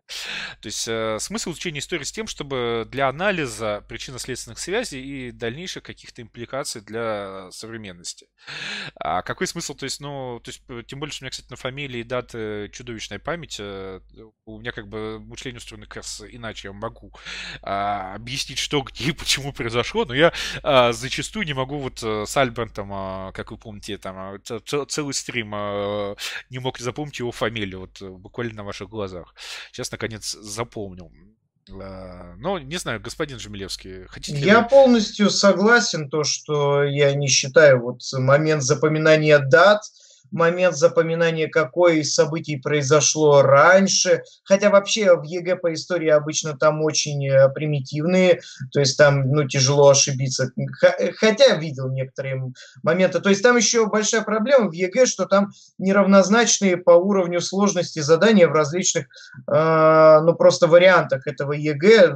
Speaker 1: То есть э, смысл изучения истории с тем, чтобы для анализа причинно-следственных связей и дальнейших каких-то импликаций для современности. А какой смысл? То есть, ну, то есть, тем более, что у меня, кстати, на фамилии и даты чудовищная память, э, у меня как бы мышление устроено как раз иначе. Я могу а, объяснить, что, где и почему произошло, но я а, зачастую не могу вот э, с Альбертом, а, как вы помните, там а, целый стрим а, не мог запомнить его фамилию, вот буквально на ваших глазах глазах. Сейчас, наконец, запомнил. А, но, не знаю, господин Жмилевский, хотите
Speaker 2: Я вы... полностью согласен, то, что я не считаю вот момент запоминания дат – момент запоминания, какое из событий произошло раньше. Хотя вообще в ЕГЭ по истории обычно там очень э, примитивные, то есть там ну, тяжело ошибиться. Хотя я видел некоторые моменты. То есть там еще большая проблема в ЕГЭ, что там неравнозначные по уровню сложности задания в различных, э, ну просто вариантах этого ЕГЭ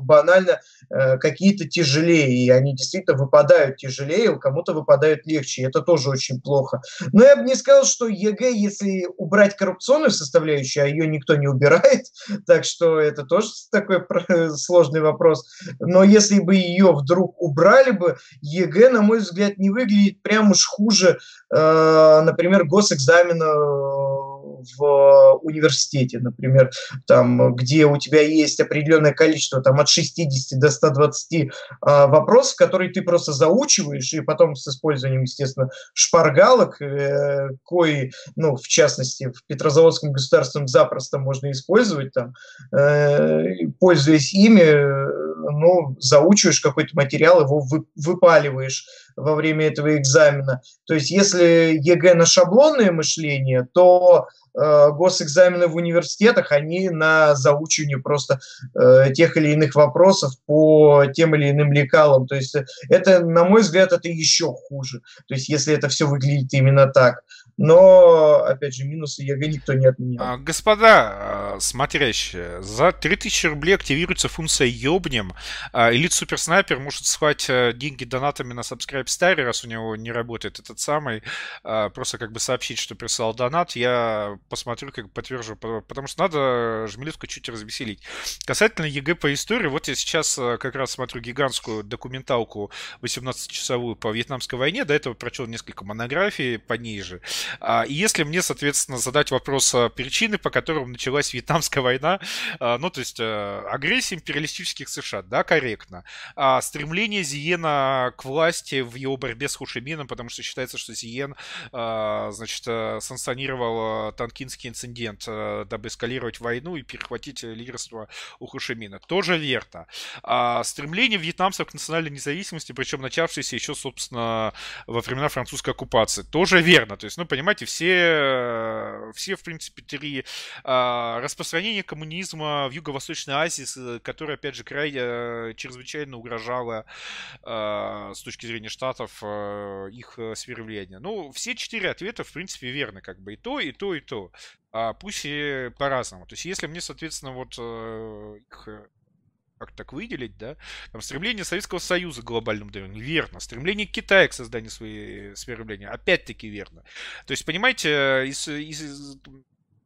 Speaker 2: банально э, какие-то тяжелее, и они действительно выпадают тяжелее, у кому-то выпадают легче, это тоже очень плохо. Но я бы не сказал, что ЕГЭ, если убрать коррупционную составляющую, а ее никто не убирает, так что это тоже такой сложный вопрос, но если бы ее вдруг убрали бы, ЕГЭ, на мой взгляд, не выглядит прям уж хуже, э, например, госэкзамена в университете, например, там, где у тебя есть определенное количество, там, от 60 до 120 а, вопросов, которые ты просто заучиваешь, и потом с использованием, естественно, шпаргалок, э, кои, ну, в частности, в Петрозаводском государственном запросто можно использовать, там, э, пользуясь ими, ну, заучиваешь какой-то материал, его вы, выпаливаешь во время этого экзамена. То есть если ЕГЭ на шаблонное мышление, то э, госэкзамены в университетах, они на заучивание просто э, тех или иных вопросов по тем или иным лекалам. То есть это, на мой взгляд, это еще хуже. То есть если это все выглядит именно так. Но, опять же, минусы ЕГЭ никто не отменял.
Speaker 1: А, господа а, смотрящие, за 3000 рублей активируется функция «Ёбнем». А, Элит Супер Снайпер может схватить э, деньги донатами на SubscribeStar, раз у него не работает этот самый. Просто как бы сообщить, что прислал донат. Я посмотрю, как подтвержу, потому что надо Жмелевку чуть развеселить. Касательно ЕГЭ по истории, вот я сейчас э, как раз смотрю гигантскую документалку 18-часовую по Вьетнамской войне. До этого прочел несколько монографий пониже. А, и если мне, соответственно, задать вопрос а, причины, по которым началась Вьетнамская война, а, ну, то есть агрессия империалистических США, да, корректно. Стремление Зиена к власти в его борьбе с Хушимином, потому что считается, что Зиен, значит, санкционировал Танкинский инцидент, дабы эскалировать войну и перехватить лидерство у Хушимина. Тоже верно. Стремление вьетнамцев к национальной независимости, причем начавшееся еще, собственно, во времена французской оккупации. Тоже верно. То есть, ну, понимаете, все, все в принципе, три а, распространения коммунизма в Юго-Восточной Азии, которое, опять же, крайне э, чрезвычайно угрожало а, с точки зрения Штатов а, их э, сфере влияния. Ну, все четыре ответа, в принципе, верны, как бы и то, и то, и то. А пусть и по-разному. То есть, если мне, соответственно, вот их как так выделить, да, там, стремление Советского Союза к глобальному давлению, верно, стремление Китая к созданию своей сферы влияния, опять-таки верно. То есть, понимаете, из, из,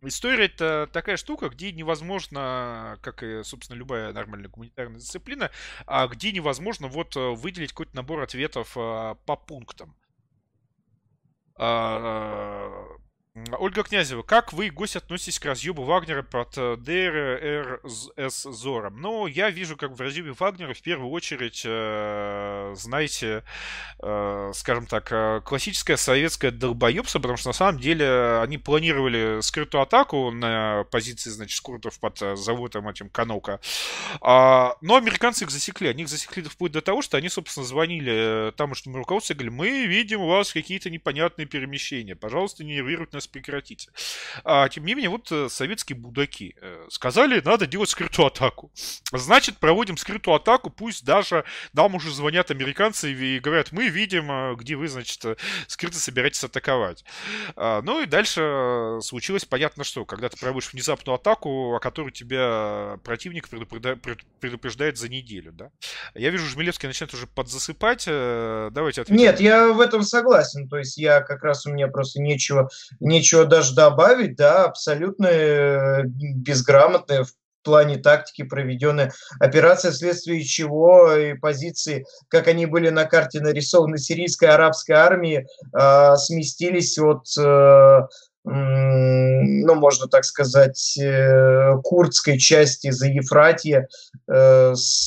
Speaker 1: История это такая штука, где невозможно, как и, собственно, любая нормальная гуманитарная дисциплина, а где невозможно вот выделить какой-то набор ответов а, по пунктам. Ольга Князева, как вы, гость, относитесь к разъебу Вагнера под э, Дейр-эз-Зором? Ну, я вижу, как в разъебе Вагнера в первую очередь, э, знаете, э, скажем так, э, классическое советское долбоебство, потому что на самом деле они планировали скрытую атаку на позиции, значит, скуртов под э, заводом этим Канока. А, но американцы их засекли. Они их засекли вплоть до того, что они, собственно, звонили тамошнему руководству и говорили, мы видим у вас какие-то непонятные перемещения, пожалуйста, не нервируйте нас прекратить. А, тем не менее, вот э, советские будаки э, сказали, надо делать скрытую атаку. Значит, проводим скрытую атаку, пусть даже нам уже звонят американцы и говорят, мы видим, э, где вы, значит, скрыто собираетесь атаковать. А, ну и дальше случилось понятно что, когда ты проводишь внезапную атаку, о которой тебя противник предупреждает за неделю, да? Я вижу, Жмелевский начинает уже подзасыпать. Давайте
Speaker 2: ответим. Нет, я в этом согласен. То есть я как раз у меня просто нечего, нечего даже добавить, да, абсолютно э, безграмотная в плане тактики проведенная операция, вследствие чего и позиции, как они были на карте нарисованы сирийской арабской армии, э, сместились от э, ну, можно так сказать, э, курдской части за Ефратье э, с,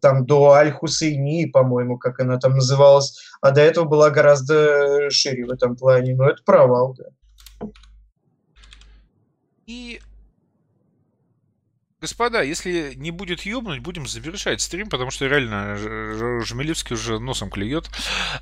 Speaker 2: там, до Аль-Хусейни, по-моему, как она там называлась, а до этого была гораздо шире в этом плане. Но это провал, да.
Speaker 1: И Господа, если не будет ёбнуть, будем завершать стрим, потому что реально Жмелевский уже носом клюет.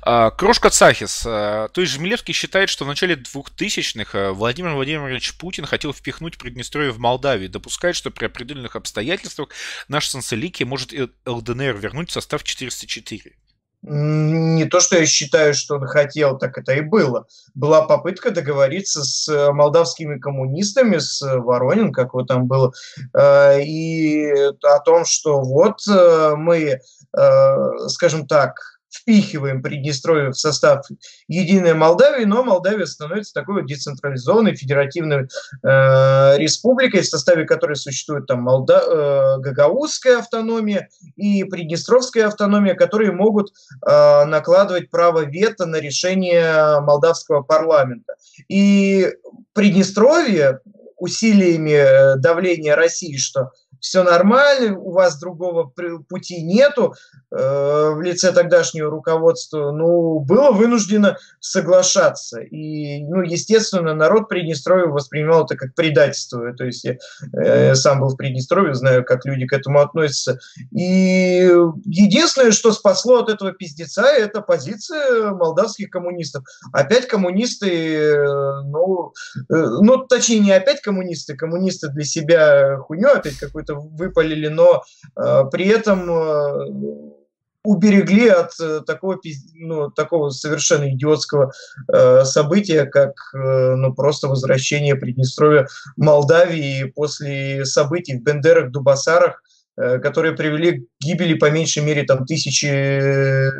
Speaker 1: А, Крошка Цахис. А, то есть Жмелевский считает, что в начале 2000-х а, Владимир Владимирович Путин хотел впихнуть Приднестровье в Молдавию. Допускает, что при определенных обстоятельствах наш Санцелики может ЛДНР вернуть в состав 404
Speaker 2: не то, что я считаю, что он хотел, так это и было. Была попытка договориться с э, молдавскими коммунистами, с Воронин, как вот там было, э, и о том, что вот э, мы, скажем так, впихиваем Приднестровье в состав единой Молдавии, но Молдавия становится такой вот децентрализованной федеративной э, республикой, в составе которой существует там Молда... э, Гагаузская автономия и Приднестровская автономия, которые могут э, накладывать право вето на решение молдавского парламента. И Приднестровье усилиями э, давления России, что все нормально, у вас другого пути нету э, в лице тогдашнего руководства, ну, было вынуждено соглашаться. И, ну, естественно, народ Приднестровья воспринимал это как предательство. То есть я э, сам был в Приднестровье, знаю, как люди к этому относятся. И единственное, что спасло от этого пиздеца, это позиция молдавских коммунистов. Опять коммунисты, э, ну, э, ну, точнее, не опять коммунисты, коммунисты для себя хуйню опять какую-то выпалили, но э, при этом э, уберегли от э, такого, ну, такого совершенно идиотского э, события, как э, ну, просто возвращение Приднестровья Молдавии после событий в Бендерах, Дубасарах, э, которые привели к гибели по меньшей мере там, тысячи э,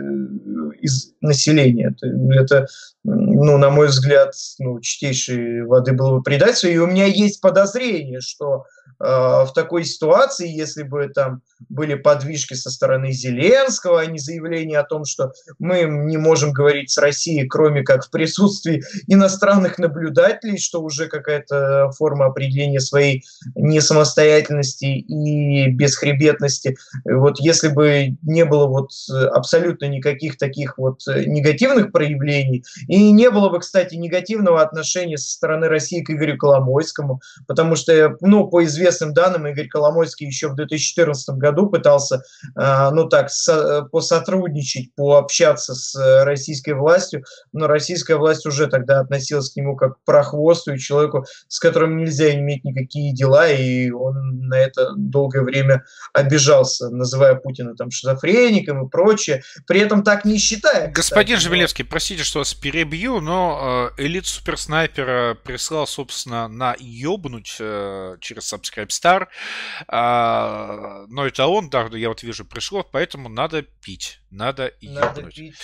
Speaker 2: из населения. Это, ну, на мой взгляд, ну, чистейшей воды было бы предательство. И у меня есть подозрение, что Э, в такой ситуации, если бы там были подвижки со стороны Зеленского, а не заявление о том, что мы не можем говорить с Россией, кроме как в присутствии иностранных наблюдателей, что уже какая-то форма определения своей несамостоятельности и бесхребетности. Вот если бы не было вот абсолютно никаких таких вот негативных проявлений, и не было бы, кстати, негативного отношения со стороны России к Игорю Коломойскому, потому что, ну, по известным известным данным, Игорь Коломойский еще в 2014 году пытался, а, ну так, посотрудничать, пообщаться с э, российской властью, но российская власть уже тогда относилась к нему как к прохвосту и человеку, с которым нельзя иметь никакие дела, и он на это долгое время обижался, называя Путина там шизофреником и прочее, при этом так не считая.
Speaker 1: Господин кстати, Жемелевский, простите, что вас перебью, но э, элит суперснайпера прислал, собственно, на ёбнуть э, через Skype А, но это он, да, я вот вижу, пришло, поэтому надо пить. Надо, надо пить,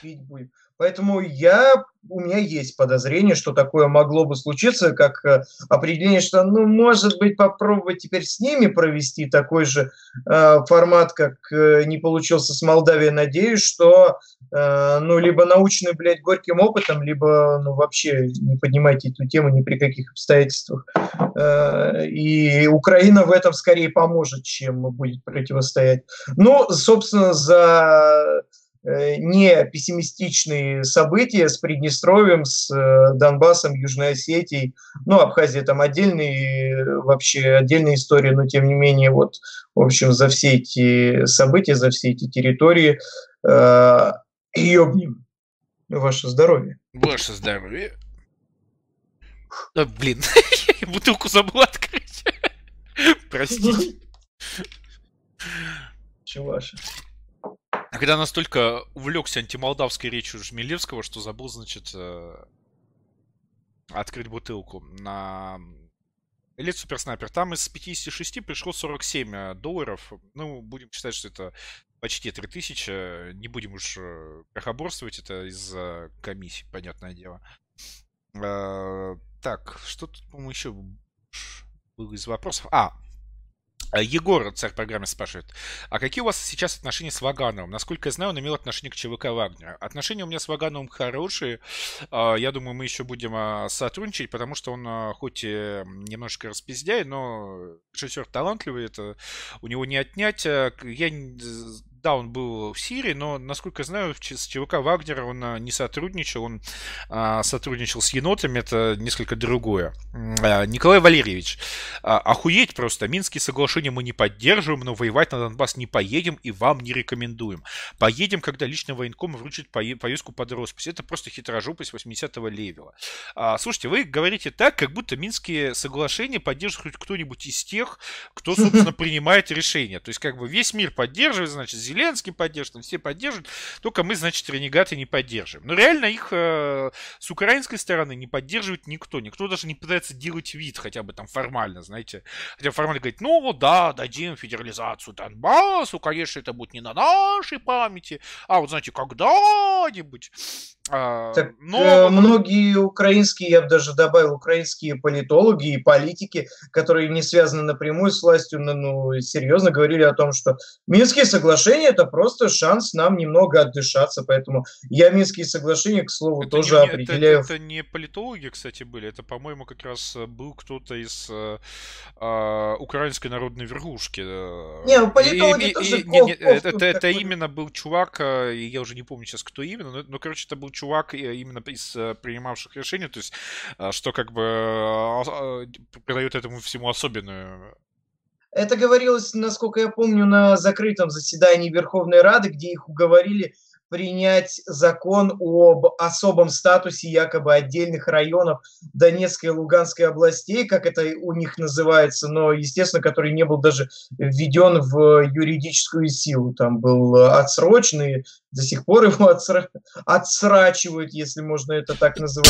Speaker 2: пить будем. Поэтому я, у меня есть подозрение, что такое могло бы случиться, как э, определение, что, ну, может быть, попробовать теперь с ними провести такой же э, формат, как э, не получился с Молдавией. Надеюсь, что, э, ну, либо научный, блядь, горьким опытом, либо, ну, вообще не поднимайте эту тему ни при каких обстоятельствах. Э, и Украина в этом скорее поможет, чем будет противостоять. Ну, собственно, за не пессимистичные события с Приднестровьем, с э, Донбассом, Южной Осетией. Ну, Абхазия там отдельные, вообще отдельная история, но тем не менее, вот, в общем, за все эти события, за все эти территории э, и обним. Ваше здоровье.
Speaker 1: Ваше здоровье. А, блин, бутылку забыл открыть. Простите. А когда настолько увлекся антимолдавской речью Жмелевского, что забыл, значит, э, открыть бутылку на Элит Суперснайпер. Там из 56 пришло 47 э, долларов. Ну, будем считать, что это почти 3000. Не будем уж э, прохоборствовать, это из-за комиссии, понятное дело. Так, что тут, по-моему, еще было из вопросов? А, Егор, царь программы, спрашивает, а какие у вас сейчас отношения с Вагановым? Насколько я знаю, он имел отношение к ЧВК Вагнера. Отношения у меня с Вагановым хорошие. А, я думаю, мы еще будем а, сотрудничать, потому что он а, хоть и немножко распиздяй, но режиссер талантливый, это у него не отнять. Я да, он был в Сирии, но, насколько я знаю, с ЧВК Вагнера он а, не сотрудничал, он а, сотрудничал с енотами, это несколько другое. А, Николай Валерьевич, а, охуеть просто, Минские соглашения мы не поддерживаем, но воевать на Донбасс не поедем и вам не рекомендуем. Поедем, когда лично военком вручит повестку под роспись. Это просто хитрожопость 80-го левела. А, слушайте, вы говорите так, как будто Минские соглашения поддерживает кто-нибудь из тех, кто, собственно, принимает решения. То есть, как бы весь мир поддерживает, значит, Зеленский поддерживает, все поддерживают, только мы, значит, ренегаты не поддерживаем. Но реально их э, с украинской стороны не поддерживает никто. Никто даже не пытается делать вид, хотя бы там формально, знаете. Хотя формально говорить, ну да, дадим федерализацию Донбассу, конечно, это будет не на нашей памяти, а вот, знаете, когда-нибудь.
Speaker 2: А, так но... э, многие украинские, я бы даже добавил, украинские политологи и политики, которые не связаны напрямую с властью, но ну, серьезно говорили о том, что Минские соглашения это просто шанс нам немного отдышаться, поэтому я Минские соглашения, к слову,
Speaker 1: это
Speaker 2: тоже
Speaker 1: не,
Speaker 2: определяю.
Speaker 1: Это, это, не политологи, кстати, были, это, по-моему, как раз э, был кто-то из э, э, украинской народной верхушки. Э. Не, ну, политологи и, тоже и, не, не, это, это именно был чувак, я уже не помню сейчас, кто именно, но, но короче, это был чувак э, именно из э, принимавших решения, то есть э, что как бы придает этому всему особенную
Speaker 2: это говорилось, насколько я помню, на закрытом заседании Верховной Рады, где их уговорили принять закон об особом статусе якобы отдельных районов Донецкой и Луганской областей, как это у них называется, но, естественно, который не был даже введен в юридическую силу. Там был отсроченный, до сих пор его отсра... отсрачивают, если можно это так называть.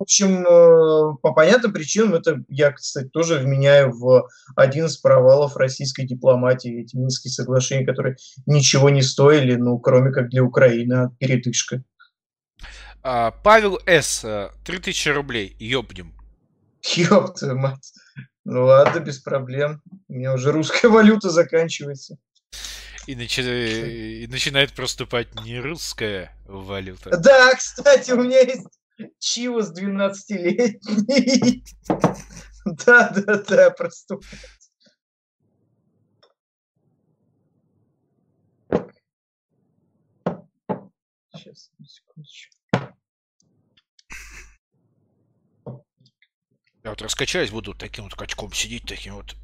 Speaker 2: В общем, э, по понятным причинам это я, кстати, тоже вменяю в один из провалов российской дипломатии, эти Минские соглашения, которые ничего не стоили, ну, кроме как для Украины, а передышка.
Speaker 1: А, Павел С. 3000 рублей, ёбнем.
Speaker 2: Ёб твою мать. Ну ладно, без проблем. У меня уже русская валюта заканчивается.
Speaker 1: И, начи... и начинает проступать не русская валюта.
Speaker 2: Да, кстати, у меня есть Чивос 12-летний. Да, да, да, проступает.
Speaker 1: Сейчас, секундочку. Я вот раскачаюсь, буду таким вот качком сидеть, таким вот.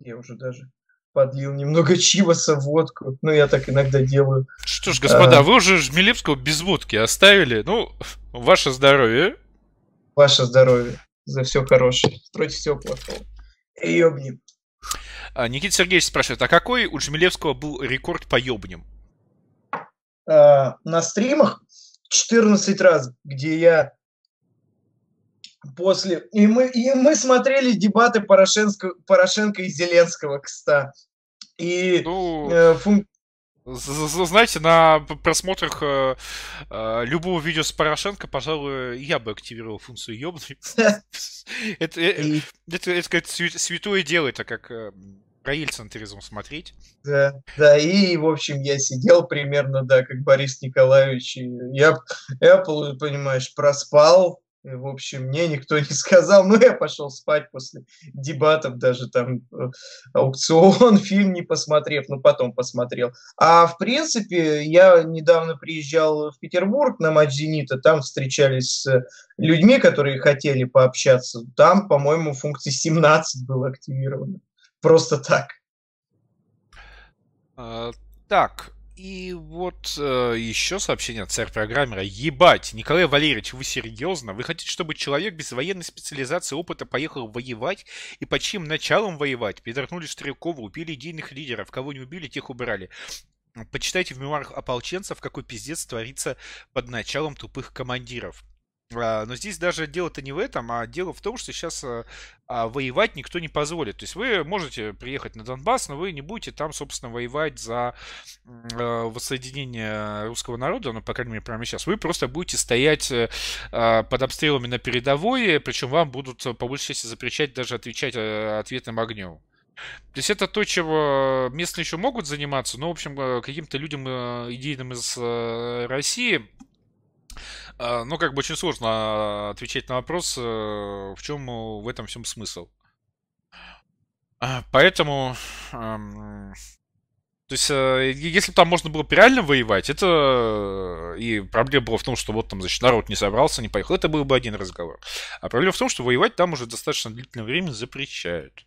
Speaker 2: Я уже даже подлил немного чивоса в водку. Ну, я так иногда делаю.
Speaker 1: Что ж, господа, а... вы уже Жмелевского без водки оставили. Ну, ваше здоровье.
Speaker 2: Ваше здоровье. За все хорошее. Против всего плохого. И ёбнем.
Speaker 1: А, Никита Сергеевич спрашивает, а какой у Жмелевского был рекорд по ёбням?
Speaker 2: А, на стримах 14 раз, где я после... И мы, и мы смотрели дебаты Порошенко, Порошенко и Зеленского, кстати. И ну...
Speaker 1: э, фун... Знаете, на просмотрах э, э, любого видео с Порошенко, пожалуй, я бы активировал функцию ёбный. Это, э, это, это, святое дело, это как про ельцентризм смотреть.
Speaker 2: Да, да, и, в общем, я сидел примерно, да, как Борис Николаевич, и я, я понимаешь, проспал, в общем, мне никто не сказал, но я пошел спать после дебатов, даже там э, аукцион, фильм не посмотрев, но потом посмотрел. А в принципе, я недавно приезжал в Петербург на матч «Зенита», там встречались с людьми, которые хотели пообщаться. Там, по-моему, функция 17 была активирована. Просто так.
Speaker 1: А, так, и вот э, еще сообщение от царь-программера. Ебать, Николай Валерьевич, вы серьезно? Вы хотите, чтобы человек без военной специализации опыта поехал воевать? И под чьим началом воевать? Перетряхнули Стрелкова, убили идейных лидеров. Кого не убили, тех убирали. Почитайте в мемуарах ополченцев, какой пиздец творится под началом тупых командиров. А, но здесь даже дело-то не в этом, а дело в том, что сейчас а, а, воевать никто не позволит. То есть вы можете приехать на Донбасс, но вы не будете там, собственно, воевать за воссоединение русского народа, ну, по крайней мере, прямо сейчас. Вы просто будете стоять э, под обстрелами на передовой, причем вам будут по большей части запрещать даже отвечать э, ответным огнем. То есть это то, чего местные еще могут заниматься, но, в общем, э, каким-то людям идейным из России а, ну, как бы очень сложно а, отвечать на вопрос, э, в чем в этом всем смысл. А, поэтому, то есть, э, если бы там можно было реально воевать, это э, и проблема была в том, что вот там, значит, народ не собрался, не поехал, это был бы один разговор. А проблема в том, что воевать там уже достаточно длительное время запрещают.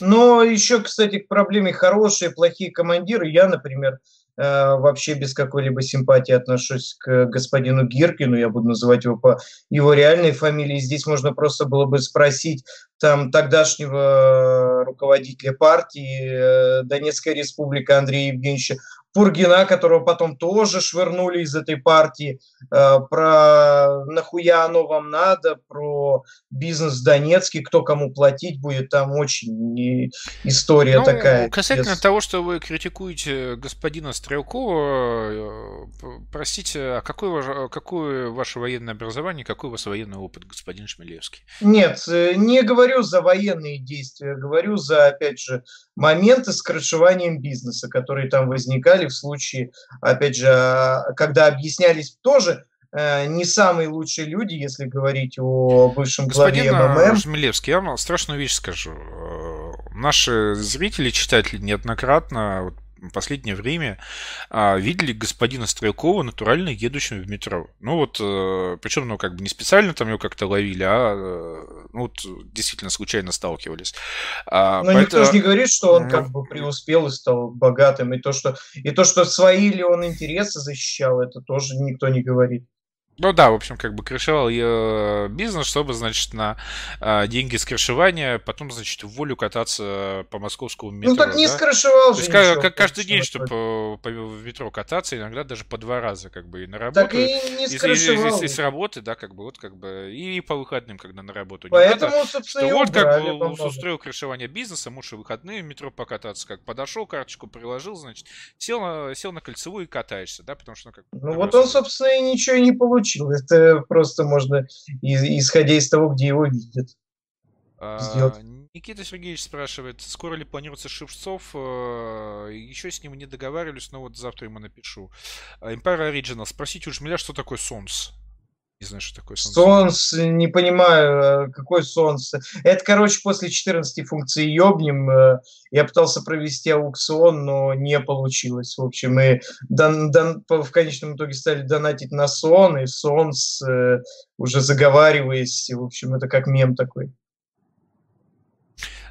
Speaker 2: Но еще, кстати, к проблеме хорошие, плохие командиры. Я, например, Э, вообще без какой-либо симпатии отношусь к господину Гиркину, я буду называть его по его реальной фамилии. Здесь можно просто было бы спросить, там тогдашнего руководителя партии Донецкая республика Андрея Евгеньевича Пургина, которого потом тоже швырнули из этой партии, э, про нахуя оно вам надо, про бизнес в Донецке, кто кому платить будет, там очень история ну, такая.
Speaker 1: Касательно без... того, что вы критикуете господина Стрелкова, э, простите, а какое, какое ваше военное образование, какой у вас военный опыт, господин Шмелевский?
Speaker 2: Нет, э, не говорю за военные действия, говорю за, опять же, моменты с крышеванием бизнеса, которые там возникали в случае, опять же, а, когда объяснялись тоже э, не самые лучшие люди, если говорить о бывшем главе МММ.
Speaker 1: Жмелевский, я вам страшную вещь скажу. Э, наши зрители, читатели неоднократно последнее время а, видели господина Стрелкова натурально едущим в метро. Ну вот, э, причем, ну, как бы не специально там его как-то ловили, а э, ну, вот, действительно случайно сталкивались.
Speaker 2: А, Но поэтому... никто же не говорит, что он как бы преуспел и стал богатым, и то, что, и то, что свои ли он интересы защищал, это тоже никто не говорит.
Speaker 1: Ну да, в общем, как бы крышевал ее бизнес, чтобы, значит, на а, деньги с крышевания потом, значит, в волю кататься по московскому метро.
Speaker 2: Ну так не да? скрышевал
Speaker 1: же. То есть ничего, как, каждый день, чтобы по, по, в метро кататься, иногда даже по два раза, как бы, и на работу. Так
Speaker 2: и не скрышевал.
Speaker 1: И, и, и, и с работы, да, как бы, вот, как бы, и по выходным, когда на работу
Speaker 2: Поэтому, не надо. собственно,
Speaker 1: что вот, как бы, устроил крышевание бизнеса, муж и выходные в метро покататься, как подошел, карточку приложил, значит, сел на, сел на кольцевую и катаешься, да, потому что, ну, как
Speaker 2: Ну, вот он, собственно, и ничего и не получил получил. Это просто можно, исходя из того, где его видят,
Speaker 1: сделать. А, Никита Сергеевич спрашивает, скоро ли планируется Шевцов? Э, Еще с ним не договаривались, но вот завтра ему напишу. А, Empire Original. Спросите у Жмеля, что такое Сонс. Не знаю, что такое
Speaker 2: солнце. Солнц, не понимаю, э, какой солнце. Это, короче, после 14 функций ёбнем. Э, я пытался провести аукцион, но не получилось. В общем, мы дан, дан, в конечном итоге стали донатить на сон, и солнце э, уже заговариваясь. В общем, это как мем такой.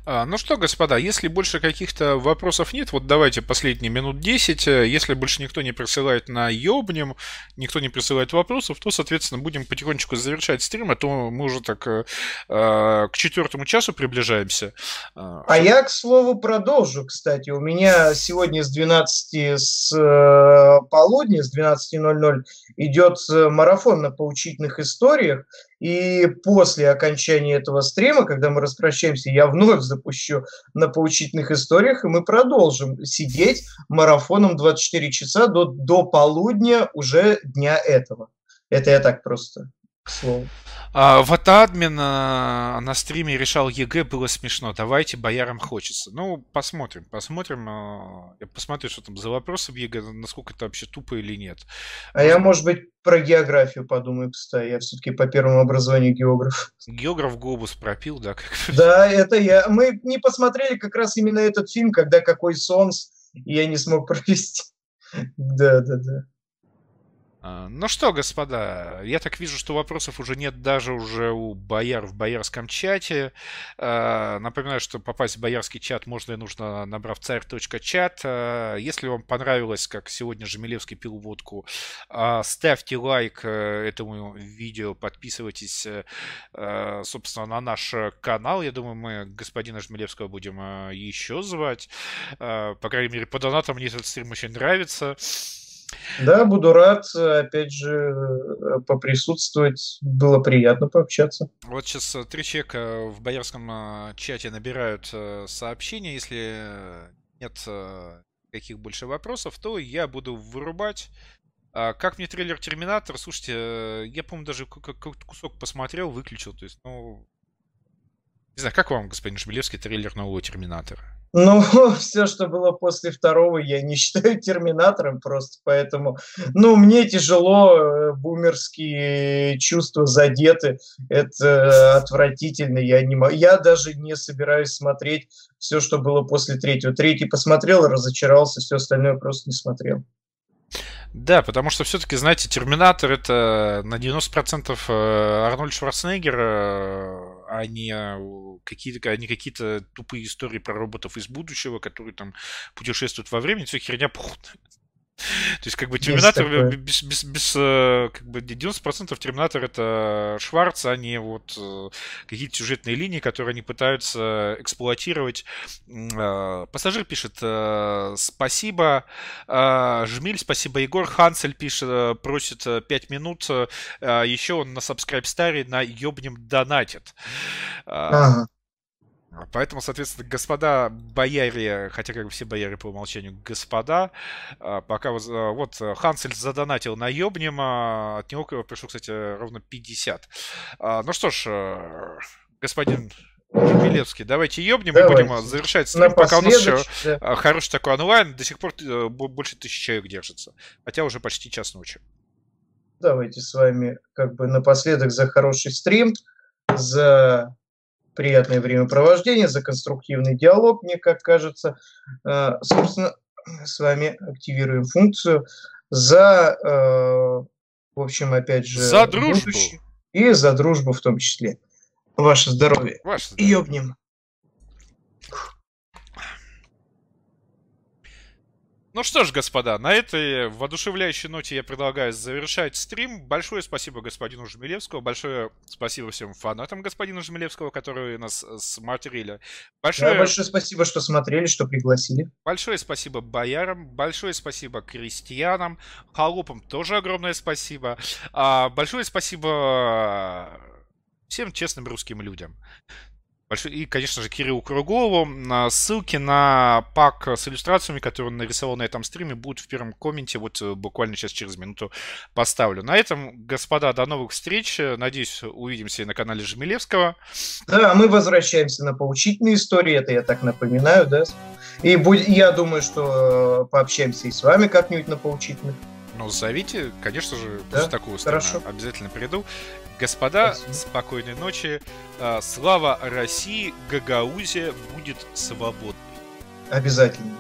Speaker 1: А, ну что, господа, если больше каких-то вопросов нет, вот давайте последние минут 10. Если больше никто не присылает на ёбнем, никто не присылает вопросов, то, соответственно, будем потихонечку завершать стрим, а то мы уже так э, а, к четвертому часу приближаемся.
Speaker 2: А, а я, к слову, продолжу, кстати. У меня сегодня с 12 с э, полудня, с 12.00 идет э, марафон на поучительных историях. И после окончания этого стрима, когда мы распрощаемся, я вновь запущу на поучительных историях, и мы продолжим сидеть марафоном 24 часа до, до полудня уже дня этого. Это я так просто, к слову.
Speaker 1: А, Ватадмин а, на стриме решал ЕГЭ, было смешно. Давайте, боярам хочется. Ну, посмотрим, посмотрим. А, я посмотрю, что там за вопросы в ЕГЭ, насколько это вообще тупо или нет.
Speaker 2: А я, может быть, про географию подумаю, кстати. Я все-таки по первому образованию географ.
Speaker 1: Географ Глобус пропил, да? Как...
Speaker 2: Да, это я. Мы не посмотрели как раз именно этот фильм, когда какой солнц, и я не смог провести. Да, да, да.
Speaker 1: А, ну что, господа, я так вижу, что вопросов уже нет даже уже у бояр в боярском чате. А, напоминаю, что попасть в боярский чат можно и нужно, набрав царь.чат. А, если вам понравилось, как сегодня Жемелевский пил водку, ставьте лайк э, этому видео, подписывайтесь, э, собственно, на наш канал. Я думаю, мы господина Жмелевского будем э, еще звать. По крайней мере, по донатам мне этот стрим очень нравится.
Speaker 2: Да, буду рад, опять же, э, поприсутствовать. Было приятно пообщаться.
Speaker 1: Вот сейчас э, три человека в боярском э, чате набирают сообщения. Если нет каких больше вопросов, то я буду вырубать. А как мне трейлер Терминатор? Слушайте, я, по-моему, даже какой-то кусок посмотрел, выключил. То есть, ну... Не знаю, как вам, господин Шмелевский, трейлер нового Терминатора?
Speaker 2: Ну, все, что было после второго, я не считаю терминатором просто, поэтому, ну, мне тяжело, э, бумерские чувства задеты, это отвратительно, я не могу, я даже не собираюсь смотреть все, что было после третьего. Третий посмотрел, разочаровался, все остальное просто не смотрел.
Speaker 1: Да, потому что все-таки, знаете, Терминатор это на 90% э, Арнольд Шварценеггер, э, а не какие-то, а какие-то тупые истории про роботов из будущего, которые там путешествуют во времени, все херня похудная. То есть, как бы, Терминатор без, без, без, э, как бы, 90% Терминатор это Шварц, а не вот э, какие-то сюжетные линии, которые они пытаются эксплуатировать. Э, пассажир пишет спасибо, Жмиль, спасибо, Егор. Хансель пишет, просит 5 минут. Еще он на Subscribe Star на ёбнем донатит. Ага. Поэтому, соответственно, господа бояре, хотя как бы все бояре по умолчанию господа, а, пока а, вот Хансель задонатил на Ёбнем, а, от него пришло, кстати, ровно 50. Ну что ж, господин Милевский, давайте давайте. и будем завершать стрим, пока у нас еще да. хороший такой онлайн, до сих пор э, больше тысячи человек держится, хотя уже почти час ночи.
Speaker 2: Давайте с вами как бы напоследок за хороший стрим, за приятное времяпровождение, за конструктивный диалог, мне как кажется. Э, собственно, с вами активируем функцию за, э, в общем, опять же,
Speaker 1: за дружбу.
Speaker 2: И за дружбу в том числе. Ваше здоровье. Ваше здоровье. Ёбнем.
Speaker 1: Ну что ж, господа, на этой воодушевляющей ноте я предлагаю завершать стрим. Большое спасибо господину Жмелевскому, большое спасибо всем фанатам господина Жмелевского, которые нас э, смотрели.
Speaker 2: Большое... Да, большое спасибо, что смотрели, что пригласили.
Speaker 1: Большое спасибо боярам, большое спасибо крестьянам, холопам тоже огромное спасибо. А, большое спасибо всем честным русским людям. Большой, и, конечно же, Кириллу Круглову. Ссылки на пак с иллюстрациями, которые он нарисовал на этом стриме, будут в первом комменте. Вот э, буквально сейчас через минуту поставлю. На этом, господа, до новых встреч. Надеюсь, увидимся и на канале Жмелевского.
Speaker 2: Да, мы возвращаемся на поучительные истории. Это я так напоминаю, да. И будь, я думаю, что э, пообщаемся и с вами как-нибудь на поучительных.
Speaker 1: Ну, зовите, конечно же, да? после такого стрима Хорошо. обязательно приду. Господа, Спасибо. спокойной ночи. А, слава России, Гагаузия будет свободной.
Speaker 2: Обязательно.